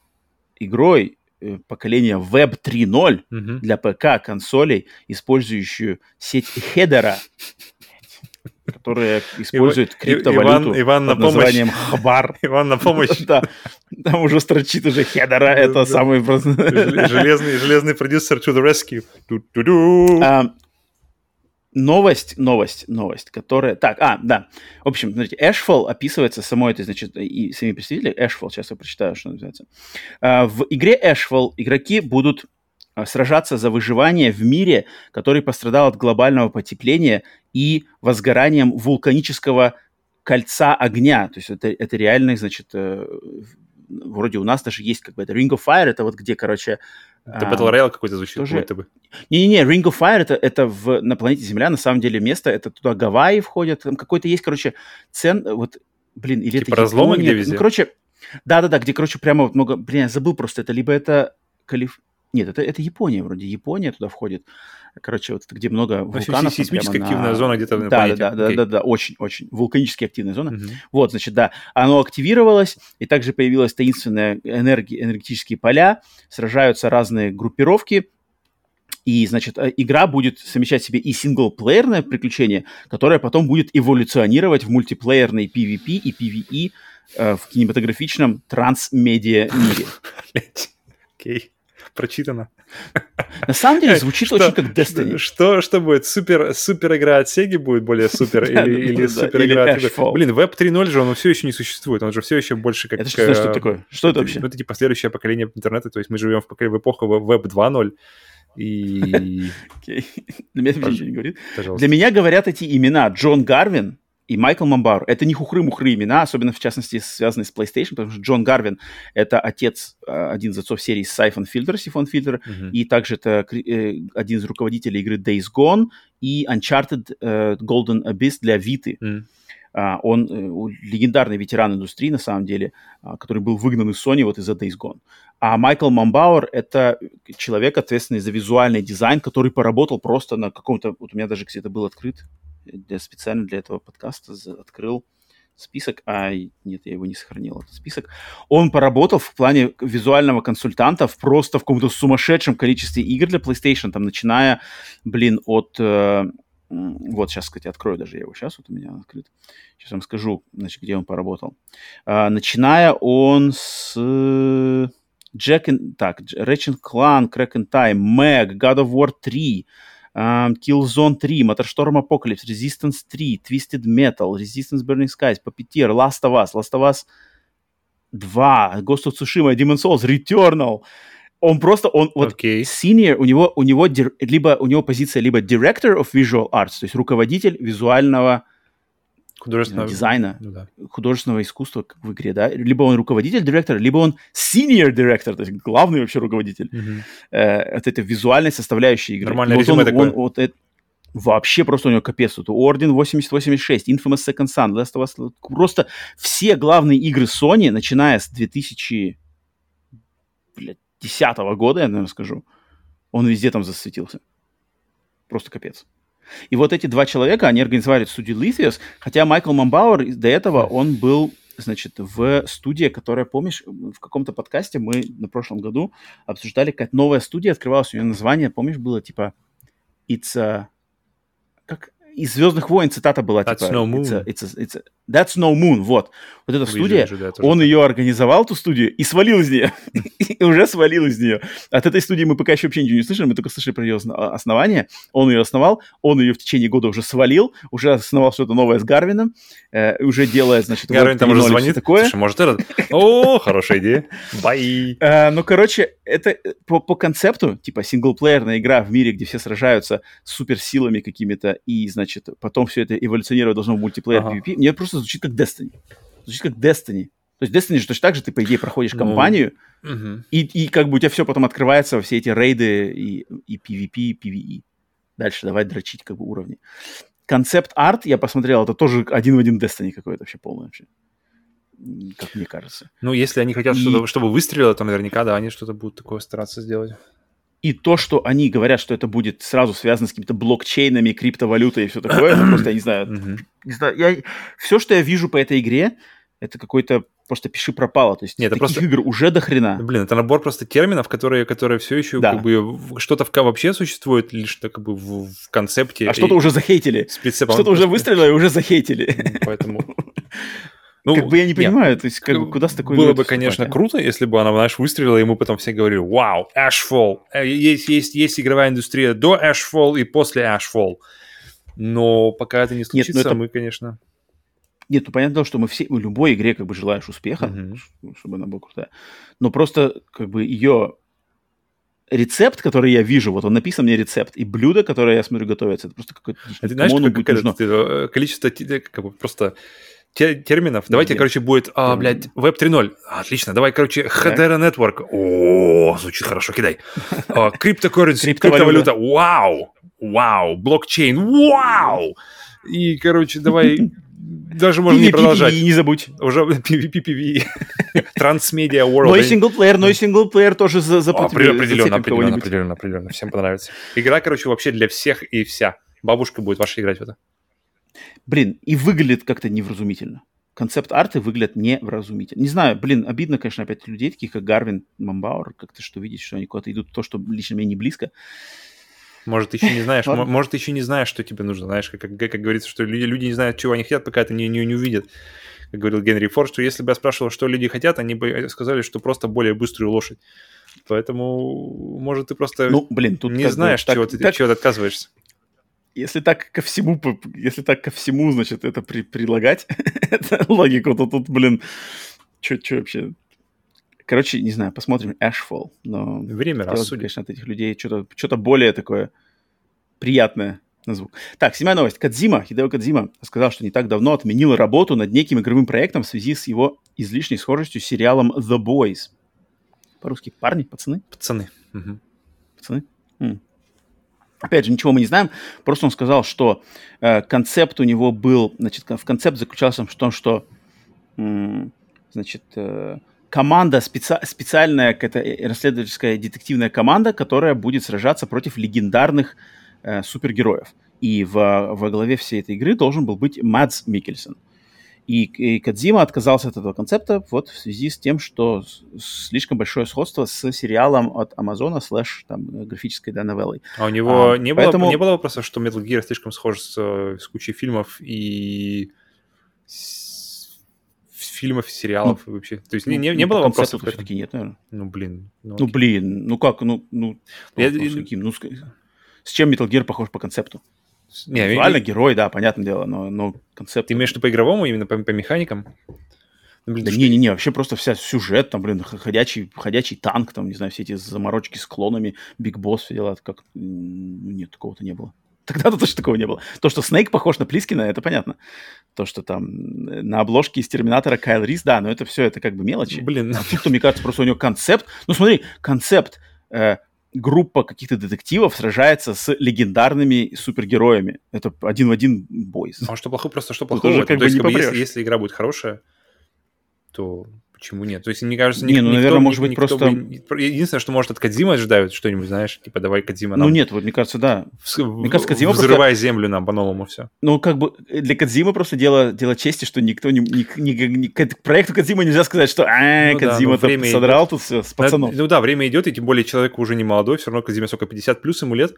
S1: игрой э, поколения Web 3.0
S2: Мгм.
S1: для ПК консолей, использующую сеть Hedera, которая использует
S2: И-
S1: криптовалюту
S2: Иван, Иван на
S1: под
S2: помощь.
S1: названием HBAR. <laughs>
S2: Иван на помощь. <laughs>
S1: Да, там уже строчит уже Hedera, это самый
S2: Железный, железный продюсер to the rescue.
S1: А, Новость, новость, новость, которая... Так, а, да. В общем, смотрите, Ashfall описывается самой этой, значит, и самими представителями. Ashfall, сейчас я прочитаю, что называется. А, В игре Ashfall игроки будут сражаться за выживание в мире, который пострадал от глобального потепления и возгоранием вулканического кольца огня. То есть это, это реальный, значит, э, вроде у нас даже есть как бы это Ring of Fire, это вот где, короче...
S2: Это
S1: а,
S2: Battle Royale какой-то звучит,
S1: тоже-
S2: будто бы.
S1: не-не-не, Ring of Fire это, это в, на планете Земля, на самом деле место, это туда Гавайи входят, там какой-то есть, короче, цен, вот, блин, или
S2: Типа
S1: это
S2: разломы,
S1: Япония,
S2: где везде?
S1: Ну, короче, да-да-да, где, короче, прямо вот много, блин, я забыл просто, это либо это Калиф... Нет, это, это Япония вроде, Япония туда входит, короче, вот где много вулканов.
S2: сейсмически
S1: прямо
S2: активная
S1: на-
S2: зона где-то на
S1: да,
S2: планете.
S1: да, да,
S2: Окей.
S1: да, да, очень, очень, вулканически активная зона.
S2: Мгм.
S1: Вот, значит, да, оно активировалось, и также появилась таинственная энерги, энергетические поля, сражаются разные группировки, и, значит, э, игра будет совмещать в себе и синглплеерное приключение, которое потом будет эволюционировать в мультиплеерный PvP и PvE э, в кинематографичном трансмедиа мире. <laughs>
S2: Окей. Прочитано.
S1: На самом деле звучит
S2: что-
S1: очень как Destiny.
S2: Что, что будет? Супер, супер игра от Sega будет более супер? <laughs> Или, или супер игра от... Блин, Web 3.0 же, он все еще не существует. Он же все еще больше как...
S1: Это что, что
S2: э,
S1: такое? Что это вообще?
S2: Ну, это типа следующее поколение интернета. То есть мы живем в, эпоху Web 2.0. И... <laughs>
S1: Окей. Для меня это ничего не говорит. Для меня говорят эти имена Джон Гарвин и Майкл Мамбар. Это не хухры-мухры имена, особенно в частности связанные с PlayStation, потому что Джон Гарвин — это отец, э, один из отцов серии Siphon Filter, Siphon Filter,
S2: Мгм.
S1: и также это э, один из руководителей игры Days Gone и Uncharted э, Golden Abyss для Vita. А, он легендарный ветеран индустрии, на самом деле, а, который был выгнан из Sony вот из-за Days Gone. А Майкл Мамбауэр — это человек, ответственный за визуальный дизайн, который поработал просто на каком-то... Вот у меня даже где-то был открыт, для, специально для этого подкаста открыл список, а нет, я его не сохранил, этот список. Он поработал в плане визуального консультанта в просто в каком-то сумасшедшем количестве игр для PlayStation, там, начиная, блин, от... э, Вот, сейчас, кстати, открою даже я его. Сейчас вот у меня открыт. Сейчас вам скажу, значит, где он поработал. А, начиная он с... And... Так, Ratchet Clank, Crack and Time, God of War 3, um, Killzone 3, Motorstorm Apocalypse, Resistance 3, Twisted Metal, Resistance Burning Skies, Puppeteer, Last of Us, Last of Us 2, Ghost of Tsushima, Demon's Souls, Returnal. Он просто, он вот okay. senior, у него, у него либо, у него позиция либо director of visual arts, то есть руководитель визуального художественного дизайна, ну, да. художественного искусства как в игре, да, либо он руководитель, директор, либо он senior director, то есть главный вообще руководитель. Mm-hmm. Э, вот это визуальной составляющей игры.
S2: Нормальное вот он, такое. Он, вот
S1: это, вообще просто у него капец. Тут Орден 8086, Infamous Second Son, Last of Us, просто все главные игры Sony, начиная с 2010 года, я, наверное, скажу, он везде там засветился. Просто капец. И вот эти два человека, они организовали студию Lithius, хотя Майкл Мамбауэр до этого, он был значит, в студии, которая, помнишь, в каком-то подкасте мы на прошлом году обсуждали, как новая студия открывалась, у нее название, помнишь, было типа It's a... Как? Из Звездных войн цитата была
S2: That's типа no moon.
S1: It's a, it's a, it's a, That's no moon, вот. Вот эта студия, вижу, да, он ее организовал, ту студию, и свалил из нее. <laughs> и уже свалил из нее. От этой студии мы пока еще вообще ничего не слышали, мы только слышали про ее основание. Он ее основал, он ее в течение года уже свалил, уже основал что-то новое с Гарвином, э, уже делает, значит...
S2: Гарвин там уже звонит, такое. Слушай, может этот... О, <laughs> хорошая идея. Бай.
S1: Э, ну, короче, это по, по концепту, типа синглплеерная игра в мире, где все сражаются суперсилами какими-то, и, значит, потом все это эволюционировать должно в мультиплеер ага. PvP, мне просто звучит как Destiny. Звучит как Destiny. То есть Destiny же точно так же ты, по идее, проходишь ну, кампанию, угу. и, и как бы у тебя все потом открывается все эти рейды и, и PvP, и PvE. Дальше давай дрочить как бы уровни. Концепт-арт я посмотрел, это тоже один в один Destiny какой-то вообще полный вообще как мне кажется.
S2: Ну, если они хотят, и... чтобы, чтобы выстрелило, то наверняка, да, они что-то будут такое стараться сделать.
S1: И то, что они говорят, что это будет сразу связано с какими-то блокчейнами, криптовалютой и все такое, просто, я не знаю, не знаю я, все, что я вижу по этой игре, это какой-то просто пиши пропало. То есть
S2: Нет, это просто...
S1: игр уже до хрена.
S2: Блин, это набор просто терминов, которые, которые все еще да. как бы что-то в, вообще существует лишь как бы в, в концепте.
S1: А что-то уже захейтили. Что-то уже выстрелило и уже захейтили.
S2: Поэтому <laughs>
S1: Ну, как бы я не понимаю, нет, то есть как бы куда с такой...
S2: Было бы, конечно, а? круто, если бы она, знаешь, выстрелила, и мы потом все говорили, вау, Ashfall. Э, есть, есть, есть игровая индустрия до Ashfall и после Ashfall. Но пока это не случится, нет, это... мы, конечно...
S1: Нет, ну понятно, что мы все, мы любой игре как бы желаешь успеха, uh-huh. чтобы она была крутая. Но просто как бы ее рецепт, который я вижу, вот он написан мне рецепт, и блюдо, которое я смотрю готовится, это просто какое-то...
S2: А ты знаешь, как, как, это, количество как бы просто терминов. Давайте, короче, будет, а, блядь, Web 3.0. Отлично. Давай, короче, Hedera Network. О, звучит хорошо, кидай. <laughs> Криптокурренси, криптовалюта. Вау. Вау. Блокчейн. Вау. И, короче, давай <laughs> даже можно PvP, не продолжать.
S1: PvE, не забудь.
S2: Уже PvP, PvE. Transmedia World.
S1: Но и синглплеер, но и синглплеер тоже за, за
S2: определенно, определенно, определенно, определенно. Всем понравится. Игра, короче, вообще для всех и вся. Бабушка будет ваша играть в это.
S1: Блин, и выглядит как-то невразумительно. Концепт-арты выглядят невразумительно. Не знаю, блин, обидно, конечно, опять людей, таких как Гарвин, Мамбауэр, как-то что видеть, что они куда-то идут, то, что лично мне не близко.
S2: Может, ты еще не знаешь, может, ты еще не знаешь, что тебе нужно, знаешь, как, как, как говорится, что люди, люди не знают, чего они хотят, пока это не, не, не увидят. Как говорил Генри Форд, что если бы я спрашивал, что люди хотят, они бы сказали, что просто более быструю лошадь. Поэтому, может, ты просто
S1: ну, блин, тут
S2: не знаешь, бы, чего, так, ты, так, чего ты отказываешься
S1: если так ко всему, если так ко всему, значит, это при, прилагать, <laughs> это логику, то тут, блин, что вообще? Короче, не знаю, посмотрим Ashfall, но...
S2: Время рассудит.
S1: конечно, от этих людей что-то что более такое приятное на звук. Так, седьмая новость. Кадзима, Хидео Кадзима сказал, что не так давно отменил работу над неким игровым проектом в связи с его излишней схожестью с сериалом The Boys. По-русски парни, пацаны?
S2: Пацаны. Угу.
S1: Пацаны? М. Опять же, ничего мы не знаем, просто он сказал, что э, концепт у него был, значит, в концепт заключался в том, что, э, значит, э, команда, специ, специальная какая-то э, расследовательская детективная команда, которая будет сражаться против легендарных э, супергероев. И во, во главе всей этой игры должен был быть Мадс Микельсон. И, и Кадзима отказался от этого концепта вот в связи с тем, что слишком большое сходство с сериалом от Амазона слэш там графической да, новеллой.
S2: А у него а, не, поэтому... было, не было вопроса, что Metal Gear слишком схож с, с кучей фильмов и фильмов, сериалов ну, вообще. То есть ну, не, не, не было вопросов?
S1: все-таки нет, наверное.
S2: Ну, блин.
S1: Ну, ну блин, ну как, ну, ну, Я, ну, с каким, ну, с, с чем Metal Gear похож по концепту? Не, Визуально я... герой, да, понятное дело, но, но концепт...
S2: Ты имеешь в виду по игровому, именно по, по механикам?
S1: Ну, блин, да не-не-не, вообще просто вся сюжет, там, блин, ходячий, ходячий танк, там, не знаю, все эти заморочки с клонами, Биг Босс, все дела, как... Нет, такого-то не было. <laughs> Тогда-то точно такого не было. То, что Снейк похож на Плискина, это понятно. То, что там э, на обложке из Терминатора Кайл Рис, да, но это все, это как бы мелочи.
S2: Блин.
S1: А <laughs> тут, мне кажется, просто у него концепт. Ну, смотри, концепт. Э, группа каких-то детективов сражается с легендарными супергероями. Это один в один бой.
S2: А что плохого? Просто что плохого? Как то есть, как бы, если, если игра будет хорошая, то Почему нет? То есть, мне кажется,
S1: не, ну, никто, наверное, может быть, просто...
S2: Бы... Единственное, что, может, от Кадзима ожидают что-нибудь, знаешь, типа, давай Кадзима
S1: нам... Ну, нет, вот мне кажется, да.
S2: В... Мне кажется, Кадзима Взрывай просто... землю нам по-новому все.
S1: Ну, как бы для Кадзима просто дело, дело чести, что никто не... не, не, не к проекту Кадзима нельзя сказать, что а, ну, Кадзима да, ну, содрал идет. тут все с пацанов.
S2: Ну, да, время идет, и тем более человек уже не молодой, все равно Кадзима сколько, 50 плюс ему лет,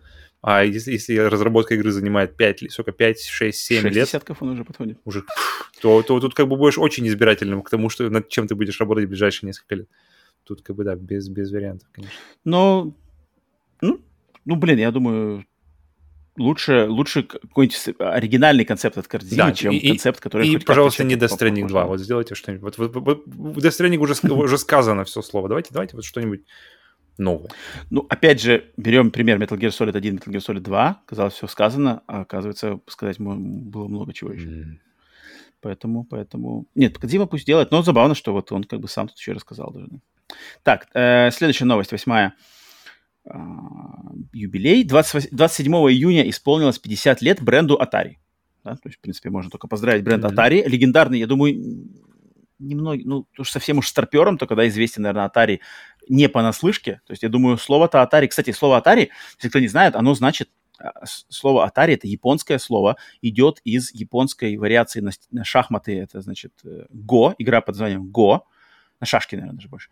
S2: а если, если разработка игры занимает 5, сколько, 5, 6, 7 6 лет...
S1: десятков он уже подходит.
S2: Уже, то, то, тут как бы будешь очень избирательным к тому, что над чем ты будешь работать в ближайшие несколько лет. Тут как бы, да, без, без вариантов, конечно.
S1: Но, ну, ну, блин, я думаю, лучше, лучше какой-нибудь оригинальный концепт от Кардини, да, чем и, концепт, который...
S2: И, пожалуйста, не Death Stranding 2. Вот сделайте что-нибудь. Вот, вот, вот, в Death Stranding уже, <laughs> уже сказано все слово. Давайте, давайте вот что-нибудь новое.
S1: Ну, опять же, берем пример Metal Gear Solid 1, Metal Gear Solid 2. Казалось, все сказано, а оказывается, сказать было много чего еще. Mm. Поэтому, поэтому... Нет, Кадзима пусть делает, но забавно, что вот он как бы сам тут еще рассказал даже. Так, э, следующая новость, восьмая. Э, юбилей. 20, 27 июня исполнилось 50 лет бренду Atari. Да? То есть, в принципе, можно только поздравить бренд mm-hmm. Atari. Легендарный, я думаю, немного, ну, уж совсем уж старпером, то когда известен, наверное, Atari не понаслышке. То есть, я думаю, слово-то Atari... Кстати, слово Atari, если кто не знает, оно значит а, слово Atari это японское слово, идет из японской вариации на, на шахматы, это значит э, игра под названием Go, на шашки, наверное, даже больше.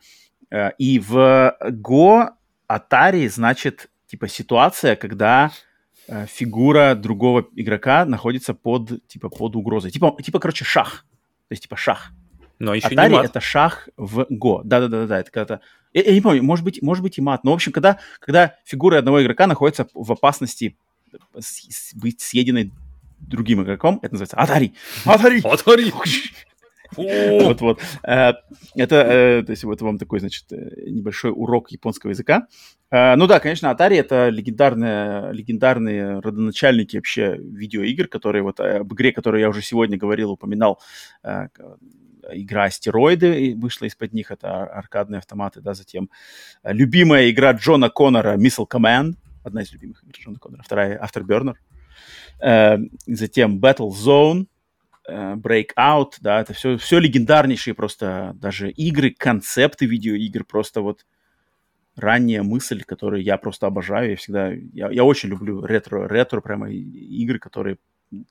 S1: Э, и в Go Atari значит типа ситуация, когда э, фигура другого игрока находится под типа под угрозой, типа типа короче шах, то есть типа шах.
S2: Но еще
S1: Atari
S2: не мат.
S1: это шах в Go. Да-да-да, это когда-то... Я, я не помню, может быть, может быть и мат. Но, в общем, когда, когда фигура одного игрока находится в опасности быть съеденной другим игроком, это называется Atari.
S2: Atari! Atari! <laughs>
S1: Вот-вот. Э, это, э, то есть, вот вам такой, значит, э, небольшой урок японского языка. Ну да, конечно, Atari это легендарные, легендарные родоначальники вообще видеоигр, которые вот об игре, которую я уже сегодня говорил, упоминал, игра «Астероиды» вышла из-под них, это аркадные автоматы, да, затем любимая игра Джона Коннора «Missile Command», одна из любимых игр Джона Коннора, вторая «Afterburner», затем Battle Zone, Breakout, да, это все, все легендарнейшие просто даже игры, концепты видеоигр, просто вот ранняя мысль, которую я просто обожаю, я всегда, я, я очень люблю ретро, ретро прямо игры, которые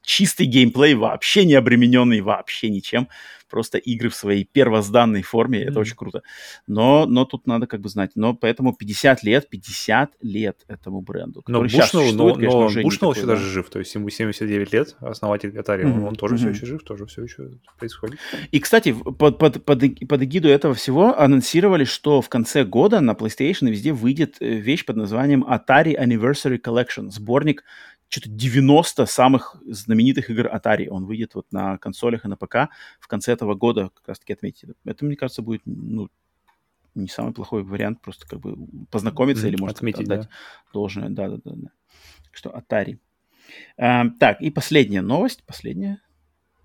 S1: чистый геймплей, вообще не обремененный вообще ничем. Просто игры в своей первозданной форме, mm-hmm. это очень круто. Но, но тут надо как бы знать. Но поэтому 50 лет, 50 лет этому бренду.
S2: Но Бушнелл, но, конечно, но Бушнелл еще да. даже жив, то есть ему 79 лет, основатель Atari, mm-hmm. он тоже mm-hmm. все еще жив, тоже все еще происходит.
S1: И, кстати, под, под, под, под эгиду этого всего анонсировали, что в конце года на PlayStation везде выйдет э, вещь под названием Atari Anniversary Collection, сборник что-то 90 самых знаменитых игр Atari. Он выйдет вот на консолях и на ПК в конце этого года, как раз-таки отметить. Это, мне кажется, будет, ну, не самый плохой вариант, просто как бы познакомиться или, может, отметить, отдать да. должное. Да-да-да. Так что Atari. А, так, и последняя новость, последняя,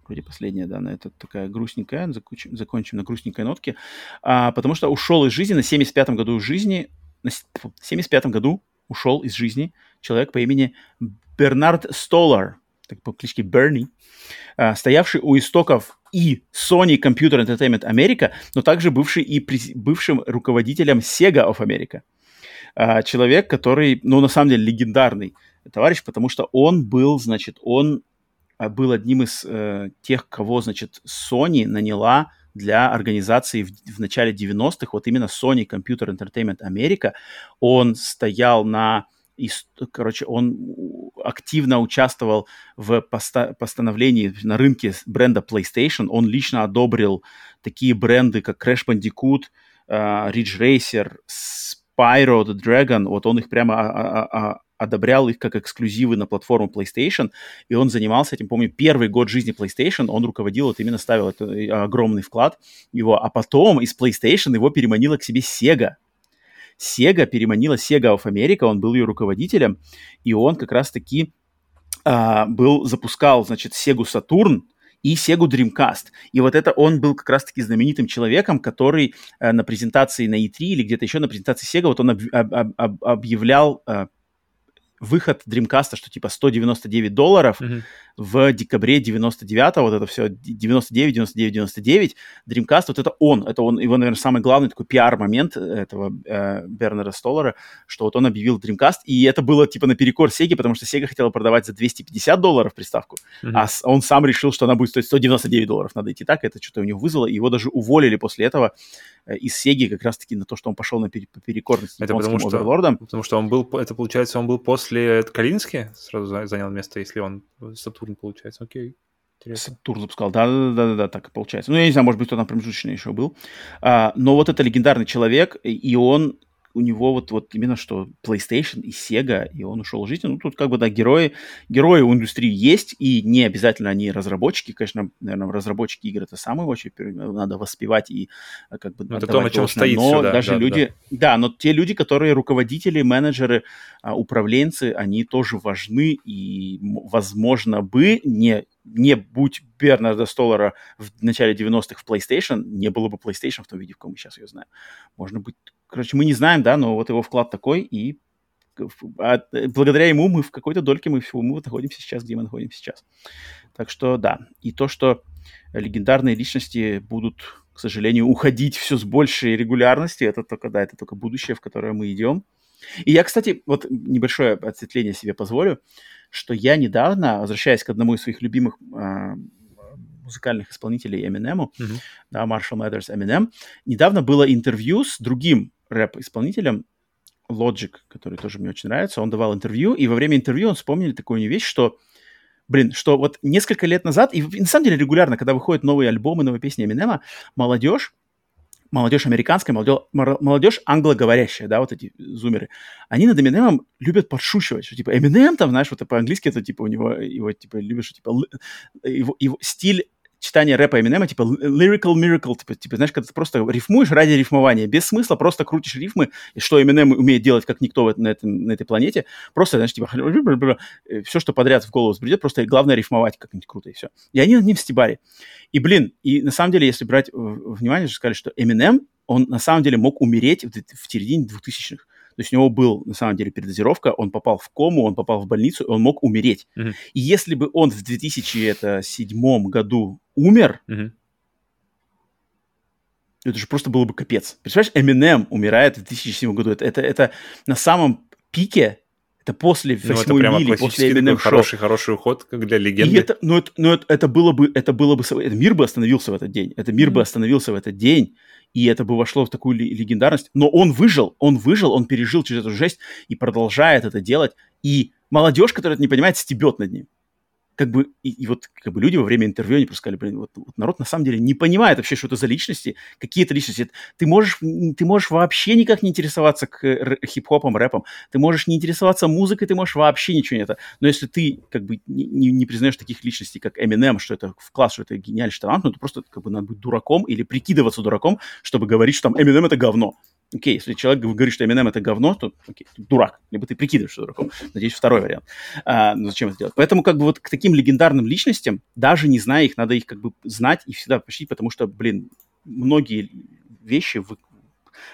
S1: вроде последняя, да, на это такая грустненькая, закончим, закончим на грустненькой нотке, а, потому что ушел из жизни на 75-м году жизни, на 75-м году ушел из жизни человек по имени Бернард Столар, так по кличке Берни, а, стоявший у истоков и Sony Computer Entertainment America, но также бывший и бывшим руководителем Sega of America. А, человек, который, ну, на самом деле, легендарный товарищ, потому что он был, значит, он был одним из э, тех, кого, значит, Sony наняла для организации в, в начале 90-х, вот именно Sony Computer Entertainment America, он стоял на, и, короче, он активно участвовал в поста- постановлении на рынке бренда PlayStation, он лично одобрил такие бренды, как Crash Bandicoot, uh, Ridge Racer, Spyro the Dragon, вот он их прямо а, а, одобрял их как эксклюзивы на платформу PlayStation, и он занимался этим, помню, первый год жизни PlayStation, он руководил, вот именно ставил это, э, огромный вклад его, а потом из PlayStation его переманила к себе Sega. Sega переманила Sega of America, он был ее руководителем, и он как раз-таки а, был, запускал, значит, Sega Saturn, и Sega Dreamcast. И вот это он был как раз-таки знаменитым человеком, который э, на презентации на E3 или где-то еще на презентации Sega, вот он об, об, об, объявлял э, выход Dreamcast, что типа 199 долларов mm-hmm. в декабре 99-го, вот это все 99, 99, 99, Dreamcast, вот это он, это он, его, наверное, самый главный такой пиар-момент этого э, Бернера Столлера, что вот он объявил Dreamcast, и это было типа наперекор Sega, потому что Sega хотела продавать за 250 долларов приставку, mm-hmm. а он сам решил, что она будет стоить 199 долларов, надо идти так, это что-то у него вызвало, его даже уволили после этого, Э, из Сеги как раз-таки на то, что он пошел на перекорность
S2: это потому что. Потому что он был, это получается, он был после Калински, сразу занял место, если он Сатурн, получается, окей.
S1: Интересно. Сатурн запускал, да-да-да, так и получается. Ну, я не знаю, может быть, кто там промежуточный еще был. А, но вот это легендарный человек, и он у него вот, вот именно что PlayStation и Sega, и он ушел жить. Ну, тут как бы, да, герои, герои у индустрии есть, и не обязательно они разработчики. Конечно, наверное, разработчики игр это самое очень надо воспевать и э, как бы...
S2: Ну, это то, на чем стоит
S1: Но все, даже да, люди... Да. да, но те люди, которые руководители, менеджеры, а, управленцы, они тоже важны, и, возможно, бы не не будь Бернарда Столлера в начале 90-х в PlayStation, не было бы PlayStation в том виде, в каком мы сейчас ее знаем. Можно быть Короче, мы не знаем, да, но вот его вклад такой, и а, благодаря ему мы в какой-то дольке мы, мы вот находимся сейчас, где мы находимся сейчас. Так что да, и то, что легендарные личности будут, к сожалению, уходить все с большей регулярностью, это только, да, это только будущее, в которое мы идем. И я, кстати, вот небольшое отсветление себе позволю, что я недавно, возвращаясь к одному из своих любимых э, музыкальных исполнителей Eminem, mm-hmm. да, Marshall Mathers Eminem, недавно было интервью с другим рэп-исполнителем, Logic, который тоже мне очень нравится, он давал интервью, и во время интервью он вспомнил такую вещь, что, блин, что вот несколько лет назад, и на самом деле регулярно, когда выходят новые альбомы, новые песни Эминема, молодежь, молодежь американская, молодежь, молодежь англоговорящая, да, вот эти зумеры, они над Эминемом любят подшучивать, что типа Эминем там, знаешь, вот по-английски это типа у него, его типа любишь, типа его, его стиль читание рэпа Эминема, типа lyrical miracle, типа, типа, знаешь, когда ты просто рифмуешь ради рифмования, без смысла, просто крутишь рифмы, и что Эминем умеет делать, как никто на, этом, на этой планете, просто, знаешь, типа, все, что подряд в голову взбредет, просто главное рифмовать как-нибудь круто, и все. И они над ним стебали. И, блин, и на самом деле, если брать внимание, же сказали, что Эминем, он на самом деле мог умереть в, в середине 2000-х. То есть у него был, на самом деле, передозировка, он попал в кому, он попал в больницу, он мог умереть. Mm-hmm. И если бы он в 2007 году умер, mm-hmm. это же просто было бы капец. Представляешь, Eminem умирает в 2007 году. Это, это, это на самом пике это после
S2: ну, восьмой ну, мили, после Eminem хороший, хороший уход, как для легенды.
S1: И это, ну, это, ну, это, это было бы, это было бы, это мир бы остановился в этот день. Это мир mm-hmm. бы остановился в этот день и это бы вошло в такую легендарность. Но он выжил, он выжил, он пережил через эту жесть и продолжает это делать. И молодежь, которая это не понимает, стебет над ним как бы, и, и вот как бы люди во время интервью, они просто сказали, блин, вот, вот народ на самом деле не понимает вообще, что это за личности, какие это личности. Ты можешь, ты можешь вообще никак не интересоваться к хип-хопам, рэпам, ты можешь не интересоваться музыкой, ты можешь вообще ничего не это. Но если ты как бы не, не, признаешь таких личностей, как Eminem, что это в класс, что это гениальный талант, ну, то просто как бы надо быть дураком или прикидываться дураком, чтобы говорить, что там Eminem это говно. Окей, если человек говорит, что Eminem это говно, то окей, ты дурак. Либо ты прикидываешься дураком. Надеюсь, второй вариант. А, ну, зачем это делать? Поэтому как бы вот к таким легендарным личностям, даже не зная их, надо их как бы знать и всегда почтить, потому что, блин, многие вещи в,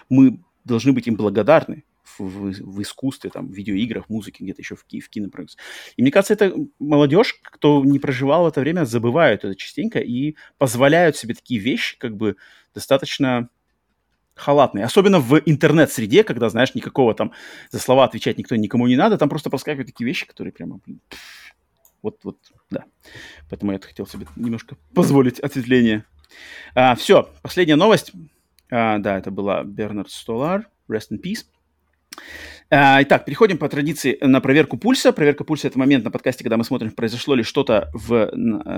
S1: мы должны быть им благодарны в, в, в искусстве, там, в видеоиграх, музыке, где-то еще в, в кинопроекте. И мне кажется, это молодежь, кто не проживал в это время, забывают это частенько и позволяют себе такие вещи, как бы достаточно халатные. Особенно в интернет-среде, когда, знаешь, никакого там за слова отвечать никто никому не надо, там просто проскакивают такие вещи, которые прямо, Вот, вот, да. Поэтому я хотел себе немножко позволить ответвление. А, все, последняя новость. А, да, это была Бернард Столар. Rest in peace. А, итак, переходим по традиции на проверку пульса. Проверка пульса – это момент на подкасте, когда мы смотрим, произошло ли что-то в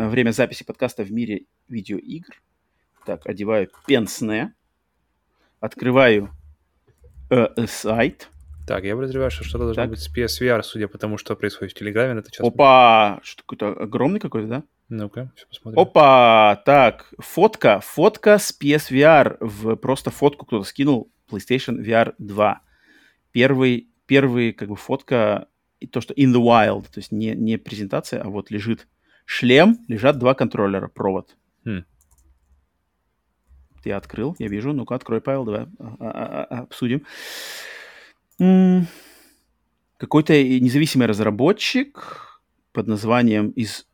S1: время записи подкаста в мире видеоигр. Так, одеваю пенсне, открываю э, сайт.
S2: Так, я подозреваю, что что-то должно так. быть с PSVR, судя по тому, что происходит в Телеграме. Это
S1: сейчас... Опа! Что какой-то огромный какой-то, да?
S2: Ну-ка, все посмотрим.
S1: Опа! Так, фотка. Фотка с PSVR. В просто фотку кто-то скинул PlayStation VR 2 первый, первый как бы фотка, то, что in the wild, то есть не, не презентация, а вот лежит шлем, лежат два контроллера, провод. Хм. Я открыл, я вижу. Ну-ка, открой, Павел, давай а, а, а, обсудим. Какой-то независимый разработчик под названием из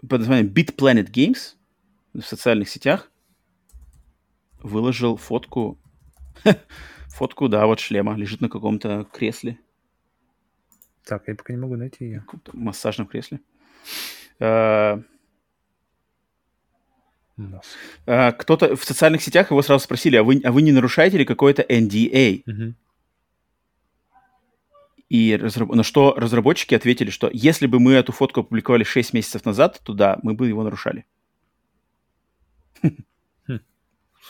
S1: под названием Bit Planet Games в социальных сетях выложил фотку <laughs> Фотку, да, вот шлема. Лежит на каком-то кресле.
S2: Так, я пока не могу найти ее.
S1: В массажном кресле. А, кто-то в социальных сетях его сразу спросили, а вы, а вы не нарушаете ли какое-то NDA? Угу. И разраб... на что разработчики ответили, что если бы мы эту фотку опубликовали 6 месяцев назад, то да, мы бы его нарушали. Хм.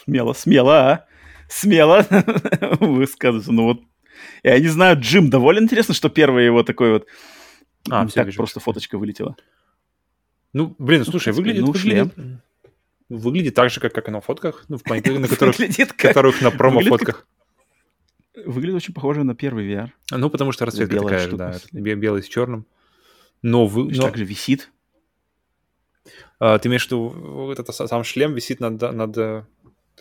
S1: Смело, смело, а? смело <laughs> высказываться. Ну вот, я не знаю, Джим довольно интересно, что первый его такой вот... А, так просто фоточка вылетела.
S2: Ну, блин, слушай, выглядит... Ну, шлем. Выглядит так же, как, как и на фотках, ну, в плане, на которых, как... которых на промо-фотках.
S1: Выглядит очень похоже на первый VR.
S2: Ну, потому что расцветка такая же, да, белый с черным. Но вы... Но...
S1: также висит.
S2: А, ты имеешь в виду, этот сам шлем висит над, над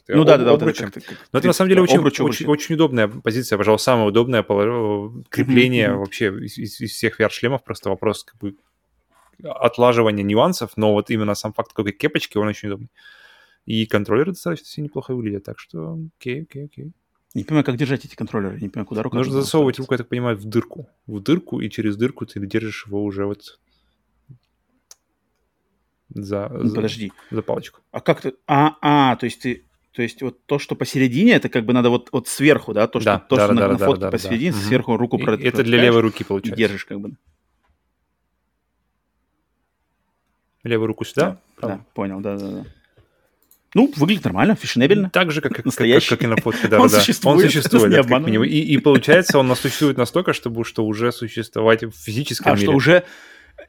S1: ну да, да, да.
S2: Как, Но это на самом деле очень, обруч, очень, очень удобная позиция, пожалуй, самое удобное крепление mm-hmm. вообще из, из, из всех VR-шлемов. Просто вопрос как бы отлаживания нюансов, но вот именно сам факт какой кепочки, он очень удобный. И контроллеры достаточно все неплохо выглядят, так что окей, окей, окей.
S1: Не понимаю, как держать эти контроллеры, не понимаю, куда рука.
S2: Нужно засовывать руку, я так понимаю, в дырку. В дырку, и через дырку ты держишь его уже вот за,
S1: ну, за, подожди.
S2: за палочку.
S1: А как ты... А, а, то есть ты то есть вот то, что посередине, это как бы надо вот, вот сверху, да? То, что, да, то, да, что да, на, да, на фотке да, посередине, да. сверху руку
S2: и, Это для левой руки получается.
S1: держишь как бы.
S2: Левую руку сюда?
S1: Да, да понял, да-да-да. Ну, выглядит нормально, фешенебельно.
S2: Так же, как, как, как, как и на фотке, <laughs> да, он да. Существует, он существует, да, как минимум. И, и получается, он существует настолько, чтобы что уже существовать в физическом а, мире.
S1: А, что уже...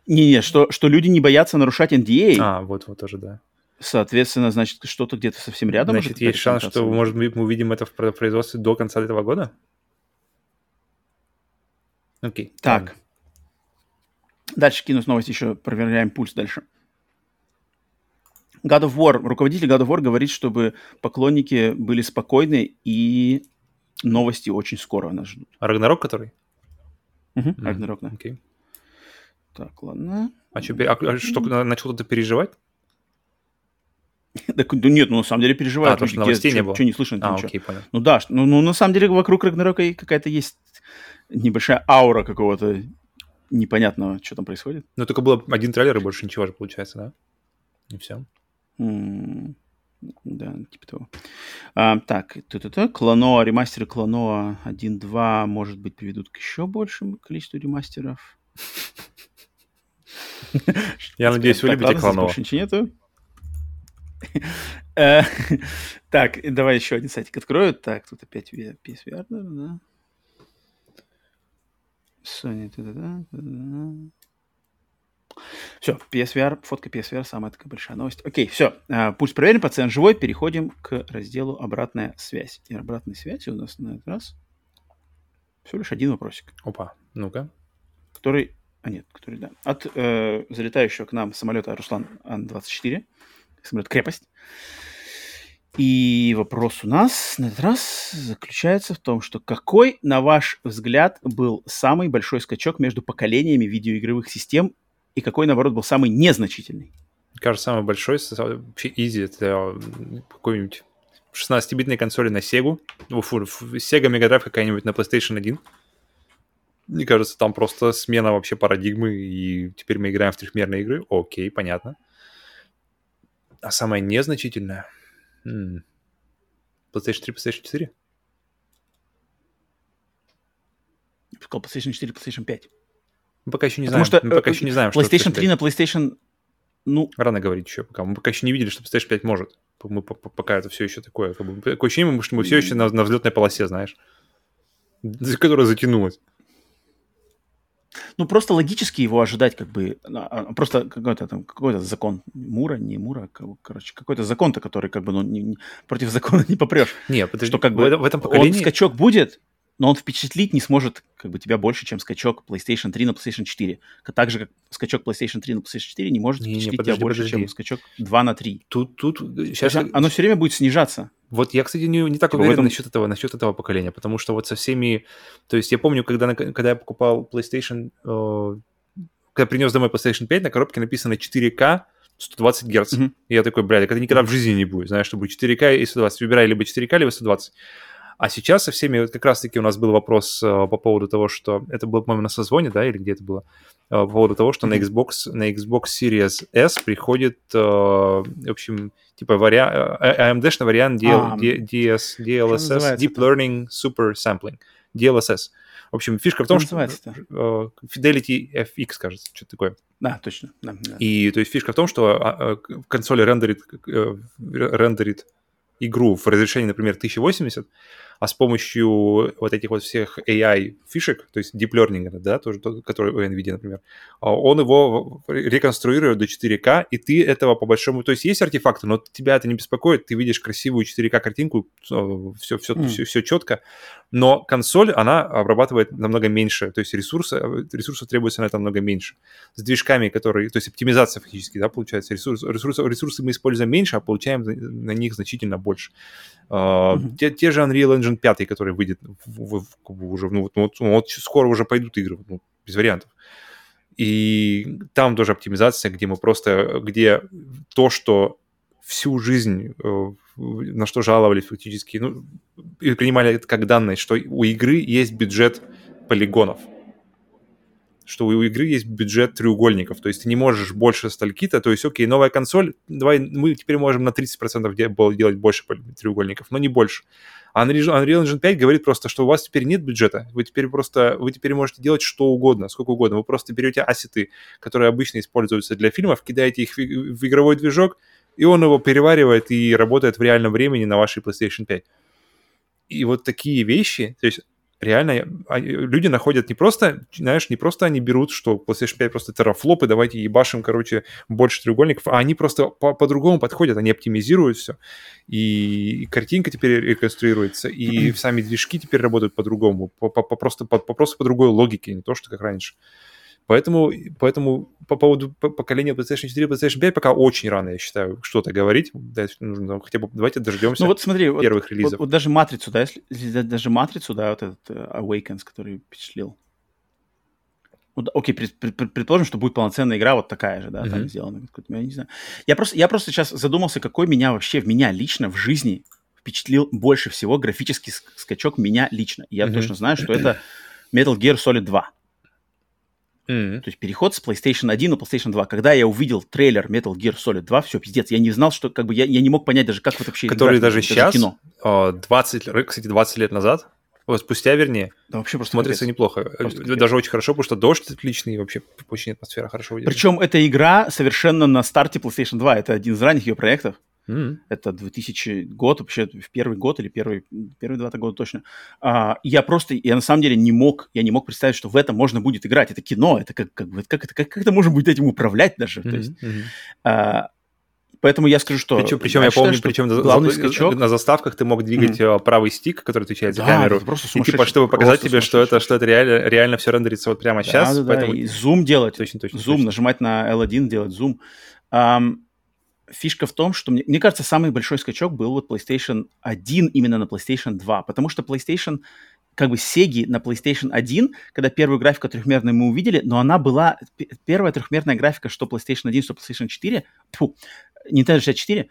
S1: Не-не, что, что люди не боятся нарушать NDA.
S2: А, вот-вот тоже, да.
S1: Соответственно, значит, что-то где-то совсем рядом.
S2: Значит, есть шанс, что, может быть, мы увидим это в производстве до конца этого года? Окей.
S1: Так. Ладно. Дальше кинус новость еще, проверяем пульс дальше. God of War, руководитель God of War говорит, чтобы поклонники были спокойны и новости очень скоро нас ждут.
S2: А Рагнарок который?
S1: Угу. Рагнарок, да. Окей. Так, ладно.
S2: А, что, а, а что, начал кто-то переживать?
S1: Так, да нет, ну на самом деле переживают. А,
S2: то, что новостей не было.
S1: Что не слышно,
S2: а. Окей, понял.
S1: Ну да, ну, ну на самом деле вокруг Рагнарока какая-то есть небольшая аура какого-то непонятного, что там происходит.
S2: Ну только было один трейлер и больше ничего же получается, да? И все.
S1: Да, типа того. А, так, т-т-т, Клоноа, ремастеры Клоноа 1.2, может быть, приведут к еще большему количеству ремастеров.
S2: Я надеюсь, вы любите Клоноа.
S1: Нету. Э, так, давай еще один сайтик открою. Так, тут опять PSVR, да? Sony, все, PSVR, фотка PSVR, самая такая большая новость. Окей, все, а, пульс проверен, пациент живой, переходим к разделу «Обратная связь». И обратной связи у нас на этот раз всего лишь один вопросик.
S2: Опа, ну-ка.
S1: Который, а нет, который, да, от э, залетающего к нам самолета Руслан Ан-24 самолет «Крепость». И вопрос у нас на этот раз заключается в том, что какой, на ваш взгляд, был самый большой скачок между поколениями видеоигровых систем и какой, наоборот, был самый незначительный?
S2: Кажется, самый большой, вообще easy, это какой-нибудь 16-битной консоли на Sega, ну, фу, Sega Mega Drive какая-нибудь на PlayStation 1. Мне кажется, там просто смена вообще парадигмы, и теперь мы играем в трехмерные игры. Окей, понятно. А самое незначительное... М-м. PlayStation 3, PlayStation 4?
S1: Я сказал PlayStation 4, PlayStation 5.
S2: Мы пока еще не Потому знаем. Что, мы пока еще не знаем,
S1: PlayStation что 3 на PlayStation... Ну...
S2: Рано говорить еще пока. Мы пока еще не видели, что PlayStation 5 может. Мы пока это все еще такое. Как бы, такое ощущение, что мы все еще на, на взлетной полосе, знаешь. Которая затянулась.
S1: Ну, просто логически его ожидать, как бы, а, просто какой-то там, какой-то закон, Мура, не Мура, короче, какой-то закон-то, который, как бы, ну, не, не, против закона <laughs> не попрешь.
S2: Не, подожди,
S1: что, как бы, в этом поколении... Он скачок будет, но он впечатлить не сможет как бы тебя больше, чем скачок PlayStation 3 на PlayStation 4. Так же, как скачок PlayStation 3 на PlayStation 4 не может впечатлить не, не, подожди, тебя больше, подожди. чем скачок 2 на 3.
S2: Тут, тут, сейчас...
S1: Оно все время будет снижаться.
S2: Вот я, кстати, не, не так типа уверен этом... насчет, этого, насчет этого поколения, потому что вот со всеми... То есть я помню, когда, когда я покупал PlayStation... Э, когда принес домой PlayStation 5, на коробке написано 4К, 120 Гц. Mm-hmm. И я такой, блядь, это никогда в жизни не будет. Знаешь, что будет 4К и 120. Выбирай либо 4К, либо 120. А сейчас со всеми, вот как раз-таки у нас был вопрос э, по поводу того, что это было, по-моему, на созвоне, да, или где это было, э, по поводу того, что на Xbox, на Xbox Series S приходит, э, в общем, типа вариант, AMD-шный вариант DL, DS, DLSS, Deep Learning Super Sampling, DLSS. В общем, фишка в том, что Fidelity FX, кажется, что-то такое.
S1: Да, точно. Да, да.
S2: И то есть фишка в том, что а, а, консоль рендерит, рендерит игру в разрешении, например, 1080, а с помощью вот этих вот всех AI фишек, то есть deep learning, да, тоже, который у NVIDIA, например, а, он его реконструирует до 4К, и ты этого по большому... То есть есть артефакты, но тебя это не беспокоит, ты видишь красивую 4К картинку, все, все, mm. все, все четко, но консоль, она обрабатывает намного меньше, то есть ресурсы, ресурсов требуется на это намного меньше. С движками, которые... То есть оптимизация фактически, да, получается, ресурс, ресурсы, ресурсы мы используем меньше, а получаем на них значительно больше. Mm-hmm. Те, те же Unreal Engine 5, который выйдет в, в, в, уже, ну, вот, ну, вот скоро уже пойдут игры, ну, без вариантов. И там тоже оптимизация, где мы просто, где то, что всю жизнь э, на что жаловались фактически, ну, и принимали это как данность, что у игры есть бюджет полигонов. Что у игры есть бюджет треугольников, то есть ты не можешь больше стальки-то, то есть, окей, новая консоль, давай мы теперь можем на 30% делать больше треугольников, но не больше. А Unreal Engine 5 говорит просто, что у вас теперь нет бюджета, вы теперь просто, вы теперь можете делать что угодно, сколько угодно, вы просто берете ассеты, которые обычно используются для фильмов, кидаете их в игровой движок, и он его переваривает и работает в реальном времени на вашей PlayStation 5. И вот такие вещи, то есть реально а, люди находят не просто, знаешь, не просто они берут, что PlayStation 5 просто терафлоп, и давайте ебашим, короче, больше треугольников, а они просто по- по-другому подходят, они оптимизируют все, и картинка теперь реконструируется, и <clears throat> сами движки теперь работают по-другому, по- по- просто по, просто по другой логике, не то, что как раньше. Поэтому, поэтому по поводу поколения PlayStation 4 и PlayStation 5 пока очень рано, я считаю, что-то говорить. Нужно хотя бы давайте дождемся
S1: ну, вот смотри,
S2: первых
S1: вот,
S2: релизов.
S1: Вот, вот даже Матрицу, да, если, даже Матрицу, да, вот этот uh, Awakens, который впечатлил. Вот, окей, пред, пред, предположим, что будет полноценная игра вот такая же, да, mm-hmm. так сделана. Я не знаю. Я просто, я просто сейчас задумался, какой меня вообще, в меня лично в жизни впечатлил больше всего графический скачок меня лично. И я mm-hmm. точно знаю, что это Metal Gear Solid 2. Mm-hmm. То есть переход с PlayStation 1 на PlayStation 2. Когда я увидел трейлер Metal Gear Solid 2, все, пиздец, я не знал, что как бы я, я не мог понять даже, как это вообще
S2: Который даже сейчас, кино. 20, а, кстати, 20 лет назад, спустя, вернее,
S1: да, вообще просто
S2: смотрится капец. неплохо. Просто даже капец. очень хорошо, потому что дождь отличный, и вообще очень атмосфера хорошо выдержана.
S1: Причем эта игра совершенно на старте PlayStation 2. Это один из ранних ее проектов. Mm-hmm. Это 2000 год, вообще в первый год или первый, первые два года точно. А, я просто, я на самом деле не мог, я не мог представить, что в этом можно будет играть. Это кино, это как, как, как, это, как, как это можно будет этим управлять даже. Mm-hmm. То есть, mm-hmm. а, Поэтому я скажу, что...
S2: Причем, причем я, я считаю, помню, причем главный скачок... на заставках ты мог двигать mm-hmm. правый стик, который отвечает за да, камеру. и типа, чтобы показать тебе, что это, что это реально, реально все рендерится вот прямо
S1: да,
S2: сейчас.
S1: Да, поэтому... да, и зум делать. Точно, точно. Зум, точно. нажимать на L1, делать зум. Um, фишка в том, что мне, мне кажется, самый большой скачок был вот PlayStation 1 именно на PlayStation 2, потому что PlayStation, как бы Sega на PlayStation 1, когда первую графику трехмерную мы увидели, но она была, первая трехмерная графика, что PlayStation 1, что PlayStation 4, фу, Nintendo 64,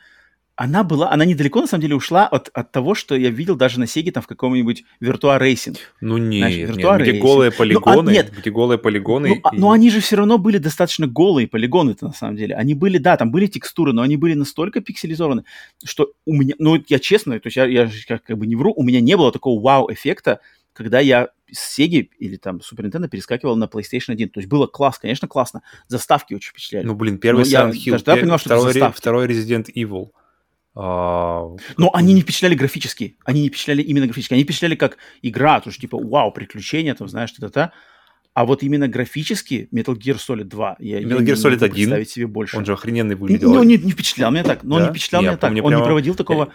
S1: она была, она недалеко на самом деле ушла от, от того, что я видел даже на Сеге там в каком-нибудь Virtua Racing.
S2: Ну нет, Знаешь, Virtua нет, где голые полигоны, ну, а, нет. где голые полигоны.
S1: Ну, а, и... но они же все равно были достаточно голые полигоны-то на самом деле. Они были, да, там были текстуры, но они были настолько пикселизованы, что у меня, ну я честно, то есть я, я как, как бы не вру, у меня не было такого вау-эффекта, когда я с Sega или там Super Nintendo перескакивал на PlayStation 1. То есть было класс, конечно, классно. Заставки очень впечатляли.
S2: Ну, блин, первый Silent Hill, даже, да, понимал, что второй, второй Resident Evil.
S1: А, Но они не впечатляли графически. Они не впечатляли именно графически. Они впечатляли как игра, то есть типа, вау, приключения, там, знаешь, что-то. А вот именно графически Metal Gear Solid 2 я,
S2: Metal Gear Solid 1,
S1: представить себе больше.
S2: Он же охрененный выглядел.
S1: Ну, не, не впечатлял меня так. Но да? не впечатлял я меня так. Он прямо... не проводил такого...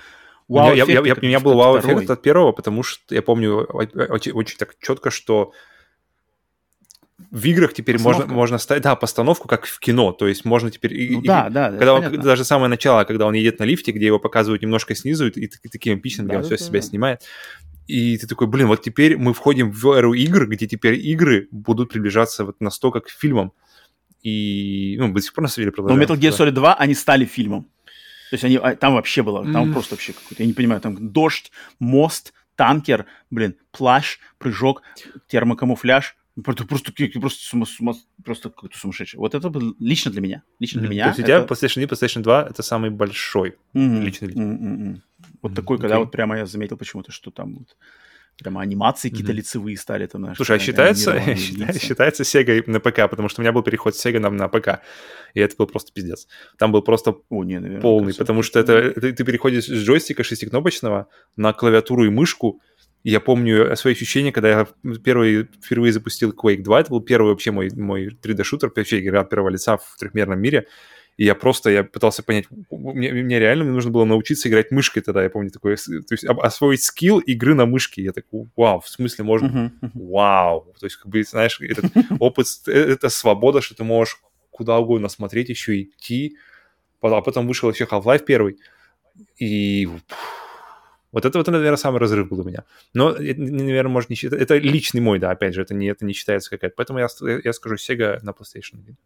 S2: Вау я, я, я, у меня был вау-эффект от первого, потому что я помню очень, очень так четко, что в играх теперь можно, можно ставить, да, постановку, как в кино, то есть можно теперь...
S1: Ну, и, да, да,
S2: когда он, даже самое начало, когда он едет на лифте, где его показывают немножко снизу, и, и таким эпичным, где да, все да, себя да. снимает, и ты такой, блин, вот теперь мы входим в эру игр, где теперь игры будут приближаться вот настолько к фильмам, и, ну, до сих пор на самом деле
S1: продолжают. Но Metal Gear Solid 2, они стали фильмом. То есть они, а, там вообще было, там mm. просто вообще какой-то, я не понимаю, там дождь, мост, танкер, блин, плащ, прыжок, термокамуфляж, Просто, просто, просто, сума, сума, просто какой-то сумасшедший. Вот это был лично для меня. Лично для mm-hmm. меня.
S2: То есть у тебя это... PlayStation 1, PlayStation 2 это самый большой mm-hmm. личный.
S1: Mm-hmm. Вот mm-hmm. такой, okay. когда вот прямо я заметил почему-то, что там вот прямо анимации mm-hmm. какие-то лицевые стали. Там, знаешь,
S2: Слушай, а считается, <laughs> считается Sega на ПК, потому что у меня был переход с Sega на, на ПК, и это был просто пиздец. Там был просто О, не, наверное, полный, потому что это, ты, ты переходишь с джойстика шестикнопочного на клавиатуру и мышку, я помню свои ощущения, когда я первый, впервые запустил Quake 2. Это был первый вообще мой, мой 3D-шутер, вообще игра первого лица в трехмерном мире. И я просто, я пытался понять, мне, мне реально мне нужно было научиться играть мышкой тогда, я помню, такое, то есть освоить скилл игры на мышке. Я такой, вау, в смысле можно, uh-huh, uh-huh. вау. То есть, как бы, знаешь, этот <laughs> опыт, э, это свобода, что ты можешь куда угодно смотреть, еще идти. А потом вышел еще Half-Life первый, и вот это, вот, наверное, самый разрыв был у меня. Но, наверное, может не считать. Это личный мой, да, опять же, это не, это не считается какая-то. Поэтому я, я скажу Sega на PlayStation 1.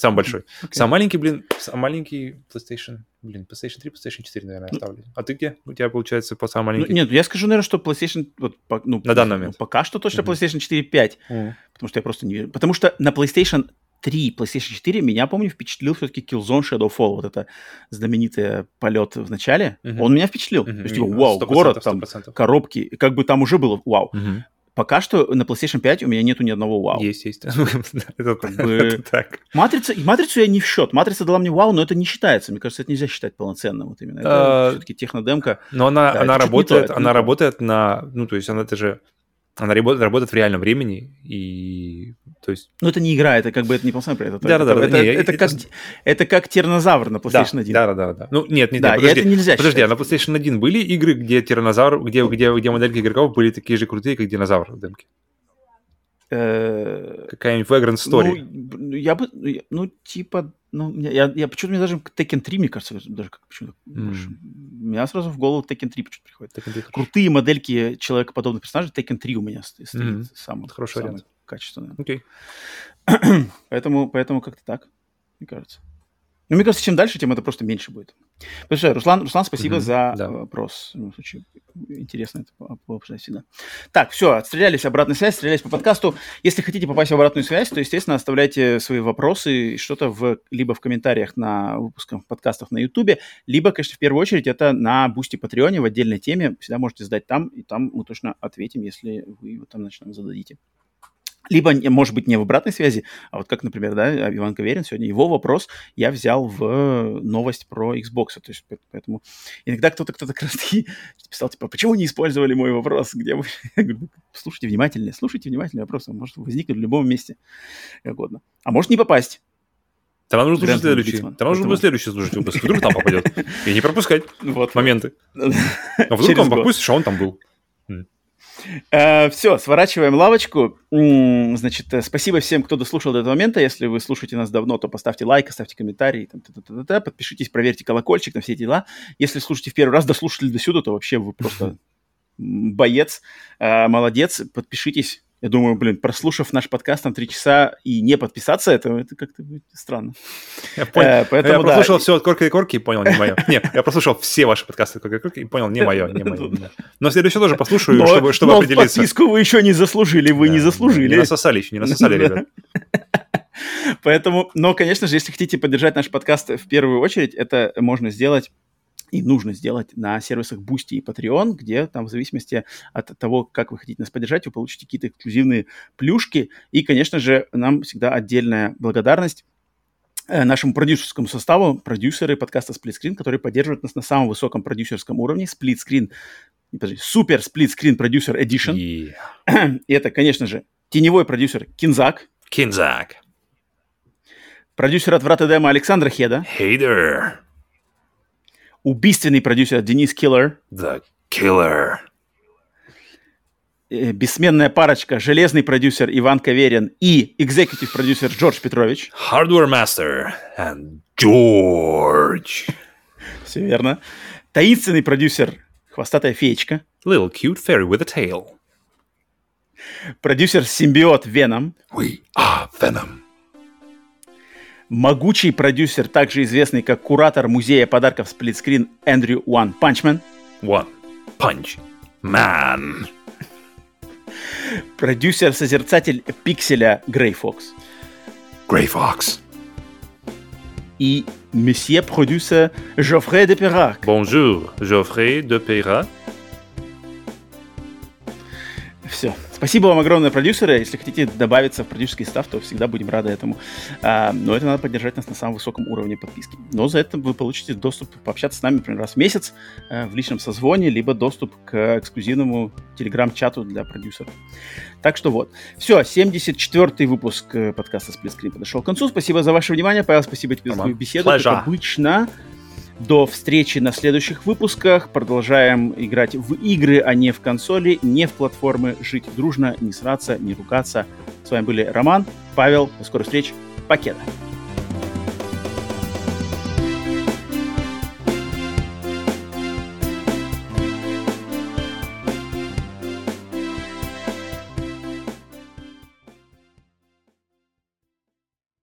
S2: Самый большой. Okay. Самый маленький, блин, самый маленький PlayStation, блин, PlayStation 3, PlayStation 4, наверное, ну, оставлю. А ты где? У тебя, получается, по самый маленький?
S1: Ну, нет, я скажу, наверное, что PlayStation, вот, по, ну,
S2: на данный момент.
S1: Ну, пока что точно mm-hmm. PlayStation 4 5, mm-hmm. потому что я просто не. Потому что на PlayStation 3 PlayStation 4 меня, помню, впечатлил все-таки Killzone Shadowfall, вот это знаменитый полет в начале. Uh-huh. Он меня впечатлил. Uh-huh. То есть, типа, вау, 100%, город, там, 100%. коробки, как бы там уже было вау. Uh-huh. Пока что на PlayStation 5 у меня нету ни одного вау.
S2: Есть, есть. <laughs>
S1: это, как бы... так. Матрица, матрицу я не в счет. Матрица дала мне вау, но это не считается. Мне кажется, это нельзя считать полноценным. Вот именно. Это а, все-таки технодемка.
S2: Но она, она работает, она работает на... Ну, то есть она это же она работает в реальном времени, и то есть...
S1: Ну, это не игра, это как бы это не полноценный проект.
S2: Да, да, да.
S1: Это, не, это, это, как, это как Тиранозавр на PlayStation
S2: да,
S1: 1.
S2: Да, да, да, да. Ну, нет, нет,
S1: да,
S2: нет подожди.
S1: это нельзя
S2: Подожди, считать. а на PlayStation 1 были игры, где Тиранозавр, где, где, где модельки игроков были такие же крутые, как динозавр в демке?
S1: Э,
S2: Какая-нибудь Vagrant Story?
S1: Ну, я бы, ну, типа, ну, я, я почему-то мне даже Tekken 3, мне кажется, даже как почему-то mm. У меня сразу в голову Tekken 3 почему-то приходит. Tekken 3 Крутые модельки человекоподобных персонажей, Tekken 3 у меня стоит mm-hmm. самый,
S2: Хороший самый вариант.
S1: Качественный.
S2: Окей.
S1: Okay. <clears throat> поэтому, поэтому как-то так, мне кажется. Ну, мне кажется, чем дальше, тем это просто меньше будет. Слушай, Руслан, Руслан, спасибо mm-hmm, за да. вопрос. В случае, интересно это пообщаться всегда. Так, все, отстрелялись, обратная связь, стрелялись по подкасту. Если хотите попасть в обратную связь, то, естественно, оставляйте свои вопросы, что-то в, либо в комментариях на выпусках подкастов на YouTube, либо, конечно, в первую очередь, это на Бусти Патреоне в отдельной теме. Всегда можете задать там, и там мы точно ответим, если вы его там начнем зададите. Либо, может быть, не в обратной связи, а вот как, например, да, Иван Каверин сегодня, его вопрос я взял в новость про Xbox. То есть, поэтому иногда кто-то, кто-то как раз <laughs> писал, типа, почему не использовали мой вопрос? Где вы? <laughs> Я говорю, «Ну, слушайте внимательнее, слушайте внимательнее вопрос. Он может возникнуть в любом месте, как угодно. А может не попасть.
S2: Тогда нужно слушать следующий. Тогда нужно будет следующий слушать выпуск. Вдруг там попадет. <laughs> И не пропускать вот. моменты. А вдруг он пропустишь, а он там был.
S1: Э, все, сворачиваем лавочку. Значит, э, спасибо всем, кто дослушал до этого момента. Если вы слушаете нас давно, то поставьте лайк, оставьте комментарий, там, та -та -та подпишитесь, проверьте колокольчик на все эти дела. Если слушаете в первый раз, дослушали до сюда, то вообще вы просто <laughs> боец, э, молодец. Подпишитесь, Я думаю, блин, прослушав наш подкаст на три часа и не подписаться этого, это как-то странно.
S2: Я понял. Э, поэтому, я прослушал да. все от корки и корки и понял, не мое. Не, я прослушал все ваши подкасты от корки и корки и понял, не мое, не мое. Но следующее тоже послушаю, но, чтобы, чтобы
S1: но
S2: определиться.
S1: подписку вы еще не заслужили, вы да, не заслужили. Не
S2: насосали еще, не насосали, ребят. <laughs>
S1: Поэтому, но, конечно же, если хотите поддержать наш подкаст в первую очередь, это можно сделать и нужно сделать на сервисах Boosty и Patreon, где там в зависимости от того, как вы хотите нас поддержать, вы получите какие-то эксклюзивные плюшки. И, конечно же, нам всегда отдельная благодарность э, нашему продюсерскому составу, продюсеры подкаста Split Screen, которые поддерживают нас на самом высоком продюсерском уровне. Split Screen, подожди, супер Split Screen Producer Edition. Yeah. И это, конечно же, теневой продюсер Кинзак.
S2: Кинзак.
S1: Продюсер от Врата Дема Александра Хеда.
S2: Hey there
S1: убийственный продюсер Денис Киллер.
S2: The Killer.
S1: Э, бессменная парочка, железный продюсер Иван Каверин и экзекутив продюсер Джордж Петрович.
S2: Hardware Master and George.
S1: Все верно. Таинственный продюсер Хвостатая феечка.
S2: Little cute fairy with a tail.
S1: Продюсер Симбиот Веном.
S2: We are Venom
S1: могучий продюсер, также известный как куратор музея подарков сплитскрин Эндрю Уан Панчмен.
S2: One Punch Man.
S1: Продюсер-созерцатель пикселя Грей Фокс.
S2: Грей Фокс.
S1: И месье продюсер Жофре де Пирак.
S2: Bonjour, Жофре де Пирак.
S1: Все. Спасибо вам огромное, продюсеры. Если хотите добавиться в продюсерский став, то всегда будем рады этому. А, но это надо поддержать нас на самом высоком уровне подписки. Но за это вы получите доступ пообщаться с нами, например, раз в месяц э, в личном созвоне, либо доступ к эксклюзивному телеграм-чату для продюсеров. Так что вот. Все, 74-й выпуск э, подкаста Сплитскрин подошел к концу. Спасибо за ваше внимание. Павел, спасибо тебе за твою беседу. Как обычно. До встречи на следующих выпусках. Продолжаем играть в игры, а не в консоли, не в платформы. Жить дружно, не сраться, не ругаться. С вами были Роман, Павел. До скорых встреч. Покеда.